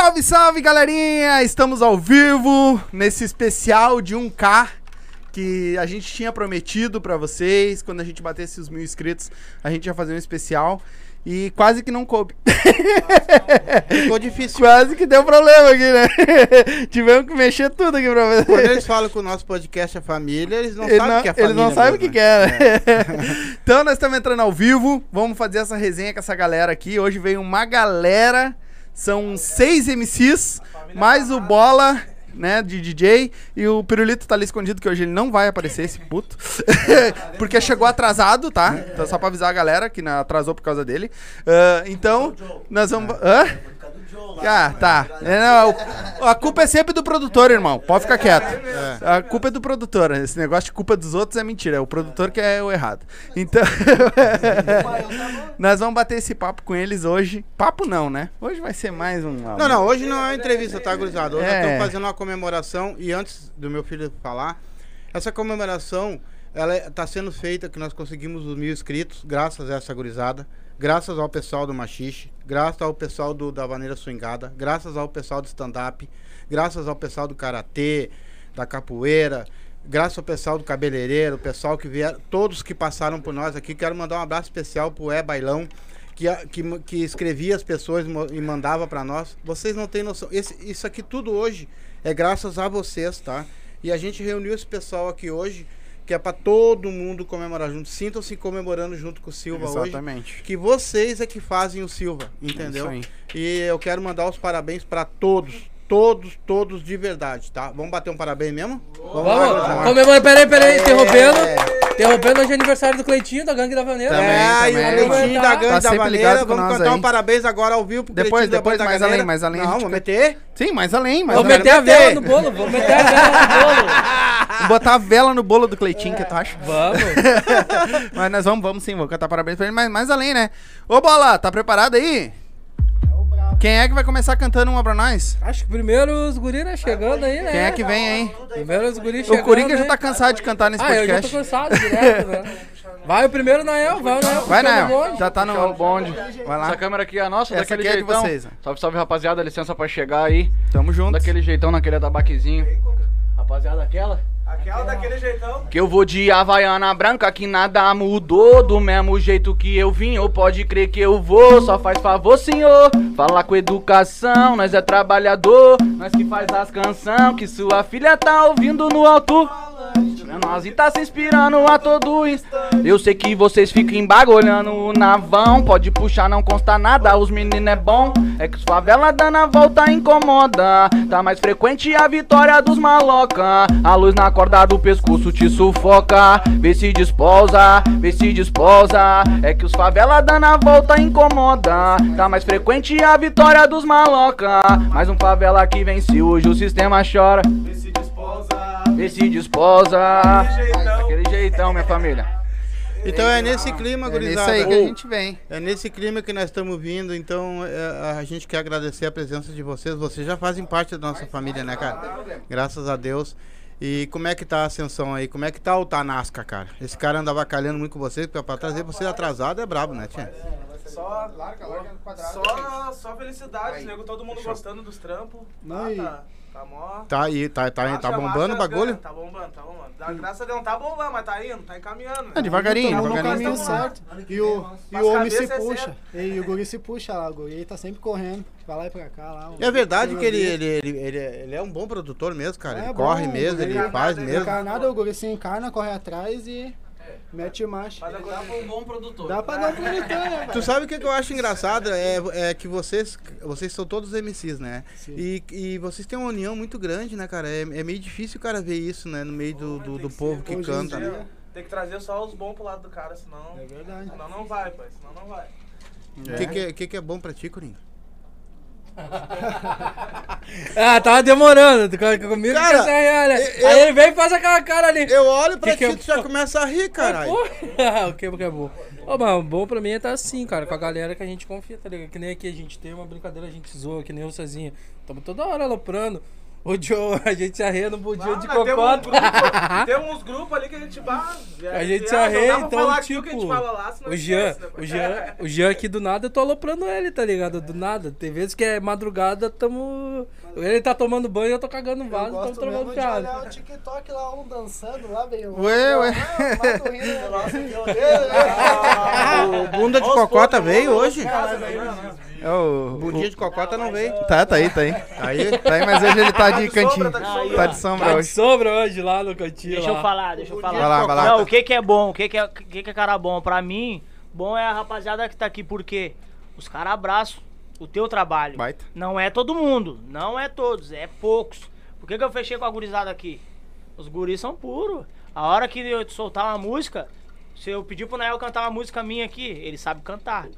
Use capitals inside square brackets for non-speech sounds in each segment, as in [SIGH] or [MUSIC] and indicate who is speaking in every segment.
Speaker 1: Salve, salve, galerinha! Estamos ao vivo nesse especial de 1K que a gente tinha prometido pra vocês. Quando a gente batesse os mil inscritos, a gente ia fazer um especial. E quase que não coube.
Speaker 2: Ficou difícil.
Speaker 1: quase que deu problema aqui, né? [LAUGHS] Tivemos que mexer tudo aqui pra
Speaker 2: Quando
Speaker 1: você.
Speaker 2: eles falam que o nosso podcast é família, eles não
Speaker 1: Eles
Speaker 2: sabem o que é
Speaker 1: eles
Speaker 2: família.
Speaker 1: não sabem o que,
Speaker 2: mesmo,
Speaker 1: que é, né? [LAUGHS] então nós estamos entrando ao vivo. Vamos fazer essa resenha com essa galera aqui. Hoje veio uma galera. São seis MCs, mais o Bola, né, de DJ. E o Pirulito tá ali escondido, que hoje ele não vai aparecer, esse puto. [LAUGHS] Porque chegou atrasado, tá? Então só pra avisar a galera que atrasou por causa dele. Ah, então, nós vamos... Hã? Ah, tá. É, não, a culpa é sempre do produtor, irmão. Pode ficar quieto. A culpa é do produtor. Esse negócio de culpa dos outros é mentira. É o produtor que é o errado. Então, [LAUGHS] nós vamos bater esse papo com eles hoje. Papo não, né? Hoje vai ser mais um.
Speaker 2: Não, não, hoje não é entrevista, tá, gurizada? Hoje
Speaker 1: É.
Speaker 2: nós estamos fazendo uma comemoração e antes do meu filho falar, essa comemoração, ela é- tá sendo feita que nós conseguimos os mil inscritos, graças a essa gurizada, graças ao pessoal do Machixe, graças ao pessoal do, da Vaneira Swingada, graças ao pessoal do stand-up, graças ao pessoal do Karatê, da capoeira, graças ao pessoal do cabeleireiro, o pessoal que vieram, todos que passaram por nós aqui. Quero mandar um abraço especial pro É Bailão, que, que, que escrevia as pessoas e mandava pra nós. Vocês não têm noção. Esse- isso aqui tudo hoje é graças a vocês, tá? E a gente reuniu esse pessoal aqui hoje, que é pra todo mundo comemorar junto. Sintam-se comemorando junto com o Silva hoje.
Speaker 1: Exatamente.
Speaker 2: Que vocês é que fazem o Silva, entendeu?
Speaker 1: É isso
Speaker 2: E eu quero mandar os parabéns pra todos. Todos, todos de verdade, tá? Vamos bater um parabéns mesmo? Vamos lá,
Speaker 3: Vamos, comemora, peraí, peraí, interrompendo. Interrompendo hoje é aniversário do Cleitinho, da Gangue da Vaneira.
Speaker 1: Também,
Speaker 2: é, e
Speaker 1: também.
Speaker 2: o Cleitinho da Gangue
Speaker 1: Tá
Speaker 2: da Vaneira. Vamos cantar
Speaker 1: aí.
Speaker 2: um parabéns agora ao vivo pro
Speaker 1: Depois,
Speaker 2: Cleitinho da
Speaker 1: depois,
Speaker 2: Banda
Speaker 1: mais além, mais além,
Speaker 2: Não, vamos meter?
Speaker 1: Sim, mais além, mais
Speaker 3: Vou
Speaker 1: além.
Speaker 3: meter a vela no bolo, vou meter a vela no bolo. [LAUGHS]
Speaker 1: Botar a vela no bolo do Cleitinho, que tu acha?
Speaker 3: Vamos. [LAUGHS]
Speaker 1: Mas nós vamos, vamos sim, vou cantar parabéns pra ele, mas mais além, né? Ô Bola, tá preparado aí? Quem é que vai começar cantando uma pra nós?
Speaker 3: Acho que primeiro os guris né, chegando aí, né?
Speaker 1: Quem é que vem aí?
Speaker 3: Primeiro os guris chegando.
Speaker 1: O Coringa já
Speaker 3: né?
Speaker 1: tá cansado de cantar nesse
Speaker 3: Ah, eu já tô
Speaker 1: podcast.
Speaker 3: cansado direto, né? Vai o primeiro Nael, vai o Nael.
Speaker 1: Vai, Nael.
Speaker 3: bonde.
Speaker 1: Já tá no.
Speaker 4: bonde.
Speaker 1: Vai lá.
Speaker 4: Essa câmera aqui é nossa,
Speaker 1: Essa
Speaker 4: daquele
Speaker 1: aqui é de
Speaker 4: jeitão.
Speaker 1: vocês.
Speaker 4: Salve, salve, rapaziada. Licença pra chegar aí.
Speaker 1: Tamo junto.
Speaker 4: Daquele jeitão, naquele tabaquezinho. Rapaziada, aquela.
Speaker 5: Aquela daquele jeitão.
Speaker 4: Que eu vou de Havaiana branca, que nada mudou. Do mesmo jeito que eu vim, ou pode crer que eu vou. Só faz favor, senhor. Fala com educação, nós é trabalhador. Nós que faz as canção, que sua filha tá ouvindo no alto. É nós e tá se inspirando a todo instante. Eu sei que vocês ficam embagolhando o navão. Pode puxar, não consta nada, os meninos é bom. É que os favela dando a volta incomoda. Tá mais frequente a vitória dos maloca. A luz na corda do pescoço te sufoca. Vê se desposa, vê se desposa. É que os favela dando a volta incomoda. Tá mais frequente a vitória dos maloca. Mais um favela que vence hoje, o sistema chora.
Speaker 5: Vê se disposa.
Speaker 4: Vê se desposa.
Speaker 5: Daquele jeitão.
Speaker 4: Daquele jeitão, minha família.
Speaker 2: Então é nesse clima,
Speaker 1: É nesse
Speaker 2: gurizada.
Speaker 1: aí que a gente vem.
Speaker 2: É nesse clima que nós estamos vindo, então é, a gente quer agradecer a presença de vocês. Vocês já fazem parte da nossa família, né, cara? Graças a Deus. E como é que tá a ascensão aí? Como é que tá o Tanasca, cara? Esse cara anda avacalhando muito com vocês, porque pra trazer você atrasado é brabo, né, tia?
Speaker 5: Só, só, só felicidade, nego. Todo mundo gostando dos trampos. Tá, tá, tá mó.
Speaker 2: Tá aí, tá, tá, tá bombando o bagulho?
Speaker 5: ganha. Tá bombando, tá bombando. Da graça a Deus não tá bombando, mas tá indo, tá encaminhando.
Speaker 1: É, devagarinho, devagarinho.
Speaker 6: caminho certo. E o, e o homem se
Speaker 5: é
Speaker 6: puxa. E o guri se puxa lá. O guri tá sempre correndo. Pra lá e pra cá. Lá,
Speaker 2: É verdade que ele, ele, ele, ele, ele é um bom produtor mesmo, cara.
Speaker 6: É
Speaker 2: ele corre mesmo,
Speaker 6: ele é
Speaker 2: faz mesmo.
Speaker 6: Encarnado, o guri se encarna, corre atrás e mete marcha.
Speaker 5: Mas agora
Speaker 3: um bom produtor.
Speaker 6: Dá pra dar [LAUGHS] um produtor, né,
Speaker 2: Tu sabe o que, que eu acho engraçado? É, é que vocês, vocês são todos MCs, né?
Speaker 6: Sim.
Speaker 2: E, e vocês têm uma união muito grande, né, cara? É, é meio difícil o cara ver isso, né? No meio do, do, do povo que canta,
Speaker 6: dia,
Speaker 2: né?
Speaker 5: tem que trazer só os bons pro lado do cara, senão.
Speaker 6: É verdade.
Speaker 5: Senão não vai, pai. Senão não vai.
Speaker 2: O que, que, é- que, que é bom pra ti, Coringa? [LAUGHS]
Speaker 3: Ah, tava demorando. Comigo
Speaker 2: Cara,
Speaker 3: essa é real,
Speaker 2: eu-
Speaker 3: Aí ele vem e faz aquela cara ali.
Speaker 2: Eu olho pra
Speaker 3: Que
Speaker 2: ti
Speaker 3: é
Speaker 2: e tu já começa a rir, caralho.
Speaker 3: Pô, [LAUGHS] o que é bom? Ô, mas o bom pra mim é estar assim, cara, com a galera que a gente confia, tá ligado? Que nem aqui a gente tem uma brincadeira, a gente zoa, que nem eu sozinho. Tamo toda hora aloprando. O Joe, a gente arreia no budinho de
Speaker 5: Ah, mas tem um
Speaker 3: cocota.
Speaker 5: grupo- Tem uns grupos ali que a gente vai.
Speaker 3: A gente se
Speaker 5: ah,
Speaker 3: arreia, então,
Speaker 5: falar aqui o que a
Speaker 3: tipo.
Speaker 5: gente fala lá, senão
Speaker 3: O Jean,
Speaker 5: esquece, né,
Speaker 3: o Jean, o Jean aqui do nada, eu tô aloprando ele, tá ligado? Do nada. Tem vezes que é madrugada, tamo. Ele tá tomando banho, eu tô cagando
Speaker 6: Eu
Speaker 3: vaso, tamo
Speaker 6: gosto
Speaker 3: trocando
Speaker 6: mesmo de
Speaker 3: piada.
Speaker 6: olhar o TikTok lá, um dançando lá, bem.
Speaker 1: Ué, ué. [LAUGHS]
Speaker 2: O bunda de cocota veio hoje?
Speaker 1: É o,
Speaker 2: Bundinha de cocota não veio.
Speaker 1: Tá, tá aí, tá aí.
Speaker 2: Aí,
Speaker 1: Tá aí, mas hoje ele tá de
Speaker 5: de
Speaker 1: cantinho.
Speaker 5: sombra, tá de sombra.
Speaker 1: Tá de sombra
Speaker 3: Tá de
Speaker 1: hoje.
Speaker 3: sombra hoje lá no cantinho.
Speaker 7: Deixa
Speaker 3: lá.
Speaker 7: eu falar, deixa eu falar.
Speaker 1: Vai lá, vai lá.
Speaker 7: Não, o que que é bom? O que que é, o que que é cara bom? Pra mim, bom é a rapaziada que tá aqui, porque os caras abraçam o teu trabalho.
Speaker 1: Baita.
Speaker 7: Não é todo mundo, não é todos, é poucos. Por que que eu fechei com a gurizada aqui? Os guris são puros. A hora que eu soltar uma música, se eu pedir pro Nael cantar uma música minha aqui, ele sabe cantar.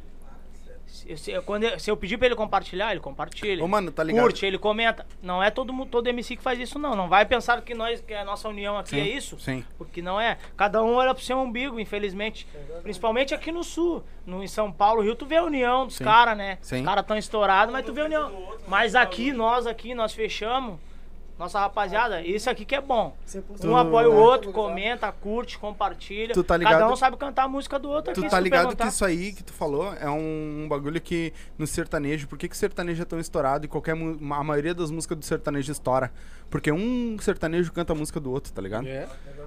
Speaker 7: Se, se- quando eu, se eu pedir pra ele compartilhar, ele compartilha.
Speaker 1: Ô, mano, tá ligado?
Speaker 7: Curte, ele comenta. Não é todo, mu- todo MC que faz isso, não. Não vai pensar que nós, que a nossa união aqui
Speaker 1: Sim,
Speaker 7: é isso.
Speaker 1: sim.
Speaker 7: Porque não é. Cada um olha pro seu umbigo, infelizmente. Principalmente aqui no sul. No, em São Paulo, Rio, tu vê a união dos caras, né?
Speaker 1: Sim.
Speaker 7: Os caras tão estourados, mas tu vê a união. Mas aqui, nós aqui, nós fechamos. Nossa rapaziada, isso aqui que é bom. Um apoia o outro, comenta, curte, compartilha.
Speaker 1: Tu tá ligado-
Speaker 7: Cada um sabe cantar a música do outro aqui.
Speaker 1: Tu
Speaker 7: se
Speaker 1: tá ligado
Speaker 7: perguntar.
Speaker 1: que isso aí que tu falou é um, bagulho que no sertanejo, por que, que o sertanejo é tão estourado e qualquer a maioria das músicas do sertanejo estoura? Porque um sertanejo canta a música do outro, tá ligado?
Speaker 3: É.
Speaker 1: E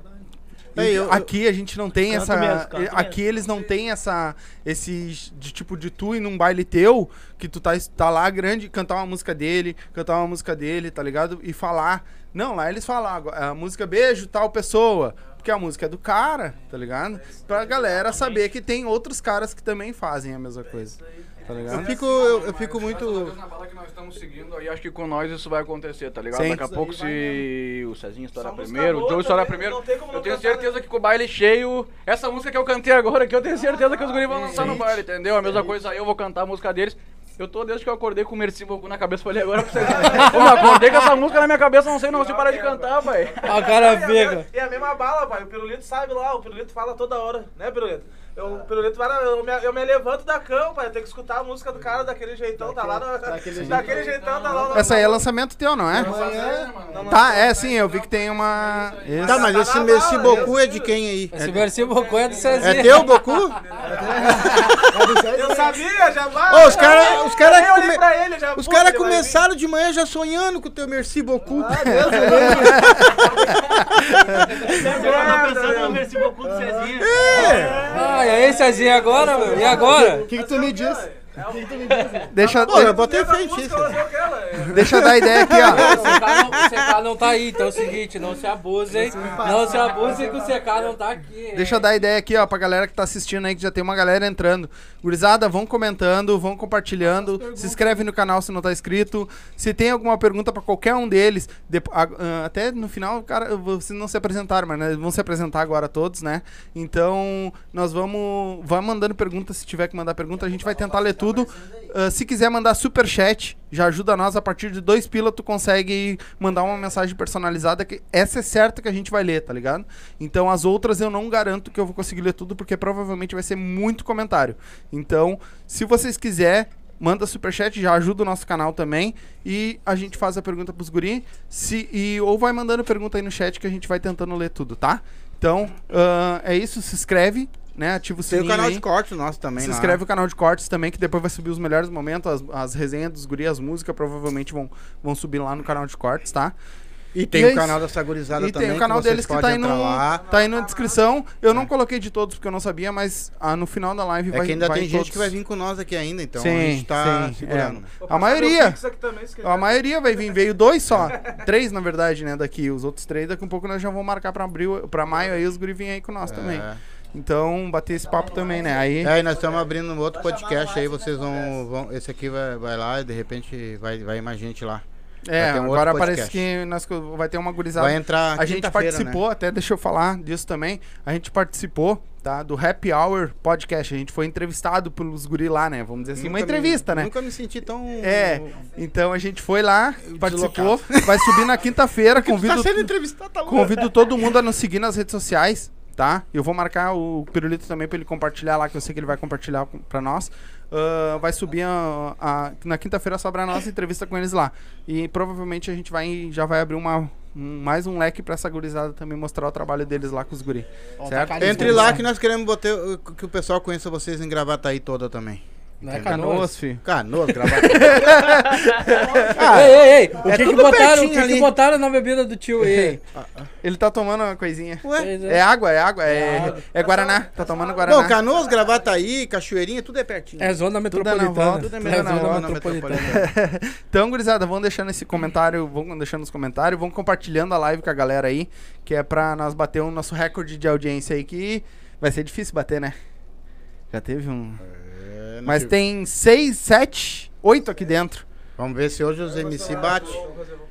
Speaker 2: É, eu-
Speaker 1: aqui a gente não tem essa.
Speaker 7: mesmo,
Speaker 1: aqui eles não têm essa. Esse de tipo de tu ir num baile teu, que tu tá, tá lá grande, cantar uma música dele, cantar uma música dele, tá ligado? E falar. Não, lá eles falam a música beijo tal pessoa. Porque a música é do cara, tá ligado? Pra galera saber que tem outros caras que também fazem a mesma coisa. Tá
Speaker 2: eu
Speaker 1: ligado?
Speaker 2: fico, eu, eu fico muito.
Speaker 4: Na bala que nós estamos seguindo aí, acho que com nós isso vai acontecer, tá ligado?
Speaker 1: Sim.
Speaker 4: Daqui a pouco, se o Cezinho estourar primeiro, o Joe estourar
Speaker 5: também,
Speaker 4: primeiro, eu tenho
Speaker 5: cantar,
Speaker 4: certeza
Speaker 5: né?
Speaker 4: que com o baile cheio, essa música que eu cantei agora, que eu tenho certeza que os guris vão lançar no baile, entendeu? A mesma coisa aí, eu vou cantar a música deles. Eu tô desde que eu acordei com o Merci Beaucoup na cabeça, falei agora pra vocês. [LAUGHS] Pô, eu acordei com essa música na minha cabeça, não sei não se parar de cantar, pai.
Speaker 3: O cara
Speaker 5: E a,
Speaker 3: pega.
Speaker 5: e a mesma bala, pai. O Pirulito sabe lá, o Pirulito fala toda hora, né, Pirulito? Eu, o Pirulito vai, na- eu, me, eu me levanto da cama, pai. Eu tenho que escutar a música do cara daquele jeitão, tá lá no. Daquele, [LAUGHS] jeitão, tá lá no.
Speaker 1: Essa aí é lançamento teu, não é? Tá, é sim, eu vi que tem uma. Isso.
Speaker 2: Tá, mas esse, esse Boku é de quem aí?
Speaker 3: Esse versículo Bocô é do Cezinha.
Speaker 2: É teu Boku? [LAUGHS]
Speaker 5: Eu sabia, já vai.
Speaker 2: Os caras os cara
Speaker 5: Eu olhei
Speaker 2: come- os cara começaram de manhã já sonhando com o teu Merci Boku. [LAUGHS]
Speaker 7: Você tava pensando no Merci Beaucoup do Cezinha.
Speaker 3: Ah, e aí, Cezinha, agora, meu? E agora?
Speaker 6: O que, que tu me diz?
Speaker 1: Deixa,
Speaker 2: Pô, eu botei feitiço.
Speaker 5: é.
Speaker 1: deixa eu dar ideia aqui, ó.
Speaker 3: O CK, não, o CK não tá aí, então é o seguinte, não se abusem. Não se abusem que o CK não tá aqui.
Speaker 1: Deixa eu dar ideia aqui, ó, pra galera que tá assistindo aí, que já tem uma galera entrando. Gurizada, vão comentando, vão compartilhando. Se inscreve no canal se não tá inscrito. Se tem alguma pergunta pra qualquer um deles, depo- a- ah, até no final, cara, vocês não se apresentaram, mas né, vão se apresentar agora todos, né? Então, nós vamos. Vai mandando pergunta, se tiver que mandar pergunta, a gente vai tentar ler tudo. Ah, se quiser mandar super chat, já ajuda nós. A partir de dois pila, tu consegue mandar uma mensagem personalizada. que Essa é certa que a gente vai ler, tá ligado? Então as outras eu não garanto que eu vou conseguir ler tudo, porque provavelmente vai ser muito comentário. Então, se vocês quiserem, manda superchat, já ajuda o nosso canal também. E a gente faz a pergunta pros guri. Se, e, ou vai mandando pergunta aí no chat que a gente vai tentando ler tudo, tá? Então, ah, é isso. Se inscreve, né? Ativa o
Speaker 2: Tem
Speaker 1: sininho
Speaker 2: o canal
Speaker 1: aí.
Speaker 2: de corte nosso também
Speaker 1: Se
Speaker 2: lá.
Speaker 1: inscreve no canal de cortes também, que depois vai subir os melhores momentos, as, as resenhas dos guri, as músicas, provavelmente vão, vão subir lá no canal de cortes, tá?
Speaker 2: E tem
Speaker 1: E é
Speaker 2: o canal da Sagurizada
Speaker 1: E
Speaker 2: também.
Speaker 1: tem o canal
Speaker 2: vocês
Speaker 1: deles que tá aí, no,
Speaker 2: lá.
Speaker 1: tá aí na descrição. Eu não coloquei de todos porque eu não sabia, mas ah, no final da live
Speaker 2: É
Speaker 1: vai
Speaker 2: que ainda tem gente
Speaker 1: todos.
Speaker 2: que vai vir com nós aqui ainda, então
Speaker 1: Sim,
Speaker 2: a gente tá
Speaker 1: sim,
Speaker 2: segurando.
Speaker 1: é.
Speaker 2: né?
Speaker 5: Vou
Speaker 1: A maioria.
Speaker 5: também.
Speaker 1: A maioria vai vir, veio dois só. [LAUGHS] três, na verdade, né, daqui. Os outros três, daqui um pouco nós já vamos marcar pra abril, pra maio, aí os guri vêm aí com nós também. Então, bater esse papo também, né? Aí.
Speaker 2: É, e nós estamos abrindo um outro podcast aí, vocês vão, vão. Esse aqui vai, vai lá e de repente vai, vai mais gente lá.
Speaker 1: É,
Speaker 2: um
Speaker 1: agora parece que nós, vai ter uma gurizada.
Speaker 2: Vai entrar
Speaker 1: A gente
Speaker 2: quinta-feira,
Speaker 1: participou, até deixa eu falar disso também. A gente participou, tá? Do Happy Hour Podcast. A gente foi entrevistado pelos guri lá, né? Vamos dizer assim, uma
Speaker 2: Nunca me-
Speaker 1: entrevista, né?
Speaker 2: Nunca me senti tão.
Speaker 1: É, então a gente foi lá, participou. Vai subir na quinta-feira. [LAUGHS]
Speaker 2: Tá
Speaker 1: Convido,
Speaker 2: sendo entrevistado, tá louco.
Speaker 1: convido todo mundo a nos seguir nas redes sociais. Tá? Eu vou marcar o Pirulito também pra ele compartilhar lá, que eu sei que ele vai compartilhar com- pra nós. Ah, vai subir a, a- na quinta-feira sobra a nossa entrevista com eles lá. E provavelmente a gente vai já vai abrir uma um- mais um leque pra essa gurizada também mostrar o trabalho deles lá com os guri. Certo?
Speaker 6: tá
Speaker 2: Entre lá que nós queremos botar, uh, que o pessoal conheça vocês em Gravataí toda também.
Speaker 3: Não é
Speaker 1: Canoas,
Speaker 3: canoas?
Speaker 1: fi.
Speaker 2: Canoas, [LAUGHS] Gravataí.
Speaker 3: Ei, ei, ei, o
Speaker 2: é
Speaker 3: que que botaram, o que que
Speaker 2: ali.
Speaker 3: botaram na bebida do tio? Ei, [LAUGHS]
Speaker 1: Ele tá tomando uma coisinha.
Speaker 2: Ué?
Speaker 1: É água, é água, é,
Speaker 3: água.
Speaker 1: é Guaraná. Tá tomando Guaraná.
Speaker 2: Bom, Canoas, Gravataí, Cachoeirinha, tudo é pertinho.
Speaker 3: É zona
Speaker 1: Tudo é na
Speaker 3: metropolitana.
Speaker 1: volta,
Speaker 2: tudo é
Speaker 3: é
Speaker 2: na
Speaker 3: zona
Speaker 2: volta, na
Speaker 3: metropolitana. [LAUGHS]
Speaker 1: Então, gurizada, vão deixando esse comentário, vão deixando nos comentários, vão compartilhando a live com a galera aí, que é pra nós bater o nosso recorde de audiência aí, que vai ser difícil bater, né? Já teve um.
Speaker 2: É, não
Speaker 1: Mas
Speaker 2: tive-
Speaker 1: tem seis, sete, oito aqui dentro.
Speaker 2: Vamos ver se hoje os MC bate.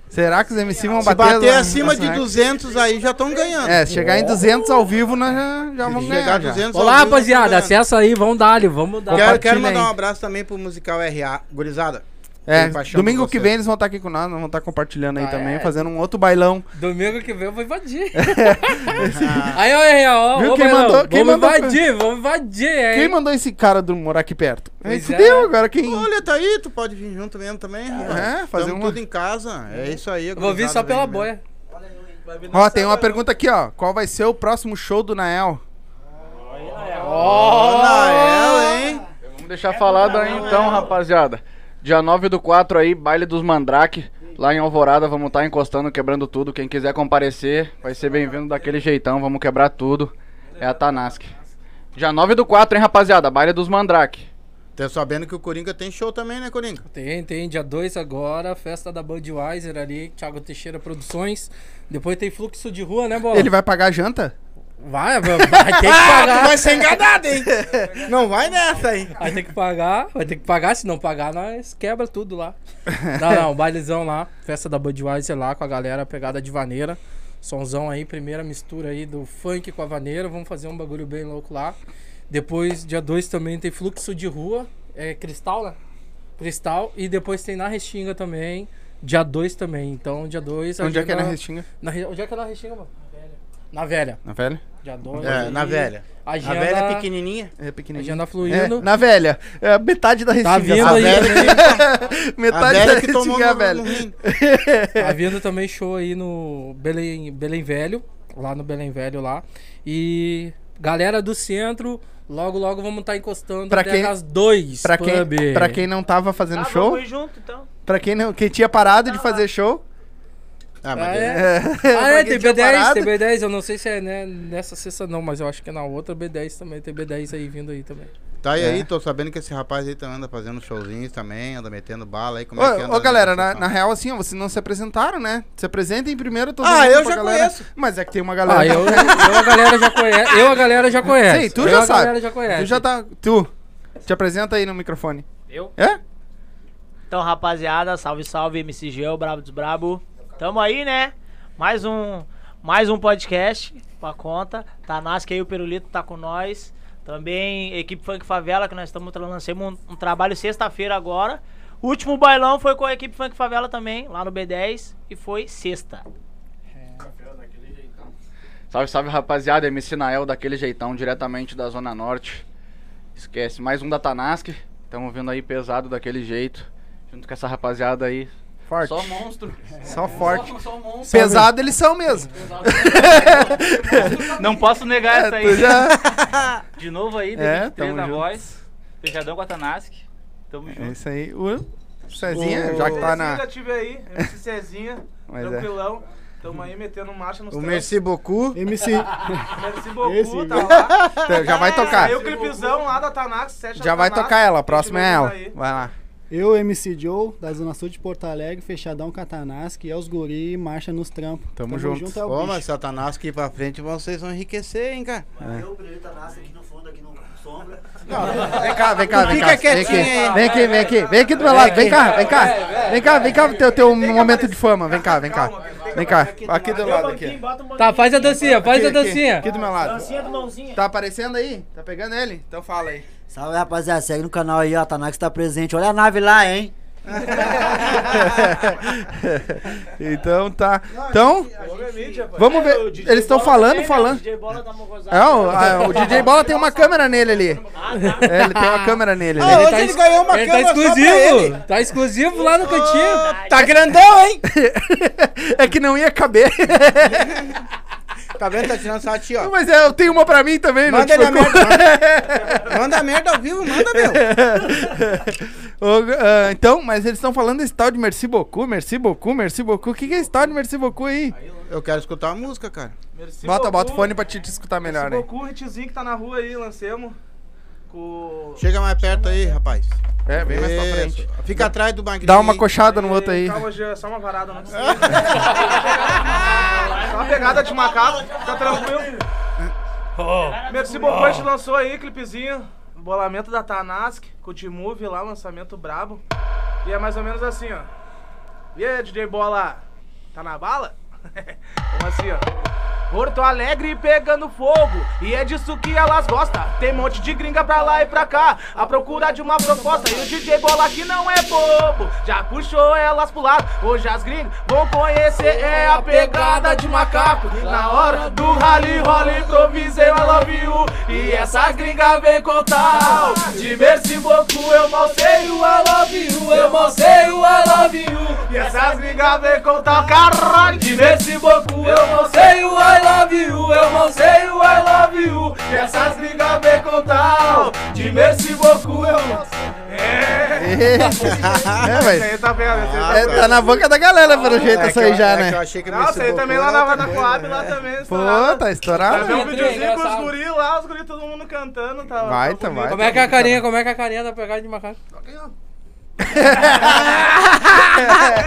Speaker 1: Será que os MC vão
Speaker 2: Se
Speaker 1: bater?
Speaker 2: bater
Speaker 1: lá-
Speaker 2: acima de
Speaker 1: recorde?
Speaker 2: 200 aí já estão ganhando.
Speaker 1: É, se chegar em 200 ao vivo, nós já, já vamos
Speaker 2: chegar
Speaker 1: ganhar.
Speaker 2: a
Speaker 1: já.
Speaker 2: 200
Speaker 3: Olá, rapaziada, acessa aí, vamos dar vamos dar.
Speaker 2: Quero, quero mandar um
Speaker 3: aí.
Speaker 2: abraço também pro Musical RA. Gurizada.
Speaker 1: É, domingo que vem eles vão estar aqui com nós, nós vamos estar compartilhando aí
Speaker 3: Ah,
Speaker 1: também,
Speaker 3: é.
Speaker 1: fazendo um outro bailão.
Speaker 3: Domingo que vem eu vou invadir. [LAUGHS] aí, ó, aí, ó,
Speaker 1: Viu
Speaker 3: ó,
Speaker 1: quem
Speaker 3: Bailão,
Speaker 1: mandou- quem
Speaker 3: vamos
Speaker 1: mandou
Speaker 3: invadir, vamos invadir, hein?
Speaker 1: Quem mandou esse cara do morar aqui perto? Aí fudeu,
Speaker 3: é.
Speaker 1: agora quem.
Speaker 2: Olha, tá aí, tu pode vir junto mesmo também.
Speaker 1: É, fazer uma-
Speaker 2: tudo em casa. É isso aí.
Speaker 3: Eu vou vir só pela boia.
Speaker 1: Ó, tem uma pergunta aqui, ó. Qual vai ser o próximo show do Nael?
Speaker 2: Ó, Nael, hein?
Speaker 4: Vamos deixar falado aí então, rapaziada. Dia 9 do 4 aí, baile dos Mandrake. Lá em Alvorada, vamos estar encostando, quebrando tudo. Quem quiser comparecer, vai ser bem-vindo daquele jeitão. Vamos quebrar tudo. É a Tanask. Dia 9 do 4, hein, rapaziada? Baile dos Mandrake.
Speaker 2: Tá sabendo que o Coringa tem show também, né, Coringa?
Speaker 3: Tem, tem, dia 2 agora, festa da Budweiser ali, Thiago Teixeira Produções. Depois tem fluxo de rua, né, Bola?
Speaker 1: Ele vai pagar a janta?
Speaker 3: Vai, vai, vai ter que [LAUGHS] pagar.
Speaker 2: vai ser enganado, hein? [LAUGHS] Não vai nessa aí.
Speaker 3: Vai ter que pagar, vai ter que pagar, se não pagar, nós quebra tudo lá. [LAUGHS] Não, não, bailezão lá, festa da Budweiser lá com a galera, pegada de vaneira. Sonzão aí, primeira mistura aí do funk com a vaneira, vamos fazer um bagulho bem louco lá. Depois, dia 2 também tem fluxo de rua, é cristal, né? Cristal, e depois tem na Restinga também, dia 2 também. Então, dia 2.
Speaker 1: Onde é que é na Restinga?
Speaker 3: Na, onde é que é na Restinga, mano? Na velha.
Speaker 1: Na velha?
Speaker 3: Dia 2.
Speaker 2: É, na velha.
Speaker 3: Agenda,
Speaker 2: velha é pequenininha.
Speaker 1: É
Speaker 3: a
Speaker 1: pequenininho.
Speaker 3: agenda
Speaker 1: É,
Speaker 3: fluindo.
Speaker 1: na velha. É metade da Restinga.
Speaker 3: Tá vindo aí
Speaker 2: velha
Speaker 3: também.
Speaker 2: A
Speaker 1: metade da
Speaker 2: velha [LAUGHS] que tomou
Speaker 1: é a
Speaker 2: no,
Speaker 1: velha. [LAUGHS]
Speaker 3: Tá vindo também show aí no Belém, Belém Velho, lá no Belém Velho lá. E galera do centro, logo logo vamos estar encostando
Speaker 1: Pra quem-
Speaker 3: as dois.
Speaker 1: Pra quem, pra quem não tava fazendo
Speaker 7: Ah,
Speaker 1: show,
Speaker 7: junto, então.
Speaker 1: pra quem, não, quem tinha parado de fazer show.
Speaker 2: Ah, mas
Speaker 3: Ah,
Speaker 2: é.
Speaker 3: é?
Speaker 1: É,
Speaker 3: Ah, é, tem
Speaker 1: tinha
Speaker 3: B10,
Speaker 1: parado,
Speaker 3: tem B10, eu não sei se é né, nessa sexta não, mas eu acho que é na outra B10 também, tem B10 aí vindo aí também.
Speaker 2: Tá e
Speaker 1: É.
Speaker 2: aí, tô sabendo que esse rapaz aí também anda fazendo showzinhos também, anda metendo bala aí. Como é que anda?
Speaker 1: Ô, ô, galera, na, na real, assim, ó, vocês não se apresentaram, né? Se apresentem primeiro, todo
Speaker 2: Ah, eu já
Speaker 1: galera.
Speaker 2: conheço.
Speaker 1: Mas é que tem uma galera.
Speaker 3: Ah, eu, eu a galera já conhece, eu a galera já conhece.
Speaker 1: Sim, tu
Speaker 3: eu
Speaker 1: já
Speaker 3: a
Speaker 1: sabe.
Speaker 3: galera já conhece.
Speaker 1: Tu já tá. Tu, te apresenta aí no microfone.
Speaker 7: Eu?
Speaker 1: É?
Speaker 7: Então, rapaziada, salve, salve, MCG, o Brabo dos Brabo. Tamo aí, né? Mais um, mais um podcast pra conta. Tanasque aí, o Perulito tá com nós. Também equipe Funk Favela, que nós estamos lançando um, um trabalho sexta-feira agora. O último bailão foi com a equipe Funk Favela também, lá no B10, e foi sexta.
Speaker 4: Salve, salve, rapaziada. MC Nael daquele jeitão, diretamente da Zona Norte. Esquece, mais um da Tanask. Tamo vindo aí pesado daquele jeito. Junto com essa rapaziada aí.
Speaker 1: Forte.
Speaker 4: Só monstro.
Speaker 1: Só forte.
Speaker 4: Só, só monstro.
Speaker 1: Pesado eles são mesmo.
Speaker 8: Não posso negar essa aí.
Speaker 1: Tu já... [LAUGHS]
Speaker 8: De novo aí,
Speaker 1: É,
Speaker 8: D23
Speaker 1: tamo
Speaker 8: na
Speaker 1: junto.
Speaker 8: voz. Fechadão com a Tanask. Tamo
Speaker 1: É
Speaker 8: junto.
Speaker 1: isso aí. O Cezinha,
Speaker 2: O-
Speaker 1: já que tá na.
Speaker 5: já tive aí, MC Cezinha,
Speaker 1: Mas é.
Speaker 5: tranquilão. Tamo aí metendo marcha nos
Speaker 2: O
Speaker 5: trampos.
Speaker 2: Merci beaucoup.
Speaker 6: MC. [LAUGHS]
Speaker 5: Merci beaucoup,
Speaker 6: Esse,
Speaker 5: tá lá. [LAUGHS]
Speaker 1: Já vai tocar.
Speaker 5: Aí o clipezão lá da Tanax,
Speaker 1: Já
Speaker 5: da
Speaker 1: vai
Speaker 5: Tanax,
Speaker 1: tocar ela. A próxima é ela.
Speaker 5: aí.
Speaker 1: Vai lá.
Speaker 6: Eu, MC Joe, da Zona Sul de Porto Alegre, fechadão Catanask, é os guri, marcha nos trampos.
Speaker 1: Tamo junto.
Speaker 6: é o
Speaker 2: Ô, mas Satanás que ir pra frente vocês vão enriquecer, hein, cara.
Speaker 9: Eu, o Pirulito nasce aqui no fundo, aqui no sombra.
Speaker 1: Vem cá, vem cá, vem
Speaker 2: Fica
Speaker 1: cá. Vem
Speaker 2: quietinho
Speaker 1: vem aqui, vem aqui. Vem aqui do meu lado. Vem cá, vem cá. Vem cá, vem cá, teu, teu momento de fama. Vem cá, vem cá. Vem cá. Aqui do lado aqui.
Speaker 3: Tá, faz a dancinha, faz
Speaker 1: Aqui,
Speaker 3: a
Speaker 1: aqui,
Speaker 3: dancinha.
Speaker 1: Aqui do meu lado.
Speaker 7: Dancinha do mãozinha.
Speaker 1: Tá aparecendo aí? Tá pegando ele? Então fala aí.
Speaker 9: Salve rapaziada, segue no canal aí, ó. Tanax tá presente. Olha a nave lá, hein? [LAUGHS]
Speaker 1: então tá. Então, vamos ver. Eles estão falando, falando.
Speaker 7: O DJ Bola mocosado.
Speaker 1: É, o, a- o DJ Bola tem uma câmera nele ali. É, ele tem uma câmera nele
Speaker 2: Ah,
Speaker 1: ali.
Speaker 2: hoje
Speaker 3: tá
Speaker 2: ele ganhou uma
Speaker 3: Ele tá
Speaker 2: câmera só pra
Speaker 3: exclusivo. Tá exclusivo lá no cantinho.
Speaker 2: Tá grandão, hein? [LAUGHS]
Speaker 1: É que não ia caber. [LAUGHS]
Speaker 2: Tá vendo? Tá tirando só a ti, ó.
Speaker 1: Mas é, eu tenho uma pra mim também, não
Speaker 2: Manda
Speaker 1: te
Speaker 2: ele [LAUGHS] a
Speaker 1: preocupa.
Speaker 2: merda. Manda merda ao vivo, manda, meu. [LAUGHS]
Speaker 1: Ô, ah, então, mas eles estão falando desse tal de Merci beaucoup, Merci beaucoup, Merci beaucoup. O que, que é esse tal de Merci beaucoup aí?
Speaker 2: Eu quero escutar a música, cara.
Speaker 5: Merci
Speaker 1: Bota, bota o fone pra te, te escutar melhor,
Speaker 5: Merci
Speaker 1: né?
Speaker 5: beaucoup, hitzinho que tá na rua aí, lancemos. Com...
Speaker 2: Chega mais perto aí, rapaz.
Speaker 1: É, bem mais pra frente.
Speaker 2: Fica atrás do magrinho.
Speaker 1: Dá uma coxada no outro aí.
Speaker 5: Calma, Jean, só uma varada, não precisa. [LAUGHS] só uma pegada de macaco, fica tranquilo. Merci gente lançou aí, clipezinho. Bolamento da Tanask, com o T-Move lá, lançamento brabo. E é mais ou menos assim, ó. E aí, DJ Bola, tá na bala? Vamos assim, ó. Porto Alegre pegando fogo, e é disso que elas gostam. Tem monte de gringa pra lá e pra cá, à procura de uma proposta. E o DJ Bola que não é bobo, já puxou elas pro lado. Hoje as gringas vão conhecer, é a pegada de macaco. Na hora do rally, rola, improvisei I love you. E essa gringa vem com tal. De merci eu sei o I love you. Eu sei o I love you. E essas gringas vem com tal, caralho. Beaucoup, eu mal sei o I love you. Eu mal sei o I love you. E essas gringas vem com tal. De merci beaucoup, eu mal sei. [LAUGHS] É.
Speaker 1: É,
Speaker 5: Esse
Speaker 1: velho.
Speaker 5: aí tá? Esse tá
Speaker 1: É, tá na boca da galera, pelo jeito,
Speaker 2: É
Speaker 1: essa
Speaker 2: que
Speaker 1: aí
Speaker 2: eu-
Speaker 1: já,
Speaker 2: é que
Speaker 1: né?
Speaker 2: eu achei que
Speaker 5: Não, esse aí também lá na, na Coab, lá
Speaker 2: né?
Speaker 5: também.
Speaker 1: Pô,
Speaker 5: estourado.
Speaker 1: tá estourado.
Speaker 5: Vai ver um
Speaker 3: Entrou,
Speaker 5: videozinho com os guris lá, os guris todo mundo cantando. Tá,
Speaker 1: Vai,
Speaker 5: tá
Speaker 1: vai.
Speaker 3: Como é que é a carinha? Como é que é a carinha da pegada de macaco?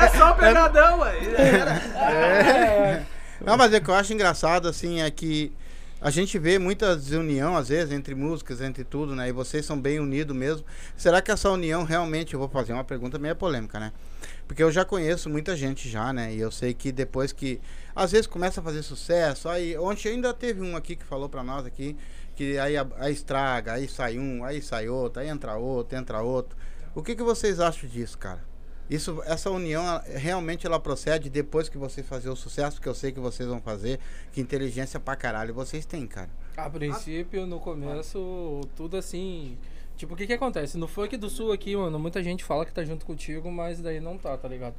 Speaker 5: É só pegadão, ué. Era.
Speaker 2: Não, mas o que eu acho engraçado, assim, é que a gente vê muita desunião, às vezes, entre músicas, entre tudo, né? E vocês são bem unidos mesmo. Será que essa união realmente, eu vou fazer uma pergunta meio polêmica, né? Porque eu já conheço muita gente já, né? E eu sei que depois que, às vezes, começa a fazer sucesso, aí, ontem ainda teve um aqui que falou pra nós aqui, que aí, aí estraga, aí sai um, aí sai outro, aí entra outro, entra outro. O que, que vocês acham disso, cara? Isso, essa união realmente ela procede depois que vocês fazerem o sucesso que eu sei que vocês vão fazer, que inteligência pra caralho vocês têm, cara.
Speaker 3: A princípio, no começo, tudo assim. Tipo, o que que acontece? No funk do sul aqui, mano, muita gente fala que tá junto contigo, mas daí não tá, tá ligado?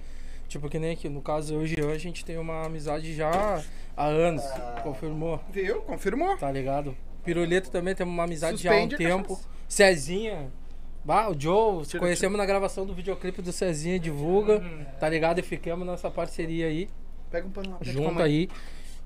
Speaker 3: Tipo, que nem aqui, no caso eu e o Jean, a gente tem uma amizade já há anos. Confirmou,
Speaker 1: Viu? Confirmou.
Speaker 3: tá ligado? Pirulito também tem uma amizade
Speaker 1: Suspende
Speaker 3: já há um tempo. Cezinha. Bah, o Joe, se conhecemos na gravação do videoclipe do Cezinha Divulga, tá ligado? E ficamos nessa parceria aí
Speaker 1: Pega um pano lá.
Speaker 3: junto aí.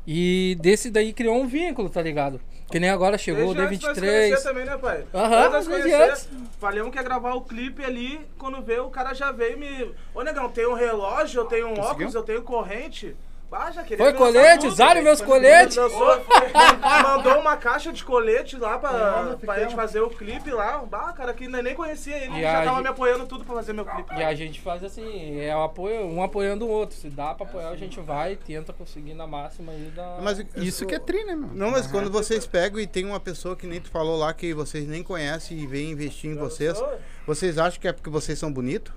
Speaker 3: E desse daí criou um vínculo, tá ligado? Que nem agora chegou o
Speaker 5: Desde antes nós
Speaker 3: D23.
Speaker 5: conhecer também, né, pai?
Speaker 3: Aham, desde
Speaker 5: conhecer. Falei um que ia gravar o clipe ali, quando vê, o cara já veio me... Ô, negão, tem um relógio, eu tenho um
Speaker 1: Conseguiu?
Speaker 5: óculos, eu tenho corrente. Ah, já queria
Speaker 3: Foi colete? Usaram
Speaker 5: velho.
Speaker 3: meus coletes?
Speaker 5: Lançou- [LAUGHS] mandou uma caixa de colete lá pra, pra gente fazer o clipe lá. Bah, cara, que nem conhecia ele,
Speaker 3: E
Speaker 5: já tava
Speaker 3: gente-
Speaker 5: me apoiando tudo pra fazer meu clipe.
Speaker 3: E a gente faz assim, é o apoio, um apoiando o outro. Se dá pra apoiar, a gente vai e tenta conseguir na máxima aí da.
Speaker 2: Mas
Speaker 1: Isso que é tri, né, meu?
Speaker 2: Não, mas quando vocês pegam e tem uma pessoa que nem tu falou lá que vocês nem conhecem e vem investir em vocês, vocês acham que é porque vocês são bonitos?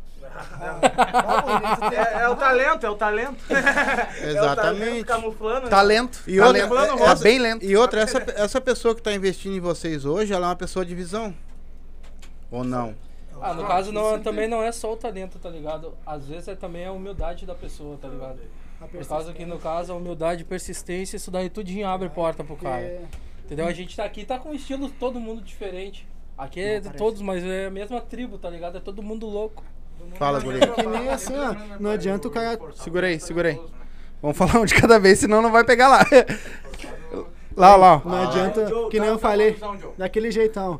Speaker 5: É, é o talento, é o talento. [LAUGHS] É o talento
Speaker 2: Exatamente.
Speaker 5: camuflando. né?
Speaker 1: Talento.
Speaker 2: E outra, é-
Speaker 1: Tá
Speaker 2: essa-
Speaker 1: bem lento.
Speaker 2: E outra, essa, essa pessoa que está investindo em vocês hoje, ela é uma pessoa de visão? Ou não?
Speaker 3: Ah, no caso não, também não é só o talento, tá ligado? Às vezes é também a humildade da pessoa, tá ligado? Por causa que no caso a humildade, persistência, isso daí tudinho abre porta pro cara. Entendeu? A gente tá aqui, tá com estilo todo mundo diferente. Aqui é de todos, mas é a mesma tribo, tá ligado? É todo mundo louco.
Speaker 2: Fala, guri.
Speaker 6: Que nem assim, ó. Não adianta o cara.
Speaker 1: Segura aí, segura aí. Vamos falar um de cada vez, senão não vai pegar lá. [LAUGHS] Lá, lá. ó.
Speaker 6: Não adianta, que nem eu falei, daquele jeitão.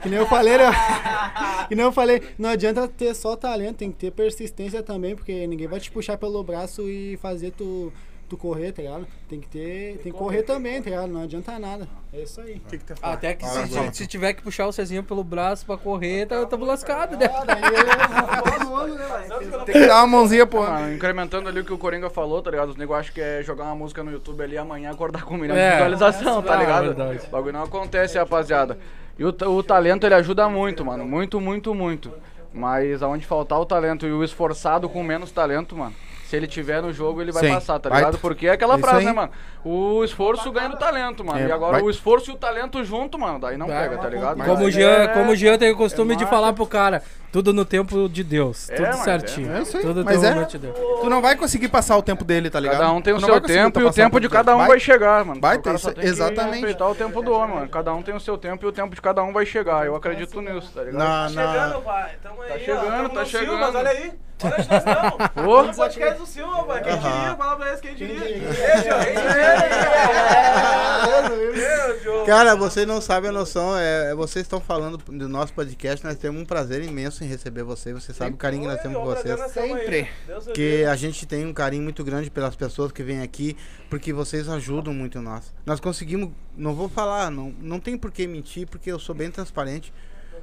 Speaker 6: Que nem eu falei, né? [LAUGHS] que nem eu falei, não adianta ter só talento, tem que ter persistência também, porque ninguém vai te puxar pelo braço e fazer tu, tu correr, tá ligado? Tem que ter, tem que correr também, tá ligado? Não adianta nada. É isso aí.
Speaker 3: Até que
Speaker 2: Fala,
Speaker 3: se,
Speaker 2: Bola.
Speaker 3: se tiver que puxar o Cezinho pelo braço pra correr, tá, tamo lascado, né?
Speaker 6: É mundo, né, velho?
Speaker 1: Tem que dar uma mãozinha, pô.
Speaker 4: Ah, incrementando ali o que o Coringa falou, tá ligado? Os negócios acham que é jogar uma música no YouTube ali amanhã acordar com um milhão
Speaker 3: É.
Speaker 4: de visualização, tá
Speaker 3: Ah,
Speaker 4: ligado?
Speaker 3: verdade.
Speaker 4: O bagulho não acontece, rapaziada. E o, o talento ele ajuda muito, mano. Muito, muito, muito. Mas aonde faltar o talento e o esforçado com menos talento, mano. Se ele tiver no jogo, ele vai
Speaker 1: Sim.
Speaker 4: passar, tá ligado? Porque é aquela
Speaker 1: Isso
Speaker 4: frase,
Speaker 1: aí.
Speaker 4: né, mano? O esforço ganha no talento, mano.
Speaker 1: É,
Speaker 4: e agora
Speaker 1: vai.
Speaker 4: o esforço e o talento junto, mano, daí não
Speaker 3: Vai.
Speaker 4: pega, tá ligado?
Speaker 3: Como o
Speaker 4: Mas
Speaker 3: Jean,
Speaker 4: é-
Speaker 3: como o Jean tem o costume
Speaker 4: é
Speaker 3: de falar pro cara, tudo no tempo de Deus,
Speaker 4: É,
Speaker 3: tudo
Speaker 4: mas
Speaker 3: certinho.
Speaker 1: é isso aí,
Speaker 3: Tudo
Speaker 1: mas
Speaker 3: no
Speaker 1: é.
Speaker 3: de Deus.
Speaker 1: Tu não vai conseguir passar o tempo dele, tá ligado?
Speaker 4: Cada um tem o seu tempo e o tempo de cada um vai, chegar, mano.
Speaker 1: vai ter exatamente.
Speaker 4: respeitar o tempo do homem, mano. Cada um tem o seu tempo e o tempo de cada um vai chegar. Eu acredito nisso, tá ligado?
Speaker 2: Na,
Speaker 5: Chegando,
Speaker 2: na,
Speaker 5: pai. Tamo aí,
Speaker 4: Tá chegando, tá chegando.
Speaker 5: Silvas, olha aí. Olha onde nós estamos. [LAUGHS] No podcast do Silva, pai. Quem diria? Fala pra eles quem diria. [LAUGHS]
Speaker 2: Cara, vocês não sabem a noção, é, é- vocês estão falando do nosso podcast, nós temos um prazer imenso em receber vocês, você sabe o carinho que nós temos por vocês.
Speaker 1: Sempre.
Speaker 2: Que a gente tem um carinho muito grande pelas pessoas que vêm aqui, porque vocês ajudam muito nós. Nós conseguimos, não vou falar, não, não tem por que mentir, porque eu sou bem transparente.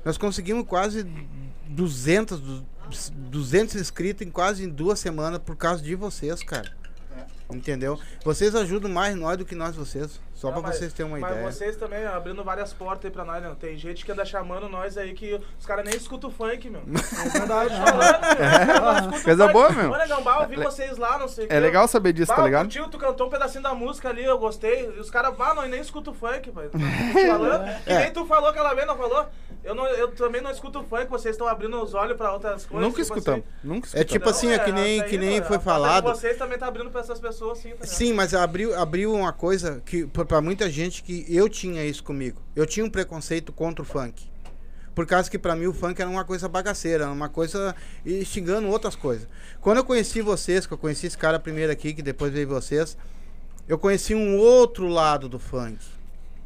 Speaker 2: Nós conseguimos quase 200, du- 200 inscritos em quase duas semanas por causa de vocês, cara. Entendeu? Vocês ajudam mais nós do que nós vocês. Só
Speaker 5: Não,
Speaker 2: pra
Speaker 5: mas-
Speaker 2: vocês terem uma
Speaker 5: mas
Speaker 2: ideia.
Speaker 5: vocês também ó, abrindo várias portas aí pra nós, né? Tem gente que anda chamando nós aí que os caras nem escutam o funk, meu. [LAUGHS]
Speaker 6: É verdade,
Speaker 5: falando, escutam
Speaker 1: Coisa
Speaker 5: funk.
Speaker 1: boa, meu.
Speaker 5: Ô, negão, bah, eu vi vocês lá, não sei o
Speaker 1: É legal saber disso,
Speaker 5: Bah,
Speaker 1: tá ligado?
Speaker 5: curti, tu cantou um pedacinho da música ali, eu gostei. E os caras, bah, não, nem escutam funk, pai. [LAUGHS] Tô falando, que
Speaker 2: É.
Speaker 5: nem tu falou aquela vez, não falou? Eu, não, eu também não escuto funk, vocês estão abrindo os olhos pra outras coisas.
Speaker 1: Nunca
Speaker 5: tipo
Speaker 1: escutamos.
Speaker 5: assim.
Speaker 1: Nunca
Speaker 2: É
Speaker 1: escutamos.
Speaker 2: tipo assim, é que nem,
Speaker 5: essa
Speaker 2: que nem
Speaker 5: mano,
Speaker 2: foi falado.
Speaker 5: Vocês também tá abrindo pra essas pessoas, sim, tá ligado?
Speaker 2: Sim, mas abriu, abriu uma coisa que pra muita gente que eu tinha isso comigo. Eu tinha um preconceito contra o funk. Por causa que pra mim o funk era uma coisa bagaceira, uma coisa xingando outras coisas. Quando eu conheci vocês, que eu conheci esse cara primeiro aqui, que depois veio vocês, eu conheci um outro lado do funk.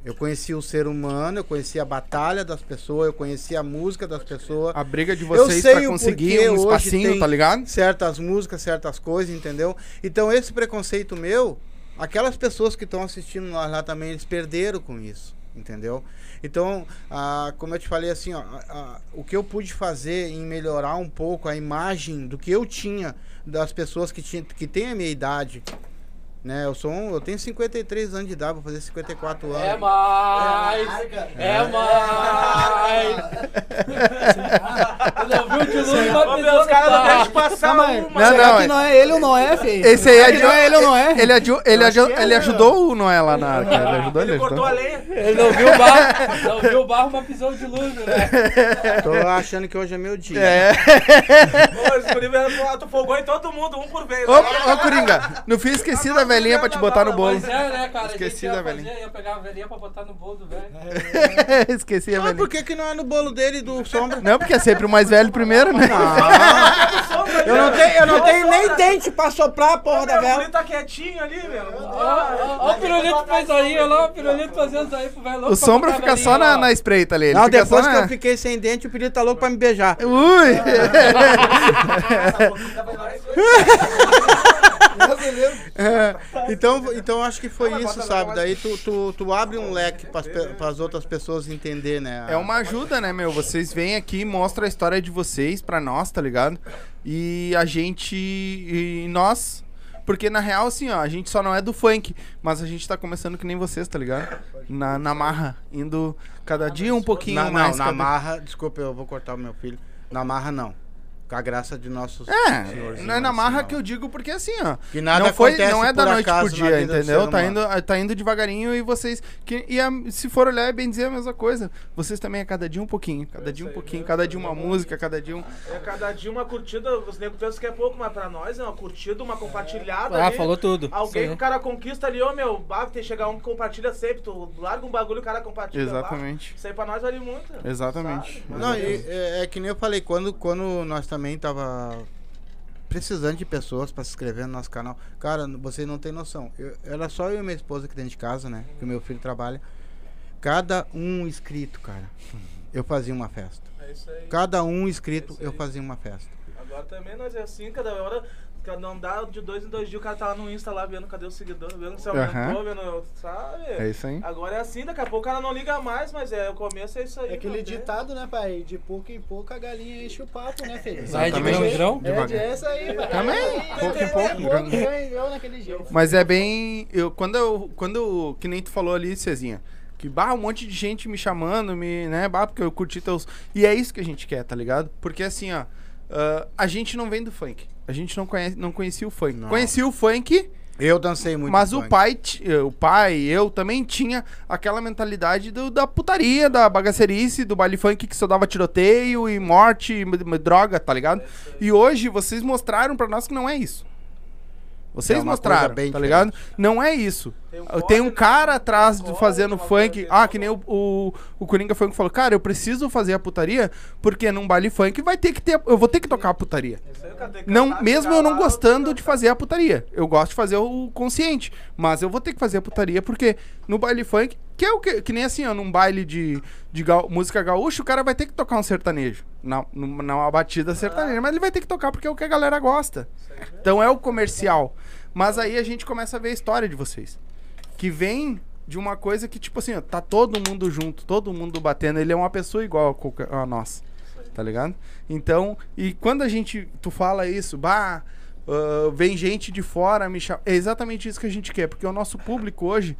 Speaker 2: Eu conheci o ser humano, eu conheci a batalha das pessoas, eu conheci a música das pessoas.
Speaker 1: A briga de vocês
Speaker 2: o
Speaker 1: conseguir um espacinho, tá ligado?
Speaker 2: certas músicas, certas coisas, entendeu? Então esse preconceito meu, aquelas pessoas que estão assistindo nós lá também, eles perderam com isso, entendeu? Então, ah, como eu te falei assim, ó, ah, o que eu pude fazer em melhorar um pouco a imagem do que eu tinha das pessoas que, tinha, que têm a minha idade, né? Eu sou um, eu tenho 53 anos de idade, vou fazer 54 anos.
Speaker 3: É mais! É mais! não viu de luz, vai
Speaker 5: Ô, meu, os caras não deixam passar uma.
Speaker 1: Não, não,
Speaker 6: que
Speaker 1: é-
Speaker 6: não é ele ou não é, feio?
Speaker 1: Esse aí é de...
Speaker 6: não é ele ou não é?
Speaker 1: Ele, aju- ele,
Speaker 6: Eu é,
Speaker 1: ele
Speaker 6: né?
Speaker 1: ajudou o Noé lá na arca. Ele ajudou, ele
Speaker 5: Ele cortou a lenha.
Speaker 3: Ele não viu o barro, não viu o barro, mas pisou de luz, né?
Speaker 2: Tô achando que hoje é meu dia.
Speaker 1: É.
Speaker 5: Ô, esse guri veio, tu folgou em todo mundo, um por vez.
Speaker 1: Ô, ô, Coringa, não fiz esqueci da velhinha pra te botar no bolo.
Speaker 3: Pois é, né, cara?
Speaker 1: Esqueci da velhinha.
Speaker 3: ia pegar a velhinha pra botar no bolo do velho. [LAUGHS]
Speaker 1: Esqueci a
Speaker 2: Mas
Speaker 1: velhinha.
Speaker 2: por que, que não é no bolo dele do Sombra?
Speaker 1: Não, porque é sempre o mais velho primeiro, né? [LAUGHS]
Speaker 2: Eu não tenho, eu não tenho nem dente pra soprar a porra da
Speaker 5: O
Speaker 2: vela.
Speaker 5: guri tá quietinho ali, meu.
Speaker 3: Ó o pirulito fez aí, olha lá, o pirulito fazendo isso aí pro velho. louco
Speaker 1: O Sombra fica só na, espreita ali. Ele
Speaker 2: Não,
Speaker 1: fica
Speaker 2: depois
Speaker 1: só
Speaker 2: que
Speaker 1: na...
Speaker 2: eu fiquei sem dente, o pedido tá louco pra me beijar.
Speaker 1: Ui!
Speaker 2: É, então, então acho que foi isso, sabe? Daí tu, tu, tu abre um leque para as outras pessoas entender, né?
Speaker 1: É uma ajuda, né, meu? Vocês vêm aqui, mostram a história de vocês pra nós, tá ligado? E a gente. E nós. Porque na real, assim, ó, a gente só não é do funk, mas a gente tá começando que nem vocês, tá ligado? Na, na marra, indo cada dia um pouquinho
Speaker 2: Na, não,
Speaker 1: mais.
Speaker 2: na
Speaker 1: cada-
Speaker 2: marra, desculpa, eu vou cortar o meu filho. Na marra não. Com a graça de nossos
Speaker 1: É, não é na marra que eu digo, porque assim, ó.
Speaker 2: Que nada
Speaker 1: não foi,
Speaker 2: acontece
Speaker 1: não é da
Speaker 2: por
Speaker 1: noite
Speaker 2: acaso
Speaker 1: pro
Speaker 2: na
Speaker 1: dia,
Speaker 2: vida do
Speaker 1: entendeu?
Speaker 2: ser
Speaker 1: Tá
Speaker 2: humano.
Speaker 1: indo, tá indo devagarinho e vocês. Que, e a- se for olhar, é bem dizer a mesma coisa. Vocês também é cada dia um pouquinho, cada dia um pouquinho, cada dia uma música, cada dia um.
Speaker 5: É cada dia uma curtida, os negros pensam que é pouco, mas pra nós é uma curtida, uma compartilhada.
Speaker 3: Ah,
Speaker 5: ali.
Speaker 3: falou tudo. Isso
Speaker 5: Alguém
Speaker 3: aí.
Speaker 5: que o cara conquista ali, ô meu, bah, tem que chegar um que compartilha sempre. Tu larga um bagulho e o cara compartilha.
Speaker 1: Exatamente.
Speaker 5: bah. Isso aí pra nós vale muito.
Speaker 1: Exatamente.
Speaker 5: sabe?
Speaker 2: Não, e, é, é que nem eu falei, quando, quando nós também tava precisando de pessoas pra se inscrever no nosso canal, cara, você não tem noção. Eu- era só eu e minha esposa aqui dentro de casa, né? Que o meu filho trabalha. Cada um inscrito, cara, eu fazia uma festa.
Speaker 5: É isso aí.
Speaker 2: Cada um inscrito,
Speaker 5: É
Speaker 2: eu fazia uma festa.
Speaker 5: Agora também nós é assim, cada hora. Não dá de dois em dois dias, o cara tá lá no Insta lá vendo cadê o seguidor, vendo se aumentou,
Speaker 1: Aham.
Speaker 5: vendo, sabe?
Speaker 1: É isso aí.
Speaker 5: Agora é assim, daqui a pouco o cara não liga mais, mas é, o começo é isso aí.
Speaker 6: É aquele ditado, né, pai? De pouco em pouco a galinha enche o papo, né, filho?
Speaker 3: Vai de grão em grão?
Speaker 6: É de essa aí, pai.
Speaker 1: Também,
Speaker 6: É,
Speaker 1: pouco em
Speaker 6: é,
Speaker 1: pouco,
Speaker 6: é,
Speaker 1: grão em
Speaker 6: naquele jeito.
Speaker 1: Mas é bem. Eu, quando eu. Quando. Que nem tu falou ali, Cezinha. Que, bah, um monte de gente me chamando, me, né, bah, porque eu curti teus... E é isso que a gente quer, tá ligado? Porque assim, ó, ah, a gente não vem do funk. A gente não, conhece, não conhecia o funk.
Speaker 2: Não.
Speaker 1: Conhecia o funk,
Speaker 2: Eu dancei muito
Speaker 1: mas o
Speaker 2: funk.
Speaker 1: pai, o pai, eu também tinha aquela mentalidade do- da putaria, da bagacerice, do baile funk que só dava tiroteio e morte, e droga, tá ligado? E hoje vocês mostraram pra nós que não é isso. Vocês
Speaker 2: É
Speaker 1: mostraram, tá ligado? Não é isso. Tem um cara atrás do fazendo funk. Ah, que nem o, o, o Coringa Funk falou, cara, eu preciso fazer a putaria, porque num baile funk vai ter que ter. Eu vou ter que tocar a putaria. Não, mesmo eu não gostando de fazer a putaria. Eu gosto de fazer o consciente. Mas eu vou ter que fazer a putaria porque no baile funk, que é o que, que nem assim, ó, num baile de, de gaú- música gaúcha, o cara vai ter que tocar um sertanejo. Na, numa, numa batida sertaneja. Mas ele vai ter que tocar porque é o que a galera gosta. Então é o comercial. Mas aí a gente começa a ver a história de vocês. Que vem de uma coisa que, tipo assim, ó, tá todo mundo junto, todo mundo batendo. Ele é uma pessoa igual a, qualquer- a nós. Tá ligado? Então, e quando a gente. Tu fala isso, bah. ah, vem gente de fora me chamar. É exatamente isso que a gente quer, porque o nosso público hoje.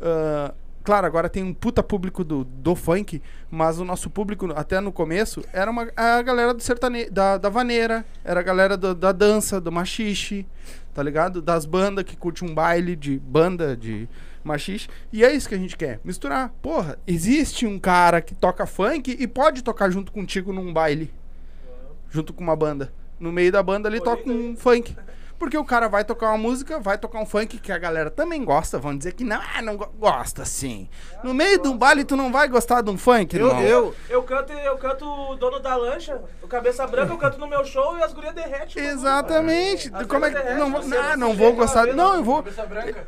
Speaker 1: ah, claro, agora tem um puta público do, do funk, mas o nosso público, até no começo, era uma, a galera do sertane da, da vaneira, era a galera do- da dança, do machixe, tá ligado? Das bandas que curte um baile de banda de machixe. E é isso que a gente quer, misturar. Porra, existe um cara que toca funk e pode tocar junto contigo num baile. Junto com uma banda. No meio da banda ele toca um funk. [LAUGHS] Porque o cara vai tocar uma música, vai tocar um funk que a galera também gosta. Vão dizer que não, ah, não go- gosta sim. No meio de um baile tu não vai gostar de um funk,
Speaker 2: Eu,
Speaker 1: irmão?
Speaker 2: eu,
Speaker 5: Eu canto, eu canto o dono da lancha, o cabeça branca, eu canto no meu show e as gurias derretem.
Speaker 1: Exatamente.
Speaker 5: As
Speaker 1: Como é que não, vou-
Speaker 5: você
Speaker 1: ah, não
Speaker 5: sujeito
Speaker 1: vou
Speaker 5: uma
Speaker 1: gostar.
Speaker 5: vez,
Speaker 1: Não, eu vou.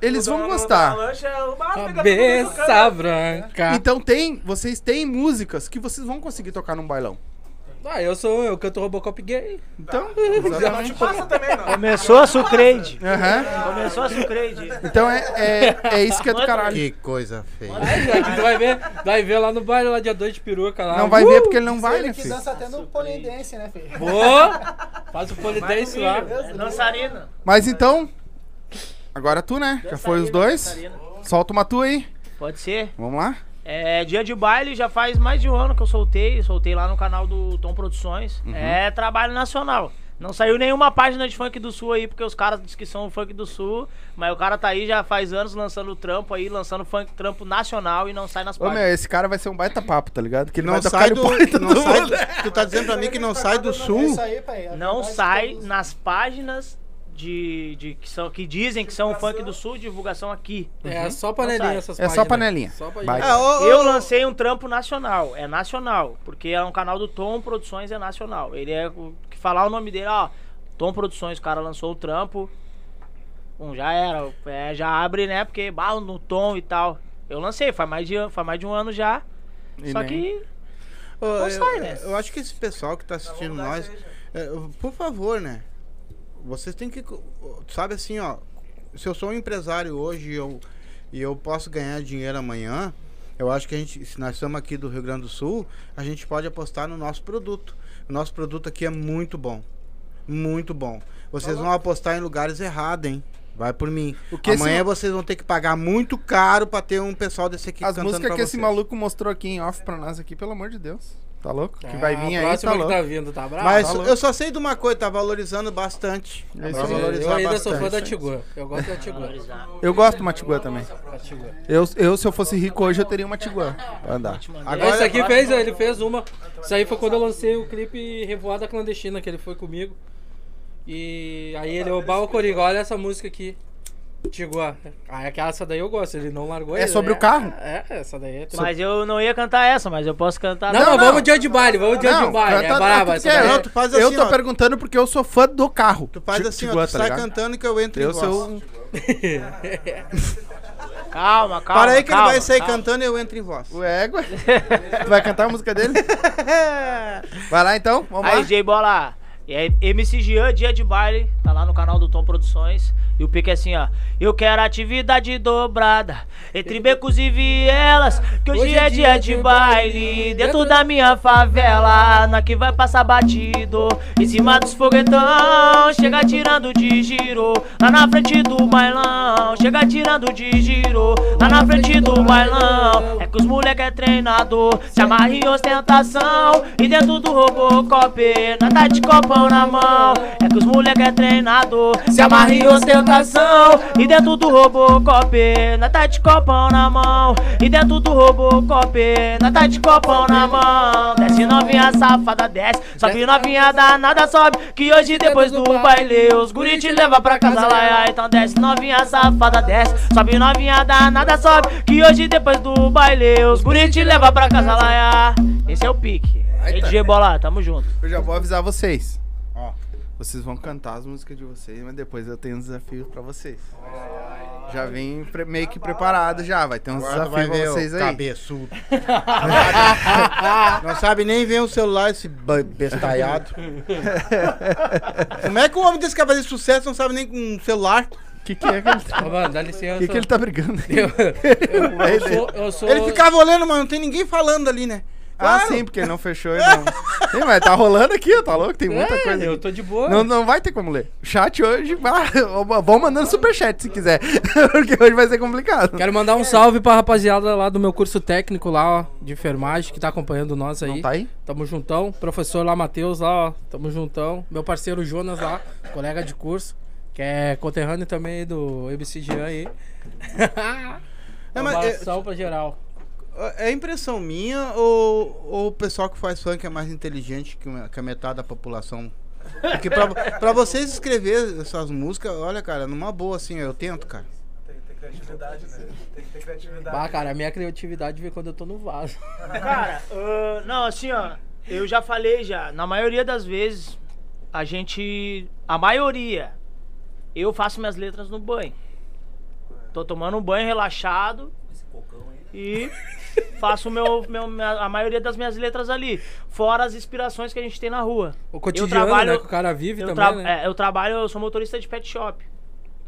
Speaker 1: Eles vão gostar.
Speaker 5: Lancha é ah,
Speaker 3: Cabeça branca.
Speaker 1: Então tem, vocês têm músicas que vocês vão conseguir tocar num bailão.
Speaker 3: Ah, eu sou, eu canto Robocop gay.
Speaker 1: Então, [LAUGHS]
Speaker 5: Não
Speaker 1: exatamente.
Speaker 5: te passa também, não.
Speaker 7: Começou a sucrede.
Speaker 1: Aham.
Speaker 7: Começou a sucrede.
Speaker 1: Então é, é, é isso que é do caralho.
Speaker 2: que coisa feia.
Speaker 3: Aí, Jack, tu vai ver, vai ver lá no baile lá dia 2 de peruca lá.
Speaker 1: Não vai ver porque ele não vai,
Speaker 6: Ele
Speaker 1: né,
Speaker 6: que
Speaker 1: filho?
Speaker 6: dança até no polidense, né, filho?
Speaker 3: Boa! Faz o polidense lá.
Speaker 7: É dançarina.
Speaker 1: Mas então, agora tu, né? Já foi os dois.
Speaker 7: Dançarina.
Speaker 1: Solta uma tua aí.
Speaker 7: Pode ser.
Speaker 1: Vamos lá?
Speaker 7: É, dia de baile já faz mais de um ano que eu soltei. Soltei lá no canal do Tom Produções. É trabalho nacional. Não saiu nenhuma página de funk do sul aí, porque os caras dizem que são funk do sul. Mas o cara tá aí já faz anos lançando trampo aí, lançando funk trampo nacional e não sai nas
Speaker 1: Ô, meu,
Speaker 7: páginas.
Speaker 1: esse cara vai ser um baita papo, tá ligado? Que ele
Speaker 2: Não
Speaker 1: vai
Speaker 2: sai do. [LAUGHS] Não sai, tu tá dizendo pra mim que não sai do
Speaker 6: É
Speaker 2: sul?
Speaker 6: A
Speaker 7: Não sai nas páginas de, de que, são, que dizem que são funk do sul, divulgação aqui.
Speaker 3: É só panelinha essas
Speaker 1: É só
Speaker 3: páginas.
Speaker 1: panelinha.
Speaker 3: Só panelinha.
Speaker 2: Ah, ô, ô,
Speaker 7: Eu lancei um trampo nacional, é nacional, porque é um canal do Tom Produções, é nacional. Ele é o que falar o nome dele, ó, Tom Produções, o cara lançou o trampo. Bom, já era, é, já abre, né? Porque bah, no Tom e tal. Eu lancei, faz mais de, faz mais de um ano já.
Speaker 1: E
Speaker 7: só
Speaker 1: nem-
Speaker 7: que Não
Speaker 2: eu,
Speaker 7: sai, né?
Speaker 2: eu acho que esse pessoal que tá assistindo nós, é, por favor, né? Vocês têm que, sabe assim, ó, se eu sou um empresário hoje e eu, e eu posso ganhar dinheiro amanhã, eu acho que a gente, se nós estamos aqui do Rio Grande do Sul, a gente pode apostar no nosso produto. O nosso produto aqui é muito bom. Muito bom. Vocês vão apostar em lugares errados, hein? Vai por mim.
Speaker 1: O que esse-
Speaker 2: Amanhã vocês vão ter que pagar muito caro pra ter um pessoal desse aqui
Speaker 1: As músicas que esse
Speaker 2: vocês.
Speaker 1: maluco mostrou aqui em off pra nós aqui, pelo amor de Deus. Tá louco? Que
Speaker 3: É,
Speaker 1: vai vir aí, tá
Speaker 3: que
Speaker 1: louco.
Speaker 3: tá vindo, tá bravo?
Speaker 2: Mas
Speaker 1: tá louco.
Speaker 2: eu só sei de uma coisa, tá valorizando bastante.
Speaker 1: É aí.
Speaker 2: valorizar
Speaker 3: Eu ainda sou fã
Speaker 2: bastante.
Speaker 3: da Tiguan. Eu gosto da Tiguan.
Speaker 1: Eu gosto do Matiguã também.
Speaker 3: Da Tiguan.
Speaker 1: Eu, eu, se eu fosse rico hoje, eu teria uma Tiguã pra andar.
Speaker 2: Agora-
Speaker 3: Esse aqui fez, ele fez uma. Isso aí foi quando eu lancei o clipe Revoada Clandestina, que ele foi comigo. E aí ele, ô Bal Coringa, olha essa música aqui. Tiguan. Ah, é que essa daí eu gosto, ele não largou
Speaker 1: É
Speaker 3: ele,
Speaker 1: sobre
Speaker 3: né?
Speaker 1: o carro?
Speaker 3: É, essa daí é.
Speaker 7: Mas eu não ia cantar essa, mas eu posso cantar.
Speaker 3: Não,
Speaker 1: Não, não.
Speaker 3: vamos dia de baile, vamos dia de baile. é essa
Speaker 1: tu quer.
Speaker 3: daí.
Speaker 2: Não, tu faz
Speaker 1: eu
Speaker 2: assim,
Speaker 1: tô
Speaker 2: ó.
Speaker 1: perguntando porque eu sou fã do carro.
Speaker 2: Tu faz assim, ó, tu
Speaker 1: tá
Speaker 2: sai
Speaker 1: ligado?
Speaker 2: cantando que eu entro
Speaker 1: Eu
Speaker 2: em voz.
Speaker 1: sou [LAUGHS] um...
Speaker 7: Calma, calma.
Speaker 2: Para aí que
Speaker 7: calma,
Speaker 2: ele vai sair
Speaker 7: calma.
Speaker 2: cantando e eu entro em voz.
Speaker 1: O égua. tu vai cantar a música dele? [LAUGHS] Vai lá então, vamos
Speaker 7: Aí,
Speaker 1: lá.
Speaker 7: J Bola. E aí, MC Jean, dia de baile, tá lá no canal do Tom Produções. E o pique é assim, ó. Eu quero atividade dobrada entre becos e vielas. Que hoje, é dia de baile dentro da minha favela. Na que vai passar batido em cima dos foguetão. Chega tirando de giro lá na frente do bailão. Chega tirando de giro lá na frente do bailão. É que os moleque é treinador, se amarra em ostentação. E dentro do Robocop, tá de copão na mão. É que os moleque é treinador, se amarra em ostentação. E dentro do Robocop, nós tá de copão na mão. E dentro do Robocop, nós tá de copão na mão. Desce novinha safada, desce. Sobe novinha danada, sobe. Que hoje depois do baile, os guri te leva pra casa lá. Então desce novinha safada, desce. Sobe novinha danada, sobe. Que hoje depois do baile, os guri te leva pra casa lá. Esse é o pique. Aí, DJ Bola, tamo junto.
Speaker 1: Eu já vou avisar vocês. Ó, vocês vão cantar as músicas de vocês, mas depois eu tenho um desafio pra vocês. Já vim pre- meio que preparado já, vai ter uns
Speaker 2: Agora vai
Speaker 1: desafios pra vocês aí.
Speaker 2: cabeçudo. Não sabe nem ver o celular, esse bestalhado. Como é que um homem desse quer fazer sucesso não sabe nem com um celular?
Speaker 1: O que, que é que ele tá,
Speaker 3: Ô, mano, dá licença.
Speaker 1: que que ele tá brigando?
Speaker 3: Eu, eu, eu sou, eu sou.
Speaker 2: Ele ficava olhando, mas não tem ninguém falando ali, né?
Speaker 1: Ah,
Speaker 2: Claro.
Speaker 1: sim, porque não fechou e não. [LAUGHS] Sim, mas tá rolando aqui, ó, tá louco? Tem muita
Speaker 3: É,
Speaker 1: coisa.
Speaker 3: Eu
Speaker 1: aqui.
Speaker 3: tô de boa.
Speaker 1: Não, não vai ter como ler. Chat hoje, [LAUGHS] ah, vão mandando superchat se quiser. [LAUGHS] Porque hoje vai ser complicado.
Speaker 3: Quero mandar um salve pra rapaziada lá do meu curso técnico lá, ó, de enfermagem, que tá acompanhando nós aí.
Speaker 1: Não tá aí?
Speaker 3: Tamo juntão. Professor lá, Matheus, lá, ó. Tamo juntão. Meu parceiro Jonas lá, colega de curso, que é conterrâneo também do Jean aí.
Speaker 2: É,
Speaker 3: um
Speaker 2: mas,
Speaker 3: pra geral.
Speaker 2: É impressão minha ou, ou o pessoal que faz funk é mais inteligente que, uma- que a metade da população? Porque pra, pra vocês escrever essas músicas, olha, cara, numa boa assim, eu tento, cara.
Speaker 5: Tem que ter criatividade, né? Tem que ter criatividade.
Speaker 3: Bah, cara, a minha criatividade vem quando eu tô no vaso. [LAUGHS]
Speaker 7: Cara, ah, não, assim, ó, eu já falei já, na maioria das vezes, a gente. A maioria, eu faço minhas letras no banho. Tô tomando um banho relaxado e faço meu, meu, minha- a maioria das minhas letras ali. Fora as inspirações que a gente tem na rua.
Speaker 3: O cotidiano, né, que o cara vive
Speaker 7: eu
Speaker 3: também,
Speaker 7: tra-
Speaker 3: né?
Speaker 7: é, eu trabalho, eu sou motorista de pet shop.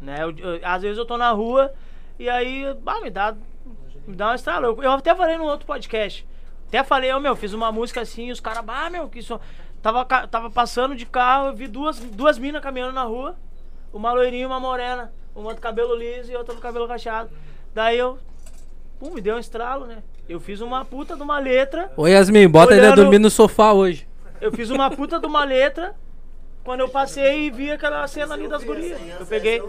Speaker 7: Né? Eu- eu- às vezes eu tô na rua e aí, ah, me dá, me dá uma estrala. Eu, eu até falei num outro podcast. Até falei, ó, meu, fiz uma música assim e os caras, ah, meu, que isso. Tava, tava passando de carro, eu vi duas, duas minas caminhando na rua, uma loirinha e uma morena, uma do cabelo liso e outra do cabelo cacheado. Daí eu, pum, me deu um estralo, né? Eu fiz uma puta de uma letra.
Speaker 3: Ô Yasmin, bota ele a
Speaker 7: Olhando-
Speaker 3: dormir no sofá hoje.
Speaker 7: Eu fiz uma puta de uma letra. Quando eu passei e vi aquela cena ali das gurias. Eu peguei,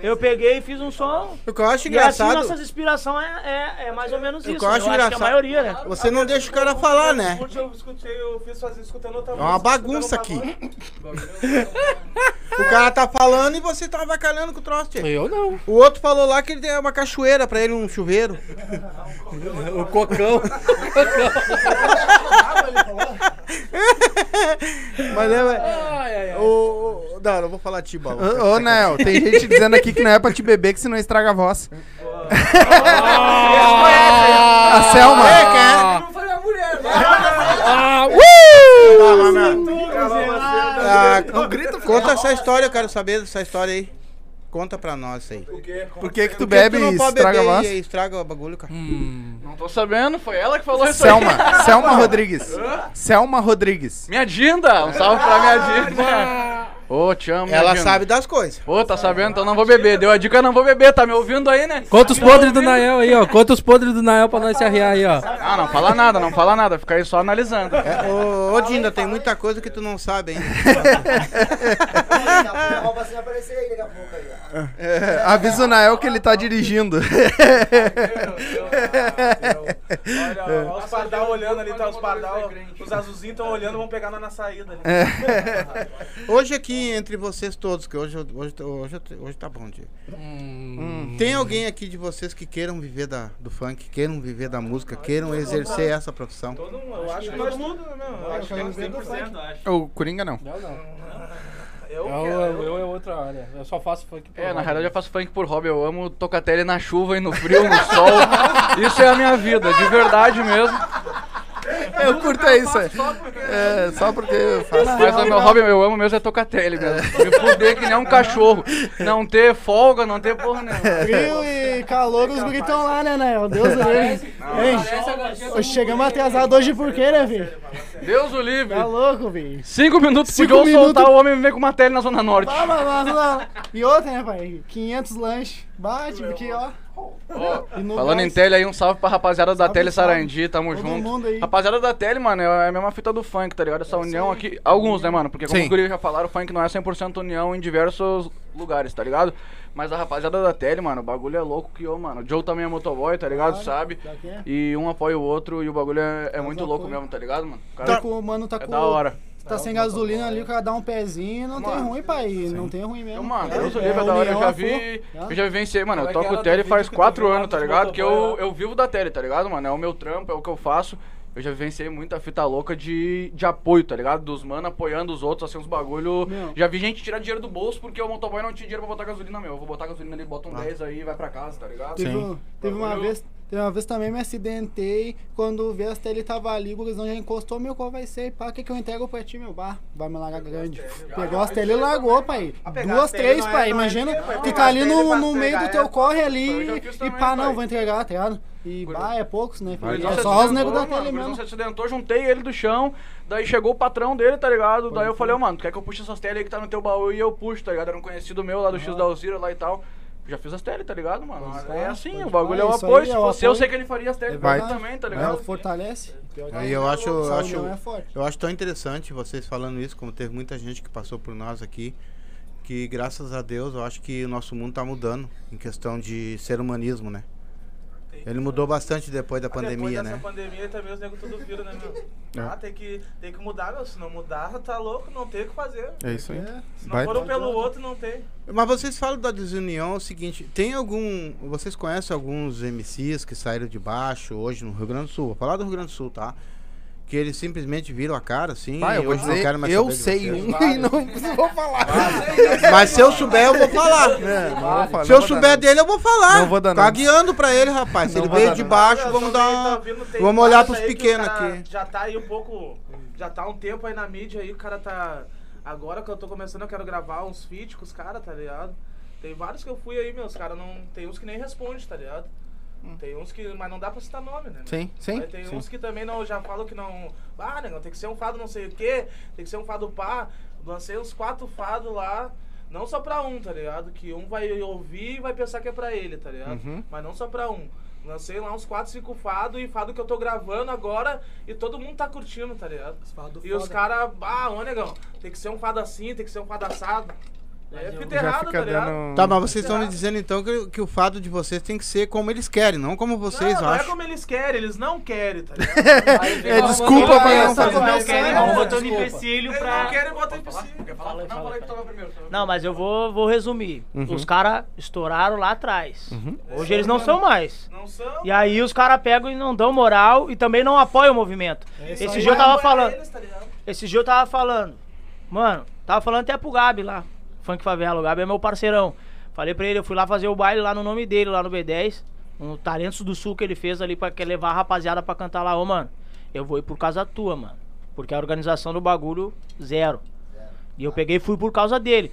Speaker 9: Eu
Speaker 7: peguei e fiz um som.
Speaker 2: O que eu acho
Speaker 7: E assim
Speaker 2: engraçado,
Speaker 7: nossas inspirações é, é, é mais ou menos
Speaker 2: O que
Speaker 7: isso.
Speaker 2: eu
Speaker 7: né?
Speaker 2: acho
Speaker 7: eu acho que a
Speaker 2: engraçado-
Speaker 7: maioria, né?
Speaker 2: você não deixa o cara falar, né?
Speaker 5: Eu escutei, eu fiz fazer escutando outra
Speaker 2: É uma bagunça aqui.
Speaker 5: um.
Speaker 2: O cara tá falando e você tá avacalhando com o troço, tio.
Speaker 3: Eu não.
Speaker 2: O outro falou lá que ele tem uma cachoeira pra ele, um chuveiro.
Speaker 3: O cocão.
Speaker 2: Mas é.
Speaker 3: ai, ai, ai.
Speaker 2: O, o- não, não vou falar de ti, Bola.
Speaker 1: Ô, ô, Nel, tem gente dizendo aqui que não é pra te beber, que senão estraga a voz. [LAUGHS] a Selma.
Speaker 3: Ah, ah, uh!
Speaker 2: Tá, mas, meu, ah, conta essa história, eu quero saber dessa história aí. Conta pra nós isso aí.
Speaker 1: Por que que tu
Speaker 2: Por que que
Speaker 1: bebe
Speaker 2: tu não
Speaker 1: e estraga a
Speaker 2: beber
Speaker 1: voz?
Speaker 2: e estraga o bagulho, cara?
Speaker 4: Não tô sabendo, foi ela que falou isso aí.
Speaker 1: Selma, [LAUGHS] Selma Rodrigues. Selma Rodrigues.
Speaker 4: Minha Dinda, um salve pra minha Dinda. [LAUGHS] Ô, te amo,
Speaker 2: Ela sabe das coisas.
Speaker 4: Ô, tá sabendo? Então não vou beber. Deu a dica, não vou beber. Tá me ouvindo aí, né?
Speaker 3: Conta os podres do Nael aí, ó. Conta os podres do Nael pra nós se arriar aí, ó.
Speaker 4: Ah, não fala nada, não fala nada. Fica aí só analisando.
Speaker 2: É, ô, ô, Dinda, tem muita coisa que tu não sabe, hein? [LAUGHS]
Speaker 9: Daqui a pouco a roupa assim vai aparecer aí daqui a pouco aí.
Speaker 1: É, avisa o Nael que ele tá dirigindo.
Speaker 5: Olha, olha os pardal olhando ali, tá? Os pardal, os azulzinhos estão olhando, vão pegar nós na saída ali. [LAUGHS]
Speaker 2: Hoje aqui, entre vocês todos, que hoje, hoje, hoje, hoje tá bom dia.
Speaker 3: Hum.
Speaker 2: Tem alguém aqui de vocês que queiram viver da, do funk, queiram viver da música, queiram exercer essa profissão?
Speaker 5: Todo mundo, eu acho que nós tudo, né, meu? Eu acho que uns 100%.
Speaker 1: O Coringa não.
Speaker 3: Eu não.
Speaker 5: Eu
Speaker 3: Eu,
Speaker 5: quero.
Speaker 3: eu, eu é outra área. Eu só faço funk por
Speaker 4: É, na
Speaker 3: hobby.
Speaker 4: realidade eu faço funk por hobby. Eu amo tocar tele na chuva e no frio, no sol. [LAUGHS] Isso é a minha vida, de verdade mesmo.
Speaker 1: Eu curto é isso. aí. É, só porque eu faço.
Speaker 4: Mas o meu hobby, eu amo mesmo é tocar tele, mesmo. Me fuder que nem um cachorro. Não ter folga, não ter porra nenhuma.
Speaker 6: Frio e calor, os gritam lá, né, Nael? Deus o livre. Hein? Chegamos atrasados hoje por quê, né, filho?
Speaker 4: Deus o livre.
Speaker 6: Tá louco, filho.
Speaker 4: Cinco minutos
Speaker 6: Cinco
Speaker 4: podiam
Speaker 6: minutos.
Speaker 4: soltar o homem e ver com uma tele na Zona Norte.
Speaker 6: E outra, né, pai? 500 lanches. Bate aqui, ó. [LAUGHS] No
Speaker 4: Falando em
Speaker 6: gás.
Speaker 4: tele aí, um salve pra rapaziada da
Speaker 6: Salve,
Speaker 4: Tele. Sarandi, tamo
Speaker 6: Todo
Speaker 4: junto.
Speaker 6: mundo aí.
Speaker 4: Rapaziada da Tele, mano, é a mesma fita do funk, tá ligado? Essa união aqui. Alguns, né, mano? Porque como
Speaker 1: Sim.
Speaker 4: os guris já falaram, o funk não é 100% união em diversos lugares, tá ligado? Mas a rapaziada da Tele, mano, o bagulho é louco que, ô, mano, o Joe também é motoboy, tá ligado?
Speaker 6: Claro,
Speaker 4: Sabe?
Speaker 6: é.
Speaker 4: E um apoia o outro e o bagulho é, é muito louco
Speaker 6: apoio.
Speaker 4: mesmo, tá ligado, mano? O
Speaker 6: Tá
Speaker 4: cara
Speaker 6: com, o mano tá
Speaker 4: é
Speaker 6: com.
Speaker 4: da hora.
Speaker 6: Tá sem gasolina ali, o cara dá um pezinho, não tem
Speaker 4: Mano,
Speaker 6: ruim, pai. Não tem ruim mesmo.
Speaker 4: Então, mano,
Speaker 6: É,
Speaker 4: Deus
Speaker 6: é,
Speaker 4: livre, é da hora. Eu já vi. Eu já vivenciei, mano. Eu
Speaker 5: é
Speaker 4: toco
Speaker 5: era
Speaker 4: tele faz quatro anos, tá ligado? Que eu,
Speaker 5: lá?
Speaker 4: eu vivo da tele, tá ligado, mano? É o meu trampo, é o que eu faço. Eu já vivenciei muita fita louca de, de apoio, tá ligado? Dos mano apoiando os outros, assim, uns bagulho.
Speaker 6: Meu.
Speaker 4: Já vi gente tirar dinheiro do bolso porque o motoboy não tinha dinheiro pra botar gasolina, meu. Eu vou botar gasolina ali, bota um 10 aí e vai pra casa, tá ligado?
Speaker 6: Teve, um- teve uma vez, teve uma vez também me acidentei, quando o Vesta ele tava ali, o gurizão já encostou, meu, qual vai ser? Pá, o que que eu entrego pra ti, meu? Bar, vai me largar grande. Pegou as telas e largou, pai. Duas,
Speaker 5: as
Speaker 6: três,
Speaker 5: é-
Speaker 6: pai.
Speaker 5: não é
Speaker 6: Imagina,
Speaker 5: pai.
Speaker 6: tu tá ali
Speaker 5: as
Speaker 6: no, no meio do teu
Speaker 5: é-
Speaker 6: corre ali e pá, não, vou entregar, tá ligado? E bah, é poucos, né?
Speaker 4: Gurizão
Speaker 6: É só os negros da tele
Speaker 4: mano, se acidentou, juntei ele do chão, daí chegou o patrão dele, tá ligado? daí eu falei, ô mano, tu quer que eu puxe essas telas aí que tá no teu baú? E eu puxo, tá ligado? Era um conhecido meu lá do X da Alzira lá e tal. Já fiz as telas, tá ligado, mano?
Speaker 6: Pode
Speaker 4: é
Speaker 6: falar,
Speaker 4: assim,
Speaker 6: pode
Speaker 4: o bagulho é
Speaker 6: falar,
Speaker 4: o
Speaker 6: isso aí
Speaker 4: apoio.
Speaker 6: é
Speaker 4: Se fosse eu, sei que ele faria as telas
Speaker 1: Vai.
Speaker 4: pra mim também, tá
Speaker 6: É,
Speaker 4: ligado?
Speaker 6: fortalece.
Speaker 2: Aí eu acho, eu acho,
Speaker 6: é
Speaker 2: eu acho tão interessante vocês falando isso, como teve muita gente que passou por nós aqui, que graças a Deus eu acho que o nosso mundo tá mudando em questão de ser humanismo, né? Ele mudou bastante depois da pandemia,
Speaker 5: Depois dessa
Speaker 2: né?
Speaker 5: pandemia também os negros tudo viram, né, meu?
Speaker 1: É.
Speaker 5: Ah, tem que, tem que mudar, meu. Se não mudar, tá louco, não tem o que fazer.
Speaker 1: É isso aí.
Speaker 6: É.
Speaker 5: Se não
Speaker 1: Vai.
Speaker 5: for um pelo outro, não tem.
Speaker 2: Mas vocês falam da desunião, é o seguinte, tem algum, vocês conhecem alguns MCs que saíram de baixo hoje no Rio Grande do Sul? Vou falar do Rio Grande do Sul, tá? Que eles simplesmente viram a cara, assim,
Speaker 1: Vai, eu
Speaker 2: e
Speaker 1: vou
Speaker 2: hoje não
Speaker 1: dizer,
Speaker 2: quero mais
Speaker 1: eu sei
Speaker 2: vocês.
Speaker 1: um [LAUGHS] e não vou falar.
Speaker 2: Mas se eu souber, eu vou falar.
Speaker 1: É, não vou falar,
Speaker 2: Se eu souber dele, eu vou falar.
Speaker 1: Não vou dar
Speaker 2: Tá guiando pra ele, rapaz. Se
Speaker 1: Não
Speaker 2: ele veio de baixo,
Speaker 5: Eu
Speaker 2: vamos dar
Speaker 5: tá
Speaker 2: uma... Vamos olhar pros pequenos
Speaker 5: cara
Speaker 2: aqui.
Speaker 5: Já tá aí um pouco. Já tá há um tempo aí na mídia aí, o cara tá. Agora que eu tô começando, eu quero gravar uns feats com os caras, tá ligado? Tem vários que eu fui aí, meus caras não. Tem uns que nem respondem, tá ligado? Tem uns que. Mas não dá pra citar nome, né?
Speaker 1: Hum. Sim, sim.
Speaker 5: Aí tem
Speaker 1: sim.
Speaker 5: uns que também não, já falam que não. Ah, negão, tem que ser um fado não sei o quê, tem que ser um fado pá. Lancei uns quatro fados lá, não só pra um, tá ligado? Que um vai ouvir e vai pensar que é pra ele, tá ligado?
Speaker 1: Uhum.
Speaker 5: Mas não só pra um. Lancei lá uns 4, 5 fados e fado que eu tô gravando agora e todo mundo tá curtindo, tá ligado? E os caras, ah, ô negão, tem que ser um fado assim, tem que ser um fado assado. É fita
Speaker 1: Já
Speaker 5: errada,
Speaker 1: fica
Speaker 5: tá ligado?
Speaker 1: dando...
Speaker 2: Tá, mas vocês estão me dizendo então que, que o fado de vocês tem que ser como eles querem, não como vocês
Speaker 5: não, não é
Speaker 2: acham.
Speaker 5: como eles querem, eles não querem, tá ligado? [LAUGHS]
Speaker 1: É desculpa pra não fazer.
Speaker 7: Não querem,
Speaker 5: Não,
Speaker 7: não botando empecilho
Speaker 5: Eles
Speaker 7: pra...
Speaker 5: não querem botar empecilho.
Speaker 7: Fala
Speaker 4: Não,
Speaker 7: fala
Speaker 4: aí que tava primeiro. tava
Speaker 7: Não, mas eu vou, vou resumir.
Speaker 1: Uhum.
Speaker 7: Os caras estouraram lá atrás. Hoje eles não são mais.
Speaker 5: Não são.
Speaker 7: E aí os caras pegam e não dão moral e também não apoiam o movimento.
Speaker 6: isso
Speaker 7: Esse dia eu tava
Speaker 5: Vai
Speaker 7: falando.
Speaker 5: eles, tá?
Speaker 7: Esse dia eu tava falando. Mano, tava falando até pro Gabi lá. Funk Favela. O Gabi é meu parceirão. Falei pra ele, eu fui lá fazer o baile lá no nome dele, lá no B10. No Talentos do Sul que ele fez ali pra levar a rapaziada pra cantar lá. Ô, mano, eu vou ir por causa tua, mano. Porque a organização do bagulho, zero. E eu peguei e fui por causa dele.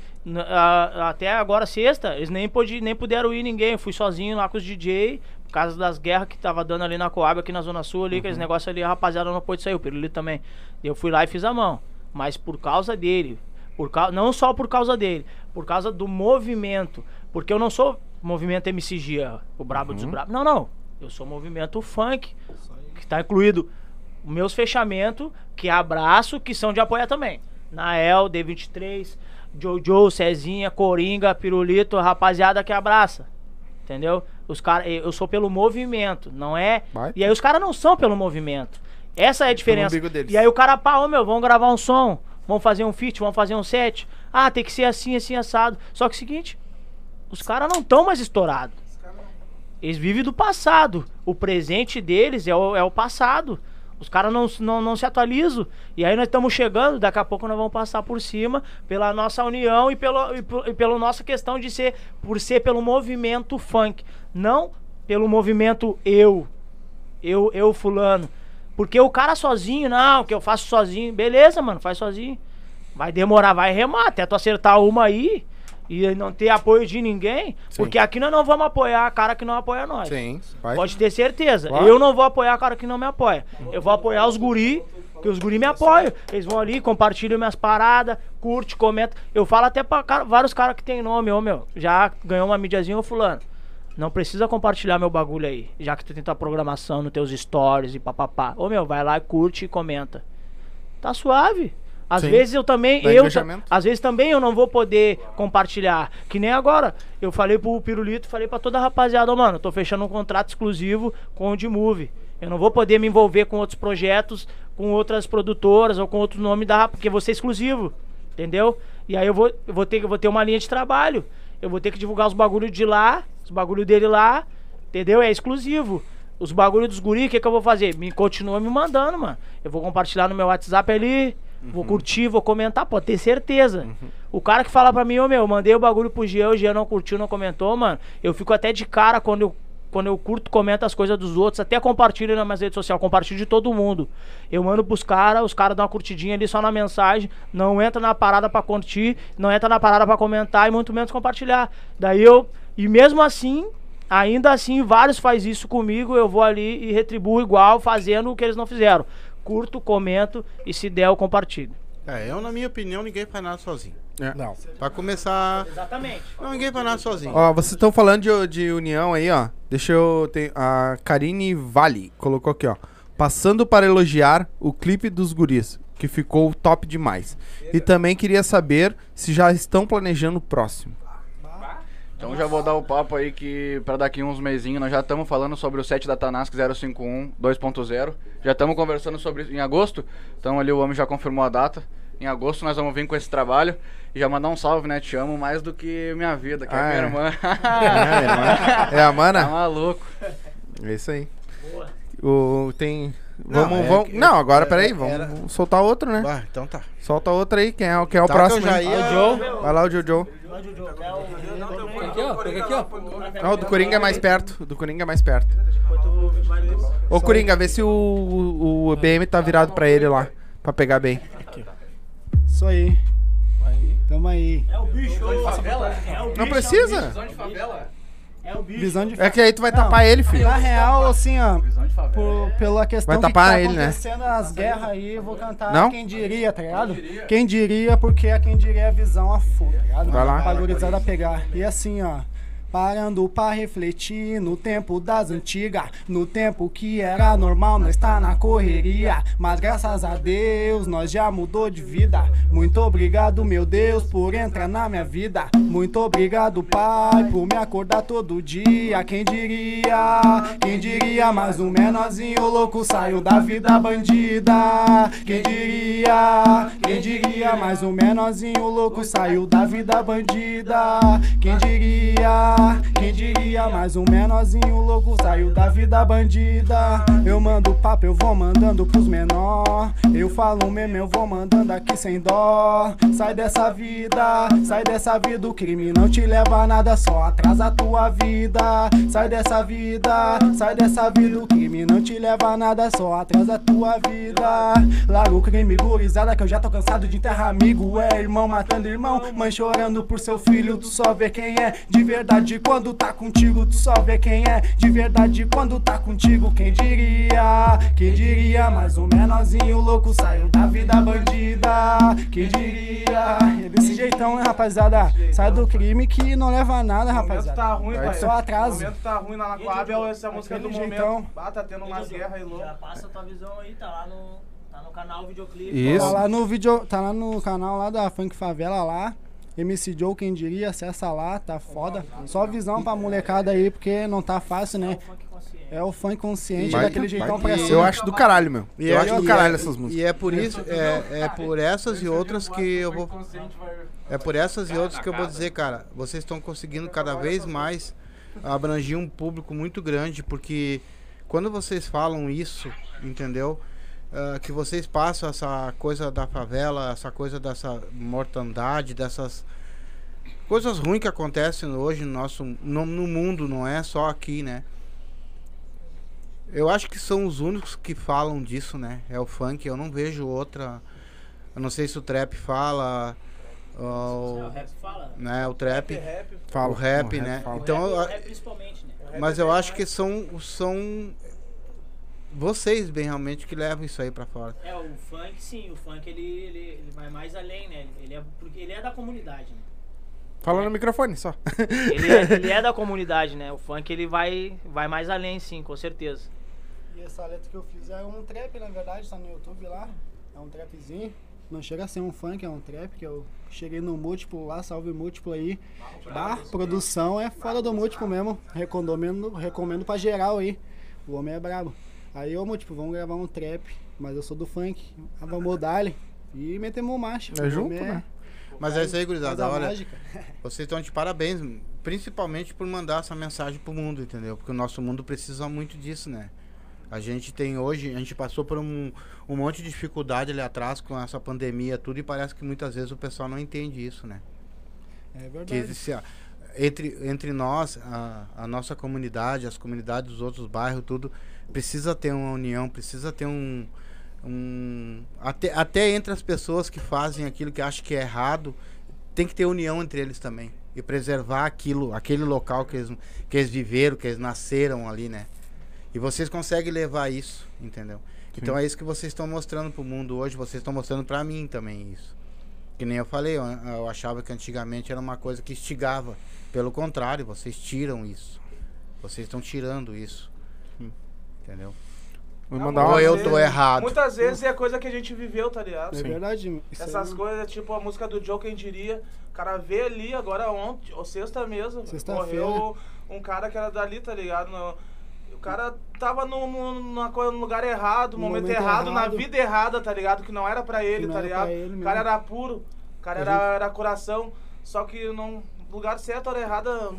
Speaker 7: Até agora, sexta, eles nem, podi, nem puderam ir ninguém. Eu fui sozinho lá com os DJ, por causa das guerras que tava dando ali na Coab, aqui na Zona Sul, ali, aqueles negócios ali, a rapaziada não pôde sair, o Pirulito também. Eu fui lá e fiz a mão. Mas por causa dele. Por cau- não só por causa dele, por causa do movimento. Porque eu não sou movimento MCG, o Brabo dos Brabos. Não, não. Eu sou movimento funk, que tá incluído meus fechamentos, que abraço, que são de apoiar também. Nael, D23, Jojo, Cezinha, Coringa, Pirulito, rapaziada que abraça. Entendeu? Os cara, eu sou pelo movimento, não é?
Speaker 1: Vai.
Speaker 7: E aí os caras não são pelo movimento. Essa é a diferença. E aí o cara, pá, ô meu, vamos gravar um som, vamos fazer um feat, vamos fazer um set. Ah, tem que ser assim, assim, assado. Só que é o seguinte, os caras não estão mais estourados. Eles vivem do passado. O presente deles é o, é o passado. Os caras não, não, não se atualizam. E aí nós estamos chegando, daqui a pouco nós vamos passar por cima pela nossa união e, pelo, e, e pela nossa questão de ser, por ser pelo movimento funk. Não pelo movimento eu. Eu, eu fulano. Porque o cara sozinho, não, que eu faço sozinho. Beleza, mano, faz sozinho. Vai demorar, vai remar até tu acertar uma aí e não ter apoio de ninguém. Porque aqui nós não vamos apoiar a cara que não apoia nós.
Speaker 1: Sim, vai.
Speaker 7: Pode ter certeza.
Speaker 1: Claro.
Speaker 7: Eu não vou apoiar a cara que não me apoia. Eu vou apoiar os guri, que os guri me apoiam. Eles vão ali, compartilham minhas paradas, curte, comenta. Eu falo até pra cara- vários caras que tem nome, ô meu, já ganhou uma mídiazinha, ô fulano. Não precisa compartilhar meu bagulho aí, já que tu tem tua programação nos teus stories e papapá. Ô meu, vai lá, curte e comenta. Tá suave. Às
Speaker 1: Sim.
Speaker 7: vezes eu também,
Speaker 1: Dá
Speaker 7: eu, às vezes também eu não vou poder compartilhar. Que nem agora. Eu falei pro Pirulito, falei pra toda a rapaziada, ó, mano, tô fechando um contrato exclusivo com o D-Move. Eu não vou poder me envolver com outros projetos, com outras produtoras ou com outro nome da porque vou ser exclusivo. Entendeu? E aí eu vou, eu vou ter eu vou ter uma linha de trabalho. Eu vou ter que divulgar os bagulhos de lá, os bagulhos dele lá, entendeu? É exclusivo. Os bagulhos dos guri, o que, que eu vou fazer? Me continua me mandando, mano. Eu vou compartilhar no meu WhatsApp ali, vou curtir, vou comentar, pode ter certeza. O cara que fala pra mim, ô meu, eu mandei o bagulho pro Jean, o Jean não curtiu, não comentou, mano. Eu fico até de cara quando eu, quando eu curto, comento as coisas dos outros, até compartilho nas minhas redes sociais, compartilho de todo mundo. Eu mando pros caras, os caras dão uma curtidinha ali só na mensagem, não entra na parada pra curtir, não entra na parada pra comentar e muito menos compartilhar. Daí eu, e mesmo assim, ainda assim, vários faz isso comigo, eu vou ali e retribuo igual, fazendo o que eles não fizeram. Curto, comento e se der, eu compartilho.
Speaker 2: É, eu, na minha opinião, ninguém faz nada sozinho.
Speaker 3: Não.
Speaker 2: Pra começar.
Speaker 7: Exatamente.
Speaker 2: Não, ninguém faz nada sozinho.
Speaker 1: Ó, vocês estão falando de, de união aí, ó. Deixa eu. Tem, a Karine Vale colocou aqui, ó. Passando para elogiar o clipe dos guris, que ficou top demais. E também queria saber se já estão planejando o próximo.
Speaker 4: Então já vou dar o papo aí que pra daqui uns mesinhos nós já estamos falando sobre o set da Tanask 051 2.0. Já estamos conversando sobre isso em agosto. Então ali o homem já confirmou a data. Em agosto nós vamos vir com esse trabalho e já mandar um salve, né? Te amo mais do que minha vida, que
Speaker 1: Ah,
Speaker 4: é [LAUGHS]
Speaker 1: é. [LAUGHS]
Speaker 4: minha irmã.
Speaker 1: É a
Speaker 4: Tá
Speaker 1: mana?
Speaker 4: maluco.
Speaker 1: É isso aí. O, tem. Vamos,
Speaker 2: Não, é
Speaker 1: vamos- não, agora
Speaker 2: é-
Speaker 1: peraí, vamos
Speaker 2: era-
Speaker 1: soltar outro, né?
Speaker 2: Ah, então tá.
Speaker 1: Solta outro aí, quem é, quem é o
Speaker 2: Tá,
Speaker 1: próximo?
Speaker 2: que eu já ia-
Speaker 1: Vai lá o Jojo.
Speaker 3: Aqui, ó. Pega aqui, ó.
Speaker 1: Não, o do Coringa é mais perto. O do Coringa é mais perto. Ô, Coringa, vê se o, o, o BM tá virado pra ele lá. Pra pegar bem.
Speaker 6: Isso aí. Tamo aí.
Speaker 1: Não precisa.
Speaker 6: Visão de
Speaker 1: É que aí tu vai tapar ele, filho.
Speaker 6: Na real, assim, ó, por- pela questão
Speaker 1: Vai
Speaker 6: que
Speaker 1: tapar
Speaker 6: tá
Speaker 1: ele, né?
Speaker 6: acontecendo as guerras aí, eu vou cantar
Speaker 1: Não?
Speaker 6: quem diria, tá ligado? Quem diria, porque é quem diria a visão a full, tá ligado?
Speaker 1: Vai lá.
Speaker 6: Pra gurizada pegar. E assim, ó. Parando pra refletir no tempo das antigas, no tempo que era normal, nós tá na correria. Mas graças a Deus, nós já mudou de vida. Muito obrigado, meu Deus, por entrar na minha vida. Muito obrigado, Pai, por me acordar todo dia. Quem diria, quem diria, mais um menorzinho louco saiu da vida bandida. Quem diria, quem diria, mais um menorzinho louco saiu da vida bandida. Quem diria, quem diria, mais um menorzinho louco saiu da vida bandida. Eu mando papo, eu vou mandando pros menor. Eu falo mesmo, eu vou mandando aqui sem dó. Sai dessa vida, sai dessa vida, o crime não te leva a nada, só atrasa a tua vida. Sai dessa vida, sai dessa vida, o crime não te leva a nada, só atrasa a tua vida. Larga o crime, gurizada, que eu já tô cansado de enterrar amigo. É irmão matando irmão, mãe chorando por seu filho, tu só vê quem é de verdade quando tá contigo, tu só vê quem é de verdade quando tá contigo. Quem diria, quem diria, mais um menorzinho louco saiu da vida bandida. Quem diria, é desse jeitão, né, rapaziada? Sai do crime que não leva a nada,
Speaker 5: O momento
Speaker 6: rapaziada.
Speaker 5: tá ruim,
Speaker 6: É
Speaker 5: pai.
Speaker 6: só atraso.
Speaker 5: O momento tá ruim na Coab, é essa música do momento. Ah, tá tendo umas guerras aí
Speaker 7: Já
Speaker 5: loucas.
Speaker 7: passa a tua visão aí, tá lá no, tá no canal videoclipe.
Speaker 1: Isso.
Speaker 6: Tá lá no vídeo, tá lá no canal lá da Funk Favela lá. MC Joe, quem diria, acessa lá, tá foda. Só visão pra molecada aí, porque não tá fácil, né? É o funk consciente, daquele jeitão pra cima.
Speaker 1: Eu acho do caralho, meu.
Speaker 2: E
Speaker 1: Eu
Speaker 2: é-
Speaker 1: acho do caralho
Speaker 2: é-
Speaker 1: essas músicas.
Speaker 2: E é por isso, é, é por essas e outras que eu vou. É por essas e outras que eu vou dizer, cara, vocês estão conseguindo cada vez mais abranger um público muito grande, porque quando vocês falam isso, entendeu? Ah, que vocês passam essa coisa da favela, essa coisa dessa mortandade, dessas coisas ruins que acontecem hoje no nosso no, no mundo, não é só aqui, né? Eu acho que são os únicos que falam disso, né? É o funk, eu não vejo outra. Eu não sei se o trap fala. ou-
Speaker 7: O rap fala.
Speaker 2: né, o trap,
Speaker 5: Rap,
Speaker 1: Fala,
Speaker 2: o rap,
Speaker 1: o rap
Speaker 2: né?
Speaker 1: fala.
Speaker 2: Então,
Speaker 7: o rap, o rap principalmente, né?
Speaker 2: mas eu acho que são são vocês bem realmente que levam isso aí pra fora.
Speaker 7: É, o funk, sim, o funk ele, ele, ele vai mais além, né? Ele é, porque ele é da comunidade, né?
Speaker 1: Fala no microfone só.
Speaker 7: Ele é, [LAUGHS] ele é da comunidade, né? O funk ele vai, vai mais além, sim, com certeza.
Speaker 6: E essa letra que eu fiz é um trap, na verdade, tá no YouTube lá. É um trapzinho. Não chega a ser um funk, é um trap que eu cheguei no múltiplo lá, salve múltiplo aí. Bah, produção é fora do múltiplo mesmo. Recomendo, recomendo pra geral aí. O homem é brabo. Aí, ô múltiplo, vamos gravar um trap, mas eu sou do funk. Ah, vamos dar E metemos marcha.
Speaker 1: É junto,
Speaker 6: homem
Speaker 1: né?
Speaker 2: Mas é isso aí, gurizada.
Speaker 6: a
Speaker 2: Olha, [LAUGHS] vocês estão de parabéns, principalmente por mandar essa mensagem pro mundo, entendeu? Porque o nosso mundo precisa muito disso, né? A gente tem hoje, a gente passou por um, um monte de dificuldade ali atrás com essa pandemia, tudo, e parece que muitas vezes o pessoal não entende isso, né?
Speaker 6: É
Speaker 2: que
Speaker 6: verdade.
Speaker 2: existe, a- entre, entre nós, a, a nossa comunidade, as comunidades dos outros bairros, tudo, precisa ter uma união, precisa ter um. um até, até entre as pessoas que fazem aquilo que acham que é errado, tem que ter união entre eles também. E preservar aquilo, aquele local que eles, que eles viveram, que eles nasceram ali, né? E vocês conseguem levar isso, entendeu? Então é isso que vocês estão mostrando pro mundo hoje, vocês estão mostrando pra mim também isso. Que nem eu falei, eu, eu achava que antigamente era uma coisa que instigava. Pelo contrário, vocês tiram isso. Vocês estão tirando isso. Entendeu?
Speaker 1: Vou
Speaker 5: Ah,
Speaker 1: mandar
Speaker 2: Ou
Speaker 1: uma...
Speaker 2: eu tô errado.
Speaker 5: Muitas vezes é coisa que a gente viveu, tá ligado?
Speaker 6: É verdade. Isso
Speaker 5: Essas
Speaker 6: aí-
Speaker 5: coisas, tipo a música do Joe, quem diria. O cara vê ali agora ontem, ou sexta mesmo.
Speaker 6: Sexta-feira.
Speaker 5: Morreu um cara que era dali, tá ligado? No- o cara tava no, no, no lugar errado, no momento,
Speaker 6: momento
Speaker 5: errado, na
Speaker 6: errado.
Speaker 5: vida errada, tá ligado? Que não era pra ele, tá ligado?
Speaker 6: ele
Speaker 5: o cara era puro, o cara era, era coração. Só que no lugar certo, hora errada.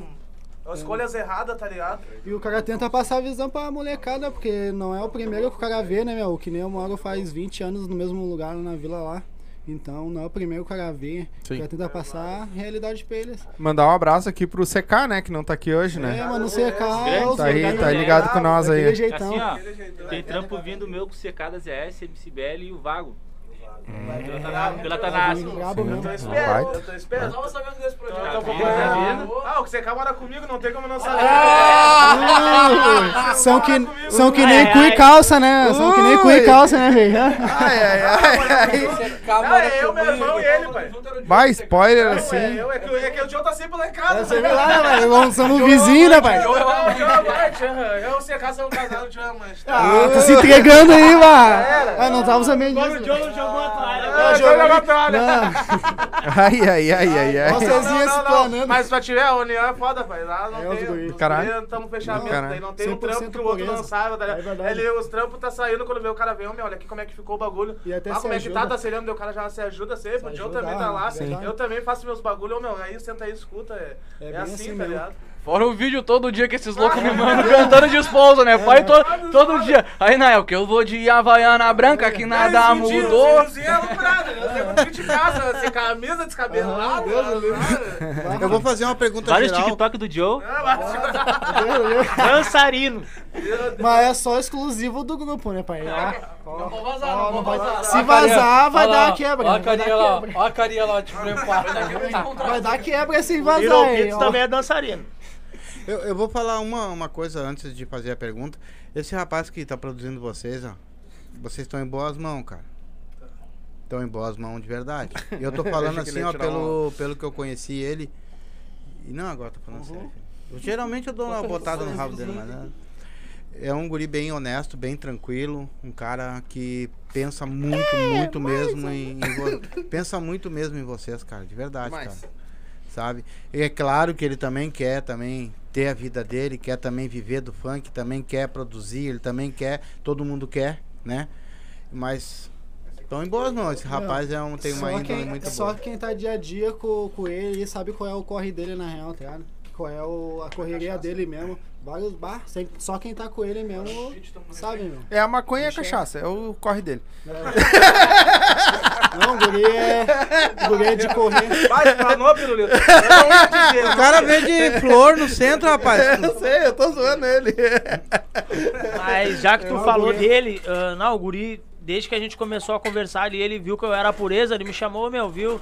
Speaker 6: É.
Speaker 5: Escolhas erradas, tá ligado?
Speaker 6: E o cara tenta passar a visão pra molecada, porque não é o primeiro que o cara vê, né, meu? Que nem eu moro faz 20 anos no mesmo lugar na vila lá. Então não é o primeiro que o cara vê.
Speaker 1: Sim.
Speaker 6: O cara tenta passar a realidade pra eles.
Speaker 1: Mandar um abraço aqui pro CK, né? Que não tá aqui hoje,
Speaker 6: É,
Speaker 1: né?
Speaker 6: mano, você cara.
Speaker 8: Grande,
Speaker 1: Tá aí, tá ligado com nós aí.
Speaker 6: jeitão.
Speaker 8: Assim, ó, tem trampo vindo meu com CK da ZS, MCBL e o Vago.
Speaker 1: Hum.
Speaker 8: Pela.
Speaker 6: Brabo
Speaker 5: Eu tô esperando, eu tô esperando.
Speaker 7: Tava sabendo desse
Speaker 5: Eu
Speaker 7: projeto.
Speaker 8: Tá?
Speaker 5: Ah, o que você mora comigo, não tem como não saber.
Speaker 6: Uh, são que, são que nem cu e calça, né? São que nem cu e calça, né, velho?
Speaker 1: Ai, ai, ai,
Speaker 5: é eu, meu irmão e ele, pai.
Speaker 1: Vai, spoiler
Speaker 5: é
Speaker 1: assim.
Speaker 5: é que, é o Joe tá sempre lá em casa.
Speaker 6: Você vê lá, né, velho? Somos vizinhos, né, pai?
Speaker 5: O. Eu sei que são casados, te amo, mas...
Speaker 6: Ah, tá se entregando aí, mano. Ah, não tava sabendo
Speaker 7: Agora o
Speaker 6: disso.
Speaker 7: Joe jogou a toalha.
Speaker 5: Ah, a toalha. [LAUGHS]
Speaker 1: Ai, ai, ai, ai, ai.
Speaker 6: Nossa,
Speaker 5: Não,
Speaker 6: Cezinha
Speaker 5: não,
Speaker 6: se
Speaker 5: não,
Speaker 6: planando.
Speaker 5: Mas se tiver a união é foda, pai. Lá não
Speaker 6: É,
Speaker 5: tem.
Speaker 1: Caralho.
Speaker 5: Tamo fechamento,
Speaker 1: Caralho.
Speaker 5: daí não tem um
Speaker 6: 100%
Speaker 5: trampo que o outro não. Tá?
Speaker 6: É verdade.
Speaker 5: Ele, os trampos tá saindo quando vê o cara vem, meu, olha aqui como é que ficou o bagulho.
Speaker 6: E até
Speaker 5: ah,
Speaker 6: se
Speaker 5: como é que tá, tá seriando, daí o cara já se ajuda sempre. O também tá lá.
Speaker 6: sim.
Speaker 5: Eu também faço meus bagulhos, ô meu, aí senta aí, escuta. É,
Speaker 6: É
Speaker 5: é assim,
Speaker 6: assim
Speaker 5: tá ligado?
Speaker 4: Fora o vídeo todo dia que esses loucos me [LAUGHS] mandam cantando de esposa, né? Pai, to, todo dia. Aí, Nael, que eu vou de Havaiana branca, que nada mudou.
Speaker 5: é sem [LAUGHS] camisa, descabelado.
Speaker 2: Eu vou fazer uma pergunta
Speaker 8: Vários
Speaker 2: geral.
Speaker 8: TikTok do Joe.
Speaker 5: Ah, [LAUGHS]
Speaker 7: Dançarino.
Speaker 6: Mas é só exclusivo do grupo, né, pai? Ah,
Speaker 3: Não vou vazar, não vou vazar.
Speaker 6: Se vazar, vai dar quebra.
Speaker 3: Olha a carinha lá, olha a carinha lá.
Speaker 6: Vai dar quebra se vazar
Speaker 7: Little Pits
Speaker 6: ó.
Speaker 7: também é dançarino.
Speaker 2: Eu, eu vou falar uma, uma coisa antes de fazer a pergunta. Esse rapaz que tá produzindo vocês, ó. Vocês estão em boas mãos, cara. Estão em boas mãos de verdade. E eu tô [LAUGHS] falando assim, ó, pelo, pelo que eu conheci ele. E não, agora tô falando sério. filho. Geralmente eu dou uma botada no rabo dele, mas né? é um guri bem honesto, bem tranquilo, um cara que pensa muito, muito mesmo em, em pensa muito mesmo em vocês, cara, de verdade,
Speaker 1: Mais.
Speaker 2: cara. Sabe? E é claro que ele também quer também ter a vida dele, quer também viver do funk, também quer produzir, ele também quer, todo mundo quer, né? Mas estão em boas mãos. Esse rapaz é um, tem uma
Speaker 6: Só
Speaker 2: índole
Speaker 6: quem,
Speaker 2: muito
Speaker 6: só
Speaker 2: boa.
Speaker 6: quem tá dia a dia com, com ele e sabe qual é o corre dele na real, tá ligado? Qual é o- a correria dele mesmo. Vários bar, sem- só quem tá com ele mesmo sabe, meu.
Speaker 1: É a maconha e a cachaça, é o corre dele.
Speaker 6: Não, o guri é. O guri é de correr.
Speaker 5: Vai, planou, pirulito. [LAUGHS] Não ia dizer,
Speaker 2: O
Speaker 5: não
Speaker 2: cara vende flor no centro, rapaz. [LAUGHS]
Speaker 1: Eu sei, eu tô zoando ele.
Speaker 7: Mas já que tu
Speaker 6: É,
Speaker 7: falou
Speaker 6: guri-
Speaker 7: dele, ah, não, o guri, desde que a gente começou a conversar ali, ele viu que eu era pureza, ele me chamou, meu, viu?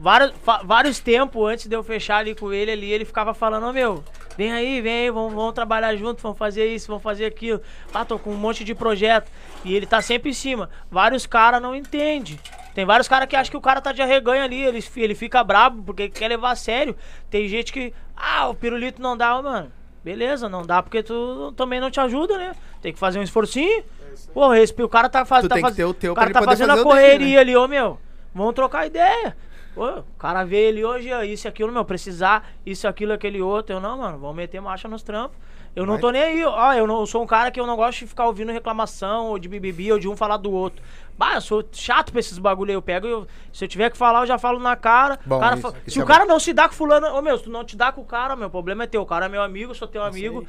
Speaker 7: Vários, vários tempos antes de eu fechar ali com ele ali, ele ficava falando, ô meu, vem aí, vem aí, vamos, vamos trabalhar junto, vamos fazer isso, vamos fazer aquilo. Ah, tô com um monte de projeto. E ele tá sempre em cima. Vários caras não entendem. Tem vários caras que acham que o cara tá de arreganho ali, ele, ele fica brabo porque quer levar a sério. Tem gente que, ah, o pirulito não dá, mano. Beleza, não dá porque tu também não te ajuda, né? Tem que fazer um esforcinho. Pô, o cara tá, faz,
Speaker 1: Tu
Speaker 7: tá
Speaker 1: tem que
Speaker 7: faz-
Speaker 1: ter o teu
Speaker 7: o cara tá fazendo
Speaker 1: fazer
Speaker 7: a
Speaker 1: o dele,
Speaker 7: correria
Speaker 1: né?
Speaker 7: ali, ô meu. Vamos trocar ideia. O cara veio ali hoje, isso e aquilo, meu, precisar, isso, aquilo, aquele outro. Eu não, mano, vamos meter marcha nos trampos. Eu não tô nem aí, ó, eu, não, eu sou um cara que eu não gosto de ficar ouvindo reclamação, ou de bibibi, ou de um falar do outro. Bah, eu sou chato pra esses bagulho aí, eu pego, eu- se eu tiver que falar, eu já falo na cara.
Speaker 1: Bom,
Speaker 7: cara
Speaker 1: isso-
Speaker 7: fa-
Speaker 1: isso
Speaker 7: se
Speaker 1: é
Speaker 7: o cara não se dá com fulano, ô meu, se tu não te dá com o cara, meu, problema é teu. O cara é meu amigo, eu sou teu amigo.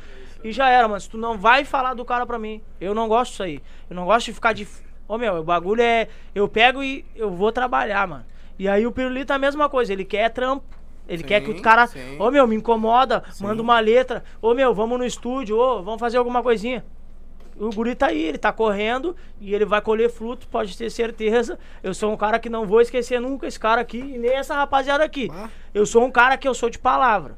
Speaker 7: E já era, mano. Se tu não vai falar do cara pra mim, eu não gosto disso aí. Eu não gosto de ficar de. Ô meu, o bagulho é. Eu pego e eu vou trabalhar, mano. E aí o pirulito é a mesma coisa, ele quer trampo. Ele quer que o
Speaker 1: Sim,
Speaker 7: cara,
Speaker 1: sim.
Speaker 7: ô meu, me incomoda, manda uma letra, ô meu, vamos no estúdio, ô, vamos fazer alguma coisinha. O guri tá aí, ele tá correndo e ele vai colher fruto, pode ter certeza. Eu sou um cara que não vou esquecer nunca esse cara aqui e nem essa rapaziada aqui.
Speaker 6: Ah.
Speaker 7: Eu sou um cara que eu sou de palavra.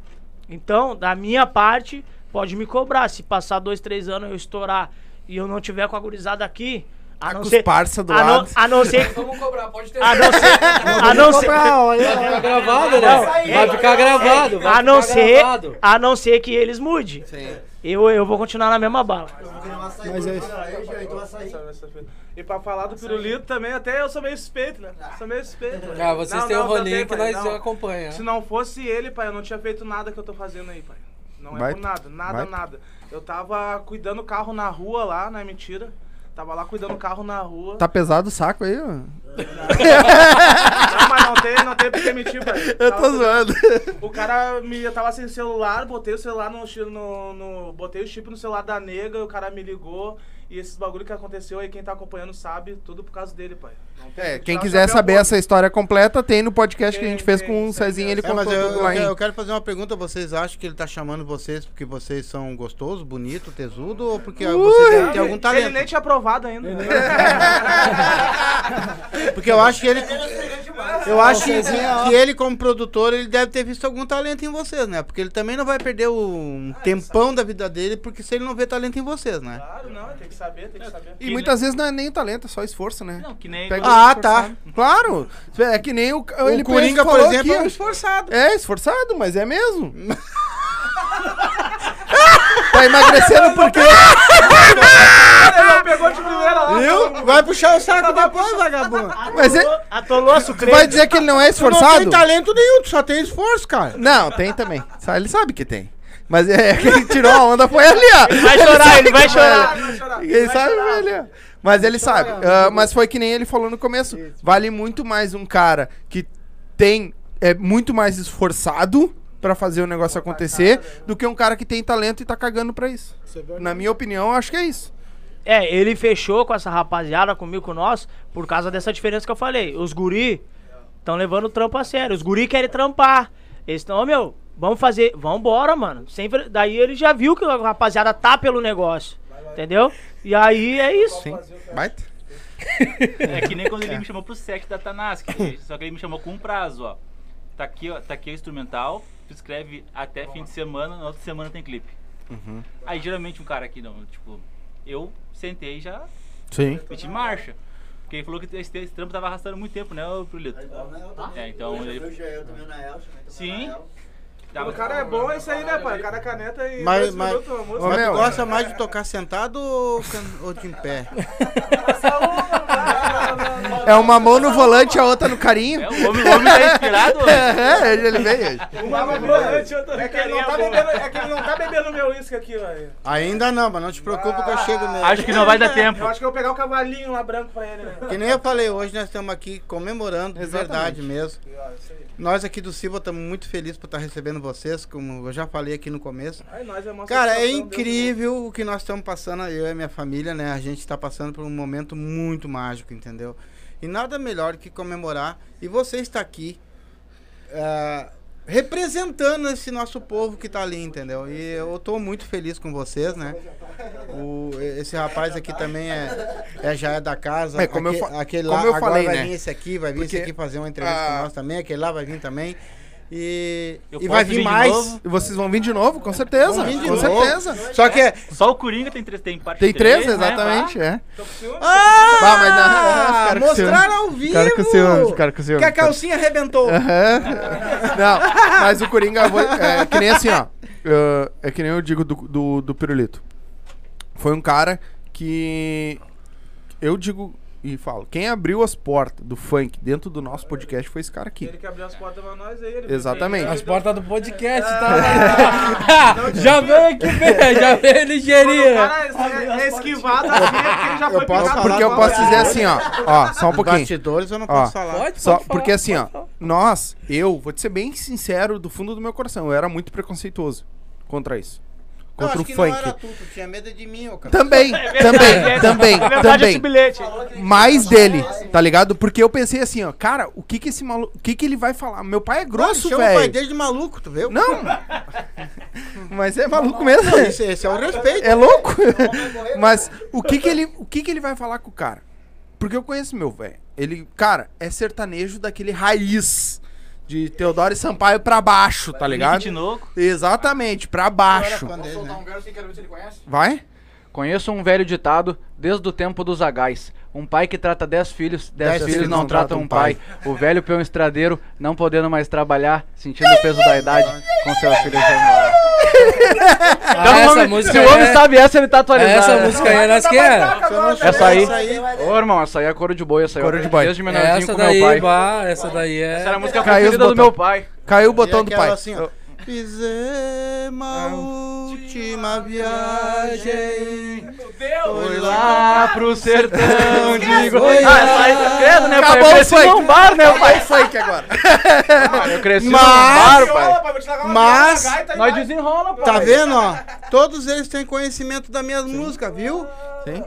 Speaker 7: Então, da minha parte, pode me cobrar. Se passar dois, três anos eu estourar e eu não tiver com a gurizada aqui, a
Speaker 1: Tá
Speaker 7: não
Speaker 1: com os
Speaker 7: ser.
Speaker 1: parça do
Speaker 7: a, não,
Speaker 1: lado.
Speaker 7: a não ser.
Speaker 3: Vamos cobrar, pode ter.
Speaker 7: A não ser. A não ser.
Speaker 3: Vai ficar gravado, né? Vai ficar gravado. vai
Speaker 7: A não ser.
Speaker 3: gravado.
Speaker 7: A não ser que eles mudem. Eu, eu vou continuar na mesma bala.
Speaker 6: Mas é isso.
Speaker 5: E pra falar do pirulito também, até eu sou meio suspeito, né? Sou meio suspeito.
Speaker 3: Ah, vocês
Speaker 5: Não,
Speaker 3: têm
Speaker 5: não,
Speaker 3: o Rolinho
Speaker 5: também,
Speaker 3: que
Speaker 5: pai,
Speaker 3: nós
Speaker 5: não.
Speaker 3: acompanha.
Speaker 5: Se não fosse ele, pai, eu não tinha feito nada que eu tô fazendo aí, pai. Não é por nada, nada,
Speaker 1: vai-
Speaker 5: nada. Eu tava cuidando do carro na rua lá, não é mentira. Tava lá cuidando do carro na rua.
Speaker 1: Tá pesado o saco aí, ó.
Speaker 5: Não, mas não tem, não tem porque mentir, pai. [LAUGHS]
Speaker 1: Eu tô zoando.
Speaker 5: O cara me. Eu tava sem celular, botei o celular no, no, no. Botei o chip no celular da nega, o cara me ligou. E esses bagulho que aconteceu aí, quem tá acompanhando sabe, tudo por causa dele, pai. Não tem
Speaker 1: É,
Speaker 5: que
Speaker 1: quem quiser saber essa história completa, tem no podcast que a
Speaker 5: Tem,
Speaker 1: gente fez
Speaker 5: tem,
Speaker 1: com o
Speaker 5: tem,
Speaker 1: Cezinho, ele
Speaker 5: tem.
Speaker 2: É, mas
Speaker 1: contou
Speaker 2: eu,
Speaker 1: tudo
Speaker 2: eu
Speaker 1: lá
Speaker 2: quero,
Speaker 1: em...
Speaker 2: eu quero fazer uma pergunta. Vocês acham que ele tá chamando vocês porque vocês são gostosos, bonitos, tesudo ou porque vocês devem ter algum
Speaker 5: Ele
Speaker 2: talento?
Speaker 5: nem tinha aprovado ainda. [LAUGHS]
Speaker 2: Porque eu acho que ele. Eu acho que, que ele, como produtor, ele deve ter visto algum talento em vocês, né? Porque ele também não vai perder o- um tempão da vida dele, porque se ele não vê talento em vocês, né?
Speaker 5: Claro, não, tem que saber, tem que saber.
Speaker 1: E muitas vezes não é nem o talento, é só esforço, né?
Speaker 8: Não, que nem.
Speaker 1: Pega
Speaker 2: Ah, tá.
Speaker 1: esforçado. Claro! É que nem o...
Speaker 2: O
Speaker 1: ele
Speaker 2: Coringa, por
Speaker 1: falou
Speaker 2: exemplo,
Speaker 1: aqui,
Speaker 2: é um
Speaker 1: ó.
Speaker 2: esforçado.
Speaker 1: É, esforçado, mas é mesmo. [LAUGHS] tá emagrecendo porque...
Speaker 5: Ele pegou de primeira lá.
Speaker 2: Viu? Vai puxar o saco depois, vagabundo.
Speaker 1: Mas é...
Speaker 7: Atolou a
Speaker 1: vai dizer que ele não é
Speaker 2: Tu não tem
Speaker 1: esforçado?
Speaker 2: talento nenhum, tu só tem esforço, cara.
Speaker 1: Não, tem também. Ele sabe que tem. Mas é [LAUGHS] quem tirou a onda foi ali, ó.
Speaker 7: Ele vai chorar,
Speaker 1: sabe
Speaker 7: ele vai chorar.
Speaker 1: ali.
Speaker 5: Vai chorar,
Speaker 1: Quem
Speaker 5: vai
Speaker 1: sabe
Speaker 5: chorar.
Speaker 1: foi ali, ó. Mas ele sabe. Ah, mas foi que nem ele falou no começo. Vale muito mais um cara que tem é muito mais esforçado pra fazer o negócio acontecer do que um cara que tem talento e tá cagando pra isso.
Speaker 6: É.
Speaker 1: Na minha opinião, eu acho que é isso.
Speaker 7: É, ele fechou com essa rapaziada, comigo, com nós, por causa dessa diferença que eu falei. Os guri estão levando o trampo a sério. Os guri querem trampar. Eles estão, ô meu, vamos fazer, vambora, mano. Sempre, daí ele já viu que a rapaziada tá pelo negócio. Entendeu? E aí é isso.
Speaker 1: Sim. Baita.
Speaker 8: É que nem quando ele me [LAUGHS] chamou pro set da Tanask. Só que ele me chamou com um prazo, ó. Tá aqui, ó, tá aqui o instrumental, tu escreve até fim de semana, na outra semana tem clipe. Aí geralmente um cara aqui não, tipo, eu sentei e já
Speaker 1: Sim.
Speaker 8: meti marcha. Porque ele falou que esse, esse trampo tava arrastando muito tempo, né, ô Prulito? É, então ele. Sim.
Speaker 5: O cara é bom, é isso aí, né, pai? O cara caneta e.
Speaker 2: Mas, mas.
Speaker 1: Ô,
Speaker 2: mas tu
Speaker 1: meu.
Speaker 2: gosta mais de tocar sentado ou, ou de em pé? [LAUGHS]
Speaker 1: É uma mão no volante, a outra no carinho.
Speaker 8: É, o homem, o homem tá inspirado, ó. [LAUGHS]
Speaker 1: É, ele veio hoje.
Speaker 5: Uma volante, outra é que ele não tá bebendo, é que ele não tá bebendo meu uísque aqui, velho.
Speaker 2: Ainda não, mas não te preocupa que eu chego nele.
Speaker 8: Acho que não vai dar tempo.
Speaker 5: Eu acho que eu vou pegar o cavalinho lá branco pra ele, né?
Speaker 2: Que nem eu falei, hoje nós estamos aqui comemorando, de verdade mesmo. Nós aqui do Silva estamos muito felizes por estar recebendo vocês, como eu já falei aqui no começo.
Speaker 5: Nós é
Speaker 2: Cara, é incrível o que nós estamos passando, eu e minha família, né? A gente está passando por um momento muito mágico, entendeu? E nada melhor que comemorar. E você está aqui ah, representando esse nosso povo que tá ali, entendeu? E eu tô muito feliz com vocês, né? O, esse rapaz aqui também é, é- já é da casa.
Speaker 1: É, como eu
Speaker 2: Aque-
Speaker 1: fa-
Speaker 2: aquele
Speaker 1: como
Speaker 2: lá,
Speaker 1: eu
Speaker 2: agora
Speaker 1: falei,
Speaker 2: vai
Speaker 1: né?
Speaker 2: vir esse aqui, vai vir
Speaker 1: Porque,
Speaker 2: esse aqui fazer uma entrevista
Speaker 1: ah,
Speaker 2: com nós também, aquele lá vai vir também. E, e vai
Speaker 8: vir
Speaker 2: vir mais.
Speaker 1: E vocês vão vir de novo, com certeza.
Speaker 2: Vão vir de
Speaker 1: com
Speaker 2: novo.
Speaker 1: certeza.
Speaker 2: Só que é.
Speaker 8: Só o Coringa tem três, tem parte
Speaker 1: Tem três,
Speaker 8: três, né?
Speaker 1: exatamente, é.
Speaker 5: Com ciúme.
Speaker 2: Ah!
Speaker 1: Bah, mas ficaram com
Speaker 2: mostraram ao vivo!
Speaker 1: Ficaram com ciúme, ficaram com ciúme.
Speaker 2: Que a calcinha arrebentou.
Speaker 1: Não, mas o Coringa foi- é que nem assim, ó. é, É que nem eu digo do, do, do Pirulito. Foi um cara que. Eu digo e falo, quem abriu as portas do funk dentro do nosso podcast foi esse cara aqui.
Speaker 5: Ele que abriu as portas pra nós aí. Ele
Speaker 1: Exatamente.
Speaker 3: As portas do podcast, tá? [LAUGHS] [LAUGHS] já veio aqui. [LAUGHS] Já veio
Speaker 5: Quando o cara é, é esquivado assim, é porque ele já
Speaker 2: Eu
Speaker 5: foi
Speaker 2: posso
Speaker 1: Porque eu posso
Speaker 2: é?
Speaker 1: dizer assim, ó. Ó, só um
Speaker 2: Os
Speaker 1: pouquinho.
Speaker 2: bastidores eu não
Speaker 1: Ó.
Speaker 2: posso falar.
Speaker 3: Pode,
Speaker 1: Só
Speaker 3: pode
Speaker 1: porque
Speaker 3: falar,
Speaker 1: assim, ó,
Speaker 3: falar.
Speaker 1: nós, eu, vou te ser bem sincero do fundo do meu coração, eu era muito preconceituoso contra isso.
Speaker 2: Não,
Speaker 1: Contra
Speaker 2: acho
Speaker 1: o
Speaker 2: que
Speaker 1: funk.
Speaker 2: não era tu, tu tinha medo de mim, ô cara.
Speaker 1: Também, [LAUGHS] também, também,
Speaker 7: É verdade esse
Speaker 1: também. Mais dele, tá ligado? Porque eu pensei assim, ó, cara, o que que esse maluco, o que que ele vai falar? Meu pai é grosso,
Speaker 2: Chama o pai
Speaker 1: velho.
Speaker 2: dele de maluco, tu viu?
Speaker 1: Não. [LAUGHS] Mas é maluco mesmo.
Speaker 2: Não, esse, esse é o respeito.
Speaker 1: É louco? Mas o que que ele, o que que ele vai falar com o cara? Porque eu conheço meu velho. Ele, cara, é sertanejo daquele raiz de Teodoro e Sampaio pra baixo, tá ligado?
Speaker 8: Tinoco.
Speaker 1: Exatamente, pra baixo.
Speaker 2: Fã dele, né?
Speaker 1: Vai?
Speaker 4: Conheço um velho ditado desde o tempo dos agais. Um pai que trata dez filhos, dez, filhos, não tratam um pai. O velho peão estradeiro, não podendo mais trabalhar, sentindo o peso da idade, com seus filhos já
Speaker 3: Ah, essa música
Speaker 4: Se o homem
Speaker 3: é...
Speaker 4: sabe essa, ele tá atualizado.
Speaker 3: Essa música aí é nós que é.
Speaker 2: Eu não
Speaker 4: Essa aí.
Speaker 2: essa aí.
Speaker 4: Ô, irmão, essa aí é coro de boi, essa aí.
Speaker 1: Coro
Speaker 4: eu
Speaker 1: de boi.
Speaker 4: Desde menorzinho
Speaker 3: Essa
Speaker 4: com meu
Speaker 3: daí,
Speaker 4: pai.
Speaker 3: bah, essa daí
Speaker 4: Essa era a
Speaker 3: é...
Speaker 4: música preferida do meu pai.
Speaker 1: Caiu o
Speaker 2: E
Speaker 1: botão do pai.
Speaker 2: assim, ó. Fizemos a última viagem.
Speaker 4: Foi lá pro sertão de Goiás. Ah, essa aí, credo, né, pai?
Speaker 1: Acabou
Speaker 4: Eu
Speaker 1: o
Speaker 4: cresci
Speaker 1: funk.
Speaker 4: num bar, né, pai?
Speaker 1: funk agora.
Speaker 4: Eu cresci
Speaker 2: Mas-
Speaker 4: num bar, pai.
Speaker 5: Pai,
Speaker 2: Mas-
Speaker 4: Nós desenrola, pai.
Speaker 2: Tá vendo, ó? Todos eles têm conhecimento das minhas músicas, viu?
Speaker 1: Sim.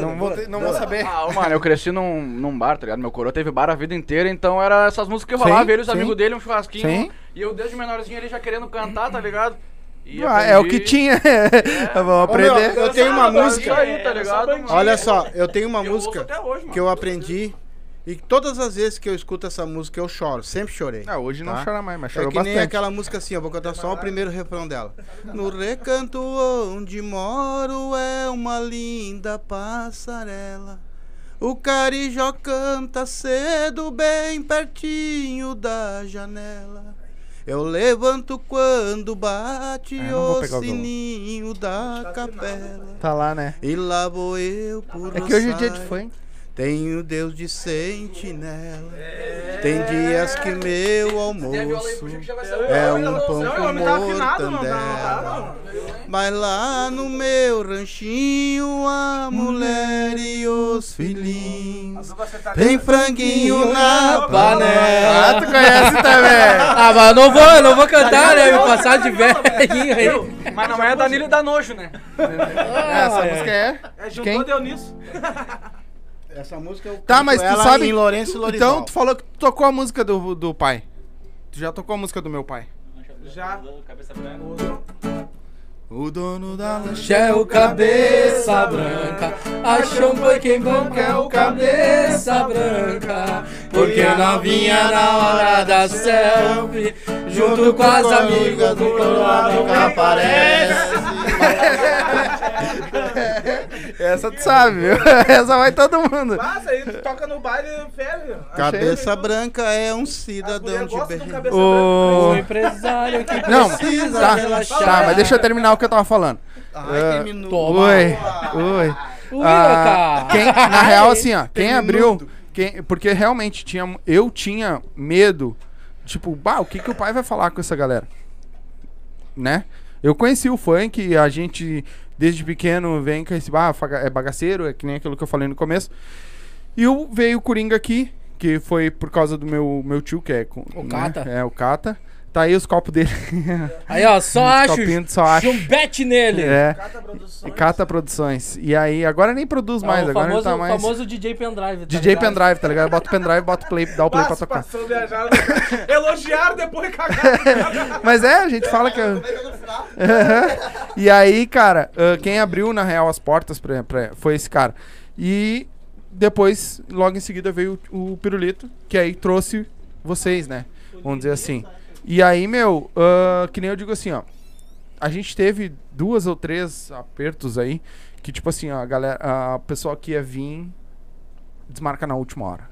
Speaker 1: Não vou, ter- não vou saber.
Speaker 4: Ah, ô, mano, eu cresci num, num bar, tá ligado? Meu coroa teve bar a vida inteira, então era essas músicas que
Speaker 1: Sim,
Speaker 4: rolava, ele e os
Speaker 1: sim.
Speaker 4: amigos dele, um churrasquinho.
Speaker 1: Sim.
Speaker 4: E eu desde menorzinho ele já querendo cantar, tá ligado? E
Speaker 1: Ah, é o que
Speaker 4: aprendi-
Speaker 1: tinha. [LAUGHS] Vamos
Speaker 2: Ô, meu,
Speaker 1: aprender.
Speaker 2: eu tenho uma
Speaker 4: Dançava,
Speaker 2: música.
Speaker 4: Isso aí, tá ligado? mano?
Speaker 2: Olha só, eu tenho uma
Speaker 4: Eu ouço
Speaker 2: música
Speaker 4: até hoje, mano.
Speaker 2: que eu aprendi e todas as vezes que eu escuto essa música eu choro, sempre chorei.
Speaker 1: Ah, hoje não
Speaker 2: Tá?
Speaker 1: chora mais, mas
Speaker 2: É
Speaker 1: chorou
Speaker 2: que nem
Speaker 1: bastante.
Speaker 2: aquela música assim, eu vou cantar só o primeiro refrão dela. No recanto onde moro é uma linda passarela. O carijó canta cedo bem pertinho da janela. Eu levanto quando bate
Speaker 1: vou
Speaker 2: o sininho da capela.
Speaker 1: Tá lá, né?
Speaker 2: E lá vou eu por
Speaker 1: É que hoje é dia de funk.
Speaker 2: Tenho Deus de sentinela. Tem dias que meu almoço é um pão com
Speaker 5: homem tá afinado, não tá? Não tá,
Speaker 2: mortandela.
Speaker 5: não.
Speaker 2: Mas lá no meu ranchinho a mulher e os filhinhos tem franguinho na
Speaker 1: Ah,
Speaker 2: panela.
Speaker 1: tu conhece também.
Speaker 3: Ah, mas eu não vou, eu não vou cantar, né? Me passar de velhinho aí.
Speaker 4: Mas não é Danilo e da Nojo, né?
Speaker 1: Essa música é.
Speaker 5: É, juntou,
Speaker 1: Quem?
Speaker 5: deu nisso.
Speaker 2: Essa música eu
Speaker 1: Tá, mas tu
Speaker 2: ela
Speaker 1: sabe.
Speaker 2: em Lourenço e Lorival.
Speaker 1: Então, tu falou que tu tocou a música do, do pai. Tu já tocou a música do meu pai.
Speaker 5: Já.
Speaker 8: Cabeça branca.
Speaker 1: O dono da lanche.
Speaker 3: É o cabeça branca, achou foi quem bom que é o cabeça branca. Porque novinha na hora da selfie, junto com as amigas do coroado que aparece. [LAUGHS]
Speaker 1: Essa tu sabe, viu? [LAUGHS] Essa vai todo mundo.
Speaker 5: Passa aí, tu toca no baile ferve.
Speaker 2: Cabeça branca é um cidadão de
Speaker 5: cabeça
Speaker 1: O...
Speaker 3: O empresário que
Speaker 1: Não,
Speaker 3: precisa
Speaker 1: tá,
Speaker 3: relaxar.
Speaker 1: tá, mas deixa eu terminar o que eu tava falando.
Speaker 2: Ai, terminou.
Speaker 3: Toma.
Speaker 1: Oi, oi.
Speaker 3: Ui,
Speaker 1: Ah, quem, na real, assim, ó, quem abriu. Quem, porque realmente tinha. Eu tinha medo. Tipo, bah, o que, que o pai vai falar com essa galera? Né? Eu conheci o funk, e a gente, desde pequeno, vem com esse. Ah, é bagaceiro, é que nem aquilo que eu falei no começo. E eu, veio o Coringa aqui, que foi por causa do meu, meu tio, que é...
Speaker 3: O
Speaker 1: né?
Speaker 3: Cata.
Speaker 1: É, o Cata. Tá aí os copos dele. [LAUGHS]
Speaker 3: Aí, ó, só acho.
Speaker 1: copinhos só acho.
Speaker 3: Chumbete nele.
Speaker 1: É,
Speaker 9: Cata Produções.
Speaker 1: e Cata Produções. E aí, agora nem produz mais,
Speaker 3: É o
Speaker 1: agora
Speaker 3: famoso,
Speaker 1: ele tá mais...
Speaker 3: famoso DJ Pendrive. tá
Speaker 1: DJ
Speaker 3: ligado?
Speaker 1: Pendrive, tá ligado? Bota o pendrive, bota o play, dá o play pra tocar.
Speaker 5: Viajaram. [LAUGHS] Elogiaram, depois cagaram. [LAUGHS]
Speaker 1: Mas é, a gente fala que.
Speaker 9: É
Speaker 1: e aí, cara, ah, quem abriu na real as portas pra, pra- foi esse cara. E depois, logo em seguida, veio o, o Pirulito, que aí trouxe vocês, né? Vamos dizer assim. E aí, meu, ah, que nem eu digo assim, ó. A gente teve duas ou três apertos aí, que tipo assim, ó, a galera, a pessoa que ia vir desmarca na última hora.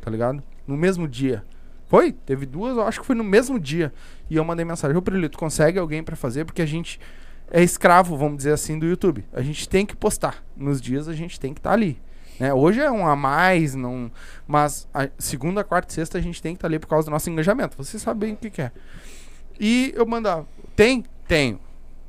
Speaker 1: Tá ligado? No mesmo dia. Foi? Teve duas, eu acho que foi no mesmo dia. E eu mandei mensagem, ô Pirulito, consegue alguém pra fazer? Porque a gente é escravo, vamos dizer assim, do YouTube. A gente tem que postar. Nos dias a gente tem que estar ali. Né? Hoje é um a mais, não... mas a segunda, quarta e sexta a gente tem que estar ali por causa do nosso engajamento. Vocês sabem o que, que é. E eu mandava, tem? Tenho.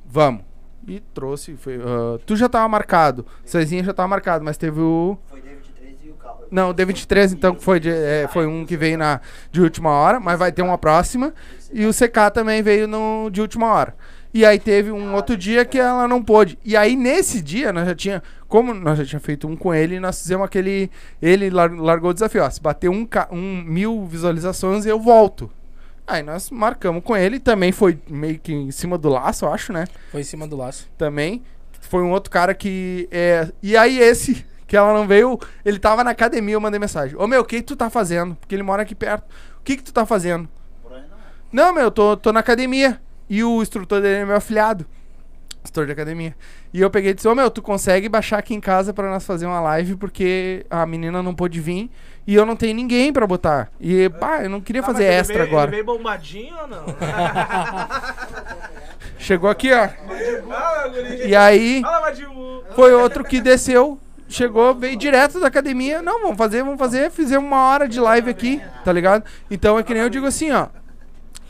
Speaker 1: Vamos. E trouxe. Foi, ah, tu já tava marcado. Cezinha já tava marcado, mas teve o.
Speaker 9: Foi David 13 e o Cal.
Speaker 1: Não, o D23, então, que foi, de- é, foi um que veio na, de última hora, mas vai ter uma próxima. E o CK também veio no, de última hora. E aí teve um outro dia que ela não pôde. E aí nesse dia nós já tinha. Como nós já tinha feito um com ele, nós fizemos aquele. Ele lar- largou o desafio. Ó, se bater um, um mil visualizações, eu volto. Aí nós marcamos com ele. Também foi meio que em cima do laço, eu acho, né?
Speaker 3: Foi em cima do laço.
Speaker 1: também. Foi um outro cara que. É... E aí, esse, [LAUGHS] que ela não veio, ele tava na academia, eu mandei mensagem. Ô meu, o que, tu tá fazendo? Porque ele mora aqui perto. O que, que tu tá fazendo? Não, meu, eu tô, tô na academia. E o instrutor dele é meu afilhado. Instrutor de academia. E eu peguei e disse, ô meu, tu consegue baixar aqui em casa pra nós fazer uma live, porque a menina não pôde vir e eu não tenho ninguém pra botar. E, pá, eu não queria
Speaker 5: Ah,
Speaker 1: fazer
Speaker 5: mas ele
Speaker 1: extra
Speaker 5: veio-
Speaker 1: agora.
Speaker 5: Ele veio bombadinho ou não? [LAUGHS]
Speaker 1: Chegou aqui, ó. E aí. Foi outro que desceu, chegou, veio direto da academia. Não, vamos fazer, vamos fazer. Fizemos uma hora de live aqui, tá ligado? Então é que nem eu digo assim, ó.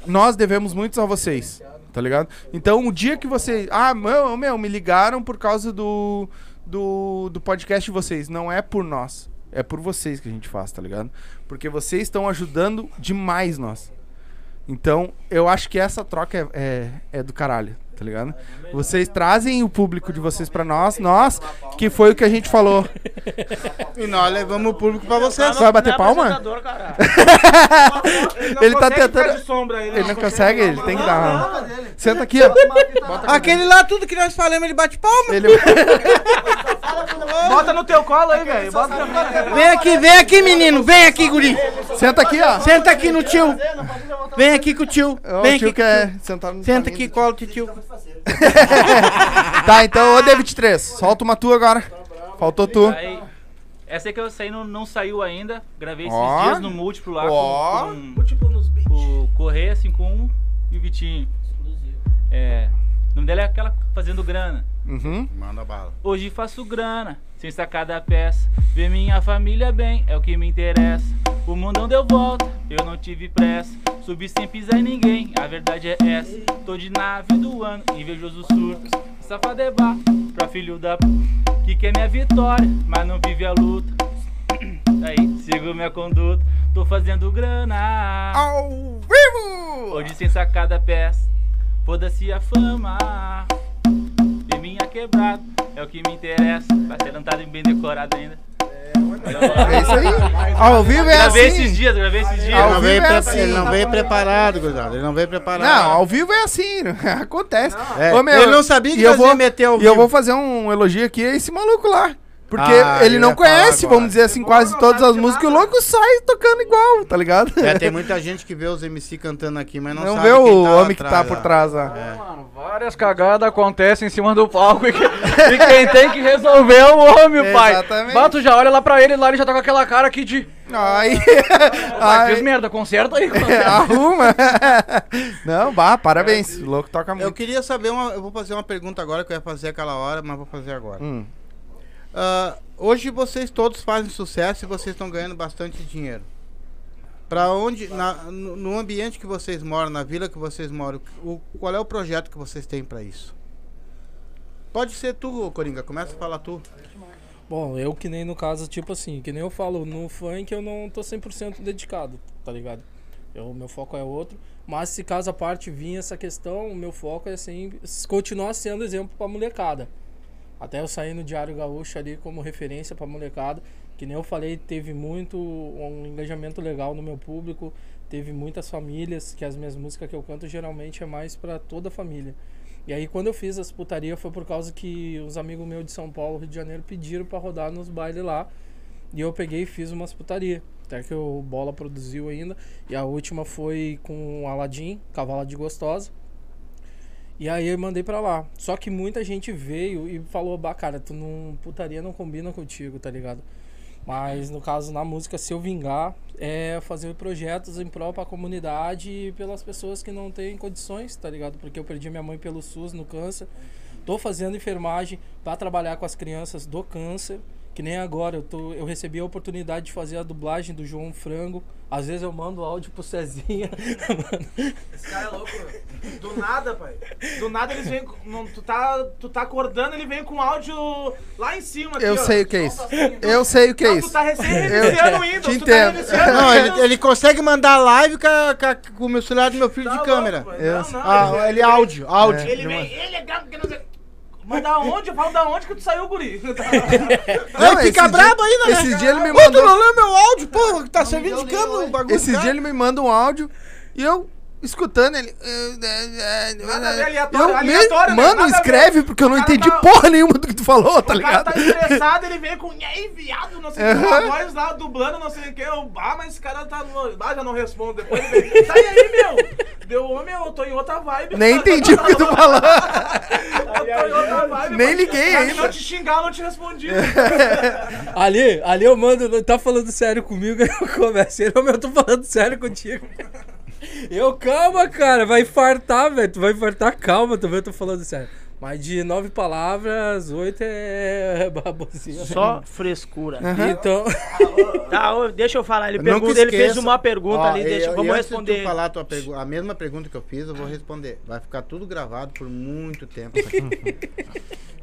Speaker 1: Nós devemos muito a vocês, tá ligado? Então o dia que vocês. Ah, meu, meu, me ligaram por causa do, do, do podcast de vocês. Não é por nós. É por vocês que a gente faz, tá ligado? Porque vocês estão ajudando demais nós. Então, eu acho que essa troca é, é, é do caralho, tá ligado? Vocês trazem o público de vocês pra nós, nós, que foi o que a gente falou.
Speaker 2: E nós levamos o público pra vocês.
Speaker 1: Vai bater palma? Ele tá tentando- Ele não consegue, ele tem que dar. Senta aqui, ó.
Speaker 2: Aquele lá, tudo que nós falamos, ele bate palma.
Speaker 1: Ele... [LAUGHS]
Speaker 5: Bota no teu colo aí, velho. Bota mim.
Speaker 2: Vem aqui, vem aqui, menino. Vem aqui, guri.
Speaker 1: Senta aqui, ó.
Speaker 2: Senta aqui no tio. Vem aqui com o tio. Vem
Speaker 1: o tio
Speaker 2: aqui.
Speaker 1: quer
Speaker 2: tio.
Speaker 1: sentar no
Speaker 2: Senta aqui, cola o tio. [LAUGHS]
Speaker 1: Tá, então, ô D23, solta uma tua agora. Faltou tu.
Speaker 8: Essa aí que eu saí não, não saiu ainda. Gravei esses
Speaker 1: Ó.
Speaker 8: dias no múltiplo lá
Speaker 1: Ó.
Speaker 8: com, com o Correia 51 e o Vitinho. É, o nome dela é aquela fazendo grana.
Speaker 1: Uhum.
Speaker 2: Manda bala.
Speaker 8: Hoje faço grana, sem sacar da peça. Ver minha família bem é o que me interessa. O mundão deu volta, eu não tive pressa. Subi sem pisar em ninguém, a verdade é essa. Tô de nave do ano, invejoso surto. Safado é bar, pra filho da p. Que quer minha vitória, mas não vive a luta. [CLEARS THROAT] Aí, sigo minha conduta, tô fazendo grana.
Speaker 1: Ao vivo!
Speaker 8: Hoje sem sacar da peça, foda-se a fama. Minha quebrada é o que me interessa. Vai ser cantado e bem decorado ainda.
Speaker 1: É isso aí. Ao vivo é
Speaker 8: Gravei esses
Speaker 1: assim.
Speaker 8: dias, gravei esses dias.
Speaker 1: Ao
Speaker 2: Ele não, veio
Speaker 1: vivo é assim.
Speaker 2: ele não veio preparado, gurizada. Ele não veio preparado.
Speaker 1: Não, ao vivo é assim, [LAUGHS] acontece.
Speaker 2: É,
Speaker 1: Ô, meu,
Speaker 2: ele não sabia que
Speaker 1: eu vou
Speaker 2: meter ao
Speaker 1: E eu
Speaker 2: vivo.
Speaker 1: vou fazer um elogio aqui a esse maluco lá. Porque
Speaker 2: Ah,
Speaker 1: ele
Speaker 2: eu
Speaker 1: não conhece,
Speaker 2: agora.
Speaker 1: vamos dizer assim, quase todas as músicas. E o louco sai tocando igual, tá ligado?
Speaker 2: É, tem [LAUGHS] muita gente que vê os MC cantando aqui, mas não,
Speaker 1: Não,
Speaker 2: sabe
Speaker 1: vê
Speaker 2: quem
Speaker 1: o
Speaker 2: tá
Speaker 1: homem que tá por trás, ó.
Speaker 4: Mano, várias cagadas acontecem em cima do palco e, que- e [LAUGHS] quem tem que resolver é o homem, pai.
Speaker 1: Exatamente.
Speaker 4: Bato já olha lá pra ele, lá ele já tá com aquela cara aqui de.
Speaker 1: Aí.
Speaker 4: Pai, [LAUGHS] fez merda, conserta aí.
Speaker 1: arruma. Não, bah, parabéns. O louco toca
Speaker 2: Eu
Speaker 1: muito.
Speaker 2: queria saber uma. Eu vou fazer uma pergunta agora que eu ia fazer aquela hora, mas vou fazer agora.
Speaker 1: Hum.
Speaker 2: Ah, hoje vocês todos fazem sucesso e vocês estão ganhando bastante dinheiro. Pra onde, na- no, ambiente que vocês moram, na vila que vocês moram, o, qual é o projeto que vocês têm pra isso? Pode ser tu, Coringa, começa a falar tu.
Speaker 3: Bom, eu que nem no caso, tipo assim, que nem eu falo, no funk eu não tô 100% dedicado, tá ligado? Eu, meu foco é outro. Mas se caso a parte vir essa questão, o meu foco é assim, continuar sendo exemplo pra molecada. Até eu sair no Diário Gaúcho ali como referência pra molecada. Que nem eu falei, teve muito um engajamento legal no meu público. Teve muitas famílias, que as minhas músicas que eu canto geralmente é mais pra toda a família. E aí quando eu fiz as putaria foi por causa que os amigos meus de São Paulo, Rio de Janeiro, pediram pra rodar nos bailes lá. E eu peguei e fiz umas putaria. Até que o Bola produziu ainda. E a última foi com Aladim, Cavala de Gostosa. E aí eu mandei pra lá. Só que muita gente veio e falou, bah, cara, tu não. Putaria não combina contigo, tá ligado? Mas no caso, na música, se eu vingar, é fazer projetos em prol pra comunidade e pelas pessoas que não têm condições, tá ligado? Porque eu perdi minha mãe pelo SUS no câncer. Tô fazendo enfermagem pra trabalhar com as crianças do câncer. Que nem agora, eu, tô, eu recebi a oportunidade de fazer a dublagem do João Frango. Às vezes eu mando áudio pro Cezinha. [LAUGHS] Mano,
Speaker 5: Esse cara é louco. Do nada, pai. Do nada eles vêm. Não, tu, tá, tu tá acordando, ele vem com áudio lá em cima. Aqui,
Speaker 1: Eu
Speaker 5: ó.
Speaker 1: sei o que é isso. Eu sei o que é
Speaker 5: Não,
Speaker 1: isso.
Speaker 5: tu tá o Windows.
Speaker 1: te
Speaker 5: tu tá
Speaker 1: entendo.
Speaker 5: reiniciando o
Speaker 2: Não,
Speaker 5: Windows.
Speaker 2: ele, ele consegue mandar live com, a- com o meu celular do meu filho
Speaker 5: Tá
Speaker 2: de
Speaker 5: louco,
Speaker 2: câmera.
Speaker 5: Não, não,
Speaker 2: Ah, ele é áudio, áudio.
Speaker 5: Ele vem, ele é gato, que não sei. Mas da onde? Eu falo da onde que tu saiu, guri? [LAUGHS]
Speaker 1: Não,
Speaker 2: ele fica
Speaker 1: esse
Speaker 2: brabo
Speaker 1: dia-
Speaker 2: ainda, né?
Speaker 1: Esses dias ele me
Speaker 2: Ô, tu
Speaker 1: mandou.
Speaker 2: não leu meu áudio, porra, que tá servindo de câmera o bagulho.
Speaker 1: Esse
Speaker 2: cara.
Speaker 1: dia ele me manda um áudio e eu escutando ele.
Speaker 5: Nada a ver, aleatório,
Speaker 1: eu
Speaker 5: aleatório,
Speaker 1: me,
Speaker 5: né?
Speaker 1: mano,
Speaker 5: Nada a ver.
Speaker 1: escreve, porque eu não
Speaker 5: O cara
Speaker 1: entendi
Speaker 5: tá-
Speaker 1: porra nenhuma do que tu falou, tá
Speaker 5: o cara
Speaker 1: ligado?
Speaker 5: tá estressado, ele vem com. E aí, viado, não sei o que, uma voz lá dublando, não sei o que. Eu, ah, mas esse cara tá. No... Ah, já não respondo. Depois ele vem. Sai aí, meu! Deu, meu, eu tô em outra vibe.
Speaker 1: Nem entendi o que tu falou. [LAUGHS]
Speaker 5: Eu tô em outra vibe.
Speaker 1: Nem liguei ainda.
Speaker 5: não te xingar, eu não te respondi. [LAUGHS]
Speaker 3: Ali, ali eu mando, tá falando sério comigo, aí [LAUGHS] eu começo. Ele, "Ô, meu, eu tô falando sério contigo. Eu, calma, cara, vai infartar, velho. Tu vai infartar, calma, também eu tô falando sério. Mas de nove palavras, oito é babosinha.
Speaker 7: Só frescura.
Speaker 3: Então, [LAUGHS]
Speaker 7: Tá, deixa eu falar. Ele, pergunta, ele fez uma pergunta
Speaker 2: Ó,
Speaker 7: ali, deixa,
Speaker 2: e
Speaker 7: vamos
Speaker 2: antes de tu
Speaker 7: responder.
Speaker 2: falar a, tua pergu- a mesma pergunta que eu fiz, eu vou responder. Vai ficar tudo gravado por muito tempo. [LAUGHS]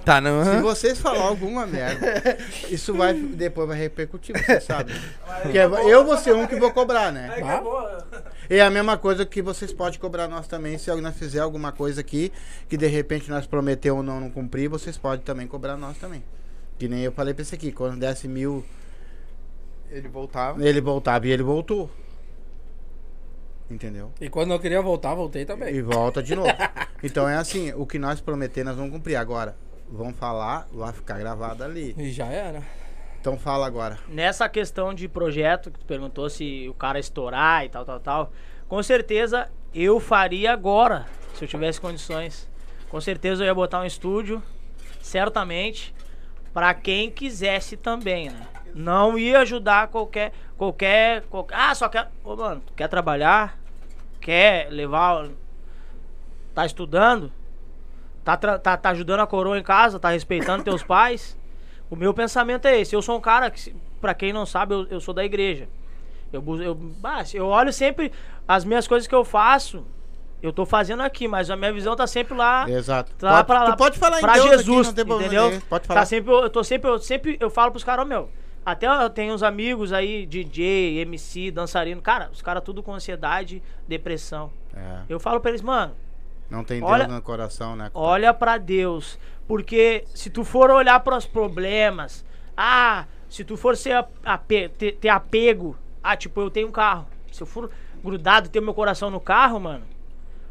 Speaker 1: Tá, não.
Speaker 2: Se vocês falar alguma merda, isso vai depois vai repercutir, você sabe. Porque eu vou ser um que vou cobrar, né? E é a mesma coisa que vocês podem cobrar nós também, se nós fizer alguma coisa aqui que de repente nós prometeu ou não, não cumprir, vocês podem também cobrar nós também. Que nem eu falei pra esse aqui, quando desse mil,
Speaker 1: Ele voltava.
Speaker 2: ele voltava e ele voltou. Entendeu?
Speaker 3: e quando eu queria voltar, voltei também.
Speaker 2: E volta de novo. [LAUGHS] Então é assim, o que nós prometer, nós vamos cumprir. Agora, vamos falar, vai ficar gravado ali.
Speaker 3: E já era.
Speaker 2: Então fala agora.
Speaker 7: Nessa questão de projeto, que tu perguntou se o cara estourar e tal, tal, tal. Com certeza eu faria agora, se eu tivesse condições. Com certeza eu ia botar um estúdio, certamente, pra quem quisesse também, né? Não ia ajudar qualquer, qualquer, qualquer. Ah, só quer. Ô, mano, quer trabalhar? Quer levar. Tá estudando? Tá, tá, tá ajudando a coroa em casa? Tá respeitando teus [COUGHS] pais? O meu pensamento é esse. Eu sou um cara que, pra quem não sabe, eu, eu sou da igreja. Eu, eu, eu olho sempre as minhas coisas que eu faço. Eu tô fazendo aqui, mas a minha visão tá sempre lá.
Speaker 2: Exato.
Speaker 7: Tá
Speaker 2: pode,
Speaker 7: pra lá,
Speaker 2: tu pode falar em
Speaker 7: pra
Speaker 2: Deus aqui,
Speaker 7: Jesus,
Speaker 2: problema
Speaker 7: entendeu?
Speaker 2: Pode falar.
Speaker 7: Tá sempre, eu tô sempre, eu sempre, eu falo pros caras, ó, meu, até eu tenho uns amigos aí, DJ, MC, dançarino, cara, os caras tudo com ansiedade, depressão.
Speaker 2: É,
Speaker 7: Eu falo pra eles, mano,
Speaker 2: não tem
Speaker 7: Olha-
Speaker 2: Deus no coração, né?
Speaker 7: olha pra Deus, porque se tu for olhar pros problemas, ah, se tu for ser ape- ter, ter apego, ah, tipo, eu tenho um carro, se eu for grudado ter meu coração no carro, mano,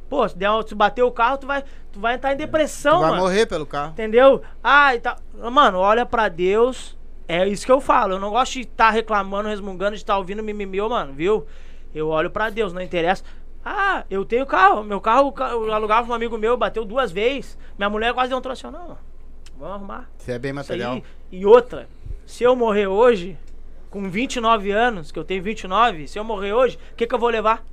Speaker 7: pô, se, der, uma- se bater o carro, tu vai, tu vai entrar em depressão,
Speaker 2: Tu vai
Speaker 7: mano.
Speaker 2: morrer pelo carro.
Speaker 7: Entendeu? Ah, e tá. Mano, olha pra Deus. É isso que eu falo. Eu não gosto de estar reclamando, resmungando, de estar ouvindo mimimi, mano, viu? Eu olho pra Deus, não interessa. Ah, eu tenho carro. Meu carro, ca- eu alugava um amigo meu, bateu duas vezes. Minha mulher quase deu um troço. Não, mano, vamos arrumar.
Speaker 2: Você é bem material.
Speaker 7: E outra, se eu morrer hoje, com 29 anos, que eu tenho 29, se eu morrer hoje, o que, que eu vou levar?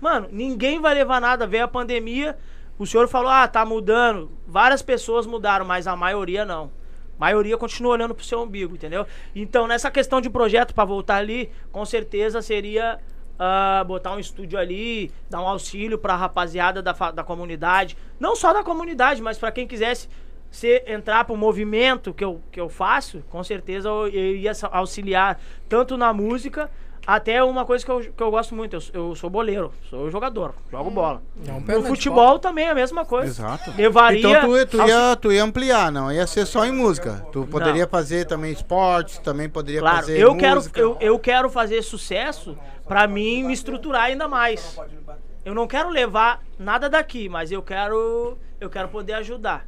Speaker 7: Mano, ninguém vai levar nada. Veio a pandemia, o senhor falou, ah, tá mudando. Várias pessoas mudaram, mas a maioria não. A maioria continua olhando pro seu umbigo, entendeu? Então, nessa questão de projeto pra voltar ali, com certeza seria ah, botar um estúdio ali, dar um auxílio pra rapaziada da, da comunidade. Não só da comunidade, mas pra quem quisesse se entrar pro movimento que eu, que eu faço, com certeza eu, eu ia auxiliar tanto na música, até uma coisa que eu, que eu gosto muito, eu, eu sou boleiro, sou jogador, jogo bola.
Speaker 3: Não,
Speaker 7: No futebol também é a mesma coisa.
Speaker 2: Exato.
Speaker 7: Levaria.
Speaker 2: Então tu, tu, ia, tu ia ampliar, não ia ser só em música. Tu poderia fazer também esportes, também poderia
Speaker 7: Claro,
Speaker 2: fazer
Speaker 7: eu quero,
Speaker 2: música.
Speaker 7: eu, eu quero fazer sucesso pra mim me estruturar ainda mais. Eu não quero levar nada daqui, mas eu quero, eu quero poder ajudar.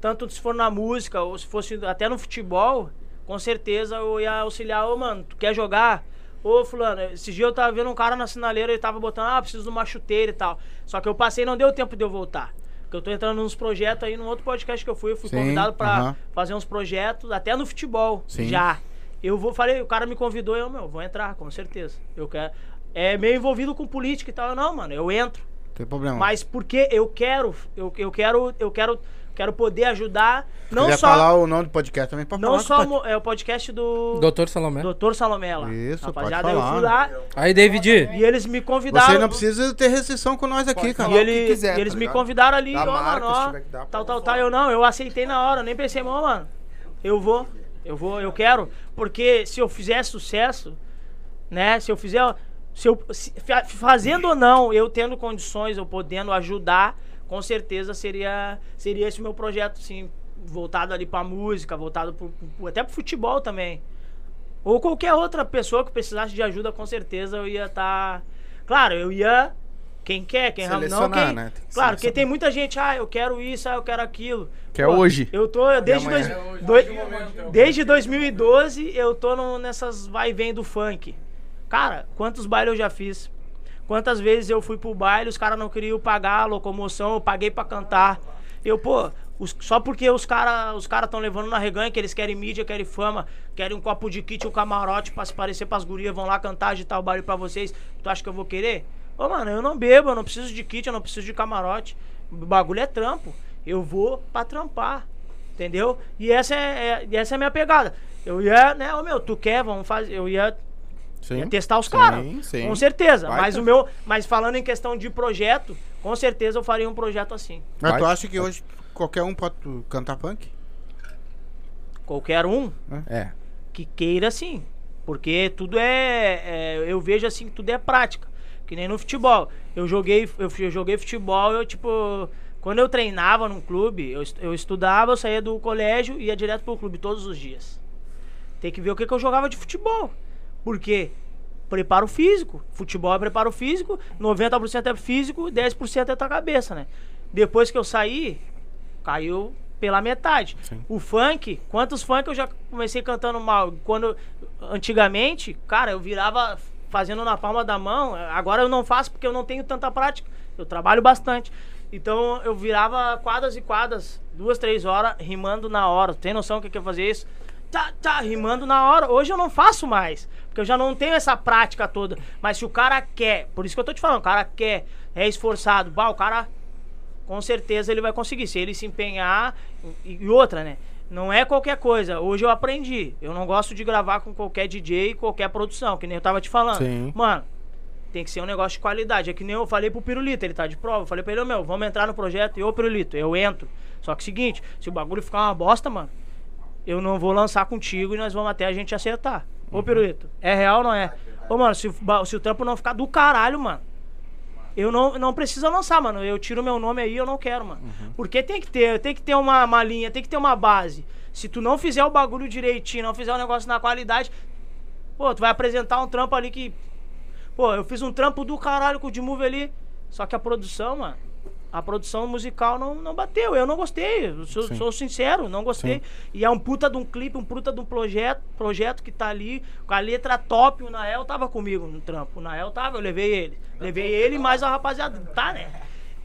Speaker 7: Tanto se for na música ou se fosse até no futebol, com certeza eu ia auxiliar. Ô, mano, tu quer jogar? Ô, fulano, esse dia eu tava vendo um cara na sinaleira, ele tava botando, ah, preciso de uma chuteira e tal. Só que eu passei, não deu tempo de eu voltar. Porque eu tô entrando nos projetos aí, num outro podcast que eu fui, eu fui
Speaker 2: Sim,
Speaker 7: convidado pra
Speaker 2: aham.
Speaker 7: fazer uns projetos, até no futebol,
Speaker 2: Sim.
Speaker 7: já. Eu vou, falei, o cara me convidou, eu, meu, vou entrar, com certeza. Eu quero. É meio envolvido com política e tal. Eu, não, mano, eu entro.
Speaker 2: Tem problema.
Speaker 7: Mas porque eu quero, eu, eu quero, eu quero, quero poder ajudar, não só,
Speaker 2: falar o nome do podcast também pode
Speaker 7: não
Speaker 2: falar.
Speaker 7: só
Speaker 2: pode.
Speaker 7: é o podcast do
Speaker 3: Doutor Salomé.
Speaker 7: Doutor Salomela.
Speaker 2: Isso, pode
Speaker 7: Rapaziada, eu
Speaker 2: falar.
Speaker 7: fui lá
Speaker 3: Aí, David.
Speaker 7: e eles me convidaram.
Speaker 2: Você não precisa ter restrição com nós aqui, cara.
Speaker 7: E, ele-
Speaker 1: quiser,
Speaker 7: e eles
Speaker 1: tá
Speaker 7: me convidaram ali, ó, mano, ó, tal,
Speaker 1: pode
Speaker 7: tal, tal. Eu não, eu aceitei na hora, nem pensei, "Mano, mano, eu vou, eu vou, eu quero. Porque se eu fizer sucesso, né, se eu fizer, se eu, se- fa- fazendo ou não, eu tendo condições, eu podendo ajudar, com certeza seria, seria esse o meu projeto, sim, voltado ali pra música, voltado pro, pro- até pro futebol também. Ou qualquer outra pessoa que precisasse de ajuda, com certeza eu ia estar. Claro, eu ia. Quem quer, quem não quem...
Speaker 1: né? Que
Speaker 7: Claro, porque tem muita gente, ah, eu quero isso, ah, eu quero aquilo.
Speaker 1: Que é hoje.
Speaker 7: Eu tô desde, dois,
Speaker 1: amanhã.
Speaker 7: dois- desde 2012 eu tô no- nessas vai e vem do funk. Cara, quantos bailes eu já fiz? Quantas vezes eu fui pro baile, os caras não queriam pagar a locomoção, eu paguei pra cantar. Eu, pô, os- só porque os caras os cara tão levando na reganha, que eles querem mídia, querem fama, querem um copo de kit, um camarote pra se parecer pras gurias, vão lá cantar, agitar o baile pra vocês. Tu acha que eu vou querer? Ô, mano, eu não bebo, eu não preciso de kit, eu não preciso de camarote. O bagulho é trampo. Eu vou pra trampar. Entendeu? E essa é, é- essa é a minha pegada. Eu ia, né, ô meu, tu quer, vamos fazer. Eu ia
Speaker 2: Sim.
Speaker 7: Ia testar os caras. Com certeza.
Speaker 2: Baita.
Speaker 7: Mas o meu. Mas falando em questão de projeto, com certeza eu faria um projeto assim.
Speaker 2: Mas tu
Speaker 1: Vai.
Speaker 2: acha que hoje qualquer um pode cantar punk?
Speaker 7: Qualquer um
Speaker 1: É.
Speaker 7: que queira sim. Porque tudo é, é- Eu vejo assim que tudo é prática. Que nem no futebol. Eu joguei, eu, eu joguei futebol, eu tipo. Quando eu treinava num clube, eu, eu estudava, eu saía do colégio e ia direto pro clube todos os dias. Tem que ver o que, que eu jogava de futebol. Porque preparo físico. Futebol é preparo físico, 90% é físico, 10% é tua cabeça, né? Depois que eu saí, caiu pela metade. O funk, quantos funk eu já comecei cantando mal? Quando antigamente, cara, eu virava fazendo na palma da mão. Agora eu não faço porque eu não tenho tanta prática. Eu trabalho bastante. Então eu virava quadras e quadras, duas, três horas, rimando na hora. Tem noção do que que eu fazia isso? Tá, tá, rimando na hora. Hoje eu não faço mais. Porque eu já não tenho essa prática toda. Mas se o cara quer, por isso que eu tô te falando, o cara quer, é esforçado, bah, o cara com certeza ele vai conseguir. Se ele se empenhar. E, outra, né? Não é qualquer coisa. Hoje eu aprendi. Eu não gosto de gravar com qualquer DJ, qualquer produção, que nem eu tava te falando.
Speaker 2: Sim.
Speaker 7: Mano, tem que ser um negócio de qualidade. É que nem eu falei pro Pirulito, ele tá de prova. Eu falei pra ele, meu, vamos entrar no projeto. E ô, Pirulito, eu entro. Só que seguinte, se o bagulho ficar uma bosta, mano, eu não vou lançar contigo e nós vamos até a gente acertar. Ô, Pirulito, é real ou não é? Ô, mano, se, se o trampo não ficar do caralho, mano, eu não, não preciso lançar, mano. Eu tiro meu nome aí, eu não quero, mano. Porque tem que ter, tem que ter uma, uma linha, tem que ter uma base. Se tu não fizer o bagulho direitinho, não fizer o negócio na qualidade, pô, tu vai apresentar um trampo ali que. Pô, eu fiz um trampo do caralho com o D-Move ali. Só que a produção, mano. A produção musical não, não bateu. Eu não gostei. Eu sou,
Speaker 2: Sim.
Speaker 7: sou sincero, não gostei. E é um puta de um clipe, um puta de um projeto, projeto que tá ali, com a letra top. O Nael tava comigo no trampo. O Nael tava, eu levei ele. Levei ele mais a rapaziada. Tá, né?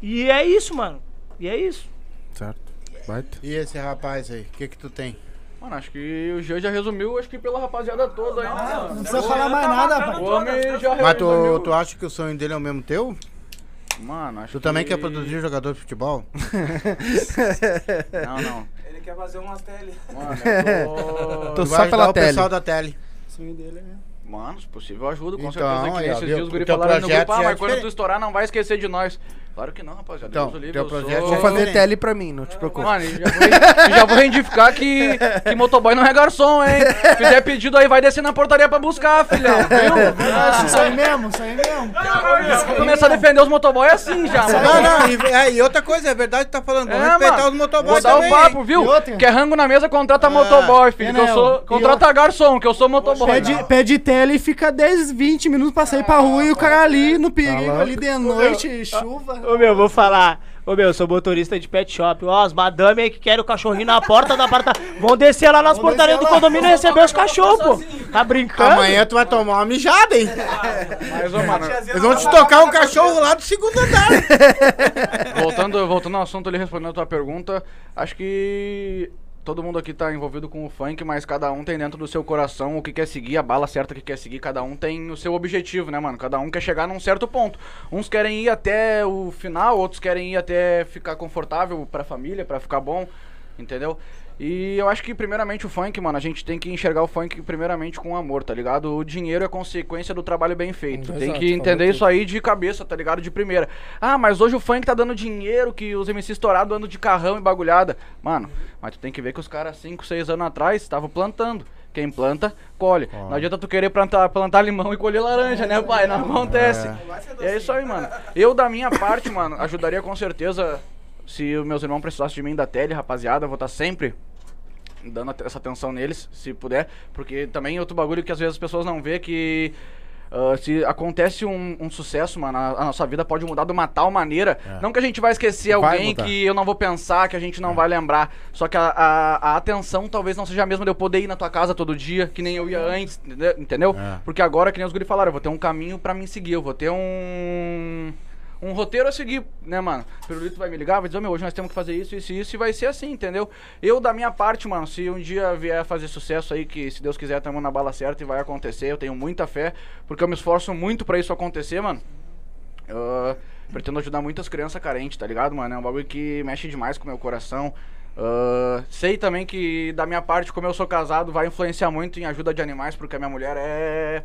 Speaker 7: E é isso, mano. E é isso.
Speaker 1: Certo. Baita.
Speaker 2: E esse rapaz aí, o que que tu tem?
Speaker 4: Mano, acho que o Jean já resumiu, acho que pela rapaziada toda aí. né?
Speaker 6: Não precisa falar mais nada,
Speaker 4: O
Speaker 6: rapaz.
Speaker 4: homem já
Speaker 2: Mas tu, tu acha que o sonho dele é o mesmo teu?
Speaker 4: Mano, acho
Speaker 2: Tu também
Speaker 4: que...
Speaker 2: quer produzir jogador de futebol? [LAUGHS]
Speaker 4: Não, não.
Speaker 5: Ele quer fazer umas tele.
Speaker 4: Mano, [LAUGHS] eu tô...
Speaker 1: Tô
Speaker 2: Tu
Speaker 1: só
Speaker 2: vai ajudar
Speaker 1: pela
Speaker 2: o
Speaker 1: tele.
Speaker 2: pessoal da tele.
Speaker 6: O sonho dele é.
Speaker 4: Mano, se possível, eu ajudo, com
Speaker 2: Então,
Speaker 4: certeza. Que
Speaker 2: aí, ó,
Speaker 4: esses
Speaker 2: viu?
Speaker 4: dias os
Speaker 2: O
Speaker 4: guri
Speaker 2: teu
Speaker 4: falaram no
Speaker 2: projeto
Speaker 4: grupo, ah,
Speaker 2: já é
Speaker 4: mas quando tu
Speaker 2: diferente.
Speaker 4: estourar, não vai esquecer de nós. Claro que não, rapaziada.
Speaker 2: Então,
Speaker 4: Deus o livre,
Speaker 2: teu
Speaker 4: eu
Speaker 2: projeto
Speaker 4: sou-
Speaker 1: Vou fazer tele pra mim, não te preocupe.
Speaker 4: Mano, já vou, já vou rendificar que, que motoboy não é garçom, hein? Fizer pedido aí, vai descer na portaria pra buscar, filhão, [LAUGHS] viu?
Speaker 6: Isso aí mesmo, isso aí mesmo.
Speaker 4: Vou começar a defender os motoboy assim já, mano.
Speaker 2: Não, não, e, é, e outra coisa, é verdade que tá falando. Vamos
Speaker 4: É,
Speaker 2: respeitar
Speaker 4: mano.
Speaker 2: os motoboys
Speaker 4: Vou dar
Speaker 2: também.
Speaker 4: o papo,
Speaker 2: hein?
Speaker 4: viu? Quer rango na mesa, contrata
Speaker 2: Ah,
Speaker 4: motoboy, filho. Que eu sou, contrata garçom, que eu sou motoboy.
Speaker 6: Pede, pede tele e fica 10, 20 minutos pra sair pra rua e o cara ali no perigo, ali de noite, chuva.
Speaker 7: Ô meu, vou falar. Ô meu, sou motorista de pet shop. Ó, as madame aí que querem o cachorrinho na porta da apartamento. Vão descer lá nas portarias do
Speaker 6: descer lá.
Speaker 7: condomínio e receber os cachorros, pô. Tá brincando?
Speaker 2: Amanhã tu vai tomar uma mijada, hein?
Speaker 4: Mas, ô, mano,
Speaker 2: Eles vão te tocar um cachorro lá do segundo andar.
Speaker 4: voltando, voltando ao assunto ali, respondendo a tua pergunta, acho que todo mundo aqui tá envolvido com o funk, mas cada um tem dentro do seu coração o que quer seguir, a bala certa que quer seguir, cada um tem o seu objetivo, né, mano? Cada um quer chegar num certo ponto. Uns querem ir até o final, outros querem ir até ficar confortável pra família, pra ficar bom, entendeu? E eu acho que primeiramente o funk, mano, a gente tem que enxergar o funk primeiramente com amor, tá ligado? O dinheiro é consequência do trabalho bem feito. tem
Speaker 3: Exato,
Speaker 4: que
Speaker 3: falou
Speaker 4: entender isso aí de cabeça, tá ligado? De primeira. Ah, mas hoje o funk tá dando dinheiro, que os MC estourados andam de carrão e bagulhada. Mano, mas tu tem que ver que os caras 5, 6 anos atrás estavam plantando. Quem planta, colhe. Não adianta tu querer plantar, plantar limão e colher laranja, né, pai? Não acontece. E é isso aí, mano. Eu, da minha parte, mano, ajudaria com certeza. Se os meus irmãos precisassem de mim da tele, rapaziada, eu vou estar sempre dando essa atenção neles, se puder. Porque também outro bagulho que às vezes as pessoas não vê que. Ah, se acontece um, um sucesso, mano, a, a nossa vida pode mudar de uma tal maneira. Não que a gente vai esquecer
Speaker 10: Vai
Speaker 4: alguém
Speaker 10: mudar.
Speaker 4: que eu não vou pensar, que a gente não vai lembrar. Só que a, a, a atenção talvez não seja a mesma de eu poder ir na tua casa todo dia, que nem eu ia antes, entende- entendeu?
Speaker 10: É.
Speaker 4: Porque agora, que nem os guri falaram, eu vou ter um caminho pra me seguir, eu vou ter um. Um roteiro a seguir, né, mano? O Pirulito vai me ligar, vai dizer, "Ô, meu, hoje nós temos que fazer isso, isso e isso, e vai ser assim, entendeu? Eu, da minha parte, mano, se um dia vier fazer sucesso aí, que se Deus quiser, estamos na bala certa e vai acontecer, eu tenho muita fé, porque eu me esforço muito pra isso acontecer, mano. Eu pretendo ajudar muitas crianças carentes, tá ligado, mano? É um bagulho que mexe demais com o meu coração. Ah, sei também que, da minha parte, como eu sou casado, vai influenciar muito em ajuda de animais, porque a minha mulher é.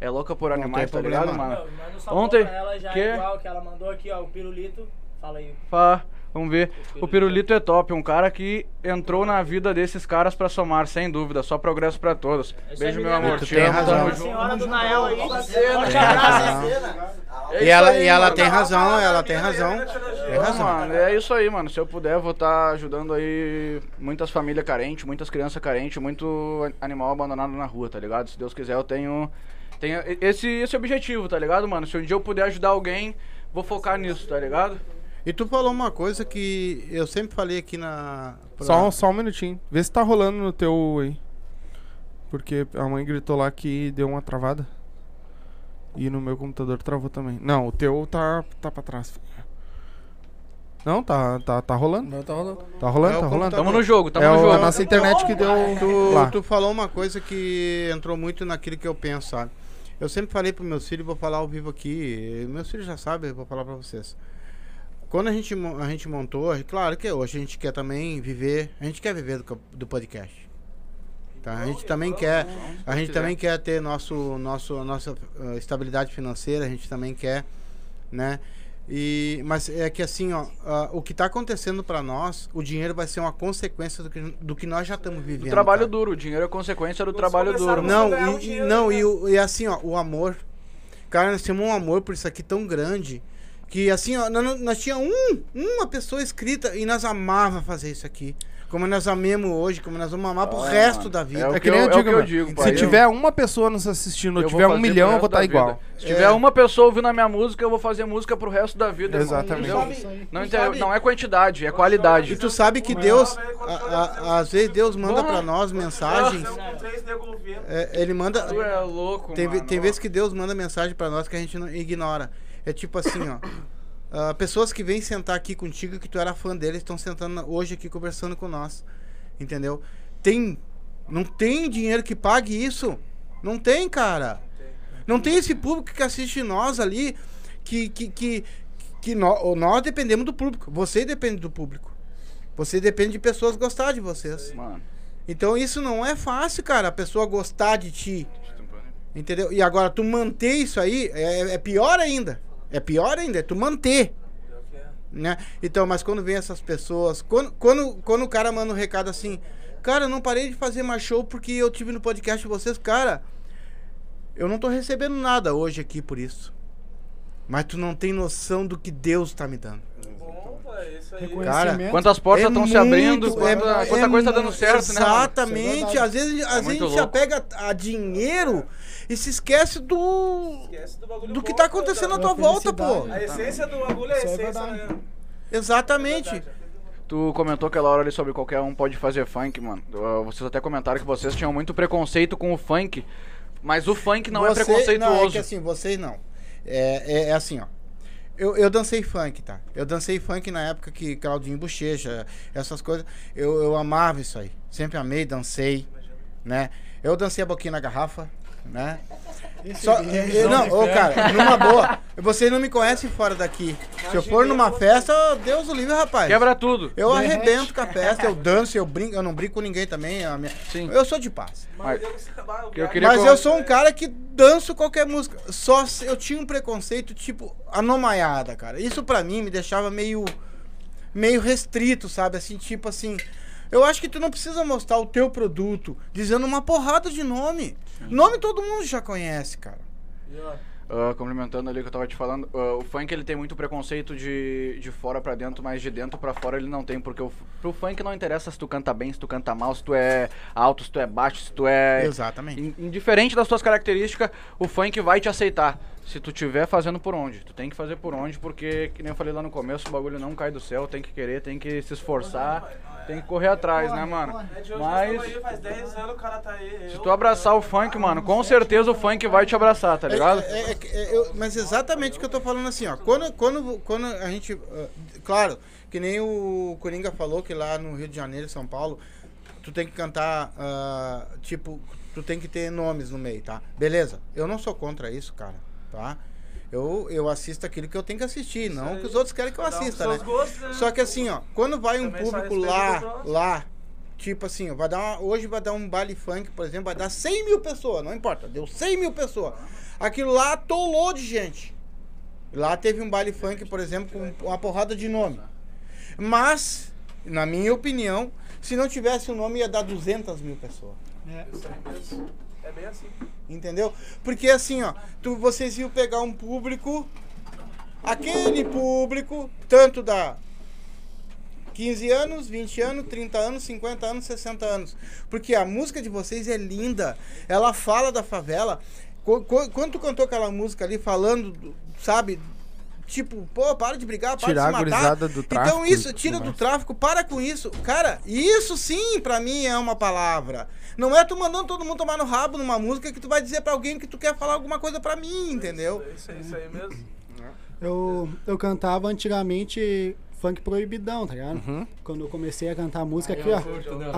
Speaker 4: É louca por animais, tá ligado, mano?
Speaker 7: Um
Speaker 4: Ontem-
Speaker 7: pra ela já
Speaker 4: que?
Speaker 7: igual que ela mandou aqui, ó, o pirulito. Fala aí.
Speaker 4: Pá, vamos ver. O Pirulito é top, um cara que entrou na vida desses caras pra somar, sem dúvida. Só progresso pra todos. Beijo, meu amor. Te
Speaker 2: tem
Speaker 4: amo,
Speaker 2: razão.
Speaker 4: tamo junto.
Speaker 7: senhora do Nael aí.
Speaker 4: É
Speaker 2: E ela,
Speaker 4: aí,
Speaker 2: e ela tem razão, ela tem razão. Tem razão.
Speaker 4: mano, é isso aí, mano. Se eu puder, vou estar ajudando aí muitas famílias carentes, muitas crianças carentes, muito animal abandonado na rua, tá ligado? Se Deus quiser, eu tenho, e- esse, esse objetivo, tá ligado, mano? Se um dia eu puder ajudar alguém, vou focar nisso, tá ligado?
Speaker 2: E tu falou uma coisa que eu sempre falei aqui na.
Speaker 10: Só, um- só um minutinho. Vê se tá rolando no teu aí. Porque a mãe gritou lá que deu uma travada. E no meu computador travou também. Não, o teu tá, tá pra trás. Não, tá, tá, tá rolando.
Speaker 3: Não, tá rolando.
Speaker 10: Tá rolando,
Speaker 2: É
Speaker 10: tá rolando.
Speaker 4: Tamo no jogo, tamo
Speaker 10: É
Speaker 4: no
Speaker 10: o-
Speaker 4: jogo.
Speaker 10: a nossa internet que deu
Speaker 2: Tu,
Speaker 10: lá.
Speaker 2: tu falou uma coisa que entrou muito naquilo que eu penso, sabe? Eu sempre falei pros meus filhos, vou falar ao vivo aqui. Meus filhos já sabem, vou falar pra vocês. Quando a gente, a gente montou, claro que hoje a gente quer também viver, a gente quer viver do, do podcast. Tá? A gente também quer, a gente também quer ter nosso, nosso, nossa eh, estabilidade financeira, a gente também quer, né? E, mas é que assim, ó, ah, o que tá acontecendo pra nós, o dinheiro vai ser uma consequência do que, do que nós já estamos vivendo.
Speaker 4: Do trabalho
Speaker 2: cara.
Speaker 4: duro, o dinheiro é consequência do
Speaker 5: Quando
Speaker 4: trabalho duro.
Speaker 2: Não,
Speaker 5: um
Speaker 2: e, e-
Speaker 5: dinheiro,
Speaker 2: não
Speaker 5: né?
Speaker 2: e, o- e assim, ó, o amor. Cara, nós temos um amor por isso aqui tão grande que assim, ó, nós, nós tinha um, uma pessoa escrita e nós amava fazer isso aqui. Como nós amemos hoje, como nós vamos amar pro
Speaker 4: Ah,
Speaker 2: resto
Speaker 4: mano,
Speaker 2: da vida.
Speaker 4: É
Speaker 10: É
Speaker 4: que
Speaker 10: nem
Speaker 4: eu-
Speaker 10: eu
Speaker 4: é
Speaker 10: digo,
Speaker 4: que eu digo,
Speaker 10: Se
Speaker 4: pai.
Speaker 10: tiver uma pessoa nos assistindo, ou
Speaker 4: Eu
Speaker 10: tiver um milhão,
Speaker 4: pro
Speaker 10: eu vou
Speaker 4: resto
Speaker 10: estar
Speaker 4: vida.
Speaker 10: igual.
Speaker 4: Se tiver uma pessoa ouvindo a minha música, eu vou fazer música pro resto da vida.
Speaker 10: Exatamente.
Speaker 4: entendeu? Não, inter- não é quantidade, é qualidade.
Speaker 2: E tu sabe que Deus, a- a- às vezes Deus manda pra nós mensagens. É, ele manda.
Speaker 4: Tu é louco,
Speaker 2: Tem,
Speaker 4: mano.
Speaker 2: tem vezes que Deus manda mensagem pra nós que a gente não ignora. É tipo assim, ó. Ah, pessoas que vêm sentar aqui contigo, que tu era fã deles, estão sentando hoje aqui conversando com nós. Entendeu? Tem. Não tem dinheiro que pague isso. Não tem, cara. Não tem esse público que assiste nós ali. Que, que, que, que nó- nós dependemos do público. Você depende do público. Você depende de pessoas gostar de vocês.
Speaker 4: Mano.
Speaker 2: Então isso não é fácil, cara. A pessoa gostar de ti. Entendeu? E agora, tu manter isso aí é, é pior ainda. É pior ainda, é tu manter. Né? Então, mas quando vem essas pessoas, quando, quando, quando o cara manda um recado assim, cara, eu não parei de fazer mais show porque eu tive no podcast de vocês, cara, eu não tô recebendo nada hoje aqui por isso. Mas tu não tem noção do que Deus tá me dando.
Speaker 5: Bom, pai, isso aí.
Speaker 2: Cara,
Speaker 4: Quantas portas
Speaker 2: É
Speaker 4: estão se
Speaker 2: muito-
Speaker 4: abrindo,
Speaker 2: é-
Speaker 4: quanta,
Speaker 2: é
Speaker 4: quanta coisa tá dando certo, né? mano?
Speaker 2: Exatamente. Às vezes, às vezes a gente se
Speaker 4: louco.
Speaker 2: apega a dinheiro e se esquece do.
Speaker 5: Esquece do bagulho
Speaker 2: do que tá acontecendo
Speaker 6: da
Speaker 2: tua volta, pô.
Speaker 5: A essência do bagulho é a
Speaker 6: é
Speaker 5: essência, né?
Speaker 2: Exatamente.
Speaker 4: Tu comentou aquela hora ali sobre qualquer um pode fazer funk, mano. Vocês até comentaram que vocês tinham muito preconceito com o funk. Mas o funk não é
Speaker 2: Você-
Speaker 4: preconceituoso.
Speaker 2: Não, é que assim, vocês não. É, é, é assim, ó. Eu, eu dancei funk, tá? Eu dancei funk na época que Claudinho Bochecha, essas coisas. Eu, eu amava isso aí. Sempre amei, dancei, né? Eu dancei a boquinha na garrafa, né? Só, é, é, não, ô, cara, numa boa. Vocês não me conhecem fora daqui. Se eu for numa festa, Deus o livre, rapaz.
Speaker 4: Quebra tudo.
Speaker 2: Eu
Speaker 6: Derrete.
Speaker 2: arrebento com a festa, eu danço, eu brinco, eu não brinco com ninguém também. a minha-
Speaker 4: Sim.
Speaker 2: Eu sou de paz.
Speaker 4: Mas-
Speaker 5: Eu
Speaker 2: Mas eu sou um cara que danço qualquer música. Só se- eu tinha um preconceito tipo anomaiada, cara. Isso pra mim me deixava meio meio restrito, sabe? Assim, tipo assim, eu acho que tu não precisa mostrar o teu produto dizendo uma porrada de nome. Nome todo mundo já conhece, cara.
Speaker 4: Ah, complementando ali o que eu tava te falando, ah, o funk ele tem muito preconceito de, de fora pra dentro, mas de dentro pra fora ele não tem, porque o, pro funk não interessa se tu canta bem, se tu canta mal, se tu é alto, se tu é baixo, se tu é.
Speaker 2: Exatamente.
Speaker 4: In- Indiferente das tuas características, o funk vai te aceitar. Se tu tiver fazendo por onde. Tu tem que fazer por onde, porque, que nem eu falei lá no começo, o bagulho não cai do céu, tem que querer, tem que se esforçar, tem que correr atrás, né, mano?
Speaker 5: É
Speaker 4: Mas
Speaker 5: aí, faz 10 anos o cara tá aí.
Speaker 4: se tu abraçar o funk, mano, com certeza o funk vai te abraçar, tá ligado?
Speaker 2: É, é- é- eu- mas exatamente o que eu tô falando assim, ó. Quando, quando, quando a gente. ah, claro, que nem o Coringa falou que lá no Rio de Janeiro, São Paulo, tu tem que cantar, ah, tipo, tu tem que ter nomes no meio, tá? Beleza. Eu não sou contra isso, cara, tá? Eu, eu assisto aquilo que eu tenho que assistir, não que os outros querem que eu
Speaker 5: um
Speaker 2: assista, né?
Speaker 5: gostos, né?
Speaker 2: Só que assim, ó, quando vai um público lá, lá, tipo assim, ó, vai dar uma- hoje vai dar um baile funk, por exemplo, vai dar 100 mil pessoas, não importa, deu 100 mil pessoas. Aquilo lá atolou de gente. Lá teve um baile funk, por exemplo, com uma porrada de nome. Mas, na minha opinião, se não tivesse o nome ia dar 200 mil pessoas.
Speaker 5: É bem assim.
Speaker 2: Entendeu? Porque assim, ó, tu, vocês iam pegar um público, aquele público, tanto da 15 anos, 20 anos, 30 anos, 50 anos, 60 anos. Porque a música de vocês é linda, ela fala da favela. Qu- qu- Quando tu cantou aquela música ali falando, do- sabe? Tipo, pô, para de brigar, para
Speaker 10: Tirar a
Speaker 2: de se matar.
Speaker 10: gurizada do
Speaker 2: Então
Speaker 10: tráfico
Speaker 2: isso,
Speaker 10: e tudo
Speaker 2: tira do tráfico, para com isso. Cara, isso sim, pra mim, é uma palavra. Não é tu mandando todo mundo tomar no rabo numa música que tu vai dizer pra alguém que tu quer falar alguma coisa pra mim, entendeu?
Speaker 5: É isso aí, isso aí mesmo.
Speaker 6: Eu, eu cantava antigamente funk proibidão, tá ligado?
Speaker 2: Uhum.
Speaker 6: Quando eu comecei a cantar música aqui, ó.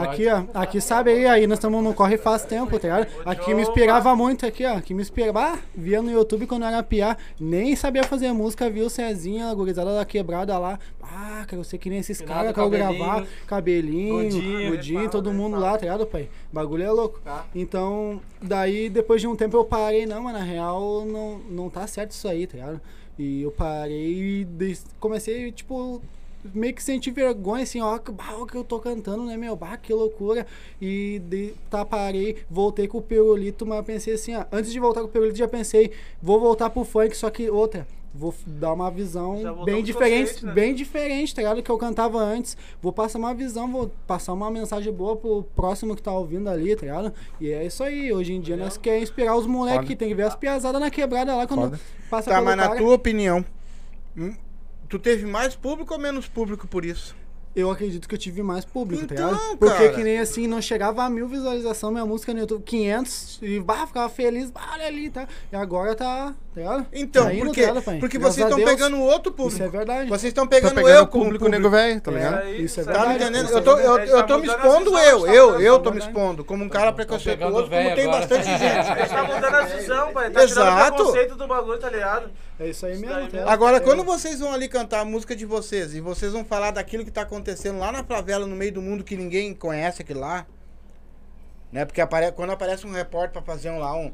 Speaker 6: Aqui, ó. Aqui, sabe aí, aí nós estamos no corre faz tempo, tá ligado? Aqui me inspirava muito aqui, ó. Que me inspirava. Ah, via no YouTube quando eu era piá, nem sabia fazer música, viu o Cezinha, a gurizada da quebrada lá. Ah, quero ser que nem esses caras, quero gravar. Cabelinho,
Speaker 3: Godinho,
Speaker 6: Godinho, todo mundo lá, tá ligado, pai? Bagulho é louco. Então, daí depois de um tempo eu parei, não, mas na real não, não tá certo isso aí, tá ligado? E eu parei e comecei, tipo, meio que sentir vergonha, assim, ó, o que eu tô cantando, né, meu? Bah, que loucura. E de, tá, parei, voltei com o Perolito, mas pensei assim, ó, antes de voltar com o Perolito, já pensei, vou voltar pro funk, só que outra. Vou dar uma visão bem diferente,
Speaker 5: consciente, né?
Speaker 6: bem diferente, tá ligado? Do que eu cantava antes. Vou passar uma visão, vou passar uma mensagem boa pro próximo que tá ouvindo ali, tá ligado? E é isso aí. Hoje em dia nós queremos inspirar os moleques que tem que ver as piazadas na quebrada lá quando
Speaker 10: Foda.
Speaker 6: passa
Speaker 2: Tá,
Speaker 6: pelo
Speaker 2: mas na
Speaker 6: cara.
Speaker 2: tua opinião, hum, tu teve mais público ou menos público por isso?
Speaker 6: Eu acredito que eu tive mais público,
Speaker 2: Então,
Speaker 6: tá ligado? Porque
Speaker 2: cara.
Speaker 6: que nem assim, não chegava a mil visualizações minha música no YouTube, 500, e bah, ficava feliz, bah, olha ali, tá? E agora tá, tá ligado?
Speaker 2: Então,
Speaker 6: Tá tá?
Speaker 2: Porque
Speaker 6: Graças
Speaker 2: vocês estão pegando outro público.
Speaker 6: Isso é verdade.
Speaker 2: Vocês estão
Speaker 10: Tá
Speaker 2: pegando,
Speaker 10: pegando
Speaker 2: eu
Speaker 10: o
Speaker 2: como
Speaker 10: público,
Speaker 2: público.
Speaker 10: nego velho, tá
Speaker 6: É,
Speaker 10: ligado?
Speaker 6: Isso é
Speaker 2: Tá me
Speaker 6: verdade.
Speaker 2: entendendo?
Speaker 6: isso
Speaker 2: Eu
Speaker 6: é
Speaker 2: tô, eu, eu tô me expondo eu, eu,
Speaker 5: tá
Speaker 2: eu tô me expondo. Como um cara preconceituoso, como tem bastante
Speaker 5: A
Speaker 2: gente.
Speaker 5: gente tá mudando a visão, pai. Tá tirando
Speaker 2: Exato.
Speaker 5: o preconceito do bagulho, tá ligado?
Speaker 6: É isso aí mesmo, tá?
Speaker 2: Agora,
Speaker 6: É,
Speaker 2: quando vocês vão ali cantar a música de vocês e vocês vão falar daquilo que tá acontecendo lá na favela, no meio do mundo, que ninguém conhece aquilo lá, né? Porque apare- quando aparece um repórter pra fazer um, lá um,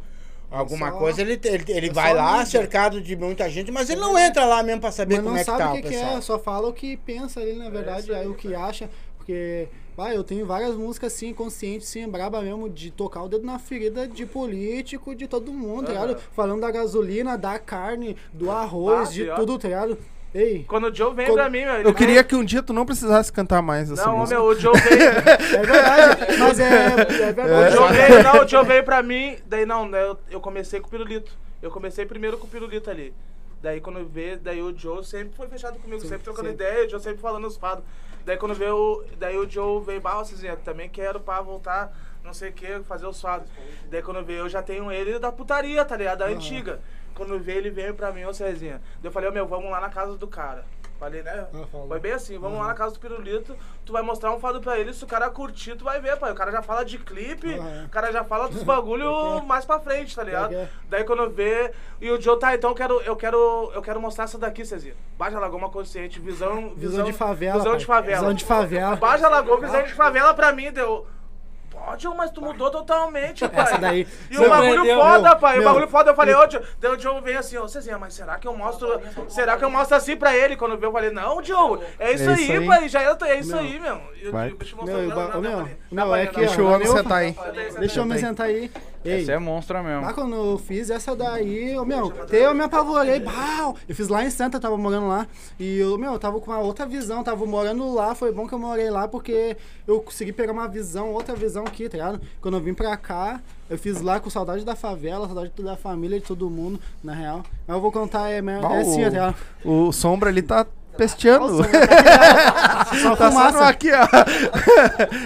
Speaker 2: alguma
Speaker 6: Só-
Speaker 2: coisa, ele, ele, ele
Speaker 6: é
Speaker 2: vai lá
Speaker 6: mídia.
Speaker 2: cercado de muita gente, mas ele não entra lá mesmo pra saber
Speaker 6: Mas
Speaker 2: como
Speaker 6: não
Speaker 2: é que
Speaker 6: sabe
Speaker 2: tá
Speaker 6: o
Speaker 2: o
Speaker 6: que, é, só fala o que pensa ali, na verdade, aí o que acha. Porque, vai, eu tenho várias músicas assim, conscientes, sim, braba mesmo, de tocar o dedo na ferida de político, de todo mundo, tá ligado? Falando da gasolina, da carne, do arroz,
Speaker 5: Ah,
Speaker 6: de
Speaker 5: pior.
Speaker 6: tudo, tá ligado? Ei,
Speaker 5: Quando o Joe vem
Speaker 6: Quando-
Speaker 5: pra mim, meu.
Speaker 10: Eu queria que um dia tu não precisasse cantar mais essa
Speaker 5: Não,
Speaker 10: música.
Speaker 5: meu, o Joe veio. [LAUGHS]
Speaker 6: é verdade, mas é, é
Speaker 5: O
Speaker 6: verdade.
Speaker 5: Joe veio, não, o Joe veio pra mim, daí não, daí eu, eu comecei com o pirulito. Eu comecei primeiro com o pirulito ali. Daí quando veio, daí o Joe sempre foi fechado comigo, sempre trocando
Speaker 6: sempre.
Speaker 5: ideia, o Joe sempre falando os fados. Daí quando veio, daí o Joe veio, bah, Cizinha, também quero pra voltar, não sei o que, fazer os fados. Daí quando veio, eu já tenho ele da putaria, tá ligado? Da antiga. Quando veio, ele veio pra mim, ô Cezinha. Daí eu falei, ô meu, vamos lá na casa do cara. Falei, né? Foi bem assim, vamos lá na casa do Pirulito, tu vai mostrar um fado pra ele, se o cara curtir, tu vai ver, pai. O cara já fala de clipe,
Speaker 6: Aham.
Speaker 5: o cara já fala dos bagulho [LAUGHS] mais pra frente, tá ligado? Daí quando vê, e o Joe, tá, então eu quero, eu quero, eu quero mostrar essa daqui, Cezinha. Baixa Lagoa Consciente, visão,
Speaker 6: Visão de favela,
Speaker 5: Visão
Speaker 6: pai.
Speaker 5: de favela.
Speaker 6: Visão de favela.
Speaker 5: Baixa Lagoa, visão de favela pra mim, deu... Pode, mas tu mudou totalmente, pai.
Speaker 6: Essa daí.
Speaker 5: E o bagulho
Speaker 3: Surpreendeu,
Speaker 5: foda,
Speaker 6: meu,
Speaker 5: pai. O
Speaker 6: meu.
Speaker 5: bagulho foda, eu falei, ô, Joe. Daí o Joe veio assim, ô, Cezinha, mas será que eu mostro. Será que eu mostro assim pra ele? Quando veio, eu falei, não, Joe, é isso,
Speaker 10: É
Speaker 5: aí,
Speaker 10: isso aí.
Speaker 5: pai. Já é, é isso
Speaker 6: Meu.
Speaker 5: aí, meu. E o- e o bicho
Speaker 6: Meu,
Speaker 5: mostrou.
Speaker 6: e o
Speaker 5: não,
Speaker 6: ô,
Speaker 5: não,
Speaker 6: meu,
Speaker 5: não,
Speaker 6: meu,
Speaker 5: não,
Speaker 6: é que, ó,
Speaker 10: Deixa o homem
Speaker 6: eu-
Speaker 10: sentar aí.
Speaker 6: Deixa eu me sentar aí. Ei,
Speaker 4: Essa é monstra mesmo.
Speaker 6: Lá quando eu fiz essa daí, ô, meu, eu me apavorei, pau! Eu fiz lá em Santa, tava morando lá. E eu, meu, eu tava com uma outra visão, tava morando lá, foi bom que eu morei lá, porque eu consegui pegar uma visão, outra visão aqui, tá ligado? Quando eu vim pra cá, eu fiz lá com saudade da favela, saudade da família, de todo mundo, na real. Mas eu vou contar, é, é, é assim, tá ligado?
Speaker 10: O Sombra ali tá pesteando. [LAUGHS]
Speaker 6: Só
Speaker 10: tá
Speaker 6: fumaça.
Speaker 10: aqui, ó.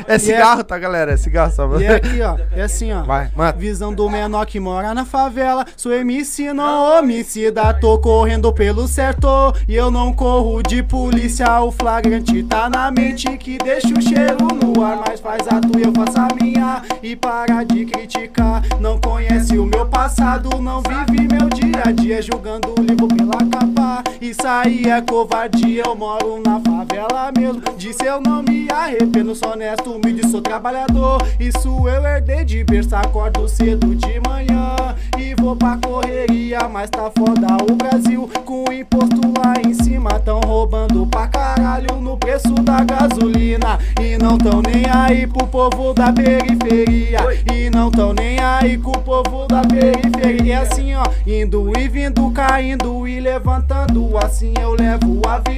Speaker 10: é cigarro, tá, galera? É cigarro, só.
Speaker 6: E é aqui, ó, [LAUGHS] é assim, ó.
Speaker 10: Vai, mata.
Speaker 6: Visão do menor que mora na favela. Sou MC, não homicida. Tô correndo pelo certo. E eu não corro de polícia. O flagrante tá na mente que deixa o cheiro no ar. Mas faz a tua, eu faço a minha. E para de criticar. Não conhece o meu passado. Não vive meu dia a dia. Julgando o livro pela capa. Isso aí é covardia. Eu moro na favela mesmo. Disse eu não me arrependo. Sou honesto, humilde, sou trabalhador. Isso eu herdei de berço. Acordo cedo de manhã e vou pra correria. Mas tá foda o Brasil com o imposto lá em cima. Tão roubando pra caralho no preço da gasolina. E não tão nem aí pro povo da periferia. E não tão nem aí com o povo da periferia. E assim, ó, indo e vindo, caindo e levantando. Assim eu levo a vida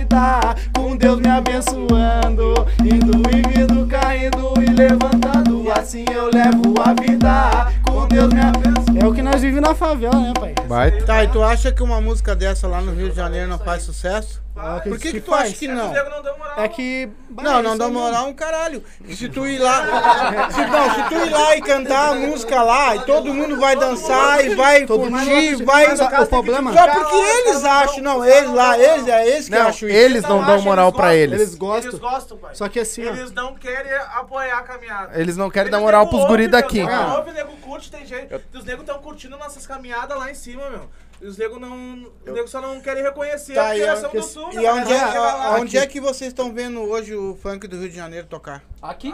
Speaker 6: com Deus me abençoando. Indo e vindo, caindo e levantando. Assim eu levo a vida com Deus me abençoando. É o que nós vivemos na favela, né, pai?
Speaker 10: Vai.
Speaker 2: Tá, e tu acha que uma música dessa lá no Rio de Janeiro não faz sucesso?
Speaker 6: É o
Speaker 2: Por que, que, tu
Speaker 6: faz.
Speaker 2: acha que
Speaker 5: Os
Speaker 2: não?
Speaker 5: negros não dão moral.
Speaker 6: É que.
Speaker 2: Não, não
Speaker 6: isso
Speaker 2: dá moral um caralho. Se tu ir lá. Se, não, se tu ir lá e cantar a música lá, e todo mundo vai dançar e vai
Speaker 6: Todo mundo
Speaker 2: curtir,
Speaker 6: vai. O problema-
Speaker 2: Só porque eles acham, não, eles lá, eles é esse que
Speaker 10: Não,
Speaker 2: acham isso.
Speaker 10: eles não dão moral pra eles.
Speaker 6: Eles gostam.
Speaker 5: Eles gostam, pai.
Speaker 6: Só que assim, ó.
Speaker 5: Eles não querem apoiar a caminhada.
Speaker 10: Eles não querem
Speaker 5: Eles
Speaker 10: dar moral pros
Speaker 5: ouve,
Speaker 10: guri
Speaker 5: meu,
Speaker 10: daqui.
Speaker 5: nego
Speaker 6: Ah.
Speaker 5: ouve, nego curte, tem jeito. Os negros estão curtindo nossas caminhadas lá em cima, meu. E os negros não. Os negros só não querem reconhecer
Speaker 2: Tá, a-
Speaker 5: são do sul,
Speaker 2: E aonde é,
Speaker 5: mas chega lá.
Speaker 2: aonde é que vocês estão vendo hoje o funk do Rio de Janeiro tocar?
Speaker 3: Aqui,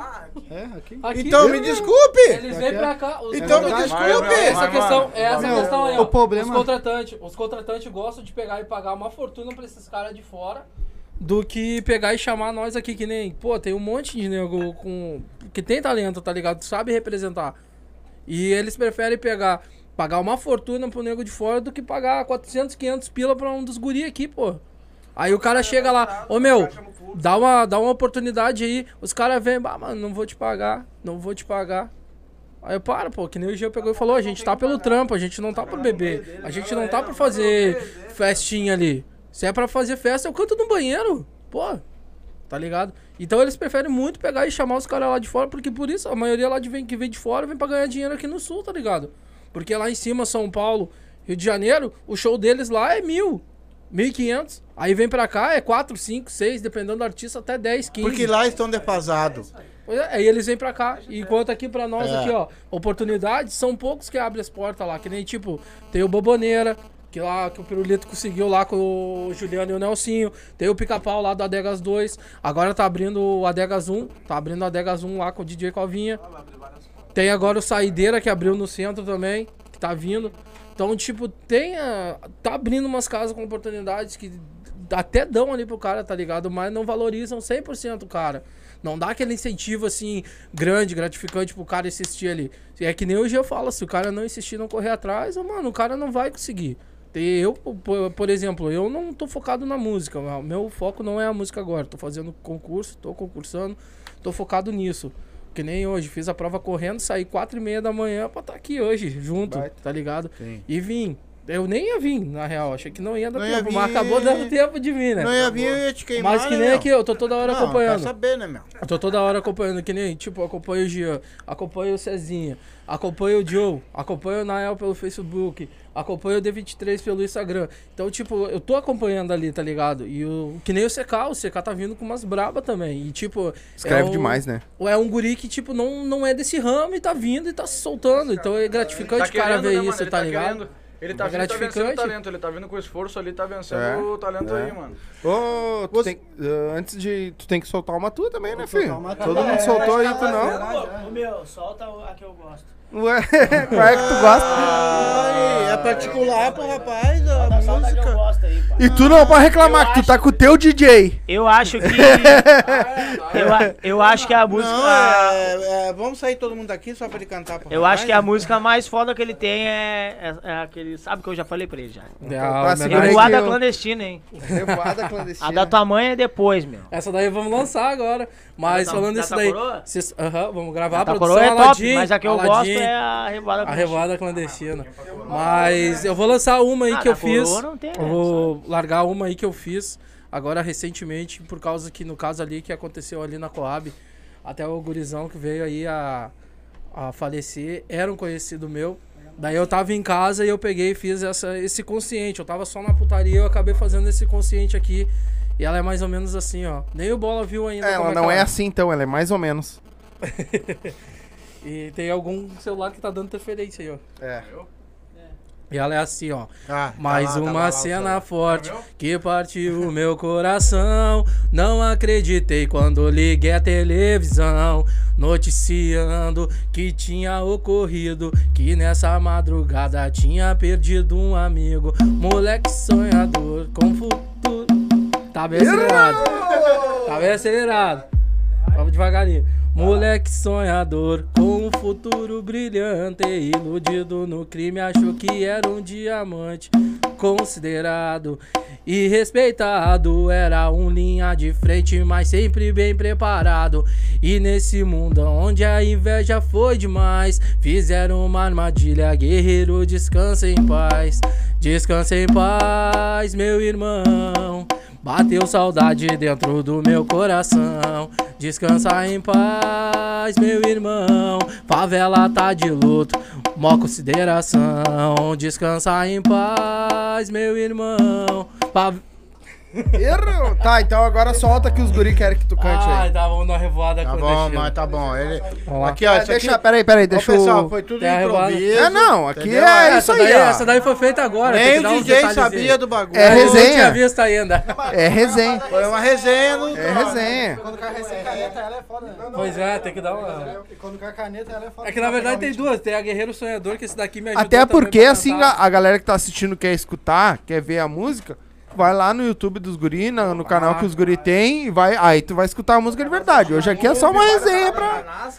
Speaker 6: É, aqui.
Speaker 3: aqui.
Speaker 2: Então me desculpe!
Speaker 3: Eles vêm pra cá. Os
Speaker 2: Então me desculpe!
Speaker 3: Essa questão, é essa questão aí,
Speaker 6: o
Speaker 3: ó.
Speaker 6: problema-
Speaker 3: Os contratantes, os contratantes gostam de pegar e pagar uma fortuna pra esses caras de fora do que pegar e chamar nós aqui que nem, pô, tem um monte de nego com que tem talento, tá ligado? Sabe representar. E eles preferem pegar pagar uma fortuna pro nego de fora do que pagar 400, 500 pila pra um dos guri aqui, pô. Aí o cara chega lá, ô meu, dá uma, dá uma oportunidade aí. Os caras vêm, ah, mano, não vou te pagar, não vou te pagar. Aí eu paro, pô, que nem o Gil pegou e falou, a gente tá pelo trampo, a gente não tá por beber. A gente não tá por fazer festinha ali. Se é pra fazer festa, eu canto no banheiro. Pô, tá ligado? Então eles preferem muito pegar e chamar os caras lá de fora, porque por isso a maioria lá de vem, que vem de fora vem pra ganhar dinheiro aqui no sul, tá ligado? Porque lá em cima, São Paulo, Rio de Janeiro, o show deles lá é mil. 1.500. Aí vem pra cá, é 4, 5, 6, dependendo do artista, até 10, 15.
Speaker 2: Porque lá estão defasados.
Speaker 3: Pois é, aí eles vêm pra cá. Enquanto aqui pra nós,
Speaker 2: É.
Speaker 3: aqui, ó, oportunidades, são poucos que abrem as portas lá. Que nem, tipo, tem o Boboneira, que lá que o Pirulito conseguiu lá com o Juliano e o Nelsinho. Tem o Pica-Pau lá do Adegas 2. Agora tá abrindo o Adegas 1. Tá abrindo o Adegas 1 lá com o DJ Covinha. Tem agora o Saideira que abriu no centro também, que tá vindo. Então, tipo, tem a, tá abrindo umas casas com oportunidades que até dão ali pro cara, tá ligado? Mas não valorizam 100% o cara. Não dá aquele incentivo assim grande, gratificante pro cara insistir ali. É que nem hoje eu falo, se o cara não insistir, não correr atrás, mano, o cara não vai conseguir. Eu, por, exemplo, eu não tô focado na música. Meu foco não é a música agora. Tô fazendo concurso, tô concursando, tô focado nisso. Que nem hoje, fiz a prova correndo, saí quatro e meia da manhã pra estar aqui hoje, junto,
Speaker 1: Baita.
Speaker 3: tá ligado?
Speaker 2: Sim.
Speaker 3: E vim. Eu nem ia vir, na real. Achei que não ia dar
Speaker 2: Não ia
Speaker 3: tempo, mas
Speaker 2: vir.
Speaker 3: acabou dando tempo de vir, né?
Speaker 2: Não ia vir, eu ia te queimar,
Speaker 3: Mas que
Speaker 2: né,
Speaker 3: nem
Speaker 2: meu?
Speaker 3: aqui, eu tô toda hora
Speaker 2: Não,
Speaker 3: acompanhando.
Speaker 2: saber, né, meu?
Speaker 3: Eu tô toda hora acompanhando, que nem, tipo, acompanho o Jean, acompanho o Cezinha, acompanho o Joe, acompanho o Nael pelo Facebook, acompanho o D23 pelo Instagram. Então, tipo, eu tô acompanhando ali, tá ligado? E o que nem o CK, o CK tá vindo com umas braba também. E, tipo.
Speaker 10: Escreve
Speaker 3: é o-
Speaker 10: demais, né?
Speaker 3: É um guri que, tipo, não, não é desse ramo e tá vindo e tá se soltando. Então é gratificante o cara ver
Speaker 4: né,
Speaker 3: isso, tá,
Speaker 4: tá
Speaker 3: ligado?
Speaker 4: querendo. Ele tá
Speaker 3: É
Speaker 4: vindo, tá vencendo o talento, ele tá vindo com esforço ali, tá vencendo
Speaker 10: É,
Speaker 4: o talento
Speaker 10: é.
Speaker 4: aí, mano.
Speaker 10: Ô, tu tem, ah, antes de. Tu tem que soltar uma tua também, né, filho? Todo mundo soltou aí, tu não?
Speaker 7: Ô, meu, solta a que eu gosto.
Speaker 10: Ué, [LAUGHS] qual é que tu gosta?
Speaker 2: Ai, é particular pro rapaz, a
Speaker 7: Solta a eu
Speaker 2: música.
Speaker 7: gosto aí, pai.
Speaker 1: E tu não pode reclamar que tu tá com o teu DJ.
Speaker 7: Eu acho que. [LAUGHS] eu, a- eu acho que a música.
Speaker 2: Não, é, é, vamos sair todo mundo daqui só pra ele cantar pro
Speaker 7: Eu
Speaker 2: rapaz,
Speaker 7: acho que a
Speaker 2: né?
Speaker 7: música mais foda que ele tem é, é, é aquele. Sabe que eu já falei pra ele já?
Speaker 3: É a
Speaker 1: Pra se
Speaker 3: homenagem-
Speaker 7: Revoada
Speaker 1: eu-
Speaker 7: clandestina, hein? [LAUGHS]
Speaker 1: Revoada
Speaker 7: A
Speaker 1: clandestina.
Speaker 7: da tua mãe é depois, meu.
Speaker 3: Essa daí vamos lançar agora. Mas
Speaker 7: Da-
Speaker 3: falando
Speaker 7: da
Speaker 3: isso daí. Aham, vamos gravar a
Speaker 7: A tua
Speaker 3: produção
Speaker 7: coroa é top, mas a que eu
Speaker 3: Aladdin,
Speaker 7: gosto é a revoada
Speaker 3: A revoada clandestina. Mas eu vou lançar uma aí
Speaker 7: Ah,
Speaker 3: que eu
Speaker 7: coroa
Speaker 3: fiz.
Speaker 7: tem,
Speaker 3: eu vou largar uma aí que eu fiz agora recentemente, por causa que no caso ali que aconteceu ali na Coab, até o gurizão que veio aí a, a falecer era um conhecido meu. Daí eu tava em casa e eu peguei e fiz essa, esse consciente. Eu tava só na putaria e eu acabei fazendo esse consciente aqui. E ela é mais ou menos assim, ó. Nem o Bola viu ainda.
Speaker 10: É, ela
Speaker 3: que
Speaker 10: não é assim então, ela é mais ou menos. [LAUGHS]
Speaker 3: E tem algum celular que tá dando interferência aí, ó.
Speaker 1: É.
Speaker 3: E ela é assim, ó.
Speaker 2: Ah, tá
Speaker 3: Mais
Speaker 2: lá, tá
Speaker 3: uma
Speaker 2: lá, lá
Speaker 3: cena forte que partiu o meu coração. Não acreditei quando liguei a televisão, noticiando que tinha ocorrido que nessa madrugada tinha perdido um amigo, moleque sonhador com futuro. Tá bem acelerado. Tá bem acelerado. Vamos devagarinho. Moleque sonhador com um futuro brilhante, iludido no crime, achou que era um diamante. Considerado e respeitado, era um linha de frente, mas sempre bem preparado. E nesse mundo onde a inveja foi demais, fizeram uma armadilha, guerreiro, descansa em paz. Descansa em paz, meu irmão. Bateu saudade dentro do meu coração. Descansa em paz, meu irmão. Favela tá de luto, mó consideração. Descansa em paz, meu irmão.
Speaker 10: Errou! Tá, então agora solta que os guri querem que tu cante
Speaker 3: Ai,
Speaker 10: aí.
Speaker 3: tá bom, na revoada
Speaker 2: Tá bom, mas tá bom. Ele...
Speaker 3: Vamos.
Speaker 2: Aqui, ó,
Speaker 10: Ah,
Speaker 2: isso
Speaker 10: deixa,
Speaker 2: aqui...
Speaker 10: peraí, peraí,
Speaker 2: Ô,
Speaker 10: deixa
Speaker 2: pessoal,
Speaker 10: o...
Speaker 2: foi tudo
Speaker 3: Tem
Speaker 2: improviso.
Speaker 10: É, não, aqui
Speaker 2: entendeu?
Speaker 10: é
Speaker 3: essa
Speaker 10: isso
Speaker 3: daí,
Speaker 10: aí, ó.
Speaker 3: essa daí foi feita agora.
Speaker 2: Nem
Speaker 3: dar
Speaker 2: o DJ sabia do bagulho.
Speaker 10: É
Speaker 3: Eu não
Speaker 10: resenha.
Speaker 3: tinha visto ainda.
Speaker 10: É resenha.
Speaker 2: Foi uma resenha no...
Speaker 10: É resenha.
Speaker 6: Quando cara recebe caneta, ela é foda. né?
Speaker 3: Pois é, tem que dar uma...
Speaker 6: Quando cara caneta, ela é foda.
Speaker 3: É que na verdade tem duas. Tem a Guerreiro Sonhador, que esse daqui me ajudou
Speaker 10: Até porque, assim, a galera que tá assistindo quer escutar, quer ver a música, vai lá no YouTube dos guri, no, no canal que os guri tem, e vai, aí tu vai escutar a música de verdade. Hoje aqui é só uma resenha pra...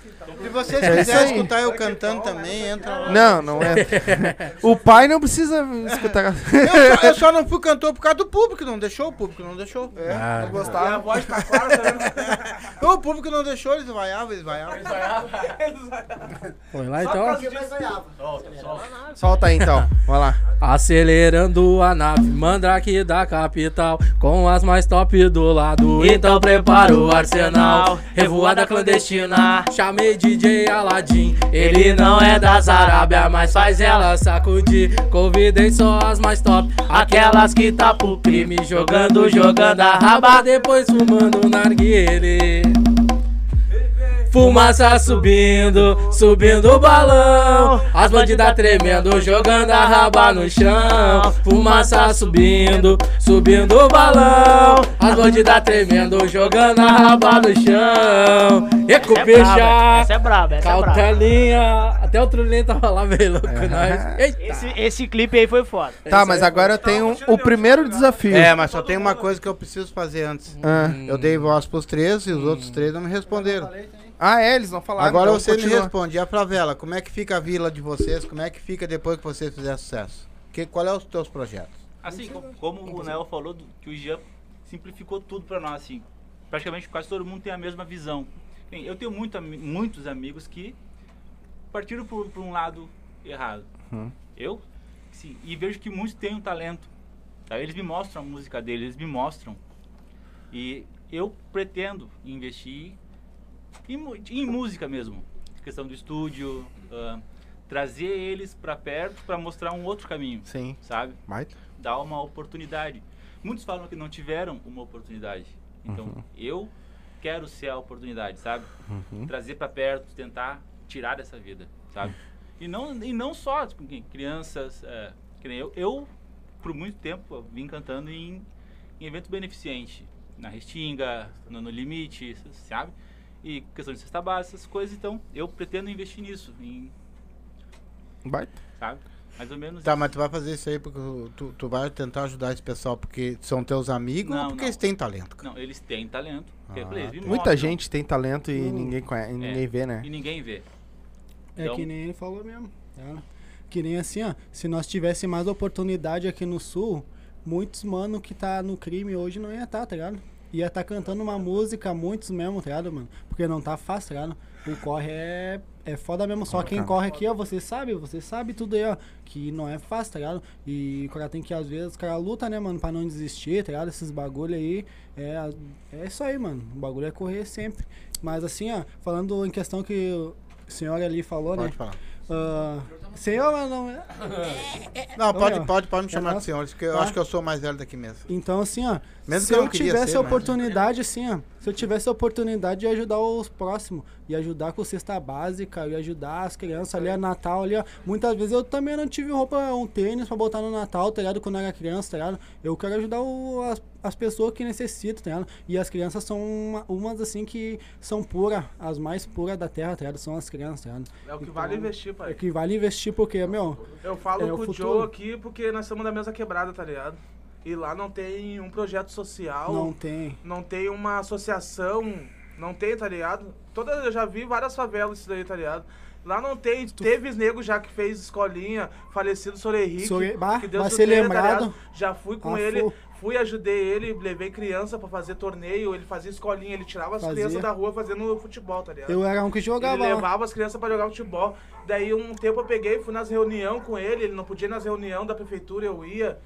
Speaker 2: Se vocês
Speaker 10: É isso
Speaker 2: quiserem
Speaker 10: aí.
Speaker 2: escutar eu cantando também, entra lá.
Speaker 10: Não, não é. [LAUGHS] O pai não precisa escutar.
Speaker 2: Eu só, eu só não fui cantor por causa do público, não deixou, o público não deixou.
Speaker 10: É,
Speaker 3: Ah,
Speaker 10: não gostava.
Speaker 5: voz tá clara, tá vendo? [LAUGHS]
Speaker 2: O público não deixou, eles vaiavam, eles vaiavam. [LAUGHS]
Speaker 3: Foi lá então.
Speaker 10: Solta aí então, vai lá.
Speaker 3: Acelerando a nave, Mandrake da capital, com as mais top do lado. Então prepara o arsenal, revoada clandestina. Chamei DJ Aladdin, ele não é das Arábia, mas faz ela sacudir. Convidei só as mais top, aquelas que tá pro crime, jogando, jogando a raba, depois fumando narguile. Fumaça subindo, subindo o balão. As bandidas tremendo, jogando a raba no chão. Fumaça subindo, subindo o balão. As bandidas tremendo, jogando a raba no chão.
Speaker 7: Essa é essa é braba, essa é braba.
Speaker 3: cautelinha. Até o trulinho tava lá meio louco com nós. Eita.
Speaker 7: Esse, esse clipe aí foi foda.
Speaker 1: Tá, mas agora eu tenho o primeiro desafio.
Speaker 2: É, mas só tem uma coisa que eu preciso fazer antes.
Speaker 1: Ah.
Speaker 2: Eu dei voz pros três e os outros três não me responderam.
Speaker 1: Ah, é, eles não falaram.
Speaker 2: Agora
Speaker 1: então
Speaker 2: você me
Speaker 1: continua.
Speaker 2: responde. E a favela, como é que fica a vila de vocês? Como é que fica depois que vocês fizerem sucesso? Que, qual é os teus projetos?
Speaker 8: Assim, co- como o Nel falou, do- que o Jean simplificou tudo pra nós, assim. Praticamente quase todo mundo tem a mesma visão. Bem, eu tenho muito, muitos amigos que partiram por, por um lado errado. Eu, sim, e vejo que muitos têm um talento. tá? Eles me mostram a música deles, eles me mostram. E eu pretendo investir em, mu- em música mesmo. Questão do estúdio, ah, trazer eles pra perto pra mostrar um outro caminho,
Speaker 1: Sim.
Speaker 8: sabe?
Speaker 1: Baita.
Speaker 8: dar uma oportunidade. Muitos falam que não tiveram uma oportunidade. Então, eu quero ser a oportunidade, sabe? Trazer pra perto, tentar tirar dessa vida, sabe? E não, e não só tipo, crianças, é, eu, eu, por muito tempo, vim cantando em, em evento beneficente. Na Restinga, no, no Limite, sabe? E questão de cesta básica, essas coisas. Então, eu pretendo investir nisso, em,
Speaker 1: Baita.
Speaker 8: sabe? Mais ou menos
Speaker 2: Tá,
Speaker 8: isso.
Speaker 2: mas tu vai fazer isso aí porque tu, tu vai tentar ajudar esse pessoal porque são teus amigos
Speaker 8: Não,
Speaker 2: ou porque
Speaker 8: não.
Speaker 2: eles têm talento? cara?
Speaker 8: Não, eles têm talento.
Speaker 2: Ah,
Speaker 8: eles me
Speaker 2: tá.
Speaker 1: Muita
Speaker 8: mostram.
Speaker 1: gente tem talento e ninguém conhece, e ninguém vê, né?
Speaker 8: E ninguém vê.
Speaker 6: É
Speaker 8: Então-
Speaker 6: que nem ele falou mesmo. tá? Que nem assim, ó. Se nós tivesse mais oportunidade aqui no sul, muitos mano que tá no crime hoje não ia estar, tá, ligado? Ia estar cantando uma música, muitos mesmo, tá ligado, mano? Porque não tá fácil, tá ligado? O corre é, é foda mesmo. Só quem corre aqui, ó, você sabe, você sabe tudo aí, ó. Que não é fácil, tá ligado? E o cara tem que, às vezes, o cara luta, né, mano, pra não desistir, tá ligado? Esses bagulho aí. É, é isso aí, mano. O bagulho é correr sempre. Mas assim, ó, falando em questão que o senhor ali falou, né?
Speaker 2: Pode falar.
Speaker 6: Ah, senhor, mas não é.
Speaker 2: Não, pode, pode, pode me
Speaker 6: é
Speaker 2: chamar de
Speaker 6: nosso.
Speaker 2: senhores, porque eu
Speaker 6: Tá.
Speaker 2: acho que eu sou mais velho daqui mesmo.
Speaker 6: Então, assim, ó.
Speaker 2: Mesmo
Speaker 6: se
Speaker 2: que eu
Speaker 6: eu tivesse
Speaker 2: ser,
Speaker 6: a
Speaker 2: mas-
Speaker 6: oportunidade, assim, ó. Se eu tivesse a oportunidade de ajudar os próximos, e ajudar com cesta básica, e ajudar as crianças ali a Natal ali, ó. Muitas vezes eu também não tive roupa, um tênis pra botar no Natal, tá ligado? Quando eu era criança, tá ligado? Eu quero ajudar o- as, as pessoas que necessitam, tá ligado? E as crianças são uma- umas, assim, que são puras, as mais puras da terra, tá ligado? São as crianças, tá ligado?
Speaker 5: É o que
Speaker 6: Então,
Speaker 5: vale investir,
Speaker 6: É
Speaker 5: pai.
Speaker 6: que vale investir porque, meu,
Speaker 5: Eu falo
Speaker 6: É
Speaker 5: com
Speaker 6: o
Speaker 5: o. Joe aqui porque nós somos da mesma quebrada, tá ligado? E lá não tem um projeto social,
Speaker 6: não
Speaker 5: não,
Speaker 6: tem.
Speaker 5: tem uma associação, não tem, tá ligado? Toda, eu já vi várias favelas isso daí, tá ligado? Lá não tem, teve nego já que fez escolinha, falecido Sor Henrique,
Speaker 6: Sor- bah,
Speaker 5: que Deus
Speaker 6: vai ser
Speaker 5: tenha,
Speaker 6: lembrado.
Speaker 5: ligado? Já fui com
Speaker 6: Ah,
Speaker 5: ele,
Speaker 6: fu-
Speaker 5: fui, ajudei ele, levei criança pra fazer torneio, ele fazia escolinha, ele tirava as
Speaker 6: Fazia.
Speaker 5: crianças da rua fazendo futebol, tá ligado?
Speaker 6: Eu era um que jogava.
Speaker 5: Ele levava as crianças pra jogar futebol. Daí um tempo eu peguei, fui nas reuniões com ele, ele não podia ir nas reuniões da prefeitura, eu ia.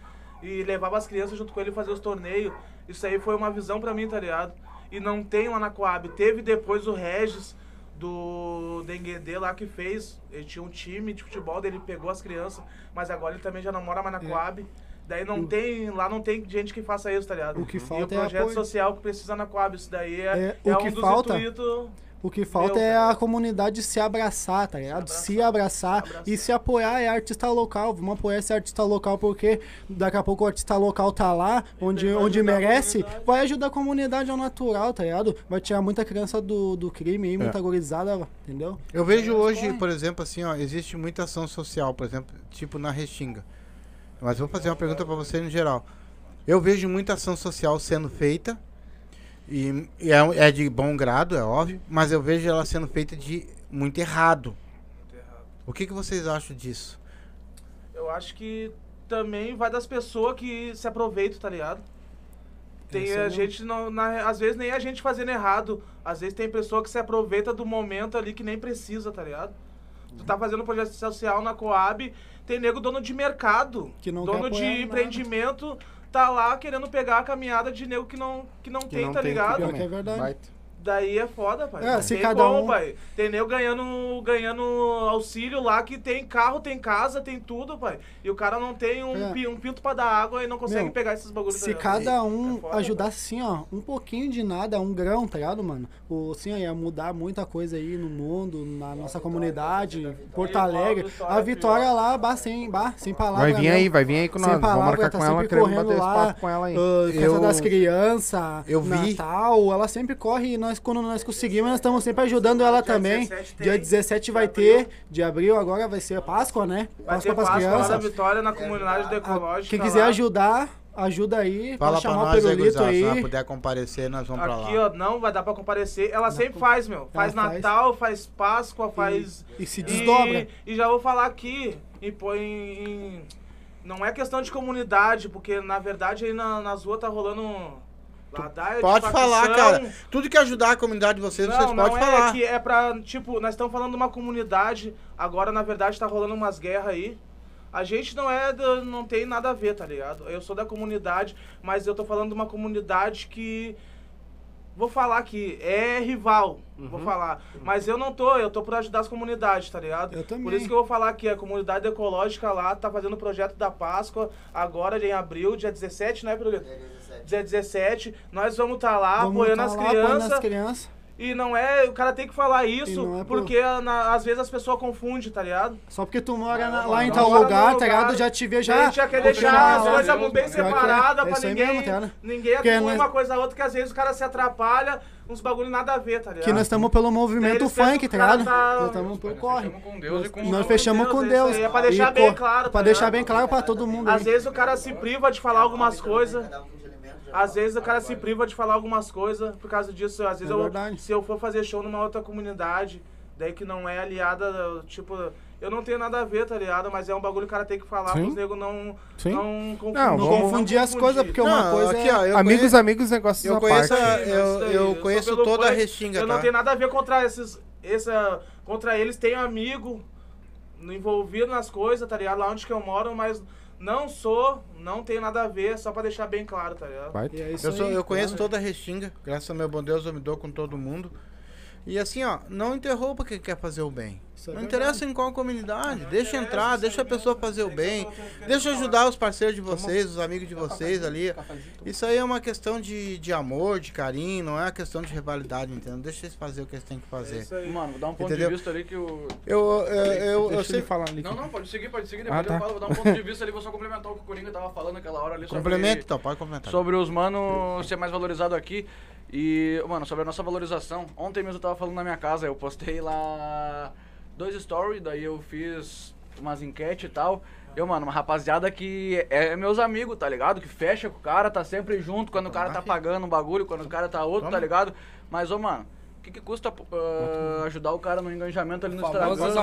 Speaker 5: E levava as crianças junto com ele fazer os torneios. Isso aí foi uma visão pra mim, tá ligado? E não tem lá na Coab. Teve depois o Regis do Denguedê lá que fez. Ele tinha um time de futebol, daí ele pegou as crianças, mas agora ele também já não mora mais na
Speaker 6: É.
Speaker 5: Coab. Daí não tem, lá não tem gente que faça isso, tá ligado?
Speaker 6: O que
Speaker 5: e
Speaker 6: falta
Speaker 5: o
Speaker 6: é
Speaker 5: projeto
Speaker 6: apoio.
Speaker 5: social que precisa na Coab, isso daí é,
Speaker 6: É,
Speaker 5: é
Speaker 6: o
Speaker 5: um
Speaker 6: que
Speaker 5: dos
Speaker 6: falta-
Speaker 5: intuitos
Speaker 6: O que falta
Speaker 5: Meu,
Speaker 6: é
Speaker 5: cara.
Speaker 6: a comunidade se abraçar, tá ligado? Se abraçar,
Speaker 5: abraçar.
Speaker 6: e se apoiar é artista local. Vamos apoiar esse artista local porque daqui a pouco o artista local tá lá, onde,
Speaker 5: vai
Speaker 6: onde merece,
Speaker 5: comunidade.
Speaker 6: vai ajudar a comunidade ao natural, tá ligado? Vai tirar muita criança do, do crime aí, muita gorizada, entendeu?
Speaker 2: Eu vejo hoje, por exemplo, assim, ó, existe muita ação social, por exemplo, tipo na Restinga. Mas vou fazer uma pergunta pra você no geral. Eu vejo muita ação social sendo feita, e, e é, é de bom grado, é óbvio, mas eu vejo ela sendo feita de muito errado. O que, que vocês acham disso?
Speaker 5: Eu acho que também vai das pessoas que se aproveitam, tá ligado? Tem
Speaker 6: Esse é
Speaker 5: a
Speaker 6: o-
Speaker 5: gente, não, na- às vezes nem a gente fazendo errado. Às vezes tem pessoa que se aproveita do momento ali que nem precisa, tá ligado? Tu tá fazendo um projeto social na Coab, tem nego dono de mercado,
Speaker 6: Que não
Speaker 5: dono de
Speaker 6: nada.
Speaker 5: empreendimento, tá lá querendo pegar a caminhada de nego que não, que não
Speaker 1: Que
Speaker 5: tem,
Speaker 1: não
Speaker 5: tá
Speaker 1: tem
Speaker 5: ligado?
Speaker 6: Que é verdade.
Speaker 5: Daí é foda, pai.
Speaker 6: É, se
Speaker 5: tem
Speaker 6: cada
Speaker 5: como,
Speaker 6: um-
Speaker 5: pai. Tem nego ganhando, ganhando auxílio lá que tem carro, tem casa, tem tudo, pai. E o cara não tem um,
Speaker 6: É.
Speaker 5: pi- um pinto pra dar água e não consegue
Speaker 6: Meu,
Speaker 5: pegar esses bagulhos.
Speaker 6: Se
Speaker 5: tá
Speaker 6: cada um
Speaker 5: É foda,
Speaker 6: ajudasse assim, ó, um pouquinho de nada, um grão, tá ligado, mano? O, assim, ó, ia mudar muita coisa aí no mundo, na nossa comunidade, Porto Alegre. A Vitória lá, bah, sem, bah, sem palavras.
Speaker 1: Vai vir aí, vai vir aí com
Speaker 6: Sem
Speaker 1: nós. Vamos
Speaker 6: palavra,
Speaker 1: marcar
Speaker 6: tá
Speaker 1: com ela,
Speaker 6: sempre correndo lá,
Speaker 1: papo com ela aí.
Speaker 6: festa
Speaker 2: Eu-
Speaker 6: das crianças,
Speaker 2: eu vi.
Speaker 6: Natal, ela sempre corre e nós, quando nós conseguimos, nós estamos sempre ajudando ela
Speaker 5: Dia
Speaker 6: também.
Speaker 5: 17
Speaker 6: Dia
Speaker 5: tem,
Speaker 6: 17 vai ter, de abril agora vai ser a Páscoa, né?
Speaker 5: Vai
Speaker 6: Páscoa
Speaker 5: lá da
Speaker 6: crianças.
Speaker 5: Vitória na comunidade do
Speaker 6: Ah,
Speaker 5: Ecológica.
Speaker 6: Quem quiser
Speaker 5: lá.
Speaker 6: ajudar, ajuda aí.
Speaker 2: Fala pra
Speaker 6: o
Speaker 2: nós aí, gurizada. Se nós
Speaker 6: aí.
Speaker 2: puder comparecer, nós vamos pra lá.
Speaker 5: Aqui, ó, não vai dar pra comparecer. Ela sempre faz, meu. Faz. Natal, faz Páscoa, faz.
Speaker 6: E se desdobra.
Speaker 5: E, e já vou falar aqui, em, pô- em- em- não é questão de comunidade, porque na verdade aí na, nas ruas tá rolando. Ladaia
Speaker 2: Pode
Speaker 5: facção.
Speaker 2: falar, cara. Tudo que ajudar a comunidade de vocês, vocês
Speaker 5: Não, não
Speaker 2: podem
Speaker 5: é
Speaker 2: falar.
Speaker 5: que é pra, tipo, nós estamos falando de uma comunidade, agora na verdade tá rolando umas guerras aí. A gente não é, do- não tem nada a ver, tá ligado? Eu sou da comunidade, mas eu tô falando de uma comunidade que vou falar que é rival, vou falar. Mas eu não tô, eu tô por ajudar as comunidades, tá ligado?
Speaker 6: Eu também.
Speaker 5: Por isso que eu vou falar que a comunidade ecológica lá tá fazendo o projeto da Páscoa agora em abril, dia 17, né, Pirulito? Dia 17, nós vamos estar lá
Speaker 6: Vamos
Speaker 5: apoiando
Speaker 6: tá
Speaker 5: as
Speaker 6: lá, apoiando
Speaker 5: crianças.
Speaker 6: as crianças.
Speaker 5: E não é. O cara tem que falar isso,
Speaker 6: é por-
Speaker 5: porque na- às vezes as pessoas confundem, tá ligado?
Speaker 6: Só porque tu mora na- lá em tal
Speaker 5: no
Speaker 6: lugar, tá
Speaker 5: lugar.
Speaker 6: ligado? Já te vê
Speaker 5: a
Speaker 6: já.
Speaker 5: gente já quer deixar as coisas bem
Speaker 6: é,
Speaker 5: separadas
Speaker 6: é
Speaker 5: pra
Speaker 6: aí
Speaker 5: ninguém.
Speaker 6: mesmo, tá ligado?
Speaker 5: ninguém
Speaker 6: Porque
Speaker 5: atribui
Speaker 6: nós-
Speaker 5: uma coisa a outra, que às vezes o cara se atrapalha, uns bagulho nada a ver, tá ligado?
Speaker 6: Que nós estamos pelo movimento funk,
Speaker 5: que
Speaker 6: tá ligado?
Speaker 5: tá-
Speaker 6: Nós estamos por corre.
Speaker 4: com Deus e com
Speaker 6: Nós fechamos com
Speaker 5: Deus,
Speaker 6: Deus.
Speaker 5: é pra deixar
Speaker 6: E
Speaker 5: bem
Speaker 6: co-
Speaker 5: claro,
Speaker 6: Pra
Speaker 5: tá
Speaker 6: deixar
Speaker 5: ligado?
Speaker 6: bem claro pra todo mundo.
Speaker 5: Às
Speaker 6: aí.
Speaker 5: vezes o cara se priva de falar algumas coisas. Às vezes o cara se priva de falar algumas coisas por causa disso. Às vezes
Speaker 6: É
Speaker 5: eu, se eu for fazer show numa outra comunidade, daí que não é aliada, tipo, eu não tenho nada a ver, tá ligado? Mas é um bagulho que o cara tem que falar
Speaker 1: Sim.
Speaker 5: pros negros não,
Speaker 1: Sim.
Speaker 5: não confundir.
Speaker 1: Não,
Speaker 6: Não
Speaker 1: vamos-
Speaker 6: confundir as coisas, porque uma
Speaker 2: Não,
Speaker 6: coisa
Speaker 2: aqui,
Speaker 6: é...
Speaker 2: ó, eu
Speaker 1: amigos,
Speaker 2: conheço,
Speaker 1: amigos, negócios
Speaker 2: eu conheço, a- eu,
Speaker 5: daí,
Speaker 2: eu
Speaker 5: sou
Speaker 2: conheço toda a restinga,
Speaker 5: Eu não
Speaker 2: tá?
Speaker 5: tenho nada a ver contra esses. Essa, contra eles, tenho amigo envolvido nas coisas, tá ligado? Lá onde que eu moro, mas não sou, não tenho nada a ver, só pra deixar bem claro, tá ligado?
Speaker 1: Vai.
Speaker 6: E é isso
Speaker 2: Eu, sou-
Speaker 6: aí,
Speaker 2: eu conheço
Speaker 6: né?
Speaker 2: toda a restinga, graças ao meu bom Deus eu me dou com todo mundo. E assim, ó, não interrompa quem quer fazer o bem.
Speaker 6: Isso é
Speaker 2: não
Speaker 6: verdade.
Speaker 2: interessa em qual comunidade, deixa entrar, deixa a pessoa fazer o bem, deixa ajudar os parceiros de vocês, os amigos de vocês ali. Isso aí é uma questão de, de amor, de carinho, não é uma questão de rivalidade, entendeu? Deixa eles fazer o que eles têm que fazer.
Speaker 4: Mano, vou dar um ponto
Speaker 2: Entendeu?
Speaker 4: de vista ali que o.
Speaker 2: Eu, eu, eu, eu
Speaker 1: ele
Speaker 2: sempre
Speaker 1: falar ali.
Speaker 4: Não, não, pode seguir, pode seguir.
Speaker 1: Ah,
Speaker 4: Depois
Speaker 1: tá.
Speaker 4: eu falo, vou dar um ponto de [LAUGHS] vista ali, vou só complementar o que o Coringa tava falando aquela hora ali sobre.
Speaker 2: complemento, então, pode complementar.
Speaker 4: sobre os manos ser mais valorizado aqui. E, mano, sobre a nossa valorização. Ontem mesmo eu tava falando na minha casa, eu postei lá dois stories, daí eu fiz umas enquetes e tal. Eu, mano, uma rapaziada que é meus amigos, tá ligado? Que fecha com o cara, tá sempre junto quando o cara tá pagando um bagulho, quando o cara tá outro, tá ligado? Mas, ô, mano, que que custa ah, ajudar o cara no engajamento ali no Instagram, tá ligado?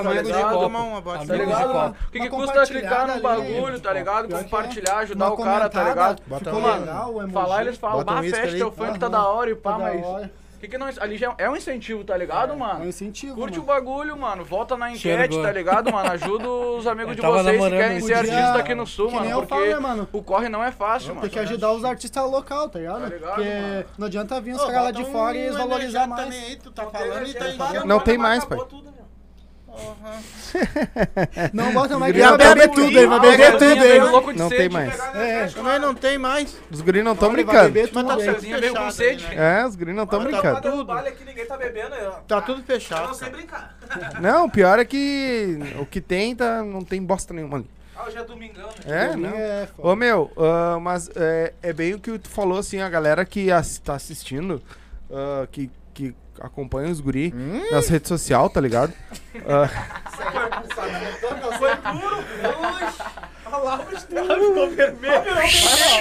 Speaker 4: Tá ligado, mano? O que, custa clicar no bagulho, tá ligado?
Speaker 6: É.
Speaker 4: Compartilhar, ajudar o cara, tá ligado?
Speaker 6: Ficou legal, emoji.
Speaker 4: Falar, eles falam, bah,
Speaker 2: ali.
Speaker 4: o funk tá da hora e pá,
Speaker 6: Tá
Speaker 4: mas. Que que não, ali já é um incentivo, tá ligado,
Speaker 6: É
Speaker 4: mano?
Speaker 6: um incentivo,
Speaker 4: Curte o
Speaker 6: mano.
Speaker 4: bagulho, mano. Volta na enquete,
Speaker 3: bom.
Speaker 4: tá ligado, mano? Ajuda os amigos [LAUGHS] de vocês que querem ser
Speaker 6: dia.
Speaker 4: artista aqui no sul,
Speaker 6: Que
Speaker 4: mano.
Speaker 6: nem eu
Speaker 4: Porque
Speaker 6: falo, né, mano?
Speaker 4: o corre não é fácil, mano.
Speaker 6: Tem que ajudar os artistas local, tá ligado?
Speaker 4: Tá ligado,
Speaker 6: Porque
Speaker 4: mano?
Speaker 6: não adianta vir os caras lá de
Speaker 2: um
Speaker 6: fora e eles valorizar
Speaker 2: energético
Speaker 6: mais.
Speaker 2: aí, tu tá falando e tá.
Speaker 1: Não tem
Speaker 5: mas
Speaker 1: mais, pai.
Speaker 5: tudo, meu.
Speaker 6: Não bota mais beber
Speaker 2: bagulho.
Speaker 6: tudo, ele vai beber tudo,
Speaker 4: louco de
Speaker 1: Não
Speaker 4: sede.
Speaker 1: tem mais.
Speaker 6: É,
Speaker 2: Também não tem mais.
Speaker 1: Os guris não estão
Speaker 6: vai
Speaker 1: brincando.
Speaker 6: beber
Speaker 2: Mas tá
Speaker 6: tudo,
Speaker 4: com
Speaker 2: fechado
Speaker 4: sede.
Speaker 2: né?
Speaker 1: É, os guris não estão
Speaker 5: Mano,
Speaker 1: brincando.
Speaker 5: tá no baile aqui, ninguém tá bebendo. Eu,
Speaker 2: Tá tudo
Speaker 5: eu
Speaker 2: fechado.
Speaker 5: não sei
Speaker 2: cara.
Speaker 5: brincar. [LAUGHS]
Speaker 1: Não, o pior é que o que tem tá, não tem bosta nenhuma ali.
Speaker 5: Ah, hoje é domingão, né?
Speaker 1: É,
Speaker 6: Domingo
Speaker 1: não.
Speaker 6: é
Speaker 1: Ô meu, ah, mas é, é bem o que tu falou, assim, a galera que as, tá assistindo, ah, que, que acompanha os guri nas redes sociais, tá ligado?
Speaker 5: Foi o Estado ficou vermelho.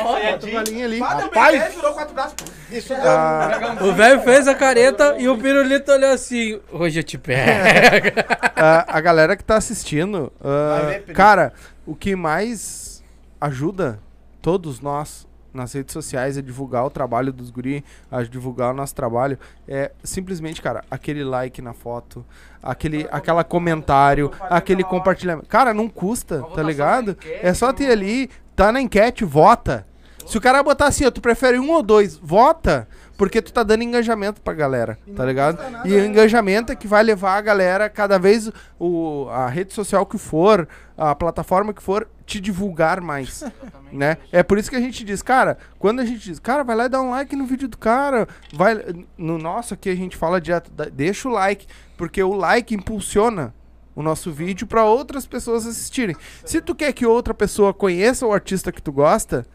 Speaker 1: bota a galinha ali.
Speaker 5: Rapaz,
Speaker 2: Rapaz.
Speaker 5: virou quatro braços.
Speaker 2: Isso
Speaker 1: Ah,
Speaker 3: O velho fez a careta e o pirulito olhou assim: hoje eu te pego. [LAUGHS]
Speaker 1: ah, a galera que tá assistindo, ah,
Speaker 2: ver,
Speaker 1: cara, o que mais ajuda todos nós nas redes sociais é divulgar o trabalho dos guri, a divulgar o nosso trabalho, é simplesmente, cara, aquele like na foto, aquele aquela comentário, aquele compartilhamento. Cara, não custa, tá ligado? É só ter ali, tá na enquete, vota. Se o cara botar assim, ó, tu prefere um ou dois, vota, porque tu tá dando engajamento pra galera, tá ligado? E o engajamento é que vai levar a galera, cada vez o, a rede social que for, a plataforma que for, te divulgar mais, [LAUGHS] né? É por isso que a gente diz, cara, quando a gente diz, cara, vai lá e dá um like no vídeo do cara, vai, no nosso aqui a gente fala direto, deixa o like, porque o like impulsiona o nosso vídeo para outras pessoas assistirem. Se tu quer que outra pessoa conheça o artista que tu gosta,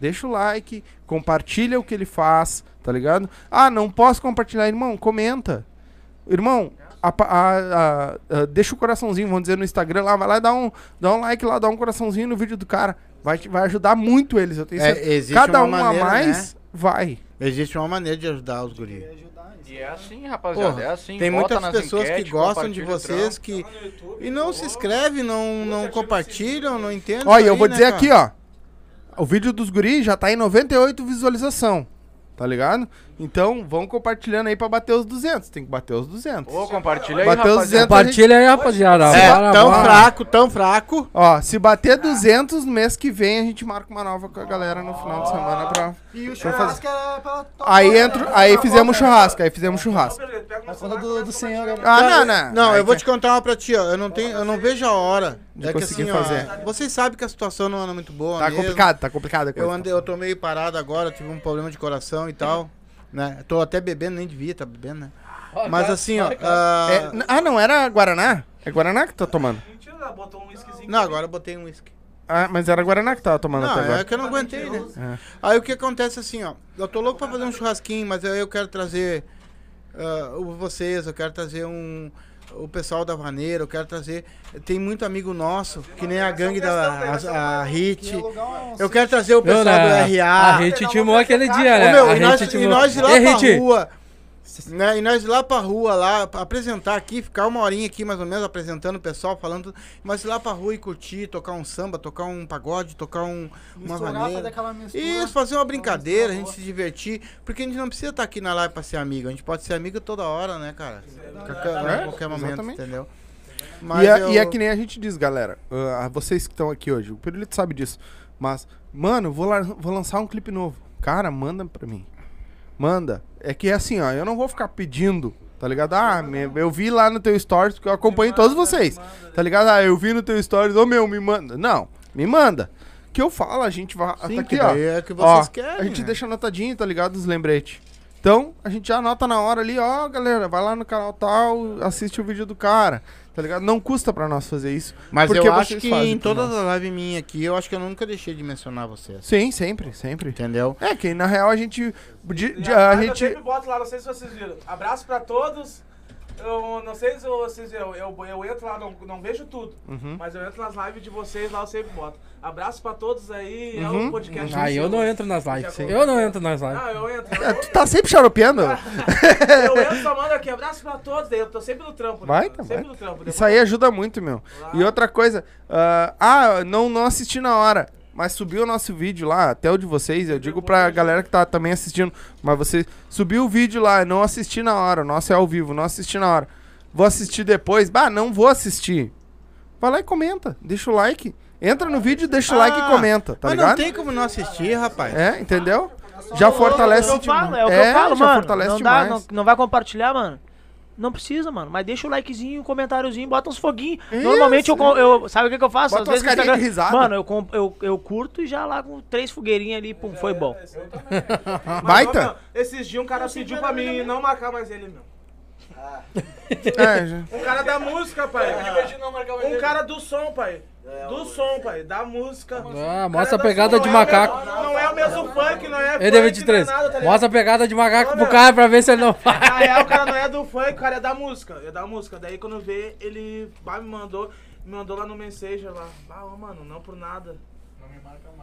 Speaker 1: deixa o like, compartilha o que ele faz, tá ligado? Ah, não posso compartilhar, irmão, comenta. Irmão, a- a- a- deixa o coraçãozinho, vamos dizer, no Instagram lá, vai lá e dá um, dá um like lá, dá um coraçãozinho no vídeo do cara. Vai, vai ajudar muito eles, eu tenho
Speaker 2: É,
Speaker 1: certeza.
Speaker 2: existe
Speaker 1: Cada
Speaker 2: uma
Speaker 1: um
Speaker 2: maneira,
Speaker 1: a mais,
Speaker 2: né?
Speaker 1: vai.
Speaker 2: Existe uma maneira de ajudar os guris.
Speaker 4: E é assim, rapaziada,
Speaker 2: Porra,
Speaker 4: é assim.
Speaker 2: tem muitas pessoas que
Speaker 4: enquetes,
Speaker 2: gostam de vocês que. E não se inscrevem, não, não compartilham, não entendem.
Speaker 1: Olha, eu vou
Speaker 2: né,
Speaker 1: dizer
Speaker 2: cara?
Speaker 1: aqui, ó. O vídeo dos guris já tá em 98 visualização. Tá ligado? Então, vão compartilhando aí pra bater os 200. Tem que bater os 200.
Speaker 4: Ô, compartilha aí,
Speaker 1: Bateu os
Speaker 4: rapaziada.
Speaker 1: 200,
Speaker 3: Compartilha aí, rapaziada.
Speaker 2: É,
Speaker 3: Bora,
Speaker 2: tão
Speaker 3: bora.
Speaker 2: fraco, tão fraco.
Speaker 1: Ó, se bater 200 no mês que vem, a gente marca uma nova com a galera no final de semana pra...
Speaker 6: E o
Speaker 1: pra fazer.
Speaker 6: churrasco era pela
Speaker 1: Aí entro, aí fizemos churrasco, aí fizemos churrasco.
Speaker 6: a conta do, do senhor. né?
Speaker 1: Ah, não, não.
Speaker 2: Não, eu vou
Speaker 1: que-
Speaker 2: te contar uma pra ti, ó. Eu não, tenho, eu não vejo a hora.
Speaker 1: De
Speaker 2: é que
Speaker 1: conseguir
Speaker 2: assim, ó,
Speaker 1: fazer.
Speaker 2: vocês sabem que a situação não anda muito boa.
Speaker 1: Tá
Speaker 2: mesmo.
Speaker 1: complicado, tá complicado a
Speaker 2: Eu,
Speaker 1: coisa.
Speaker 2: andei, eu tô meio parado agora, tive um problema de coração e tal. Né? Tô até bebendo, nem devia tá bebendo, né? Mas assim, ó. ah,
Speaker 1: É, n- ah, não, era Guaraná? É Guaraná que tá tomando?
Speaker 5: Mentira, botou um whiskyzinho.
Speaker 2: Não, agora eu botei um uísque.
Speaker 1: Ah, mas era Guaraná que tava tomando
Speaker 2: Não,
Speaker 1: até
Speaker 2: é
Speaker 1: agora.
Speaker 2: que eu não aguentei, né?
Speaker 1: É.
Speaker 2: Aí o que acontece assim, ó. Eu tô louco pra fazer um churrasquinho, mas aí eu quero trazer o vocês, eu quero trazer um. O pessoal da Vaneira, eu quero trazer. Tem muito amigo nosso, que nem a gangue da a, a Hit. Eu quero trazer o pessoal
Speaker 3: Meu,
Speaker 2: do RA.
Speaker 3: A gente timou aquele dia,
Speaker 2: Ô,
Speaker 3: né?
Speaker 2: meu,
Speaker 3: a
Speaker 2: e, nós, e nós ir lá pra
Speaker 3: Hit,
Speaker 2: rua. Né, e nós ir lá pra rua, lá, pra apresentar aqui, ficar uma horinha aqui mais ou menos, apresentando o pessoal, falando. Mas ir lá pra rua e curtir, tocar um samba, tocar um pagode, tocar um, uma vaneira. Isso, fazer uma brincadeira, a gente se divertir. Porque a gente não precisa estar aqui na live pra ser amigo. A gente pode ser amigo toda hora, né, cara? Qualquer,
Speaker 1: É,
Speaker 2: a qualquer momento,
Speaker 1: exatamente.
Speaker 2: entendeu?
Speaker 1: E é,
Speaker 2: eu-
Speaker 1: e é que nem a gente diz, galera. ah, vocês que estão aqui hoje, o Pirulito sabe disso. Mas, mano, vou, lá, vou lançar um clipe novo. Cara, manda pra mim. Manda. É que é assim, ó, eu não vou ficar pedindo, tá ligado? Ah, me- eu vi lá no teu stories, porque eu acompanho todos vocês. Tá ligado? Ah, eu vi no teu stories, ô meu, me manda. Não, me manda. Que eu falo, a gente vai.
Speaker 2: Sim,
Speaker 1: tá
Speaker 2: que
Speaker 1: aqui, ó.
Speaker 2: é que vocês
Speaker 1: Ó,
Speaker 2: querem,
Speaker 1: A gente
Speaker 2: né?
Speaker 1: deixa anotadinho, tá ligado? Os lembretes. Então, a gente já anota na hora ali, ó, galera, vai lá no canal tal, assiste o vídeo do cara, tá ligado? Não custa pra nós fazer isso.
Speaker 2: Mas
Speaker 1: porque
Speaker 2: eu acho que em todas as lives minhas aqui, eu acho que eu nunca deixei de mencionar vocês.
Speaker 1: Sim, sempre, sempre.
Speaker 2: Entendeu?
Speaker 1: É, que na real a gente. de- de-
Speaker 5: E
Speaker 1: a
Speaker 5: mas Eu
Speaker 1: gente.
Speaker 5: sempre boto lá, não sei se vocês viram. Abraço pra todos. Eu não sei se vocês viram, eu, eu entro lá, não, não vejo tudo.
Speaker 1: Uhum.
Speaker 5: Mas eu entro nas lives de vocês lá, eu sempre boto. Abraço pra todos aí, é
Speaker 1: Uhum.
Speaker 5: um podcast.
Speaker 3: Ah, eu não entro nas lives. Eu não entro nas lives.
Speaker 5: Não, eu entro.
Speaker 1: É, tu tá sempre xaropeando? [LAUGHS]
Speaker 5: Eu entro só mando aqui, abraço pra todos, eu tô sempre no trampo. né?
Speaker 1: Vai, tá,
Speaker 5: Sempre
Speaker 1: vai.
Speaker 5: no trampo.
Speaker 1: Isso aí ajuda muito, meu. E outra coisa, ah, ah, não, não assisti na hora. Mas subiu o nosso vídeo lá, até o de vocês, eu digo pra galera que tá também assistindo. Mas você subiu o vídeo lá, não assisti na hora. O nosso é ao vivo, não assisti na hora. Vou assistir depois. Bah, não vou assistir. Vai lá e comenta, deixa o like. Entra no vídeo, deixa o like e
Speaker 2: Ah,
Speaker 1: comenta, tá
Speaker 2: mas
Speaker 1: ligado?
Speaker 2: não tem como não assistir, rapaz.
Speaker 1: É, entendeu? Já fortalece
Speaker 7: É o que eu falo, é o que
Speaker 1: é,
Speaker 7: eu falo,
Speaker 1: já
Speaker 7: mano.
Speaker 1: fortalece
Speaker 7: Não, dá,
Speaker 1: demais.
Speaker 7: não, não vai compartilhar, mano. Não precisa, mano. Mas deixa o likezinho, um comentáriozinho, bota uns foguinhos.
Speaker 1: Isso,
Speaker 7: Normalmente eu, eu. Sabe o que, que eu faço?
Speaker 1: Bota umas
Speaker 7: no
Speaker 1: carinhas de risada.
Speaker 7: Mano, eu, eu, eu curto e já lá com três fogueirinhas ali, pum, foi bom. [LAUGHS]
Speaker 5: Mas,
Speaker 1: Baita?
Speaker 5: esses dias um cara pediu pra mim não marcar mais ele, meu.
Speaker 1: É, já-
Speaker 5: Um cara da música, pai. Um cara do som, pai. Do som, pai. Da música.
Speaker 3: Ah, mostra a pegada
Speaker 5: da
Speaker 3: de
Speaker 5: é
Speaker 3: macaco.
Speaker 5: Não é o mesmo funk, não é
Speaker 3: Ei,
Speaker 5: funk,
Speaker 3: D23,
Speaker 5: não é nada, tá ligado?
Speaker 3: mostra a pegada de macaco pro cara pra ver se ele não faz.
Speaker 5: Na real, o cara não é [LAUGHS] do funk, o cara é da música. É da música. Daí quando vê, ele vai, me mandou, me mandou lá no Messenger lá. Ah, mano, não por nada.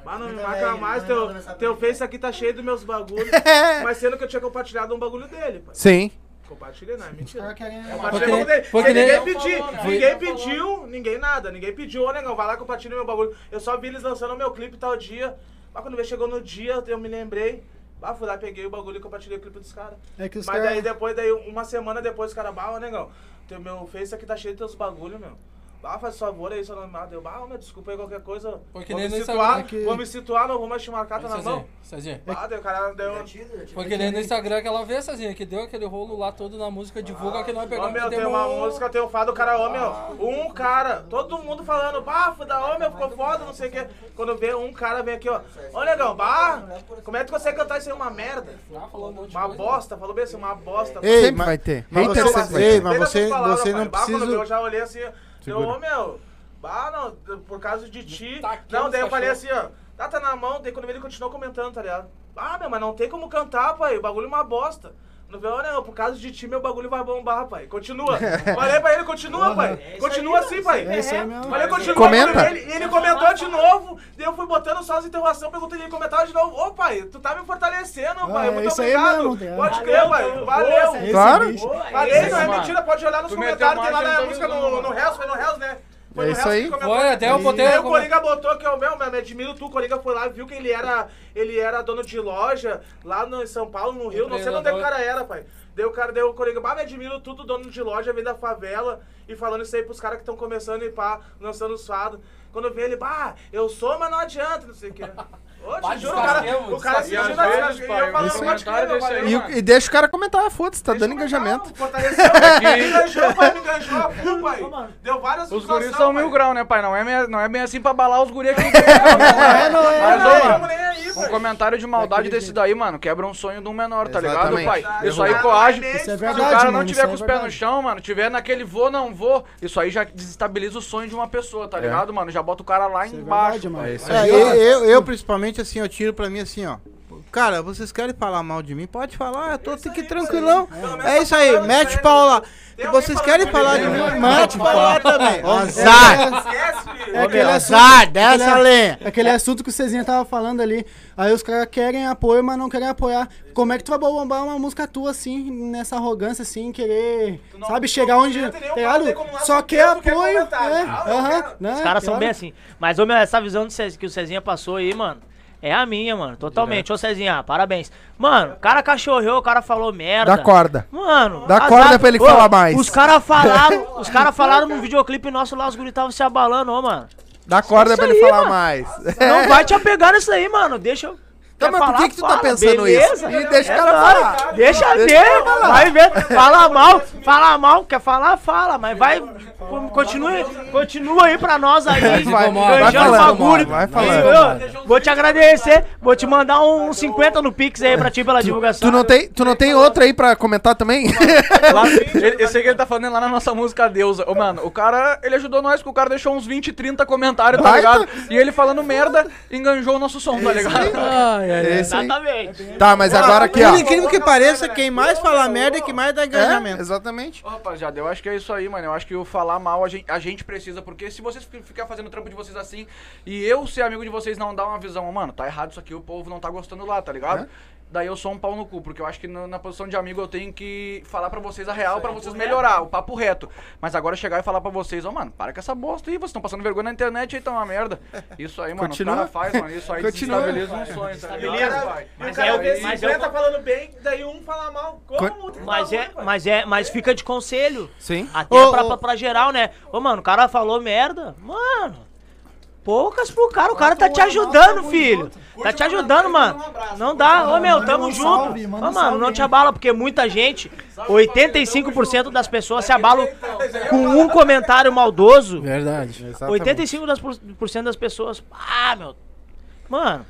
Speaker 5: Mas não me marca mais,
Speaker 9: não
Speaker 5: teu,
Speaker 9: manda nessa
Speaker 5: teu
Speaker 9: pergunta.
Speaker 5: Face aqui tá cheio dos meus bagulhos. [LAUGHS] mas sendo que eu tinha compartilhado um bagulho dele, pai.
Speaker 1: Sim.
Speaker 5: Compartilhei, não, é mentira. Compartilhei
Speaker 3: Foi que
Speaker 5: o bagulho dele.
Speaker 3: nem- foi que
Speaker 5: Aí
Speaker 3: nem-
Speaker 5: ninguém pediu, ninguém pediu, ninguém nada, ninguém pediu, ô negão, vai lá compartilha meu bagulho. Eu só vi eles lançando meu clipe tal dia. Mas quando veio, chegou no dia, eu me lembrei. Ah, fui lá, peguei o bagulho e compartilhei o clipe dos caras.
Speaker 6: É que os
Speaker 5: Mas
Speaker 6: caras-
Speaker 5: daí depois, daí uma semana depois, os caras, bah, ô negão, teu meu Face aqui tá cheio de teus bagulho, meu. Ah, faz favor aí, seu nome. Ah, deu, ah, meu, desculpa aí qualquer coisa.
Speaker 3: Foi que
Speaker 5: vou
Speaker 3: nem
Speaker 5: me
Speaker 3: no
Speaker 5: situar,
Speaker 3: Instagram
Speaker 6: que-
Speaker 5: vou me situar, não vou mais te marcar, tá na mão.
Speaker 3: Cezinha, Cezinha.
Speaker 5: Ah, deu, cara, deu...
Speaker 3: Foi que nem no Instagram que ela vê, Cezinha, que deu aquele rolo lá todo na música, divulga que nós
Speaker 5: Ô,
Speaker 3: pegamos.
Speaker 5: meu,
Speaker 3: que
Speaker 5: tem uma
Speaker 3: um-
Speaker 5: música, tem um fado, o cara, ô, meu, um cara, todo mundo falando, bah, foi da ô, meu, ficou foda, não sei o quê. Quando vê um cara, vem aqui, ó, ô, negão, bah, como é que tu consegue cantar isso aí, uma merda?
Speaker 3: Ah, falou um monte de
Speaker 5: Uma bosta, falou bem assim, uma bosta.
Speaker 2: Ei,
Speaker 1: Sempre
Speaker 2: mas-
Speaker 1: vai ter.
Speaker 2: mas você- ei, mas você, você não
Speaker 5: Bah, quando
Speaker 2: precisa.
Speaker 5: Eu já olhei assim, deu, ô meu, bah, não, por causa de ti.
Speaker 3: Tá aqui
Speaker 5: não, daí eu falei assim, ó, tá, tá na mão, daí quando ele continuou comentando, tá ligado? Ah, meu, mas não tem como cantar, pai, o bagulho é uma bosta. Não vê, olha, por causa de ti, meu bagulho vai bombar, pai. Continua. [LAUGHS] Falei pra ele, continua, pai. Continua assim, pai.
Speaker 6: É isso aí mesmo.
Speaker 5: Falei, continua.
Speaker 1: Comenta.
Speaker 5: Ele, ele comentou de novo, daí eu fui botando só as interrogações, perguntei ele comentava de novo. Ô, pai, tu tá me fortalecendo,
Speaker 6: Ah,
Speaker 5: pai.
Speaker 6: é
Speaker 5: Muito
Speaker 6: isso aí
Speaker 5: obrigado.
Speaker 6: mesmo.
Speaker 5: Pode crer, pai. Valeu.
Speaker 1: Claro.
Speaker 5: Falei, não é mentira, pode olhar nos comentários, tem lá na música no, no Hells, foi no Hells, né? Foi
Speaker 1: É isso aí.
Speaker 3: Foi, até eu botei
Speaker 5: Aí o Coringa botou que é o meu, meu, me admiro tu, o Coringa foi lá, viu que ele era, ele era dono de loja lá no, em São Paulo, no Rio, não sei onde é o cara era, pai. Deu o cara, deu o Coringa, bah, me admiro tudo, dono de loja, vem da favela, e falando isso aí pros caras que estão começando e pá, lançando os fados. Quando vê ele, bah, eu sou, mas não adianta, não sei o quê. Juro, o cara,
Speaker 3: descasquemos,
Speaker 5: o cara
Speaker 3: descasquemos.
Speaker 5: assistindo
Speaker 4: E às
Speaker 5: a
Speaker 4: vezes,
Speaker 5: e
Speaker 4: pai,
Speaker 5: eu falando,
Speaker 4: esse
Speaker 5: pode crer.
Speaker 1: E, e deixa o cara comentar, foda-se, tá dando engajamento.
Speaker 5: Fortaleceu, me enganjou, [LAUGHS] pai, me pai. Deu várias
Speaker 4: Os guris são mil graus, né, pai? Não é, meia- não é bem assim pra balar os guris aqui. [LAUGHS]
Speaker 6: É, não é.
Speaker 4: Mas, ô, mano, um comentário de maldade desse daí, mano, quebra um sonho de um menor, tá ligado, pai? Isso aí coage.
Speaker 5: É
Speaker 4: Se o cara não tiver
Speaker 6: isso
Speaker 4: com
Speaker 6: é
Speaker 4: os pés no chão, mano, tiver naquele vou, não vou, isso aí já desestabiliza o sonho de uma pessoa, tá ligado, mano? Já bota o cara lá
Speaker 6: é
Speaker 4: embaixo.
Speaker 1: É
Speaker 2: É, eu, eu, eu, principalmente, assim, eu tiro pra mim assim, ó. Cara, vocês querem falar mal de mim? Pode falar, eu tô aqui tranquilão. É isso aí, mete pau lá. Se vocês querem falar de mim, mete pau lá também. Azar.
Speaker 6: É aquele
Speaker 2: azar, dessa lenha.
Speaker 6: aquele assunto que o Cezinha tava falando ali. Aí os caras querem apoio, mas não querem apoiar. Como é que tu vai bombar uma música tua assim, nessa arrogância, assim, querer,
Speaker 5: não-
Speaker 6: sabe, chegar onde. ligado? Só quer apoio. É,
Speaker 5: Ah,
Speaker 6: né?
Speaker 7: Os caras são bem assim. Mas, ô, meu, essa visão que o Cezinha passou aí, mano, é a minha, mano. Totalmente. Ô, Cezinha, parabéns. Mano, o cara cachorreou, o cara falou merda.
Speaker 1: Dá corda.
Speaker 7: Mano,
Speaker 1: Dá
Speaker 7: azar.
Speaker 1: corda pra ele
Speaker 7: Ô,
Speaker 1: falar mais.
Speaker 7: Os caras falaram, [LAUGHS] os caras falaram num videoclipe nosso lá, os guris estavam se abalando, ô, mano.
Speaker 1: Dá corda
Speaker 7: Isso
Speaker 1: pra ele
Speaker 7: aí,
Speaker 1: falar
Speaker 7: mano.
Speaker 1: mais.
Speaker 7: Não [LAUGHS] vai te apegar nisso aí, mano. Deixa eu.
Speaker 1: Tá, mas por que que tu tá pensando
Speaker 7: beleza.
Speaker 1: isso? E deixa o cara falar.
Speaker 7: Deixa ver, vai ver. Fala mal, fala mal, quer falar, fala, mas vai. co- Continue, continua aí pra nós aí.
Speaker 1: Vai, vai falando,
Speaker 7: bagulho.
Speaker 1: vai falando.
Speaker 7: Vou te agradecer, vou te mandar um 50 no Pix aí pra ti pela divulgação.
Speaker 1: Tu não tem, tu não tem outra aí pra comentar também?
Speaker 4: Eu sei que ele tá falando lá na nossa música Deusa. Ô, mano, o cara, ele ajudou nós, porque o cara deixou uns 20, 30 comentários, tá ligado? E ele falando merda, enganjou o nosso som, tá ligado?
Speaker 3: Ai,
Speaker 1: É aí.
Speaker 7: Exatamente.
Speaker 1: Tá, mas agora aqui, ó.
Speaker 2: Por incrível que pareça, quem mais fala merda é que mais dá
Speaker 1: É,
Speaker 2: engajamento.
Speaker 1: exatamente.
Speaker 4: Ô, Rapaziada, eu acho que é isso aí, mano. Eu acho que o falar mal a gente, a gente precisa, porque se vocês fi- ficar fazendo o trampo de vocês assim e eu ser amigo de vocês não dar uma visão, mano, tá errado isso aqui, o povo não tá gostando lá, tá ligado? Daí eu sou um pau no cu, porque eu acho que no- na posição de amigo eu tenho que falar pra vocês a real, pra vocês melhorar, o papo reto. Mas agora chegar e falar pra vocês, ó, mano, para com essa bosta aí, vocês estão passando vergonha na internet aí, tá uma merda. [LAUGHS] Isso aí, mano,
Speaker 1: Continua.
Speaker 4: os caras fazem, mano, isso aí
Speaker 1: Continua.
Speaker 4: desestabiliza um sonho, tá ligado,
Speaker 5: Beleza.
Speaker 4: pai?
Speaker 5: E o
Speaker 7: Mas
Speaker 5: cara
Speaker 7: é- mas
Speaker 5: 50
Speaker 7: eu-
Speaker 5: falando bem, daí um fala mal. Como?
Speaker 7: Mas
Speaker 5: tá
Speaker 7: é,
Speaker 5: ruim,
Speaker 7: mas é, mas fica de conselho.
Speaker 1: Sim.
Speaker 7: Até
Speaker 2: Ô,
Speaker 7: pra,
Speaker 2: ô.
Speaker 7: pra, pra geral, né? Ô, mano, o cara falou merda. Mano, poucas pro cara. O cara tá te ajudando, filho. Tá te ajudando, mano. Não dá. Ô, meu, tamo junto. Ô, mano, não te abala, porque muita gente, 85% das pessoas se abalam com um comentário maldoso.
Speaker 3: Verdade.
Speaker 7: 85% das, por- por cento das pessoas. Ah, meu. Mano,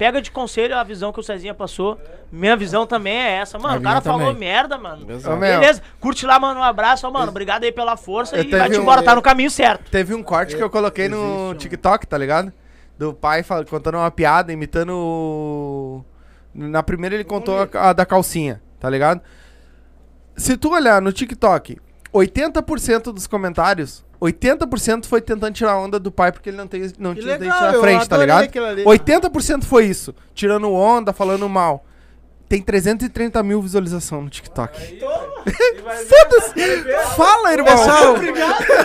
Speaker 7: pega de conselho a visão que o Cezinha passou. Minha visão também é essa. Mano,
Speaker 3: A
Speaker 7: o cara
Speaker 3: minha
Speaker 7: falou
Speaker 3: também.
Speaker 7: merda, mano.
Speaker 1: Meu,
Speaker 7: Beleza, curte lá, mano, um abraço, ó, mano, obrigado aí pela força
Speaker 1: Eu
Speaker 7: e vai
Speaker 1: teve
Speaker 7: te
Speaker 1: um-
Speaker 7: embora, tá no caminho certo.
Speaker 1: Teve um corte que eu coloquei no TikTok, tá ligado? Do pai contando uma piada, imitando o... Na primeira ele contou a, a da calcinha, tá ligado? Se tu olhar no TikTok, 80% dos comentários, 80% foi tentando tirar onda do pai porque ele não, tem, não
Speaker 2: Que
Speaker 1: tinha
Speaker 2: legal,
Speaker 1: dente na frente, tá ligado?
Speaker 2: aquilo ali.
Speaker 1: 80% foi isso, tirando onda, falando mal. Tem 330 mil visualizações no TikTok. [LAUGHS] Foda-se! Fala, irmão!
Speaker 2: Pessoal,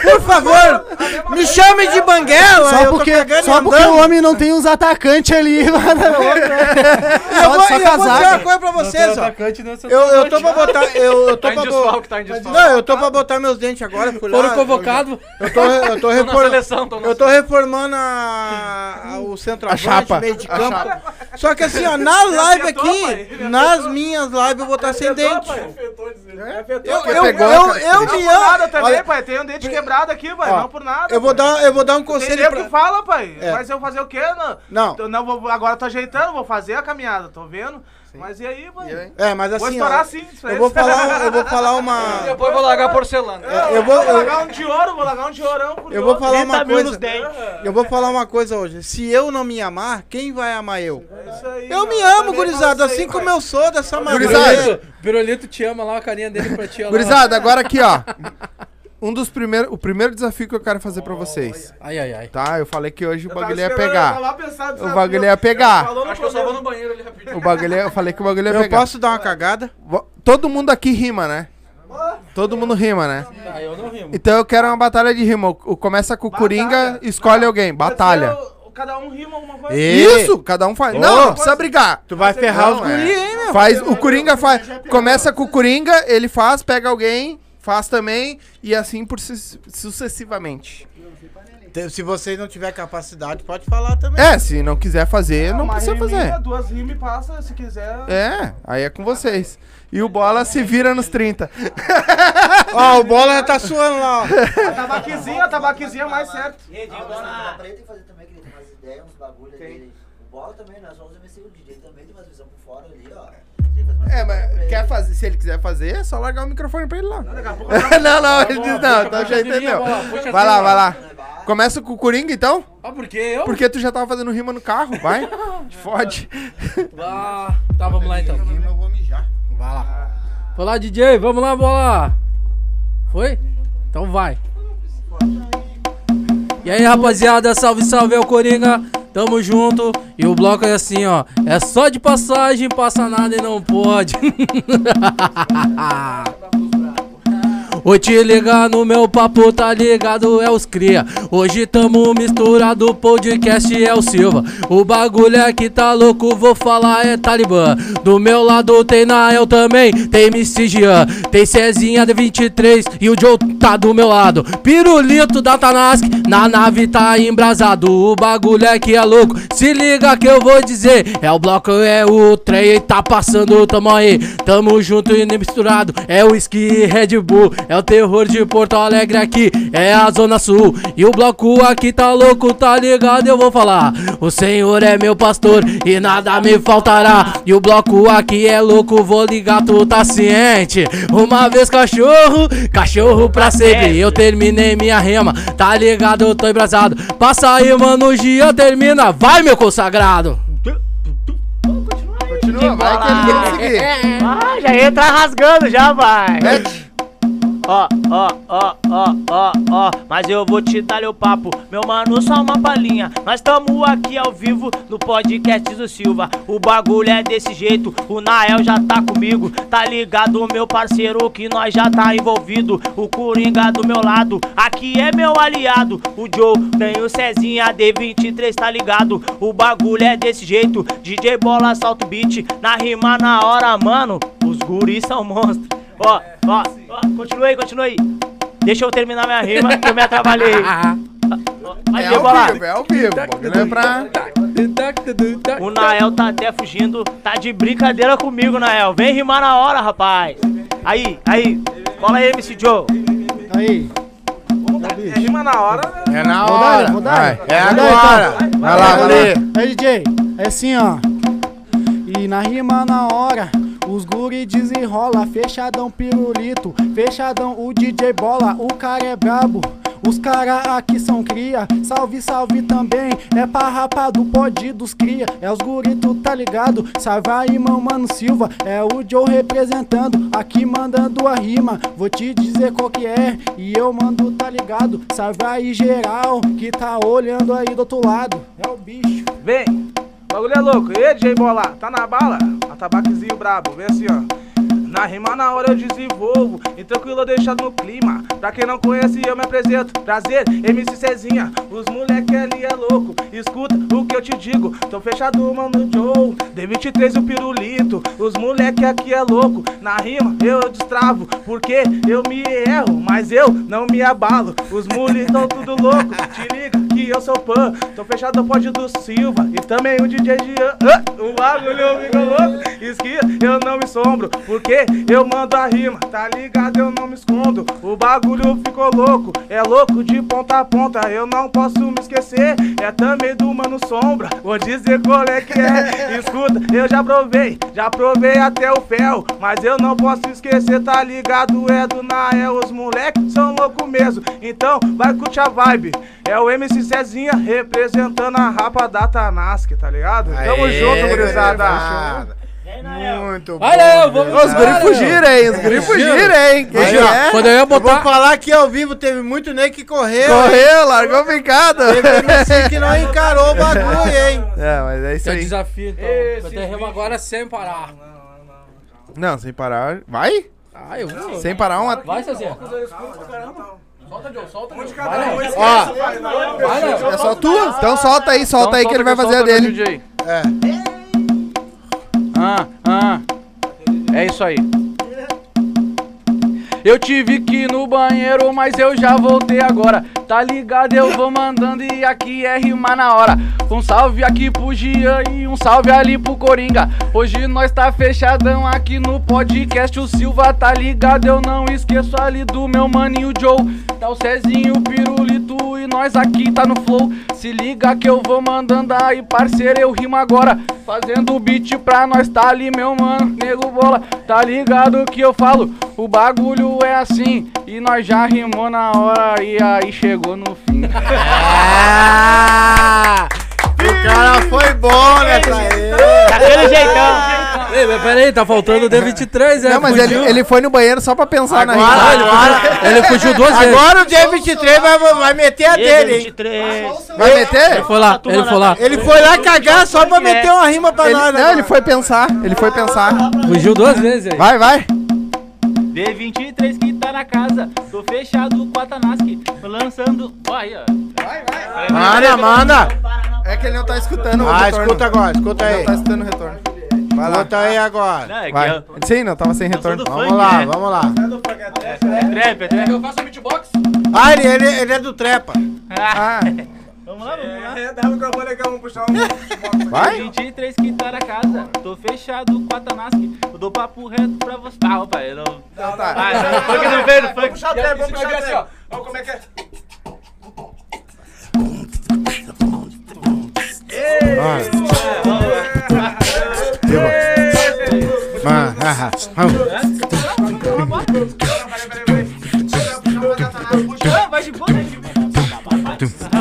Speaker 2: por favor, me chame de banguela.
Speaker 6: Só
Speaker 2: eu
Speaker 6: porque, só porque o homem não tem uns atacantes ali. [LAUGHS] mano.
Speaker 2: Eu
Speaker 6: Só,
Speaker 2: vou,
Speaker 6: só
Speaker 2: eu vou dizer uma coisa pra vocês, ó.
Speaker 3: não é
Speaker 2: Eu, eu tô pra botar. Eu, eu [LAUGHS] tô
Speaker 4: Tá
Speaker 2: pra
Speaker 4: desfalque, tá em desfalque.
Speaker 2: Não, eu tô pra botar meus dentes agora.
Speaker 3: Foram
Speaker 2: eu-
Speaker 3: convocados.
Speaker 2: Eu tô, eu tô,
Speaker 4: Tô na
Speaker 2: refor-
Speaker 4: seleção,
Speaker 2: eu tô reformando a, a- o centroavante,
Speaker 1: A chapa.
Speaker 2: meio de campo. Só que assim, ó, na live aqui, nas minhas lives eu vou estar sem dente. Eu, eu,
Speaker 11: pegou,
Speaker 2: eu, eu
Speaker 5: Não
Speaker 2: me
Speaker 5: por nada
Speaker 2: amo.
Speaker 5: também,
Speaker 2: Olha,
Speaker 5: pai. Tem um dente quebrado aqui, pai.
Speaker 2: Ó,
Speaker 5: Não por nada.
Speaker 2: eu vou
Speaker 5: pai.
Speaker 2: dar, eu vou dar um
Speaker 5: Tem
Speaker 2: conselho
Speaker 5: que
Speaker 2: pra...
Speaker 5: fala, pai.
Speaker 2: É.
Speaker 5: Mas eu fazer o quê? Não.
Speaker 2: Não.
Speaker 5: Eu não vou, agora eu tô ajeitando, vou fazer a caminhada, tô vendo. Mas e aí, pai?
Speaker 2: É, mas
Speaker 5: Vou
Speaker 2: assim,
Speaker 5: estourar
Speaker 2: ó,
Speaker 5: sim, isso
Speaker 2: eu
Speaker 5: aí.
Speaker 2: vou falar, eu vou falar uma... [LAUGHS]
Speaker 4: Depois eu vou largar porcelana.
Speaker 2: Eu vou,
Speaker 5: Vou
Speaker 2: eu,
Speaker 5: largar um de ouro, vou largar um de ourão por
Speaker 2: eu vou falar
Speaker 7: 30
Speaker 2: uma coisa. Eu vou falar uma coisa hoje. Se eu não me amar, quem vai amar eu?
Speaker 5: Isso aí,
Speaker 2: Eu me amo, gurizada,
Speaker 5: aí,
Speaker 2: assim como eu sou, dessa maneira.
Speaker 1: Gurizada.
Speaker 3: Pirolito te ama lá, a carinha dele pra ti.
Speaker 1: Gurizada, agora aqui, ó. Um dos primeiros. O primeiro desafio que eu quero fazer pra vocês.
Speaker 3: Ai, ai, ai.
Speaker 1: Tá? Eu falei que hoje o
Speaker 5: Eu tava
Speaker 1: bagulho ia
Speaker 5: eu
Speaker 1: pegar. O bagulho ia pegar.
Speaker 4: Acho que eu só vou no banheiro ali rapidinho.
Speaker 1: O bagulho eu falei que o bagulho ia
Speaker 2: Eu
Speaker 1: pegar.
Speaker 2: posso dar uma cagada?
Speaker 1: Todo mundo aqui rima, né? Todo mundo rima, né?
Speaker 3: Ah, eu não rimo.
Speaker 1: Então eu quero uma batalha de rima. O- o- Começa com o Coringa, escolhe alguém.
Speaker 5: Pode
Speaker 1: Batalha.
Speaker 5: o- Cada um rima alguma coisa.
Speaker 1: Isso! Cada um faz. Não, não precisa brigar.
Speaker 2: Tu vai ferrar os
Speaker 1: Não, é.
Speaker 2: guri, hein, meu?
Speaker 1: Faz, o Coringa faz. Começa com o Coringa, ele faz, pega alguém, faz também, e assim por su- sucessivamente.
Speaker 2: Te- Se vocês não tiver capacidade, pode falar também.
Speaker 1: É, se não quiser fazer, não
Speaker 5: Uma
Speaker 1: precisa
Speaker 5: riminha,
Speaker 1: fazer.
Speaker 5: Duas rimas e passa, se quiser.
Speaker 1: É, aí é com vocês. E o Bola se vira nos 30.
Speaker 2: Ó, o bola já tá suando lá, ó.
Speaker 5: A tabaquezinha, a tabaquezinha é mais certo.
Speaker 9: Ah, pra ele tem que fazer também, que ele tem umas ideias, uns bagulho dele. O bola também, nós vamos MC, o DJ também tem umas visão por fora ali, ó.
Speaker 1: É, mas quer fazer, se ele quiser fazer, é só largar o microfone pra ele lá. Não, [LAUGHS] não, ele diz não, então já entendeu. Vai lá, vai lá. Começa com o Coringa então?
Speaker 3: Ah, por quê? Eu?
Speaker 1: Porque tu já tava fazendo rima no carro, vai. Te Fode. [LAUGHS]
Speaker 3: Ah, tá, vamos lá então.
Speaker 2: Eu vou mijar.
Speaker 3: Vai lá. Vai lá, DJ, vamos lá, bola. Foi? Então vai. E aí, rapaziada, salve, salve, é o Coringa. Tamo junto. E o bloco é assim, ó. É só de passagem, passa nada e não pode. [LAUGHS] [LAUGHS] Vou te ligar no meu papo, tá ligado? É os cria. Hoje tamo misturado, podcast é o Silva. O bagulho aqui tá louco, vou falar é Talibã. Do meu lado tem Nael também, tem MC Jean, tem Cezinha D23 e o Joe tá do meu lado. Pirulito da Tanask, na nave tá embrasado. O bagulho aqui é louco, se liga que eu vou dizer. É o bloco, é o trem, tá passando, tamo aí. Tamo junto e misturado, é o Ski Red Bull. É o terror de Porto Alegre aqui, é a Zona Sul. E o bloco aqui tá louco, tá ligado? Eu vou falar. O Senhor é meu pastor e nada me faltará. E o bloco aqui é louco, vou ligar, tu tá ciente. Uma vez cachorro, cachorro pra sempre. Eu terminei minha rima, tá ligado? Eu tô embrasado. Passa aí, mano, o dia termina. Vai, meu consagrado.
Speaker 11: Continua, vai que ele tem que seguir.
Speaker 7: Ah, já entra rasgando já, vai. Ó, ó, ó, ó, ó, ó, mas eu vou te dar o papo, meu mano, só uma palhinha. Nós tamo aqui ao vivo no podcast do Silva. O bagulho é desse jeito, o Nael já tá comigo. Tá ligado, meu parceiro, que nós já tá envolvido. O Coringa do meu lado, aqui é meu aliado. O Joe tem o Cezinha D23, tá ligado? O bagulho é desse jeito, DJ Bola, salto beat, na rima na hora, mano. Os guris são monstros. Ó, ó, ó, continua aí, continua aí. Deixa eu terminar minha rima que eu me atrabalhei. [LAUGHS] Vai
Speaker 1: É ao
Speaker 7: bola.
Speaker 1: vivo, é ao vivo. O
Speaker 7: Nael tá até fugindo. Tá de brincadeira comigo, Nael. Vem rimar na hora, rapaz. Aí, aí. Cola aí, MC Joe.
Speaker 6: Aí.
Speaker 5: É rima na hora, né?
Speaker 1: É na
Speaker 6: Vou dar,
Speaker 1: hora.
Speaker 6: vou dar.
Speaker 1: Vai. É
Speaker 6: Vou dar,
Speaker 1: agora.
Speaker 6: então.
Speaker 1: Vai lá.
Speaker 6: Aí, DJ, é assim, ó. E na rima na hora, os guri desenrola, fechadão pirulito, fechadão o DJ bola, o cara é brabo. Os cara aqui são cria, salve, salve também. É pra rapa do pod dos cria, é os guri, tu tá ligado? Salve aí, meu mano Silva, é o Joe representando, aqui mandando a rima. Vou te dizer qual que é, e eu mando, tá ligado? Salve aí, geral, que tá olhando aí do outro lado. É o bicho.
Speaker 5: Vem. Bagulho é louco. E DJ Bola? Tá na bala? atabaquezinho brabo, vem assim, ó. Na rima na hora eu desenvolvo, e tranquilo eu deixo no clima. Pra quem não conhece, eu me apresento. Prazer, MC Cezinha. Os moleque ali é louco. Escuta o que eu te digo. Tô fechado, mano, Joe. D23 o pirulito. Os moleque aqui é louco. Na rima eu destravo, porque eu me erro, mas eu não me abalo. Os moleques tão tudo louco. Te liga que eu sou pan. Tô fechado, pode do Silva. E também o DJ Jean. Ah, o bagulho ficou louco. Esquia, eu não me sombro, porque eu mando a rima, tá ligado? Eu não me escondo. O bagulho ficou louco, é louco de ponta a ponta. Eu não posso me esquecer, é também do Mano Sombra. Vou dizer qual é que é. Escuta, eu já provei, já provei até o fel. Mas eu não posso esquecer, tá ligado? É do Nael, os moleques são loucos mesmo. Então vai curtir a vibe. É o MC Cezinha representando a rapa da Tanask, tá ligado? Tamo
Speaker 2: Aê,
Speaker 5: junto, gurizada.
Speaker 2: Muito bom.
Speaker 3: Valeu, vamos
Speaker 1: Os guri fugiram, hein? Os guri fugiram, hein? Quem
Speaker 2: Aí,
Speaker 1: é?
Speaker 3: Quando eu ia
Speaker 2: Eu vou
Speaker 3: botar.
Speaker 2: falar aqui ao vivo, teve muito nego que correu. hein?
Speaker 1: Correu, largou a picada.
Speaker 2: Teve MC que não encarou o [LAUGHS] bagulho, hein?
Speaker 1: É, mas é isso
Speaker 3: Esse é o
Speaker 1: aí.
Speaker 3: desafio, então.
Speaker 5: Esse
Speaker 3: eu tenho rima agora sem parar.
Speaker 1: Não, sem parar. Vai?
Speaker 3: Ah, eu vou.
Speaker 1: Sem parar uma.
Speaker 3: Vai, Cezinha.
Speaker 5: Solta, Joe, solta.
Speaker 1: Ó,
Speaker 3: Vai, não.
Speaker 1: é só tu? Então solta aí, solta aí que ele vai fazer a dele.
Speaker 12: DJ.
Speaker 2: É.
Speaker 12: Ah, ah. É isso aí. Eu tive que ir no banheiro, mas eu já voltei agora. Tá ligado? Eu vou mandando e aqui é rimar na hora. Um salve aqui pro Gian e um salve ali pro Coringa. Hoje nós tá fechadão aqui no podcast. O Silva tá ligado? Eu não esqueço ali do meu maninho Joe. Tá o Cezinho, o Pirulito e nós aqui tá no flow. Se liga que eu vou mandando aí, parceiro. Eu rimo agora. Fazendo o beat pra nós tá ali, meu mano. Nego bola, tá ligado que eu falo? O bagulho é assim. E nós já rimou na hora e aí chegou no fim.
Speaker 2: Ah! [LAUGHS] O cara foi bom nessa aí.
Speaker 7: Daquele jeitão.
Speaker 3: Ei, mas peraí, tá faltando o D23, é?
Speaker 1: Não, mas ele, ele foi no banheiro só pra pensar na
Speaker 2: Agora,
Speaker 1: rima.
Speaker 3: ele, fugiu, ele fugiu duas vezes.
Speaker 2: Agora o J23 vai, vai meter a dele, hein?
Speaker 7: 23.
Speaker 1: Vai meter?
Speaker 3: Ele foi lá, ele foi lá.
Speaker 2: Ele foi lá cagar só pra meter uma rima pra
Speaker 1: Ele,
Speaker 2: nós, né?
Speaker 1: não, ele foi pensar. Ele foi pensar.
Speaker 3: Fugiu duas vezes aí.
Speaker 1: Vai, vai.
Speaker 8: D23 que tá na casa, tô fechado com a Tanaski, lançando. Ó, aí, ó.
Speaker 2: Manda, manda.
Speaker 1: É que ele não tá escutando o
Speaker 2: Ah,
Speaker 1: retorno.
Speaker 2: escuta agora, escuta
Speaker 1: Ele
Speaker 2: aí.
Speaker 1: não tá escutando o retorno. Vai lá.
Speaker 2: Escuta aí agora.
Speaker 8: Não, é que
Speaker 1: Vai.
Speaker 8: é,
Speaker 1: Sim, não, tava sem retorno.
Speaker 8: do
Speaker 2: Vamos
Speaker 8: funk,
Speaker 2: lá,
Speaker 8: né?
Speaker 2: vamos lá.
Speaker 8: é trap, é trap.
Speaker 3: Eu faço beatbox?
Speaker 2: Ah, ele, ele, ele é do Trepa.
Speaker 1: Ah,
Speaker 8: Vamos lá, vamos lá.
Speaker 5: É, dá o microfone aqui, vamos puxar um.
Speaker 1: vai?
Speaker 8: 23 que tá na casa, tô fechado com a Tanaski, eu dou papo reto pra você. Ah, opa, eu não.
Speaker 1: Então tá.
Speaker 8: Ah, não, funk não veio, funk.
Speaker 5: Puxar o trap, vamos puxar o trap. Vamos como é que é?
Speaker 2: Mano, ah, ah,
Speaker 8: Ah, vai de boa, vai de boa.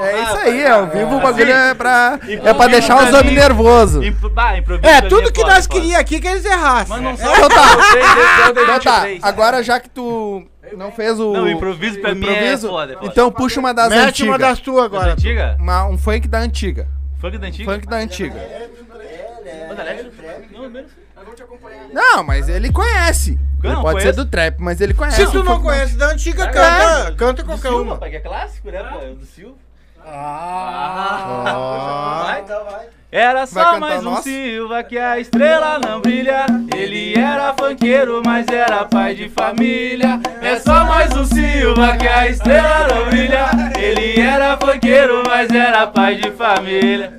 Speaker 1: É isso aí, é. Ao vivo o bagulho é pra, é pra deixar os homens nervosos.
Speaker 8: Improviso
Speaker 2: É, tudo que nós queríamos aqui que eles errassem.
Speaker 8: Mas não são
Speaker 1: Então tá. [LAUGHS]
Speaker 8: é
Speaker 1: Então tá,
Speaker 8: D23.
Speaker 1: agora já que tu não fez o.
Speaker 8: Não, improviso pra
Speaker 1: o
Speaker 8: mim é
Speaker 1: improviso,
Speaker 8: foda, é foda.
Speaker 1: Então puxa uma das
Speaker 2: Mete uma
Speaker 1: antigas.
Speaker 2: das tuas agora.
Speaker 8: antiga?
Speaker 1: Uma- um funk da antiga.
Speaker 8: Funk da antiga?
Speaker 1: Funk da antiga.
Speaker 8: Manda leve? Não, menos.
Speaker 1: Não, mas ele conhece. Ele
Speaker 8: não
Speaker 1: pode ser
Speaker 8: conheço.
Speaker 1: do trap, mas ele conhece.
Speaker 2: Se tu não conhece da antiga, canta, canta qualquer
Speaker 8: Silva,
Speaker 2: uma.
Speaker 8: pai, que é clássico, né, pô? É o do Silva.
Speaker 3: Ah.
Speaker 8: Vai.
Speaker 9: Então vai.
Speaker 8: Era
Speaker 1: Vai
Speaker 8: só
Speaker 1: cantar
Speaker 8: mais um
Speaker 1: nosso?
Speaker 8: Silva que a estrela não brilha. Ele era funkeiro, mas era pai de família. É só mais um Silva que a estrela não brilha. Ele era funkeiro, mas era pai de família.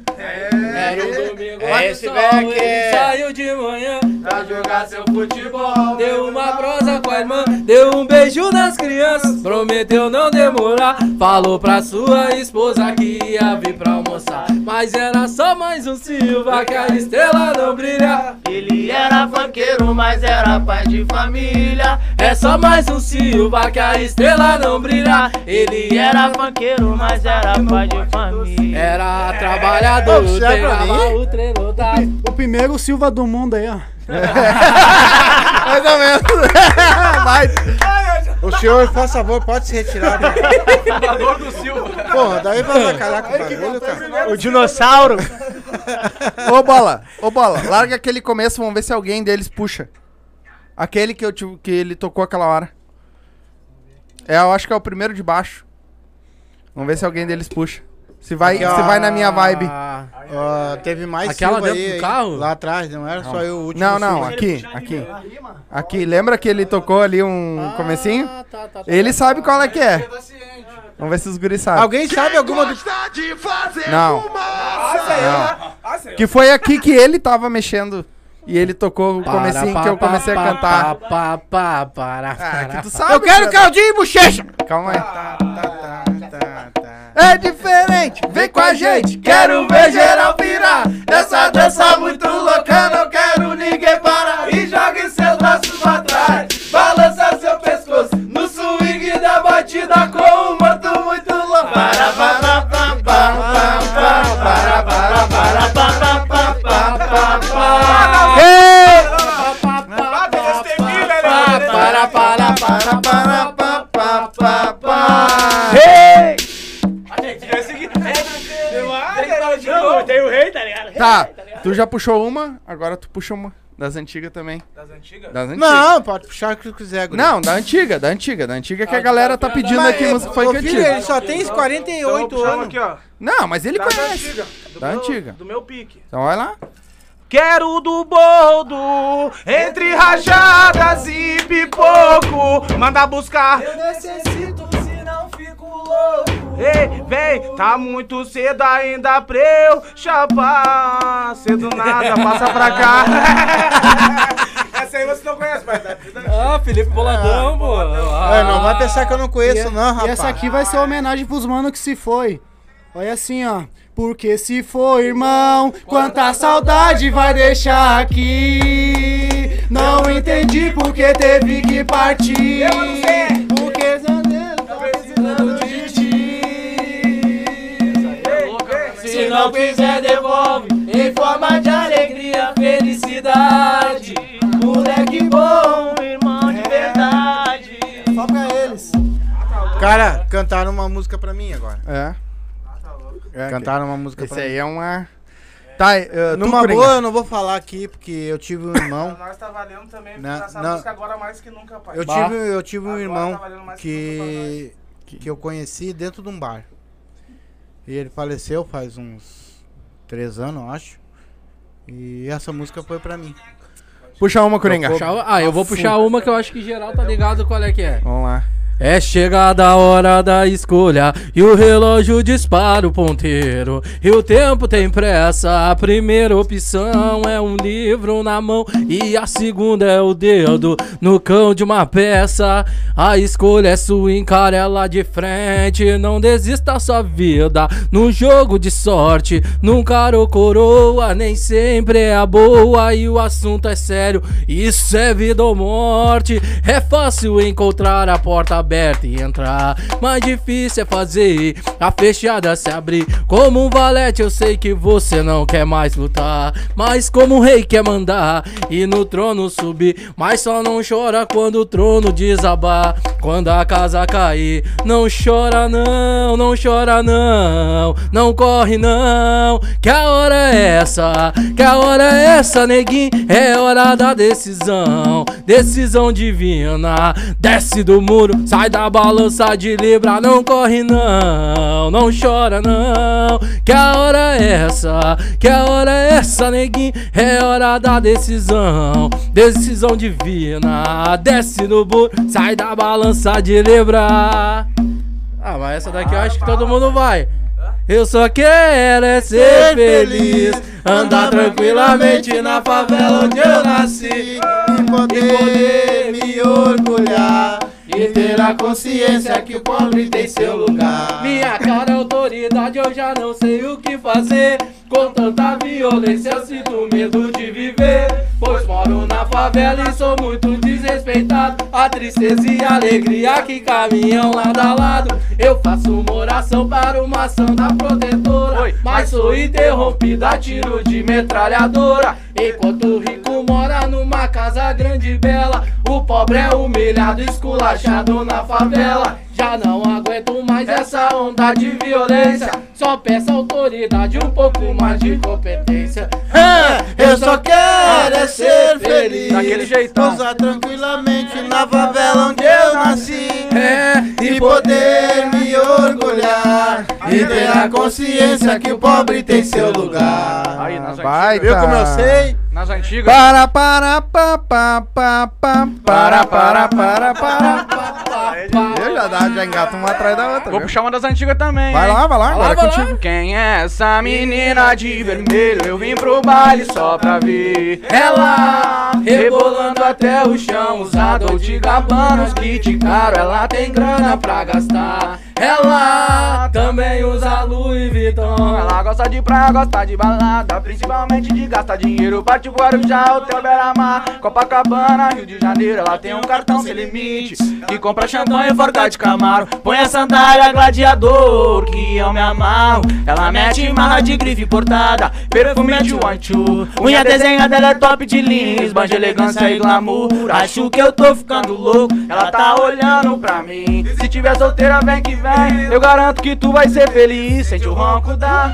Speaker 3: Era um domingo
Speaker 2: É esse
Speaker 3: sol, ele
Speaker 2: é-
Speaker 3: saiu de manhã
Speaker 8: Pra jogar seu futebol.
Speaker 3: Deu uma prosa com a irmã, deu um beijo nas crianças Prometeu não demorar, falou pra sua esposa que ia vir pra almoçar Mas era só mais um Silva que a estrela não brilha
Speaker 8: Ele era funkeiro, mas era pai de família.
Speaker 3: É só mais um Silva que a estrela não brilha
Speaker 8: Ele era funkeiro, mas era pai de família.
Speaker 3: Era trabalhador,
Speaker 2: será pra mim?
Speaker 3: o treino tá
Speaker 6: O primeiro Silva do mundo aí, ó. [LAUGHS]
Speaker 1: Mais ou menos. [LAUGHS] Vai.
Speaker 2: O senhor, faz favor, pode se retirar. né?
Speaker 8: Fundador do Silva.
Speaker 2: Pô, daí vai bacalhar com o bagulho, cara.
Speaker 7: O dinossauro.
Speaker 1: Ô, bola, ô, bola, [LAUGHS] larga aquele começo, vamos ver se alguém deles puxa. Aquele que, eu, te- que ele tocou aquela hora. É, eu acho que é o primeiro de baixo. Vamos ver se alguém deles puxa. Se vai,
Speaker 2: Aqui, ó.
Speaker 1: se vai na minha vibe.
Speaker 3: Ah,
Speaker 2: teve mais
Speaker 3: Aquela
Speaker 2: Silva
Speaker 3: dentro
Speaker 2: aí,
Speaker 3: do carro?
Speaker 2: Lá atrás, não era só eu o último.
Speaker 1: Não, não,
Speaker 2: Silva.
Speaker 1: aqui, aqui. Aqui, lembra que ele tocou ali um comecinho?
Speaker 3: ah, tá, tá, tá.
Speaker 1: Ele sabe qual é que é. Vamos ver se os guris sabem.
Speaker 2: Alguém sabe alguma do...
Speaker 1: Não. Não. Que foi aqui que ele tava mexendo. E ele tocou o
Speaker 3: Para,
Speaker 1: comecinho
Speaker 3: pá,
Speaker 1: que eu comecei a
Speaker 3: pá,
Speaker 1: cantar.
Speaker 3: pá, para,
Speaker 1: Ah,
Speaker 3: para,
Speaker 1: que tu sabe.
Speaker 2: Eu quero caldinho e bochecha!
Speaker 1: Calma aí. É diferente, vem com a gente, quero ver geral virar. Nessa dança muito louca, não quero ninguém parar. E jogue seus braços pra trás, balança seu pescoço no swing da batida com um morto muito louco. Para, para, para, para, para, para, para, para, para, para, para, para. Ei! Para, para, para, para,
Speaker 7: tá
Speaker 1: tu já puxou uma, agora tu puxa uma. Das antigas também.
Speaker 5: Das antigas?
Speaker 1: Das antigas.
Speaker 2: Não, pode puxar o que tu quiser, guri.
Speaker 1: Não, da antiga, da antiga, da antiga que a galera tá pedindo
Speaker 2: Mas,
Speaker 1: aqui música
Speaker 2: ô,
Speaker 1: funk
Speaker 2: filho,
Speaker 1: antiga.
Speaker 2: ele só tem
Speaker 5: Então,
Speaker 2: 48
Speaker 5: puxando
Speaker 2: anos.
Speaker 5: aqui, ó.
Speaker 1: Não, mas ele
Speaker 5: Das
Speaker 1: conhece.
Speaker 5: antigas. Do
Speaker 1: Da
Speaker 5: meu-
Speaker 1: antiga.
Speaker 5: Do meu pique.
Speaker 1: Então vai lá.
Speaker 5: Quero do boldo, entre rajadas e pipoco. Manda buscar. Eu necessito. Ei, vem, tá muito cedo ainda pra eu chapar. Cedo nada, passa pra cá. [LAUGHS] Essa aí você não conhece, mas vida.
Speaker 3: Ah, Felipe Boladão, pô.
Speaker 2: É, não vai pensar que eu não
Speaker 6: E,
Speaker 2: conheço, não,
Speaker 6: e
Speaker 2: rapaz.
Speaker 6: essa aqui vai ser uma homenagem pros mano que se foi. Olha assim, ó. Porque se for, irmão, quanta saudade vai deixar aqui. Não entendi porque teve que partir. Porque
Speaker 3: não quiser, devolve em forma de alegria, felicidade.
Speaker 7: Moleque bom, irmão de verdade.
Speaker 6: Só pra eles.
Speaker 2: Cara, cantaram uma música pra mim agora.
Speaker 1: É. é
Speaker 2: Cantaram uma música
Speaker 1: Esse
Speaker 2: pra
Speaker 1: aí
Speaker 2: mim.
Speaker 1: é uma. Tá, uh,
Speaker 2: Numa boa, eu não vou falar aqui, porque eu tive um [COUGHS] irmão.
Speaker 5: Nós tá valendo também
Speaker 2: Não,
Speaker 5: nessa
Speaker 2: não.
Speaker 5: música agora mais que nunca, pai.
Speaker 2: Eu
Speaker 3: Bah.
Speaker 2: tive, eu tive um irmão
Speaker 5: tá que
Speaker 2: que, que eu conheci dentro de um bar. E ele faleceu faz uns três anos, eu acho. E essa música foi pra mim.
Speaker 1: Puxa uma, Coringa.
Speaker 3: Ah, eu vou puxar uma que eu acho que geral tá ligado qual é que é.
Speaker 1: Vamos lá.
Speaker 3: É chegada a hora da escolha e o relógio dispara o ponteiro e o tempo tem pressa. A primeira opção é um livro na mão e a segunda é o dedo no cão de uma peça. A escolha é sua, encare ela de frente. Não desista sua vida num jogo de sorte. Nunca ou coroa, nem sempre é a boa e o assunto é sério. Isso é vida ou morte. É fácil encontrar a porta aberta e entrar. Mais difícil é fazer a fechada se abrir. Como um valete, eu sei que você não quer mais lutar. Mas como um rei quer mandar e no trono subir. Mas só não chora quando o trono desabar. Quando a casa cair, não chora não, não chora não. Não corre não, que a hora é essa. Que a hora é essa, neguinho. É hora da decisão, decisão divina. Desce do muro, sai da balança de libra. Não corre não, não chora não. Que a hora é essa, que a hora é essa, neguinho. É hora da decisão, decisão divina. Desce do muro, sai da balança de libra. Ah, mas essa daqui eu acho que todo mundo vai. Eu só quero é ser feliz, andar tranquilamente na favela onde eu nasci
Speaker 2: E poder me orgulhar.
Speaker 3: Ter a consciência que o pobre tem seu lugar. Minha cara é autoridade, eu já não sei o que fazer. Com tanta violência, eu sinto medo de viver. Pois moro na favela e sou muito desrespeitado. A tristeza e a alegria que caminham lado a lado. Eu faço uma oração para uma da protetora. Mas sou interrompida a tiro de metralhadora. Enquanto o rico mora numa casa grande e bela. pobre é humilhado, esculachado na favela. Já não aguento mais essa onda de violência. Só peço autoridade, um pouco mais de competência.
Speaker 2: Ah, Eu só quero é ser feliz.
Speaker 4: Daquele jeitão.
Speaker 2: Pousar tranquilamente na favela onde eu nasci.
Speaker 3: É,
Speaker 2: E poder me orgulhar. E ter a consciência que o pobre tem seu lugar.
Speaker 4: Aí, nas.
Speaker 2: Viu como eu sei?
Speaker 4: Nas antigas.
Speaker 1: Para, para, pa, pa, pa, pa, para, para, para, para. Eu já, dá, já engato uma atrás da outra.
Speaker 4: Vou
Speaker 1: viu?
Speaker 4: puxar uma das antigas também.
Speaker 1: Vai
Speaker 4: hein?
Speaker 1: lá, vai lá, agora é
Speaker 3: vai lá.
Speaker 1: contigo.
Speaker 4: Quem é essa menina de vermelho? Eu vim pro baile só pra ver ela rebolando até o chão. Usa Dolce Gabbana, os kit caro, ela tem grana pra gastar. Ela também usa Louis Vuitton. Ela gosta de praia, gosta de balada, principalmente de gastar dinheiro. Parte Guarujá, Hotel Beira-Mar, Copacabana, Rio de Janeiro. Ela tem um cartão sem limite e compra champanhe forca de Camaro. Põe a sandália gladiador que eu me amarro. Ela mete marra de grife importada, perfume é de one two. Unha desenhada, ela é top de linhas, banja elegância e glamour. Acho que eu tô ficando louco, ela tá olhando pra mim. Se tiver solteira, vem que vem. Eu garanto que tu vai ser feliz. Sente o ronco da.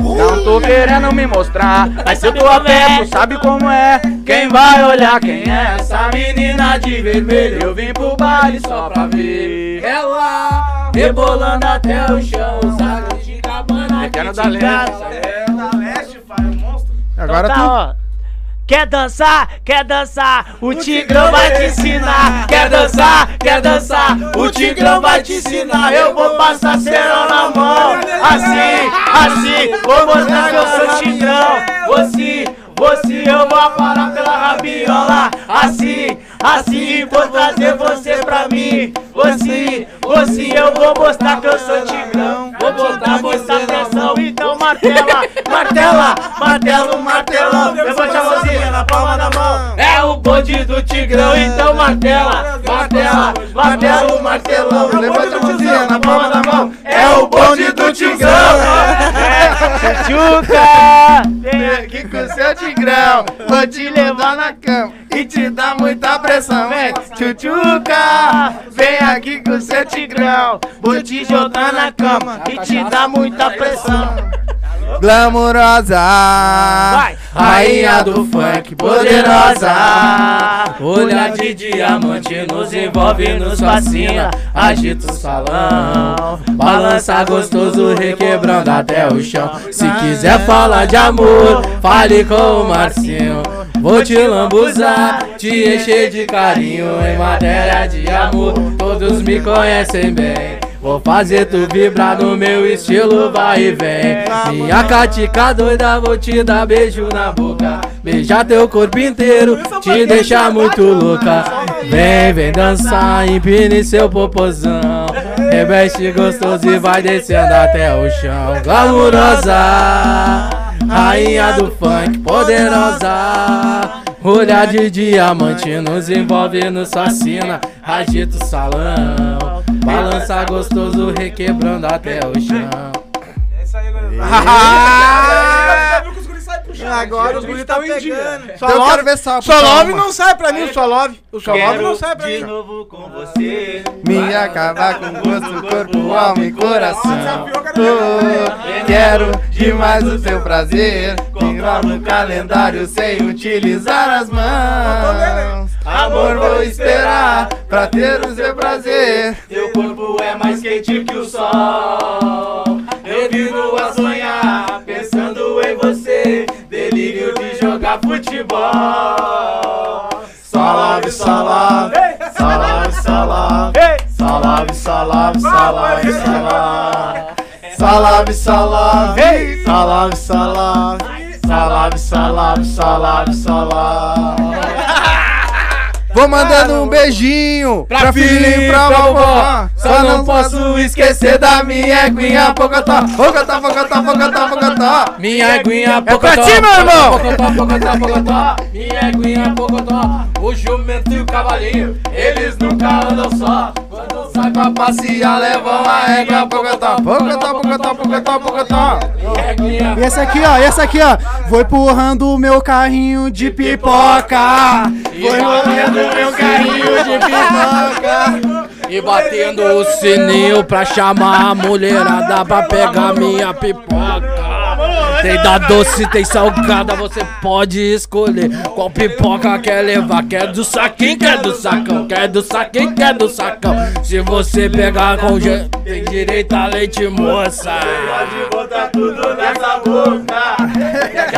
Speaker 4: Não tô querendo me mostrar, mas se eu tô a pé, tu sabe como é. Quem vai olhar quem é essa menina de vermelho? Eu vim pro baile só pra ver ela rebolando até o chão. Sabe de cabana,
Speaker 3: Pequeno
Speaker 4: que
Speaker 3: da
Speaker 4: te
Speaker 3: Leste.
Speaker 4: gasta.
Speaker 5: É, da leste, pai, o monstro.
Speaker 1: Agora
Speaker 7: Então tá,
Speaker 1: tu.
Speaker 7: ó. Quer dançar? Quer dançar? O Tigrão vai te ensinar. Quer dançar? Quer dançar? O Tigrão vai te ensinar. Eu vou passar cerol na mão. Assim, assim. Vou mostrar que eu sou Tigrão. Você, você, eu vou parar pela rabiola. Assim, assim. Vou trazer você pra mim. Você, você, eu vou mostrar que eu sou Tigrão. Vou botar, botar pressão. Então martela, martela, martelo, martelão. Levante a mãozinha na palma da mão. É o bonde do Tigrão, então martela, martela, martelo, martelão. Levante a mãozinha na palma da mão. É o bonde do Tigrão. É, Tchuca, vem aqui com seu Tigrão. Vou te levar na cama e te dar muita pressão. Vem, tchutchuca, vem aqui com seu Tigrão. Vou te jogar na cama e te dar muita pressão.
Speaker 1: Glamurosa.
Speaker 7: Vai.
Speaker 3: Rainha do funk poderosa Olhar de diamante nos envolve, nos fascina Agita o salão Balança gostoso, requebrando até o chão Se quiser falar de amor, fale com o Marcinho Vou te lambuzar, te encher de carinho Em matéria de amor, todos me conhecem bem Vou fazer tu vibrar no meu estilo, vai e vem. Minha catica doida, vou te dar beijo na boca. Beijar teu corpo inteiro, te deixar muito louca. Vem, vem dançar, empine seu popozão. Reveste gostoso e vai descendo até o chão. Glamurosa, rainha do funk, poderosa. Olhar de diamante nos envolve, nos fascina. Agita o salão, balança gostoso, requebrando até o chão.
Speaker 5: É isso aí, galera. [LAUGHS]
Speaker 1: Ah!
Speaker 5: Viu que os guris saem puxando.
Speaker 2: Agora os guris tá
Speaker 5: dia.
Speaker 2: pegando. Só
Speaker 1: Então eu quero
Speaker 2: love,
Speaker 1: ver
Speaker 2: love não sai pra mim, o só love. O só love
Speaker 8: Quero
Speaker 2: não sai pra
Speaker 8: de
Speaker 2: mim.
Speaker 8: novo com você.
Speaker 1: Minha acabar com gosto, corpo, alma e coração. Oh, quero demais o seu prazer. Comprar no calendário sem utilizar as mãos. Amor, vou esperar pra ter o seu prazer.
Speaker 3: Teu corpo é mais quente que o sol. De jogar futebol. Só love, só love, só love, só love. Só love, só love, só love, só love.
Speaker 1: Vou mandando um beijinho pra filhinho e pra vovó.
Speaker 3: Só não posso esquecer da minha eguinha pocotó.
Speaker 1: Pocotó, pocotó, pocotó, pocotó.
Speaker 3: Minha eguinha
Speaker 1: pra
Speaker 3: pocotó.
Speaker 1: ti, meu irmão.
Speaker 3: Pocotó, pocotó, pocotó. Minha eguinha pocotó. O jumento e o cavalinho, eles nunca andam só. Quando sai pra passear, levam a régua, pocotó, pocotó, pocotó, pocotó, pocotó.
Speaker 6: E essa aqui, ó, e essa aqui, ó. Vou empurrando o meu carrinho de pipoca. Vou empurrando o meu carrinho de pipoca.
Speaker 3: E batendo o sininho pra chamar a mulherada pra pegar minha pipoca. Tem da doce, tem salgada, você pode escolher qual pipoca quer levar. Quer do saquinho, quer do sacão, quer do saquinho, quer do sacão. Se você pegar com tem direito a leite moça.
Speaker 4: botar tudo nessa boca.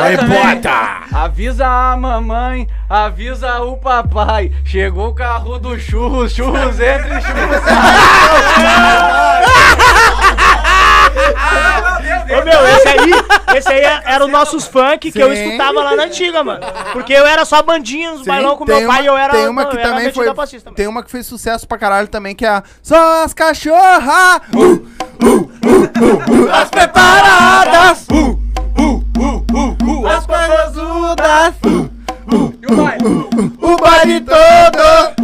Speaker 3: Aí bota!
Speaker 12: Avisa a mamãe, avisa o papai. Chegou o carro do churros, churros entre churros.
Speaker 7: Ô meu, esse aí, esse aí era os nossos funk que eu
Speaker 1: Sim.
Speaker 7: escutava lá na antiga, mano. Porque eu era só bandinha nos
Speaker 1: Sim,
Speaker 7: bailão com
Speaker 1: tem
Speaker 7: meu pai
Speaker 1: uma-
Speaker 7: e eu era.
Speaker 1: Tem uma
Speaker 7: não,
Speaker 1: que
Speaker 7: eu era
Speaker 1: também
Speaker 7: metido
Speaker 1: foi.
Speaker 7: a passista, mano.
Speaker 1: Tem uma que fez sucesso pra caralho também, que é a Só as cachorras! Uh, uh, uh, uh, as preparadas! Uh, uh, uh, as povozudas! Uh, uh, o baile todo!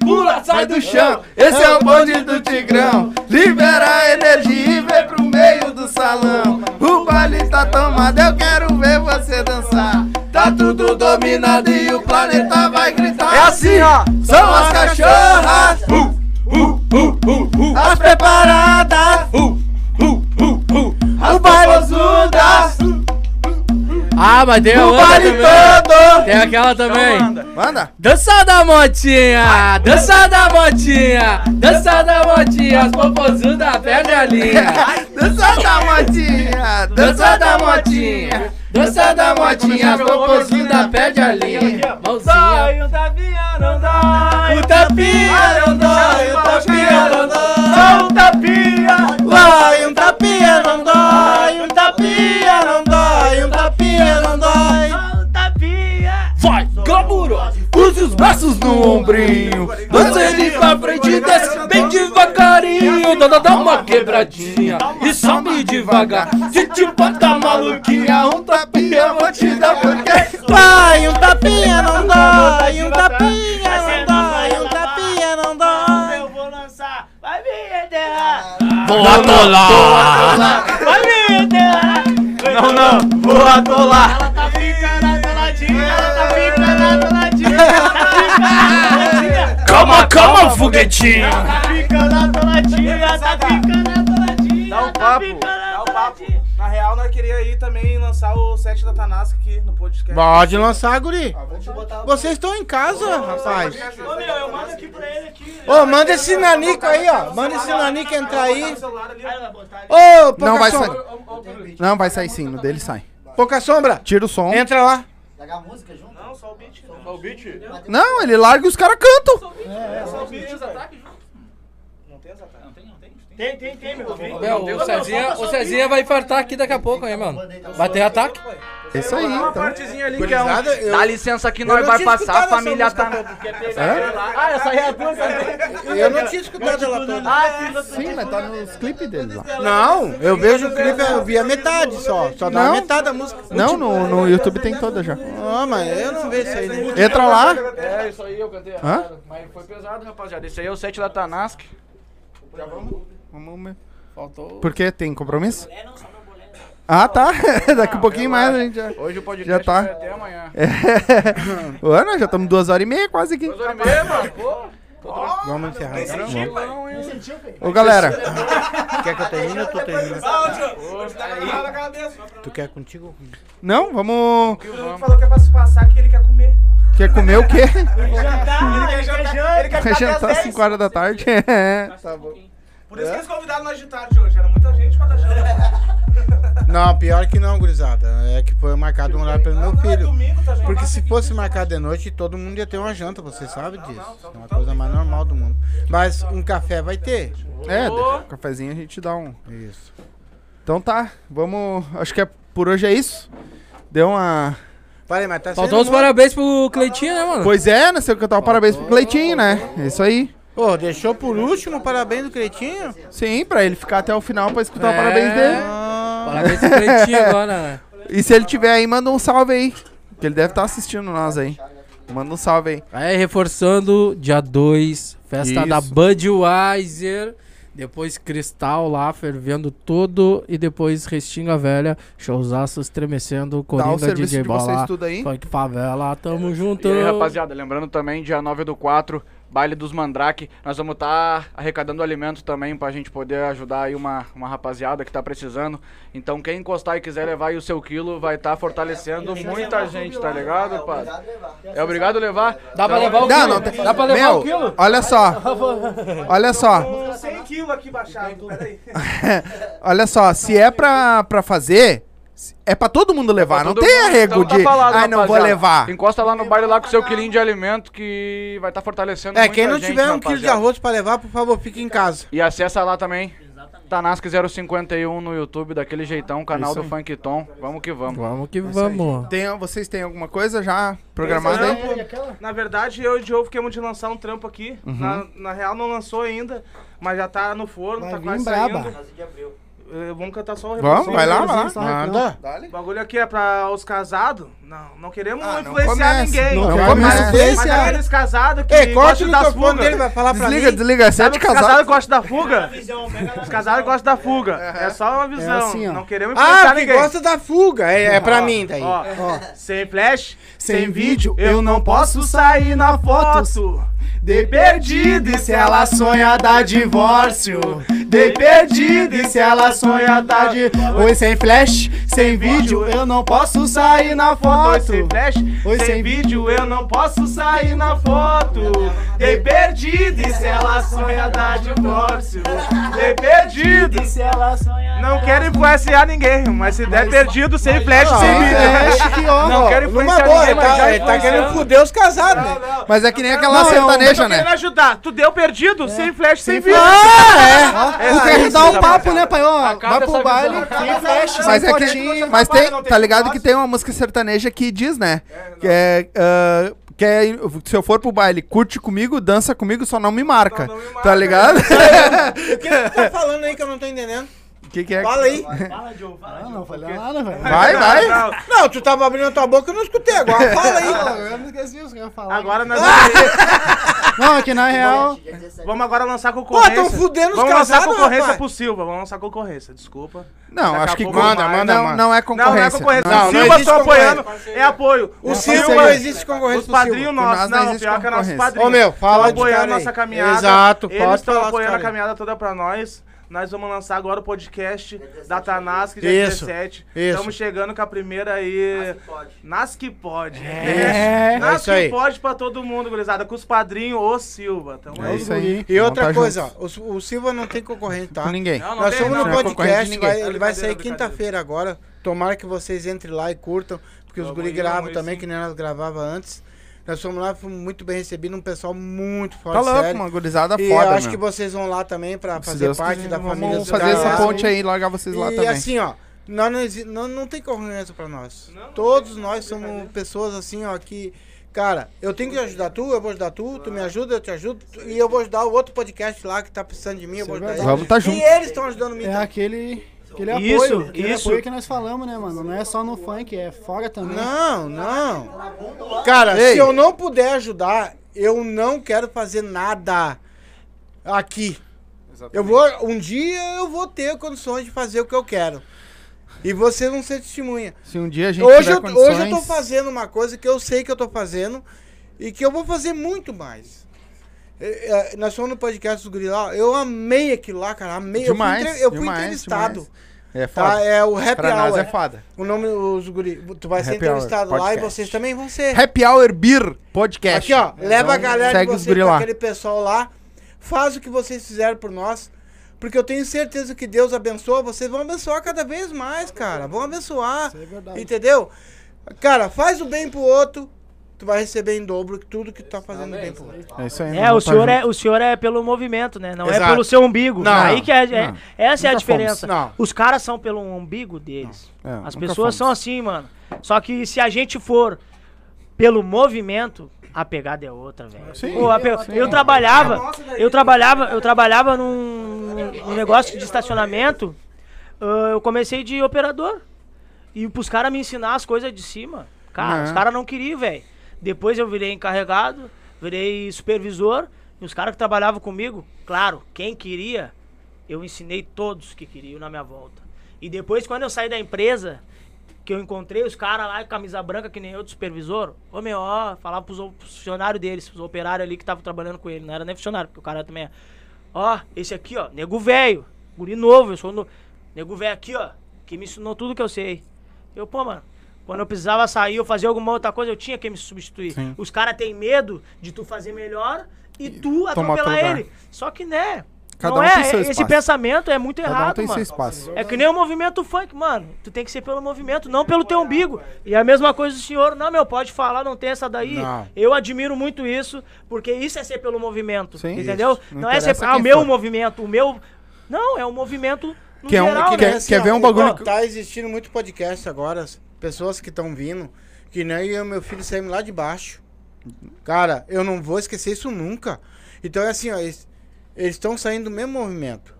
Speaker 1: Pula, sai do chão, esse é o bonde do Tigrão. Libera a energia e vem pro meio do salão. O baile tá tomado, eu quero ver você dançar. Tá tudo dominado e o planeta vai gritar.
Speaker 12: É assim, ó.
Speaker 1: São as cachorras, uh, uh, uh, as preparadas, uh, uh,
Speaker 3: Ah, mas tem a
Speaker 1: o
Speaker 3: outra também. Tem aquela também.
Speaker 1: Manda. [LAUGHS]
Speaker 3: Dança da motinha, dança da motinha, dança da motinha, as popozudas perde a linha.
Speaker 1: Dança da motinha, dança da motinha, dança da motinha, as popozudas perde a linha.
Speaker 3: Mãozinha.
Speaker 7: o tapinha não dói.
Speaker 1: O tapinha não dói, o tapinha não dói.
Speaker 7: Só um tapinha.
Speaker 1: Vai, um tapinha Os braços no ombrinho,
Speaker 3: Lança ele pra frente e desce bem devagarinho. Dá, dá, dá uma quebradinha e sobe devagar. Se te bota maluquinha, um tapinha eu vou te dar porque.
Speaker 1: Vai, um tapinha não dói, um tapinha não dói, um tapinha não dói.
Speaker 7: Eu vou lançar. Vai me enterrar.
Speaker 3: Vou atolar!
Speaker 7: Vai me enterrar.
Speaker 12: Não, não, vou atolar. [LAUGHS]
Speaker 3: Calma, calma, foguetinho!
Speaker 7: Tá ficando atoladinha. Tá ficando atoladinha.
Speaker 12: Dá um
Speaker 7: tá
Speaker 12: papo,
Speaker 5: Dá o papo. Na real, nós queria ir também lançar o set da Tanasca aqui no podcast.
Speaker 2: Pode lançar, guri.
Speaker 9: O-
Speaker 2: Vocês estão em casa, rapaz.
Speaker 7: Ô meu, eu mando aqui pra ele aqui.
Speaker 2: Ô, manda esse nanico aí, ó. Manda esse nanico entrar aí.
Speaker 7: Aí.
Speaker 2: Ô, pouca
Speaker 1: Não vai
Speaker 2: sombra.
Speaker 1: sair. Não vai sair sim, no dele sai.
Speaker 2: Pouca sombra.
Speaker 1: Tira o som.
Speaker 2: Entra lá.
Speaker 9: Pegar a música junto?
Speaker 5: Não, só o beat.
Speaker 12: Só o beat?
Speaker 1: Não, ele larga e os caras cantam.
Speaker 5: Só o beat. Não tem essa
Speaker 8: Não tem, não tem. tem.
Speaker 7: Tem, meu.
Speaker 3: Meu, o Cezinha, o Cezinha vai infartar aqui daqui a pouco aí, mano. Vai ter ataque?
Speaker 1: Isso aí,
Speaker 12: Uma
Speaker 1: então.
Speaker 12: partezinha ali que é um... Dá licença que nós vai passar, a família tá... Ah, essa aí é a tua também.
Speaker 2: Eu não tinha escutado ela toda.
Speaker 1: Sim, mas tá nos clipes dele lá.
Speaker 2: Não, eu vejo o clipe, eu vi a metade só. Só dá
Speaker 1: Não.
Speaker 2: metade da música.
Speaker 1: Não, no, no YouTube tem toda já.
Speaker 2: Ah, mas eu não vejo isso aí. né?
Speaker 1: Entra lá.
Speaker 12: É, isso aí eu cantei
Speaker 1: Hã?
Speaker 12: Mas foi pesado, rapaziada. Esse aí é o set da Tanask.
Speaker 1: Vamos ver.
Speaker 3: Faltou.
Speaker 1: Por quê? Tem compromisso? Ah, tá. [LAUGHS] Daqui um pouquinho mais a gente já.
Speaker 12: Hoje o podcast
Speaker 1: Já tá.
Speaker 12: vai até amanhã.
Speaker 1: É. [LAUGHS] Nós já estamos duas horas e meia quase aqui.
Speaker 12: Duas horas e meia, mano. Pô.
Speaker 2: Vamos encerrar. então.
Speaker 1: Ô, galera.
Speaker 2: Quer que eu termine ou tu termina?
Speaker 5: na cabeça.
Speaker 2: Tu quer contigo ou comigo?
Speaker 1: Não, vamos.
Speaker 5: Ele falou que é pra se passar que ele quer comer.
Speaker 1: Quer comer o quê?
Speaker 5: Ele quer jantar. Ele quer
Speaker 1: Vai
Speaker 5: ficar até
Speaker 1: jantar
Speaker 5: às
Speaker 1: às
Speaker 5: 10.
Speaker 1: 5 horas da tarde. É, tá [LAUGHS] bom.
Speaker 5: Por isso que eles convidaram nós de tarde hoje. Era muita gente pra dar janta.
Speaker 2: Não, pior que não, gurizada. É que foi marcado um horário pelo meu
Speaker 5: Não, é
Speaker 2: filho.
Speaker 5: domingo, tá
Speaker 2: Porque se fosse marcado de noite, todo mundo ia ter uma janta, você sabe disso. É uma coisa mais normal do mundo. Mas um café vai ter.
Speaker 1: É, deixa um cafezinho a gente dá um.
Speaker 2: Isso.
Speaker 1: Então tá, vamos. Acho que é, por hoje é isso. Deu uma.
Speaker 2: Falei, mas tá
Speaker 3: Faltou os
Speaker 2: muito-
Speaker 3: parabéns pro Cleitinho, né, mano?
Speaker 1: Pois é, né? Sei cantar o parabéns pro Cleitinho, né? É isso aí.
Speaker 2: Ô, deixou por último, parabéns do Cretinho.
Speaker 1: Sim, pra ele ficar até o final pra escutar o
Speaker 3: É.
Speaker 1: parabéns dele.
Speaker 2: Ah,
Speaker 3: Parabéns pro Cleitinho [LAUGHS] agora, né?
Speaker 1: E se ele tiver aí, manda um salve aí. Que ele deve estar assistindo nós aí. Manda um salve aí.
Speaker 3: Aí, reforçando, dia 2, festa da
Speaker 1: Isso.
Speaker 3: Budweiser. Depois Cristal lá, fervendo tudo. E depois Restinga Velha, showzaço estremecendo.
Speaker 1: Dá o
Speaker 3: Coringa
Speaker 1: serviço
Speaker 3: DJ
Speaker 1: de vocês
Speaker 3: Bola.
Speaker 1: tudo aí.
Speaker 3: Funk Favela, tamo junto.
Speaker 12: E aí, rapaziada, lembrando também, dia 9 do 4, baile dos Mandrake. Nós vamos estar arrecadando alimentos também pra gente poder ajudar aí uma, uma rapaziada que tá precisando. Então, quem encostar e quiser levar aí o seu quilo, vai estar fortalecendo muita gente, tá ligado, pai? É obrigado a levar?
Speaker 3: Dá pra levar o
Speaker 1: Não,
Speaker 3: quilo?
Speaker 1: não tem-
Speaker 3: Dá pra levar
Speaker 1: Meu,
Speaker 3: o quilo?
Speaker 1: olha só. [LAUGHS] Olha só.
Speaker 5: 100 quilos aqui baixado, peraí. [LAUGHS]
Speaker 1: Olha só, se é pra, pra fazer, é pra todo mundo levar. Não tem
Speaker 12: mundo-
Speaker 1: arrego
Speaker 12: então tá
Speaker 1: de.
Speaker 12: falado,
Speaker 1: Ai, não vou levar.
Speaker 12: Encosta lá no baile lá com seu quilinho de alimento que vai estar fortalecendo
Speaker 2: É, quem não
Speaker 12: gente,
Speaker 2: tiver um quilo de arroz pra levar, por favor, fique em casa.
Speaker 12: E acessa lá também. Tanask 051 no YouTube, daquele jeitão, canal
Speaker 1: Isso
Speaker 12: do. Funk Tom. Vamos que vamos.
Speaker 3: Vamos que vamos.
Speaker 1: Tem, vocês têm alguma coisa já programada aí?
Speaker 5: Trampo, Na verdade, eu e o Diogo ficamos de lançar um trampo aqui.
Speaker 1: Uhum.
Speaker 5: Na, na real, não lançou ainda, mas já tá no forno,
Speaker 6: Vai
Speaker 5: tá quase
Speaker 6: braba.
Speaker 5: saindo. Eh, Vamos cantar só o
Speaker 1: Vamos, vai lá, vai lá.
Speaker 6: Só
Speaker 2: Manda.
Speaker 5: O bagulho aqui é pra os casados. Não, não queremos
Speaker 1: Ah, não
Speaker 5: influenciar
Speaker 1: começa.
Speaker 5: ninguém.
Speaker 1: Não
Speaker 5: Mas
Speaker 1: começa.
Speaker 5: Mas aqueles casados que
Speaker 2: Ei,
Speaker 5: gostam das
Speaker 2: microfone
Speaker 5: fugas.
Speaker 2: dele, vai falar pra
Speaker 1: Desliga,
Speaker 2: mim.
Speaker 1: desliga.
Speaker 5: Sabe
Speaker 1: Sete
Speaker 5: que os casados gostam da fuga? Os casados gostam da fuga. É só uma visão.
Speaker 6: assim, ó.
Speaker 5: não queremos influenciar
Speaker 2: Ah, que
Speaker 5: ninguém.
Speaker 2: gosta da fuga. É, é pra mim, daí.
Speaker 5: Ó, sem flash, sem,
Speaker 6: Sem
Speaker 5: vídeo,
Speaker 6: vídeo,
Speaker 5: eu não posso sair na foto. Dei perdido e se ela sonha dar divórcio. Dei perdido e se ela sonha dar divórcio.
Speaker 6: Oi, sem flash, sem vídeo, eu não posso sair na
Speaker 5: Oi,
Speaker 6: foto.
Speaker 5: sem flash,
Speaker 6: Oi,
Speaker 5: sem,
Speaker 6: sem
Speaker 5: vídeo, eu não posso sair na foto. Dei perdido e se ela sonha dar divórcio. Dei perdido.
Speaker 7: E se ela sonha
Speaker 5: Não quero influenciar ninguém, mas se der perdido, sem flash,
Speaker 2: Ah,
Speaker 5: sem
Speaker 2: é.
Speaker 5: vídeo. Não quero influenciar
Speaker 2: boa,
Speaker 5: ninguém, mas já
Speaker 2: tá, ele tá
Speaker 5: influenciando.
Speaker 2: querendo fuder os casados, né?
Speaker 1: Mas é que nem aquela
Speaker 5: Não,
Speaker 1: sertaneja,
Speaker 5: eu tô
Speaker 1: né?
Speaker 5: querendo ajudar. Tu deu perdido, sem flash, sem vídeo.
Speaker 6: Ah, é.
Speaker 5: É
Speaker 6: quer
Speaker 5: aí,
Speaker 6: dar um papo, né, pai? Ó, vai pro baile, flash,
Speaker 1: Mas é que, mas tem, tá ligado que tem uma música sertaneja que diz, né? Que é, ah, que é, se eu for pro baile, curte comigo, dança comigo, só não me marca.
Speaker 5: Não me marca.
Speaker 1: Tá ligado? [LAUGHS]
Speaker 2: O que tu tá falando aí que eu não tô entendendo?
Speaker 1: O que, que é?
Speaker 2: Fala aí.
Speaker 7: Fala, Joe, fala,
Speaker 6: Ah,
Speaker 7: Joe.
Speaker 6: não falei nada, velho.
Speaker 1: Vai, vai.
Speaker 5: Não,
Speaker 2: Não, tu tava abrindo a tua boca, eu não escutei agora. [LAUGHS] Fala aí.
Speaker 6: Não, eu não esqueci o que eu ia falar.
Speaker 5: Agora nós
Speaker 6: Não, é que na real.
Speaker 5: vamos agora lançar
Speaker 2: Pô,
Speaker 5: concorrência.
Speaker 2: tão fudendo os
Speaker 5: Vamos lançar
Speaker 2: casados,
Speaker 5: concorrência
Speaker 2: rapaz.
Speaker 5: pro Silva. Vamos lançar concorrência, desculpa.
Speaker 1: Não,
Speaker 5: Daqui
Speaker 1: acho que
Speaker 2: manda, manda,
Speaker 1: não,
Speaker 2: manda.
Speaker 1: não é
Speaker 5: Não, não é
Speaker 1: concorrência.
Speaker 5: concorrência.
Speaker 2: Não,
Speaker 5: o
Speaker 2: não
Speaker 5: Silva tô apoiando.
Speaker 2: concorrência.
Speaker 5: É apoio.
Speaker 2: O
Speaker 5: Silva-
Speaker 2: Silva não existe concorrência
Speaker 5: Os padrinhos nossos.
Speaker 1: nós não
Speaker 5: Não,
Speaker 1: existe
Speaker 5: pior que é
Speaker 1: concorrência.
Speaker 5: padrinhos.
Speaker 2: Ô, meu, fala de
Speaker 5: apoiando
Speaker 2: cara aí.
Speaker 5: nossa caminhada.
Speaker 2: Exato,
Speaker 5: Eles
Speaker 2: pode
Speaker 5: estão
Speaker 2: falar dos
Speaker 5: apoiando a caminhada toda pra nós. Nós vamos lançar agora o podcast da Tanask, dia
Speaker 2: Isso,
Speaker 5: 17.
Speaker 2: isso.
Speaker 5: Estamos chegando com a primeira aí. Nas que pode.
Speaker 6: É.
Speaker 5: Nas [LAUGHS]
Speaker 2: É isso
Speaker 5: que
Speaker 2: aí.
Speaker 5: pode pra todo mundo, gurizada. Com os padrinhos, o Silva. Tamo
Speaker 1: É
Speaker 5: aí.
Speaker 1: isso aí.
Speaker 2: E outra
Speaker 1: tá
Speaker 2: coisa,
Speaker 1: juntos.
Speaker 2: ó, o, o Silva não tem concorrente, tá?
Speaker 1: Com ninguém.
Speaker 5: Não, não
Speaker 2: Nós
Speaker 5: não.
Speaker 2: no
Speaker 1: é
Speaker 2: podcast, vai-
Speaker 5: É
Speaker 2: ele vai sair quinta-feira agora. Tomara que vocês entrem lá e curtam, porque os guri gravam também,
Speaker 5: sim.
Speaker 2: que nem nós gravava antes. Nós fomos lá, fomos muito bem recebidos, um pessoal muito forte,
Speaker 1: Tá louco,
Speaker 2: sério.
Speaker 1: uma gurizada
Speaker 2: E
Speaker 1: foda,
Speaker 2: acho
Speaker 1: meu.
Speaker 2: que vocês vão lá também pra fazer
Speaker 1: Deus
Speaker 2: parte
Speaker 1: quiser,
Speaker 2: da família
Speaker 1: Vamos fazer essa
Speaker 2: lá.
Speaker 1: ponte aí e largar vocês lá
Speaker 2: e
Speaker 1: também.
Speaker 2: assim, ó, nós não, não, não tem concorrência pra nós. Todos nós somos pessoas assim, ó, que. Cara, eu tenho que ajudar tu, eu vou ajudar tu, tu me ajuda, eu te ajudo, tu- e eu vou ajudar o outro podcast lá que tá precisando de mim, eu vou ajudar ele.
Speaker 1: Vamos tá
Speaker 2: E
Speaker 1: junto.
Speaker 2: eles estão ajudando mim.
Speaker 6: É
Speaker 2: também.
Speaker 6: aquele. Aquele
Speaker 7: Isso,
Speaker 6: apoio. Aquele
Speaker 7: isso.
Speaker 6: apoio que nós falamos, né, mano? Não é só no funk, é fora também.
Speaker 2: Não, não. Cara,
Speaker 1: Ei.
Speaker 2: se eu não puder ajudar, eu não quero fazer nada aqui. Eu vou, um dia eu vou ter condições de fazer o que eu quero. E vocês vão ser testemunha.
Speaker 1: Se um dia a gente
Speaker 2: Hoje
Speaker 1: tiver
Speaker 2: eu,
Speaker 1: condições...
Speaker 2: hoje eu tô fazendo uma coisa que eu sei que eu tô fazendo e que eu vou fazer muito mais. É, é, nós fomos no podcast dos Guri lá, eu amei aquilo lá, cara. Amei.
Speaker 1: Demais,
Speaker 2: eu fui, entre- eu fui
Speaker 1: demais,
Speaker 2: entrevistado.
Speaker 1: demais. É
Speaker 2: Tá?
Speaker 1: foda.
Speaker 2: É o Happy
Speaker 1: Pra nós
Speaker 2: Hour.
Speaker 1: é foda.
Speaker 2: O nome dos guri. Tu vai ser
Speaker 1: Happy
Speaker 2: entrevistado lá e vocês também vão ser.
Speaker 1: Happy Hour Beer Podcast.
Speaker 2: Aqui, ó. Leva a
Speaker 1: Então,
Speaker 2: galera de
Speaker 1: segue os
Speaker 2: vocês
Speaker 1: lá.
Speaker 2: aquele pessoal lá. Faz o que vocês fizeram por nós. Porque eu tenho certeza que Deus abençoa. Vocês vão abençoar cada vez mais, cara. Vão abençoar.
Speaker 6: Isso é verdade.
Speaker 2: Entendeu? Cara, faz o bem pro outro. Tu vai receber em dobro tudo que tu tá fazendo bem pro outro.
Speaker 1: É isso aí.
Speaker 7: É, o senhor é, o senhor é pelo movimento, né? Não é
Speaker 2: Exato.
Speaker 7: pelo seu umbigo.
Speaker 2: Não,
Speaker 7: Aí que é, é- essa é a diferença. Os caras são pelo umbigo deles.
Speaker 1: É,
Speaker 7: As pessoas
Speaker 1: fomos.
Speaker 7: são assim, mano. Só que se a gente for pelo movimento, a pegada é outra, velho.
Speaker 1: Sim.
Speaker 7: Pô, pe- Eu trabalhava, eu trabalhava, eu trabalhava num, num negócio de estacionamento. ah, eu comecei de operador. E pros caras me ensinar as coisas de cima. Cara,
Speaker 1: É.
Speaker 7: os caras não queriam, velho. Depois eu virei encarregado, virei supervisor. E os caras que trabalhavam comigo, claro, quem queria, eu ensinei todos que queriam na minha volta. E depois, quando eu saí da empresa, que eu encontrei os caras lá, camisa branca, que nem eu, supervisor, ô meu, ó, falava pros funcionários deles, pros operários ali que estavam trabalhando com ele. Não era nem funcionário, porque o cara também é. Ó, esse aqui, ó, nego velho, guri novo, eu sou no. Nego velho aqui, ó, que me ensinou tudo que eu sei. Eu, pô, mano, quando eu precisava sair ou fazer alguma outra coisa, eu tinha que me substituir.
Speaker 10: Sim.
Speaker 7: Os caras têm medo de tu fazer melhor e, tu
Speaker 10: tomar teu
Speaker 7: atropelar ele. Só que, né?
Speaker 10: Cada
Speaker 7: não
Speaker 10: um
Speaker 7: é,
Speaker 10: tem seu
Speaker 7: esse
Speaker 10: espaço.
Speaker 7: pensamento é muito
Speaker 10: Cada um
Speaker 7: errado,
Speaker 10: tem seu
Speaker 7: mano.
Speaker 10: espaço.
Speaker 7: É que nem o movimento funk, mano. Tu tem que ser pelo movimento, não pelo teu umbigo. E a mesma coisa do senhor, não, meu, pode falar, não tem essa daí.
Speaker 2: Não.
Speaker 7: Eu admiro muito isso, porque isso é ser pelo movimento.
Speaker 10: Sim.
Speaker 7: entendeu?
Speaker 10: Isso. Não
Speaker 7: Não, é ser, ah, o meu
Speaker 10: for.
Speaker 7: movimento, o meu. Não, é um movimento no
Speaker 10: Que é um-
Speaker 7: geral,
Speaker 10: que
Speaker 7: né?
Speaker 10: quer- quer ver um bagulho
Speaker 2: Tá existindo muito podcast agora, pessoas que estão vindo, que nem eu e meu filho saímos lá de baixo. Cara, eu não vou esquecer isso nunca. Então é assim, ó, eles estão saindo do mesmo movimento.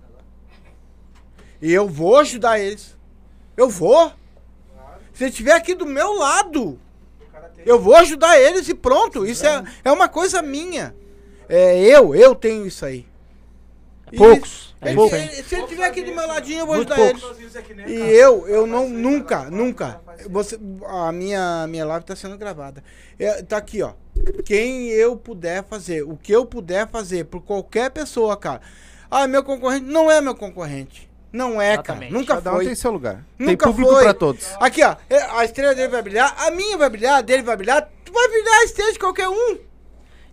Speaker 2: E eu vou ajudar eles. Eu vou. Se estiver aqui do meu lado, eu vou ajudar eles e pronto. Isso é, é uma coisa minha. É eu, eu tenho isso aí. E
Speaker 7: Poucos.
Speaker 2: Ele- ele- se ele estiver aqui do meu ladinho, eu vou ajudar ele.
Speaker 7: poucos.
Speaker 2: E eu, eu não, nunca, nunca. Você, a minha, minha live tá sendo gravada. É, tá aqui, ó. Quem eu puder fazer, o que eu puder fazer por qualquer pessoa, cara. Ah, meu concorrente não é meu concorrente. Não é,
Speaker 7: Exatamente.
Speaker 2: cara. Nunca
Speaker 10: Cada um
Speaker 2: foi.
Speaker 10: tem seu lugar. tem
Speaker 2: Nunca
Speaker 10: público
Speaker 2: foi.
Speaker 10: pra todos.
Speaker 2: Aqui, ó. é, A estrela dele vai brilhar, a minha vai brilhar, a dele vai brilhar. Tu vai brilhar a estrela de qualquer um.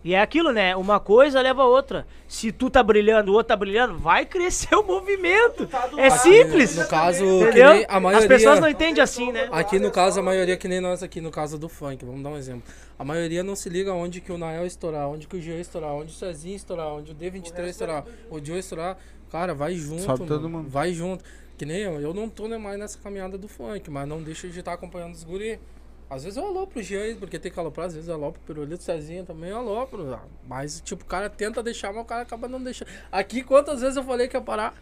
Speaker 7: E é aquilo, né? Uma coisa leva a outra. Se tu tá brilhando, o outro tá brilhando, vai crescer [LAUGHS] o movimento. É simples.
Speaker 3: No caso, que
Speaker 7: Entendeu?
Speaker 3: nem a maioria...
Speaker 7: As pessoas não entendem assim, né?
Speaker 3: Aqui no caso, a maioria que nem nós aqui no caso do funk, vamos dar um exemplo. A maioria não se liga onde que o Nael estourar, onde que o Jean estourar, onde o Cezinho estourar, onde o D23 estourar, o Joe estourar. Cara, vai junto,
Speaker 10: Sobe todo
Speaker 3: mano.
Speaker 10: mundo.
Speaker 3: Vai junto. Que nem eu, eu não tô mais nessa caminhada do funk, mas não deixo de estar acompanhando os guri. Às vezes eu alopro o Jean, porque tem que aloprar, às vezes eu alopro o Pirulito Cezinha também, eu alopro. ah, Mas, tipo, o cara tenta deixar, mas o cara acaba não deixando. Aqui, quantas vezes eu falei que ia parar?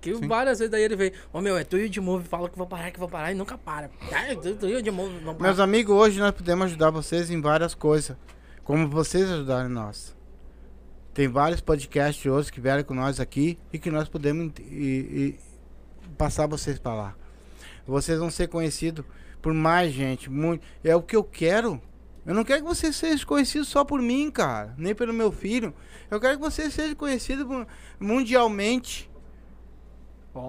Speaker 3: Que várias vezes daí ele veio, ô meu, é tu e o de move, fala que vou parar, que vou parar e nunca para. Ah, tu, tu e o de move, vamos parar.
Speaker 2: Meus amigos, hoje nós podemos ajudar vocês em várias coisas. Como vocês ajudaram nós. Tem vários podcasts hoje que vieram com nós aqui e que nós podemos e- e passar vocês para lá. Vocês vão ser conhecidos por mais gente. Muito, é o que eu quero. Eu não quero que vocês sejam conhecidos só por mim, cara. Nem pelo meu filho. Eu quero que vocês sejam conhecidos por- mundialmente.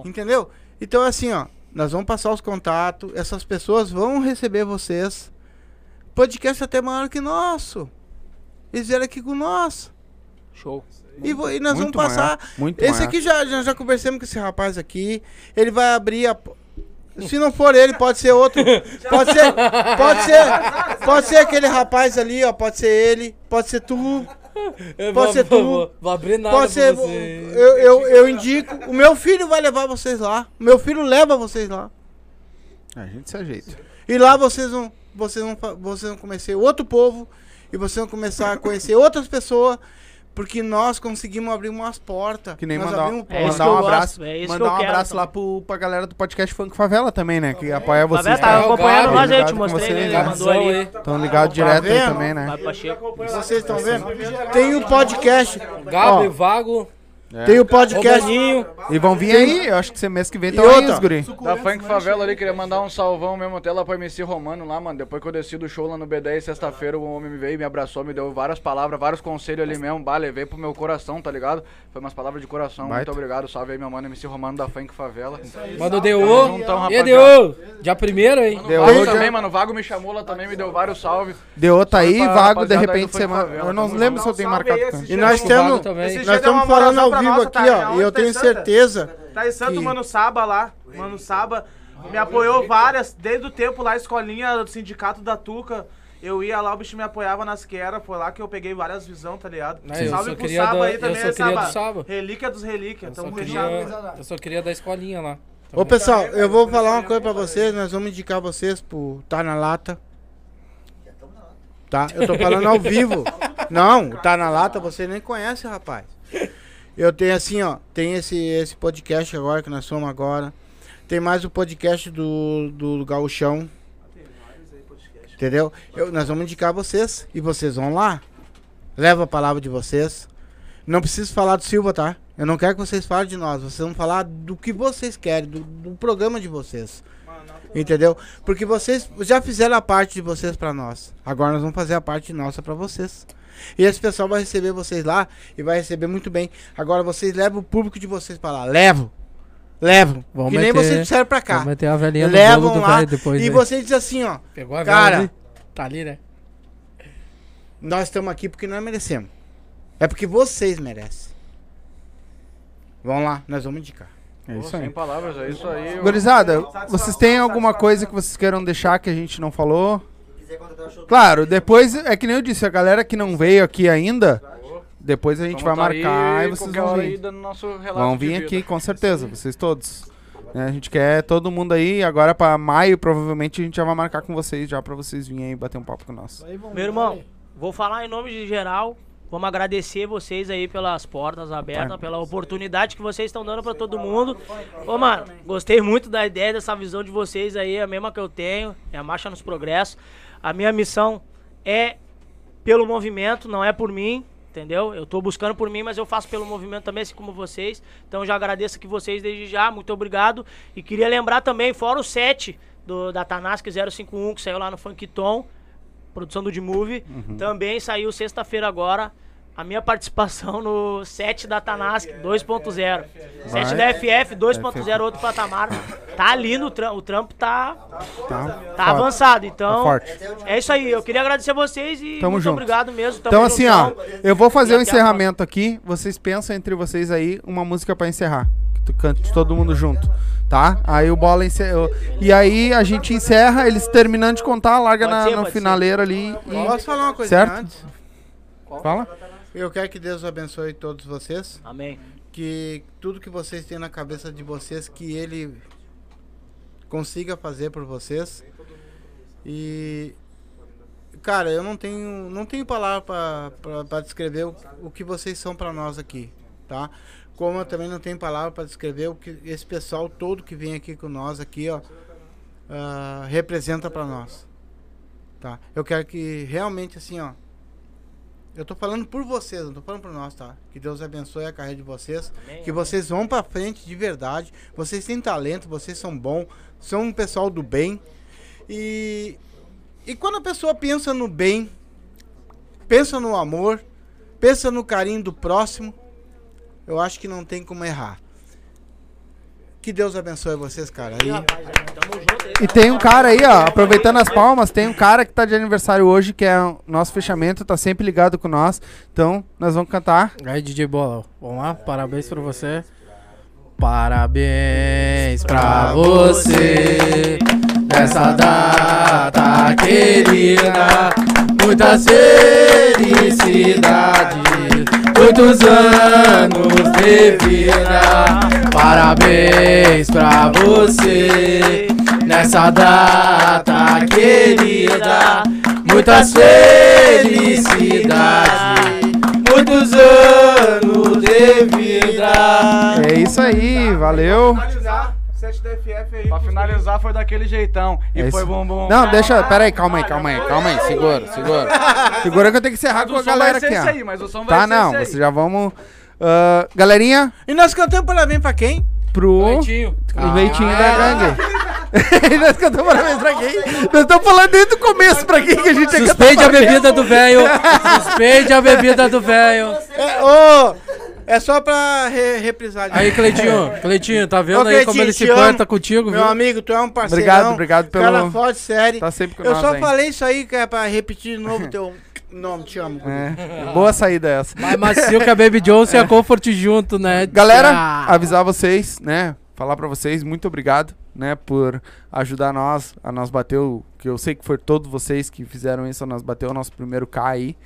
Speaker 2: Entendeu? Então, assim, ó. Nós vamos passar os contatos. Essas pessoas vão receber vocês. Podcast até maior que nosso. Eles vieram aqui com nós.
Speaker 7: Show.
Speaker 2: E, e nós
Speaker 10: Muito
Speaker 2: vamos passar.
Speaker 10: maior, muito
Speaker 2: esse
Speaker 10: maior.
Speaker 2: aqui já, já, já conversamos com esse rapaz aqui. Ele vai abrir a. Se não for ele, pode ser outro. [LAUGHS] Pode ser. Pode ser. [LAUGHS] Pode ser aquele rapaz ali, ó. Pode ser ele. Pode ser tu.
Speaker 3: Eu
Speaker 2: Pode
Speaker 3: vou-
Speaker 2: ser tu.
Speaker 3: Vou, vou abrir nada
Speaker 2: Pode ser. Eu, eu, eu indico. O meu filho vai levar vocês lá. O meu filho leva vocês lá.
Speaker 10: A gente se ajeita.
Speaker 2: E lá vocês vão, vocês vão, vocês vão conhecer outro povo e vocês vão começar a conhecer outras pessoas, porque nós conseguimos abrir umas portas.
Speaker 10: Que nem
Speaker 2: nós
Speaker 10: mandar,
Speaker 2: abrimos
Speaker 7: É
Speaker 10: mandar
Speaker 7: que
Speaker 10: um abraço.
Speaker 7: é
Speaker 10: mandar um
Speaker 7: quero
Speaker 10: abraço
Speaker 7: também.
Speaker 10: lá pro, pra galera do podcast Funk Favela também, né? Que apoia vocês.
Speaker 7: Favela tá
Speaker 3: É, o
Speaker 7: acompanhando nós aí, eu te
Speaker 10: ligado
Speaker 7: mostrei,
Speaker 10: com
Speaker 7: né?
Speaker 10: vocês,
Speaker 7: Ele
Speaker 10: né?
Speaker 7: mandou ali.
Speaker 10: Estão ligados direto aí também, né?
Speaker 2: Vocês estão vendo? Tem o podcast.
Speaker 3: Gabi,
Speaker 2: Ó,
Speaker 3: Vago,
Speaker 2: tem o podcast.
Speaker 10: E vão vir aí, eu acho que esse mês que vem estão aí, os guri.
Speaker 12: Da Funk Favela ali, queria mandar um salvão mesmo até lá pro MC Romano lá, mano. Depois que eu desci do show lá no B10 sexta-feira, o homem me veio, me abraçou, me deu várias palavras, vários conselhos ali mesmo. Bah, levei pro meu coração, tá ligado? Foi umas palavras de coração.
Speaker 10: Baita.
Speaker 12: Muito obrigado. Salve aí, meu mano, MC Romano da Funk Favela.
Speaker 3: Manda o DO. E. DO? Dia primeiro, hein?
Speaker 12: Mano,
Speaker 10: Deu
Speaker 12: Vago
Speaker 10: hoje,
Speaker 12: também,
Speaker 10: é-
Speaker 12: mano. O Vago me chamou lá também, me deu vários salves.
Speaker 10: Deu tá aí, vago, de repente
Speaker 12: do
Speaker 10: semana.
Speaker 12: Favela.
Speaker 10: Eu não lembro se eu tenho marcado.
Speaker 2: E nós temos, nós estamos falando
Speaker 5: moralzão
Speaker 2: ao vivo
Speaker 5: nossa,
Speaker 2: aqui,
Speaker 5: tá?
Speaker 2: ó. E eu
Speaker 5: tá
Speaker 2: tenho certeza.
Speaker 5: Tá em Santo,
Speaker 2: Que-
Speaker 5: Mano Saba lá. Mano Saba me apoiou várias, desde o tempo lá, escolinha do sindicato da Tuca. Eu ia lá, o bicho me apoiava nas que era. Foi lá que eu peguei várias visão, tá ligado?
Speaker 3: Eu
Speaker 5: Salve
Speaker 3: só
Speaker 5: pro Saba
Speaker 3: da-
Speaker 5: aí
Speaker 3: eu
Speaker 5: também,
Speaker 3: só queria
Speaker 5: Saba.
Speaker 3: do Saba.
Speaker 5: Relíquia dos relíquias.
Speaker 3: Eu só,
Speaker 5: Tamo
Speaker 3: queria,
Speaker 5: fechado.
Speaker 3: eu só queria da escolinha lá.
Speaker 2: Ô pessoal, eu vou falar uma coisa pra vocês. Nós vamos indicar vocês pro Tá na Lata. Tá? Eu tô falando ao vivo. [LAUGHS] Não, o Tá na Lata você nem conhece, rapaz. Eu tenho assim, ó. Tem esse, esse podcast agora que nós somos agora. Tem mais o podcast do, do Gauchão. Entendeu? Eu- nós vamos indicar vocês e vocês vão lá. Leva a palavra de vocês. Não preciso falar do Silva, tá? Eu não quero que vocês falem de nós. Vocês vão falar do que vocês querem, do, do programa de vocês. Entendeu? Porque vocês já fizeram a parte de vocês pra nós. Agora nós vamos fazer a parte nossa pra vocês. E esse pessoal vai receber vocês lá e vai receber muito bem. Agora vocês levam o público de vocês pra lá. Levam. Levam.
Speaker 3: Vamos
Speaker 2: que nem
Speaker 3: meter-
Speaker 2: vocês disseram pra cá.
Speaker 3: Meter a velhinha no
Speaker 2: Levam lá
Speaker 3: depois.
Speaker 2: e
Speaker 3: né?
Speaker 2: você diz assim, ó.
Speaker 3: Pegou a
Speaker 2: Cara,
Speaker 3: vela ali? Tá ali, né?
Speaker 2: nós estamos aqui porque nós merecemos. É porque vocês merecem. Vão lá, nós vamos indicar.
Speaker 1: É isso
Speaker 12: Sem
Speaker 1: aí.
Speaker 12: palavras, é isso aí.
Speaker 1: Gurizada, vocês têm alguma coisa que vocês queiram deixar que a gente não falou?
Speaker 9: Quiser contratar o show
Speaker 1: Claro, depois, é que nem eu disse, a galera que não veio aqui ainda, depois a gente vai
Speaker 12: tá
Speaker 1: marcar
Speaker 12: aí
Speaker 1: e vocês vão vir. Vão vir aqui, com certeza, vocês todos. Né, a gente quer todo mundo aí, agora pra maio, provavelmente a gente já vai marcar com vocês, já pra vocês virem aí bater um papo com nós.
Speaker 7: Meu irmão, vou falar em nome de geral. Vamos agradecer vocês aí pelas portas abertas,
Speaker 1: Vai.
Speaker 7: pela oportunidade que vocês estão dando pra todo mundo. Ô, mano, gostei muito da ideia, dessa visão de vocês aí, a mesma que eu tenho, é a marcha nos progressos. A minha missão é pelo movimento, não é por mim, entendeu? Eu tô buscando por mim, mas eu faço pelo movimento também, assim como vocês. Então já agradeço aqui vocês desde já, muito obrigado. E queria lembrar também, fora o 7 do, da Tanask 051, que saiu lá no Funk Tom, produção do D-Movie, também saiu sexta-feira agora. A minha participação no 7 da Tanask 2.0. 7 da FF 2.0, outro patamar. Tá ali no trampo. O trampo tá,
Speaker 1: Tá,
Speaker 7: tá avançado. Então,
Speaker 1: Tá
Speaker 7: é isso aí. Eu queria agradecer vocês e
Speaker 1: Tamo
Speaker 7: muito
Speaker 1: junto.
Speaker 7: obrigado mesmo. Tamo
Speaker 1: Então assim, ó, eu vou fazer
Speaker 7: E
Speaker 1: o
Speaker 7: a
Speaker 1: encerramento aqui, vocês pensam entre vocês aí uma música pra encerrar. Que todo mundo junto, tá? Aí o bola encerra. E aí a gente encerra, eles terminando de contar, larga na,
Speaker 7: ser,
Speaker 1: na
Speaker 7: pode ser.
Speaker 1: finaleira ali e...
Speaker 2: Posso falar uma coisa
Speaker 1: Certo?
Speaker 2: antes?
Speaker 1: Fala?
Speaker 2: Eu quero que Deus abençoe todos vocês.
Speaker 7: Amém.
Speaker 2: Que tudo que vocês têm na cabeça de vocês, que Ele consiga fazer por vocês. E. Cara, eu não tenho, não tenho palavra pra descrever o, o que vocês são pra nós aqui, tá? Como eu também não tenho palavra pra descrever o que esse pessoal todo que vem aqui com nós aqui, ó, ah, representa pra nós, tá? Eu quero que realmente assim, ó, eu tô falando por vocês, não tô falando por nós, tá? Que Deus abençoe a carreira de vocês.
Speaker 7: Amém,
Speaker 2: que
Speaker 7: amém.
Speaker 2: vocês vão pra frente de verdade. Vocês têm talento, vocês são bons, são um pessoal do bem. E, e quando a pessoa pensa no bem, pensa no amor, pensa no carinho do próximo, eu acho que não tem como errar. Que Deus abençoe vocês, cara.
Speaker 7: E,
Speaker 2: E,
Speaker 7: rapaz, tamo junto aí.
Speaker 1: E tem um cara aí, ó, aproveitando as palmas, tem um cara que tá de aniversário hoje, que é o nosso fechamento, tá sempre ligado com nós. Então, nós vamos cantar.
Speaker 3: Aí, DJ Bola, vamos lá? Parabéns pra você. Parabéns pra você nessa data querida. Muitas felicidades, muitos anos de vida. Parabéns pra você nessa data querida. Muitas felicidades, muitos anos de vida.
Speaker 1: É isso aí, valeu.
Speaker 12: Pra finalizar foi daquele jeitão. E
Speaker 1: É
Speaker 12: foi bom, bom.
Speaker 1: Não, deixa, pera aí, calma aí, calma aí, calma aí, segura, segura. [LAUGHS] Segura que eu tenho que encerrar
Speaker 12: Mas
Speaker 1: com
Speaker 12: o
Speaker 1: a
Speaker 12: som
Speaker 1: galera
Speaker 12: vai ser
Speaker 1: aqui,
Speaker 12: esse
Speaker 1: ó.
Speaker 12: aí, mas o som vai
Speaker 1: Tá,
Speaker 12: ser
Speaker 1: não,
Speaker 12: esse aí.
Speaker 1: vocês já vamos... ah, galerinha,
Speaker 2: e nós cantamos parabéns pra quem?
Speaker 1: pro...
Speaker 3: Leitinho.
Speaker 1: O leitinho da gangue. [LAUGHS] nós cantamos parabéns pra quem? Nós estamos falando desde o começo pra quem que a gente [LAUGHS]
Speaker 3: Suspende a bebida do velho. Suspende a bebida do velho.
Speaker 2: É, ô, é só pra re- reprisar.
Speaker 3: Aí, Cleitinho, [LAUGHS] Cleitinho, tá vendo
Speaker 2: Ô,
Speaker 3: aí como ele se
Speaker 2: amo.
Speaker 3: porta contigo,
Speaker 2: Meu
Speaker 3: viu?
Speaker 2: amigo, tu é um parceirão.
Speaker 1: Obrigado, obrigado pelo-
Speaker 2: Cara forte, sério.
Speaker 1: Tá sempre com
Speaker 2: Eu
Speaker 1: nós
Speaker 2: só
Speaker 1: aí.
Speaker 2: falei isso aí, que é pra repetir de novo teu nome. Te amo.
Speaker 1: É, boa saída essa.
Speaker 3: Mais macio que a Baby Jones e a Comfort junto, né?
Speaker 1: Galera,
Speaker 3: Ah.
Speaker 1: avisar vocês, né? Falar pra vocês, muito obrigado, né? Por ajudar nós, a nós bater o... Que eu sei que foi todos vocês que fizeram isso, a nós bater o nosso primeiro K aí.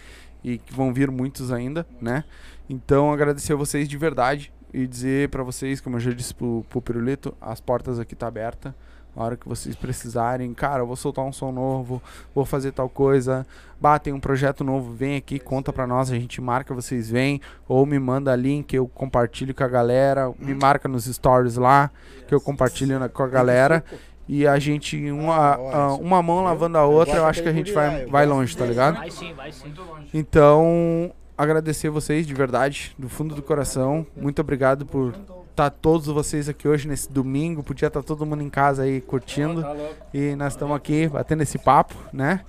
Speaker 1: E que vão vir muitos ainda, né? Então, agradecer a vocês de verdade. E dizer pra vocês, como eu já disse pro, pro Pirulito, as portas aqui tá aberta. A hora que vocês precisarem, cara, eu vou soltar um som novo, vou fazer tal coisa. Bah, tem um projeto novo, vem aqui, conta pra nós, a gente marca, vocês vêm. Ou me manda link, eu compartilho com a galera. Me marca nos stories lá, que eu compartilho na- com a galera. E a gente, uma,
Speaker 2: Ah,
Speaker 1: uma mão lavando a outra, eu acho que a gente vai, vai longe, tá ligado?
Speaker 7: Vai sim, vai sim.
Speaker 1: Então, agradecer vocês de verdade, do fundo do coração. Muito obrigado por estar todos vocês aqui hoje nesse domingo. Podia estar todo mundo em casa aí curtindo.
Speaker 3: Tá.
Speaker 1: E nós estamos aqui batendo esse papo, né?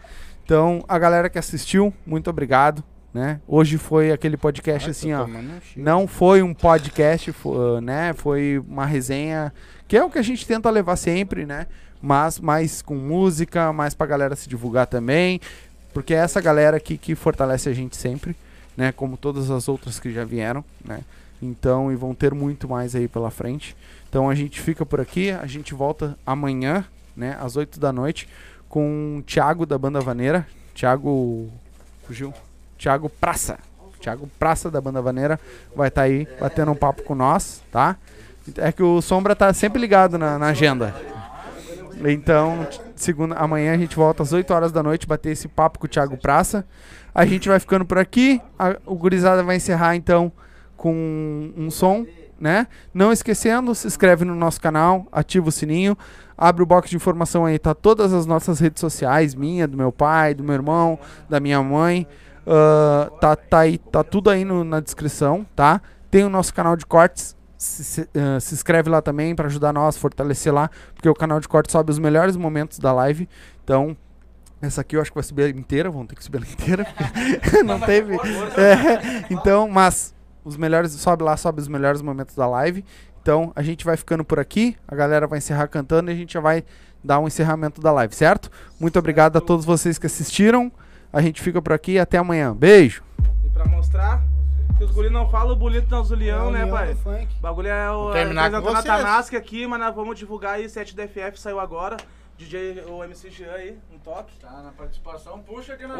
Speaker 1: Então, a galera que assistiu, muito obrigado, né? Hoje foi aquele podcast
Speaker 2: Ai,
Speaker 1: assim, ó. Não foi um podcast, fo- né? Foi uma resenha, que é o que a gente tenta levar sempre, né? Mas mais com música, mais pra galera se divulgar também. Porque é essa galera aqui que fortalece a gente sempre, né? Como todas as outras que já vieram, né? Então, e vão ter muito mais aí pela frente. Então a gente fica por aqui, a gente volta amanhã, né? Às 8 da noite, com o Thiago da Banda Vaneira. Thiago. Fugiu? Thiago Praça. Thiago Praça da Banda Vaneira vai estar aí batendo um papo com nós, tá? É que o Sombra tá sempre ligado na, na agenda. Então, segunda, amanhã a gente volta às 8 horas da noite bater esse papo com o Thiago Praça. A gente vai ficando por aqui. A, o Gurizada vai encerrar então com um som, né? Não esquecendo, se inscreve no nosso canal, ativa o sininho, abre o box de informação aí, tá todas as nossas redes sociais, minha, do meu pai, do meu irmão, da minha mãe. Ah, tá, tá, aí, tá tudo aí no- na descrição, tá? Tem o nosso canal de cortes. Se, se- ah, se inscreve lá também para ajudar nós, fortalecer lá, porque o canal de cortes sobe os melhores momentos da live. Então, essa aqui eu acho que vai subir ela inteira, vamos ter que subir ela inteira. [LAUGHS] [LAUGHS] não teve. É, [LAUGHS] então, mas os melhores sobe lá, sobe os melhores momentos da live. Então, a gente vai ficando por aqui, a galera vai encerrar cantando e a gente já vai dar um encerramento da live, certo? Muito obrigado a todos vocês que assistiram. A gente fica por aqui, até amanhã. Beijo.
Speaker 5: E pra mostrar que os guri não falam bonito não Zulião, né,
Speaker 6: União
Speaker 5: pai? O bagulho é o
Speaker 2: terminar com
Speaker 5: representando a
Speaker 2: vocês.
Speaker 5: Aqui, mas nós vamos divulgar aí, 7 DFF saiu agora. DJ, o MC Jean aí, um toque.
Speaker 4: Tá na participação, puxa aqui na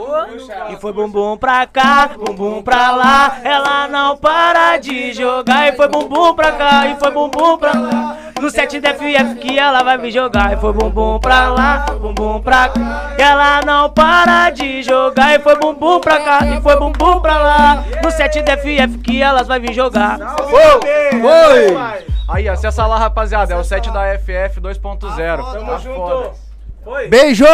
Speaker 7: E foi bumbum pra cá, bumbum pra lá. Ela não para de jogar. E foi bumbum pra cá, e foi bumbum pra lá. No 7 da FF que ela vai me jogar. E foi bumbum pra lá, bumbum pra cá. Ela não para de jogar. E foi bumbum pra cá, e foi bumbum pra lá. No 7 da FF que elas vai vir jogar.
Speaker 4: Oi! Aí, acessa lá, rapaziada. É o set da FF 2.0.
Speaker 5: Tamo
Speaker 4: Tá
Speaker 5: junto. Foi.
Speaker 1: Beijo!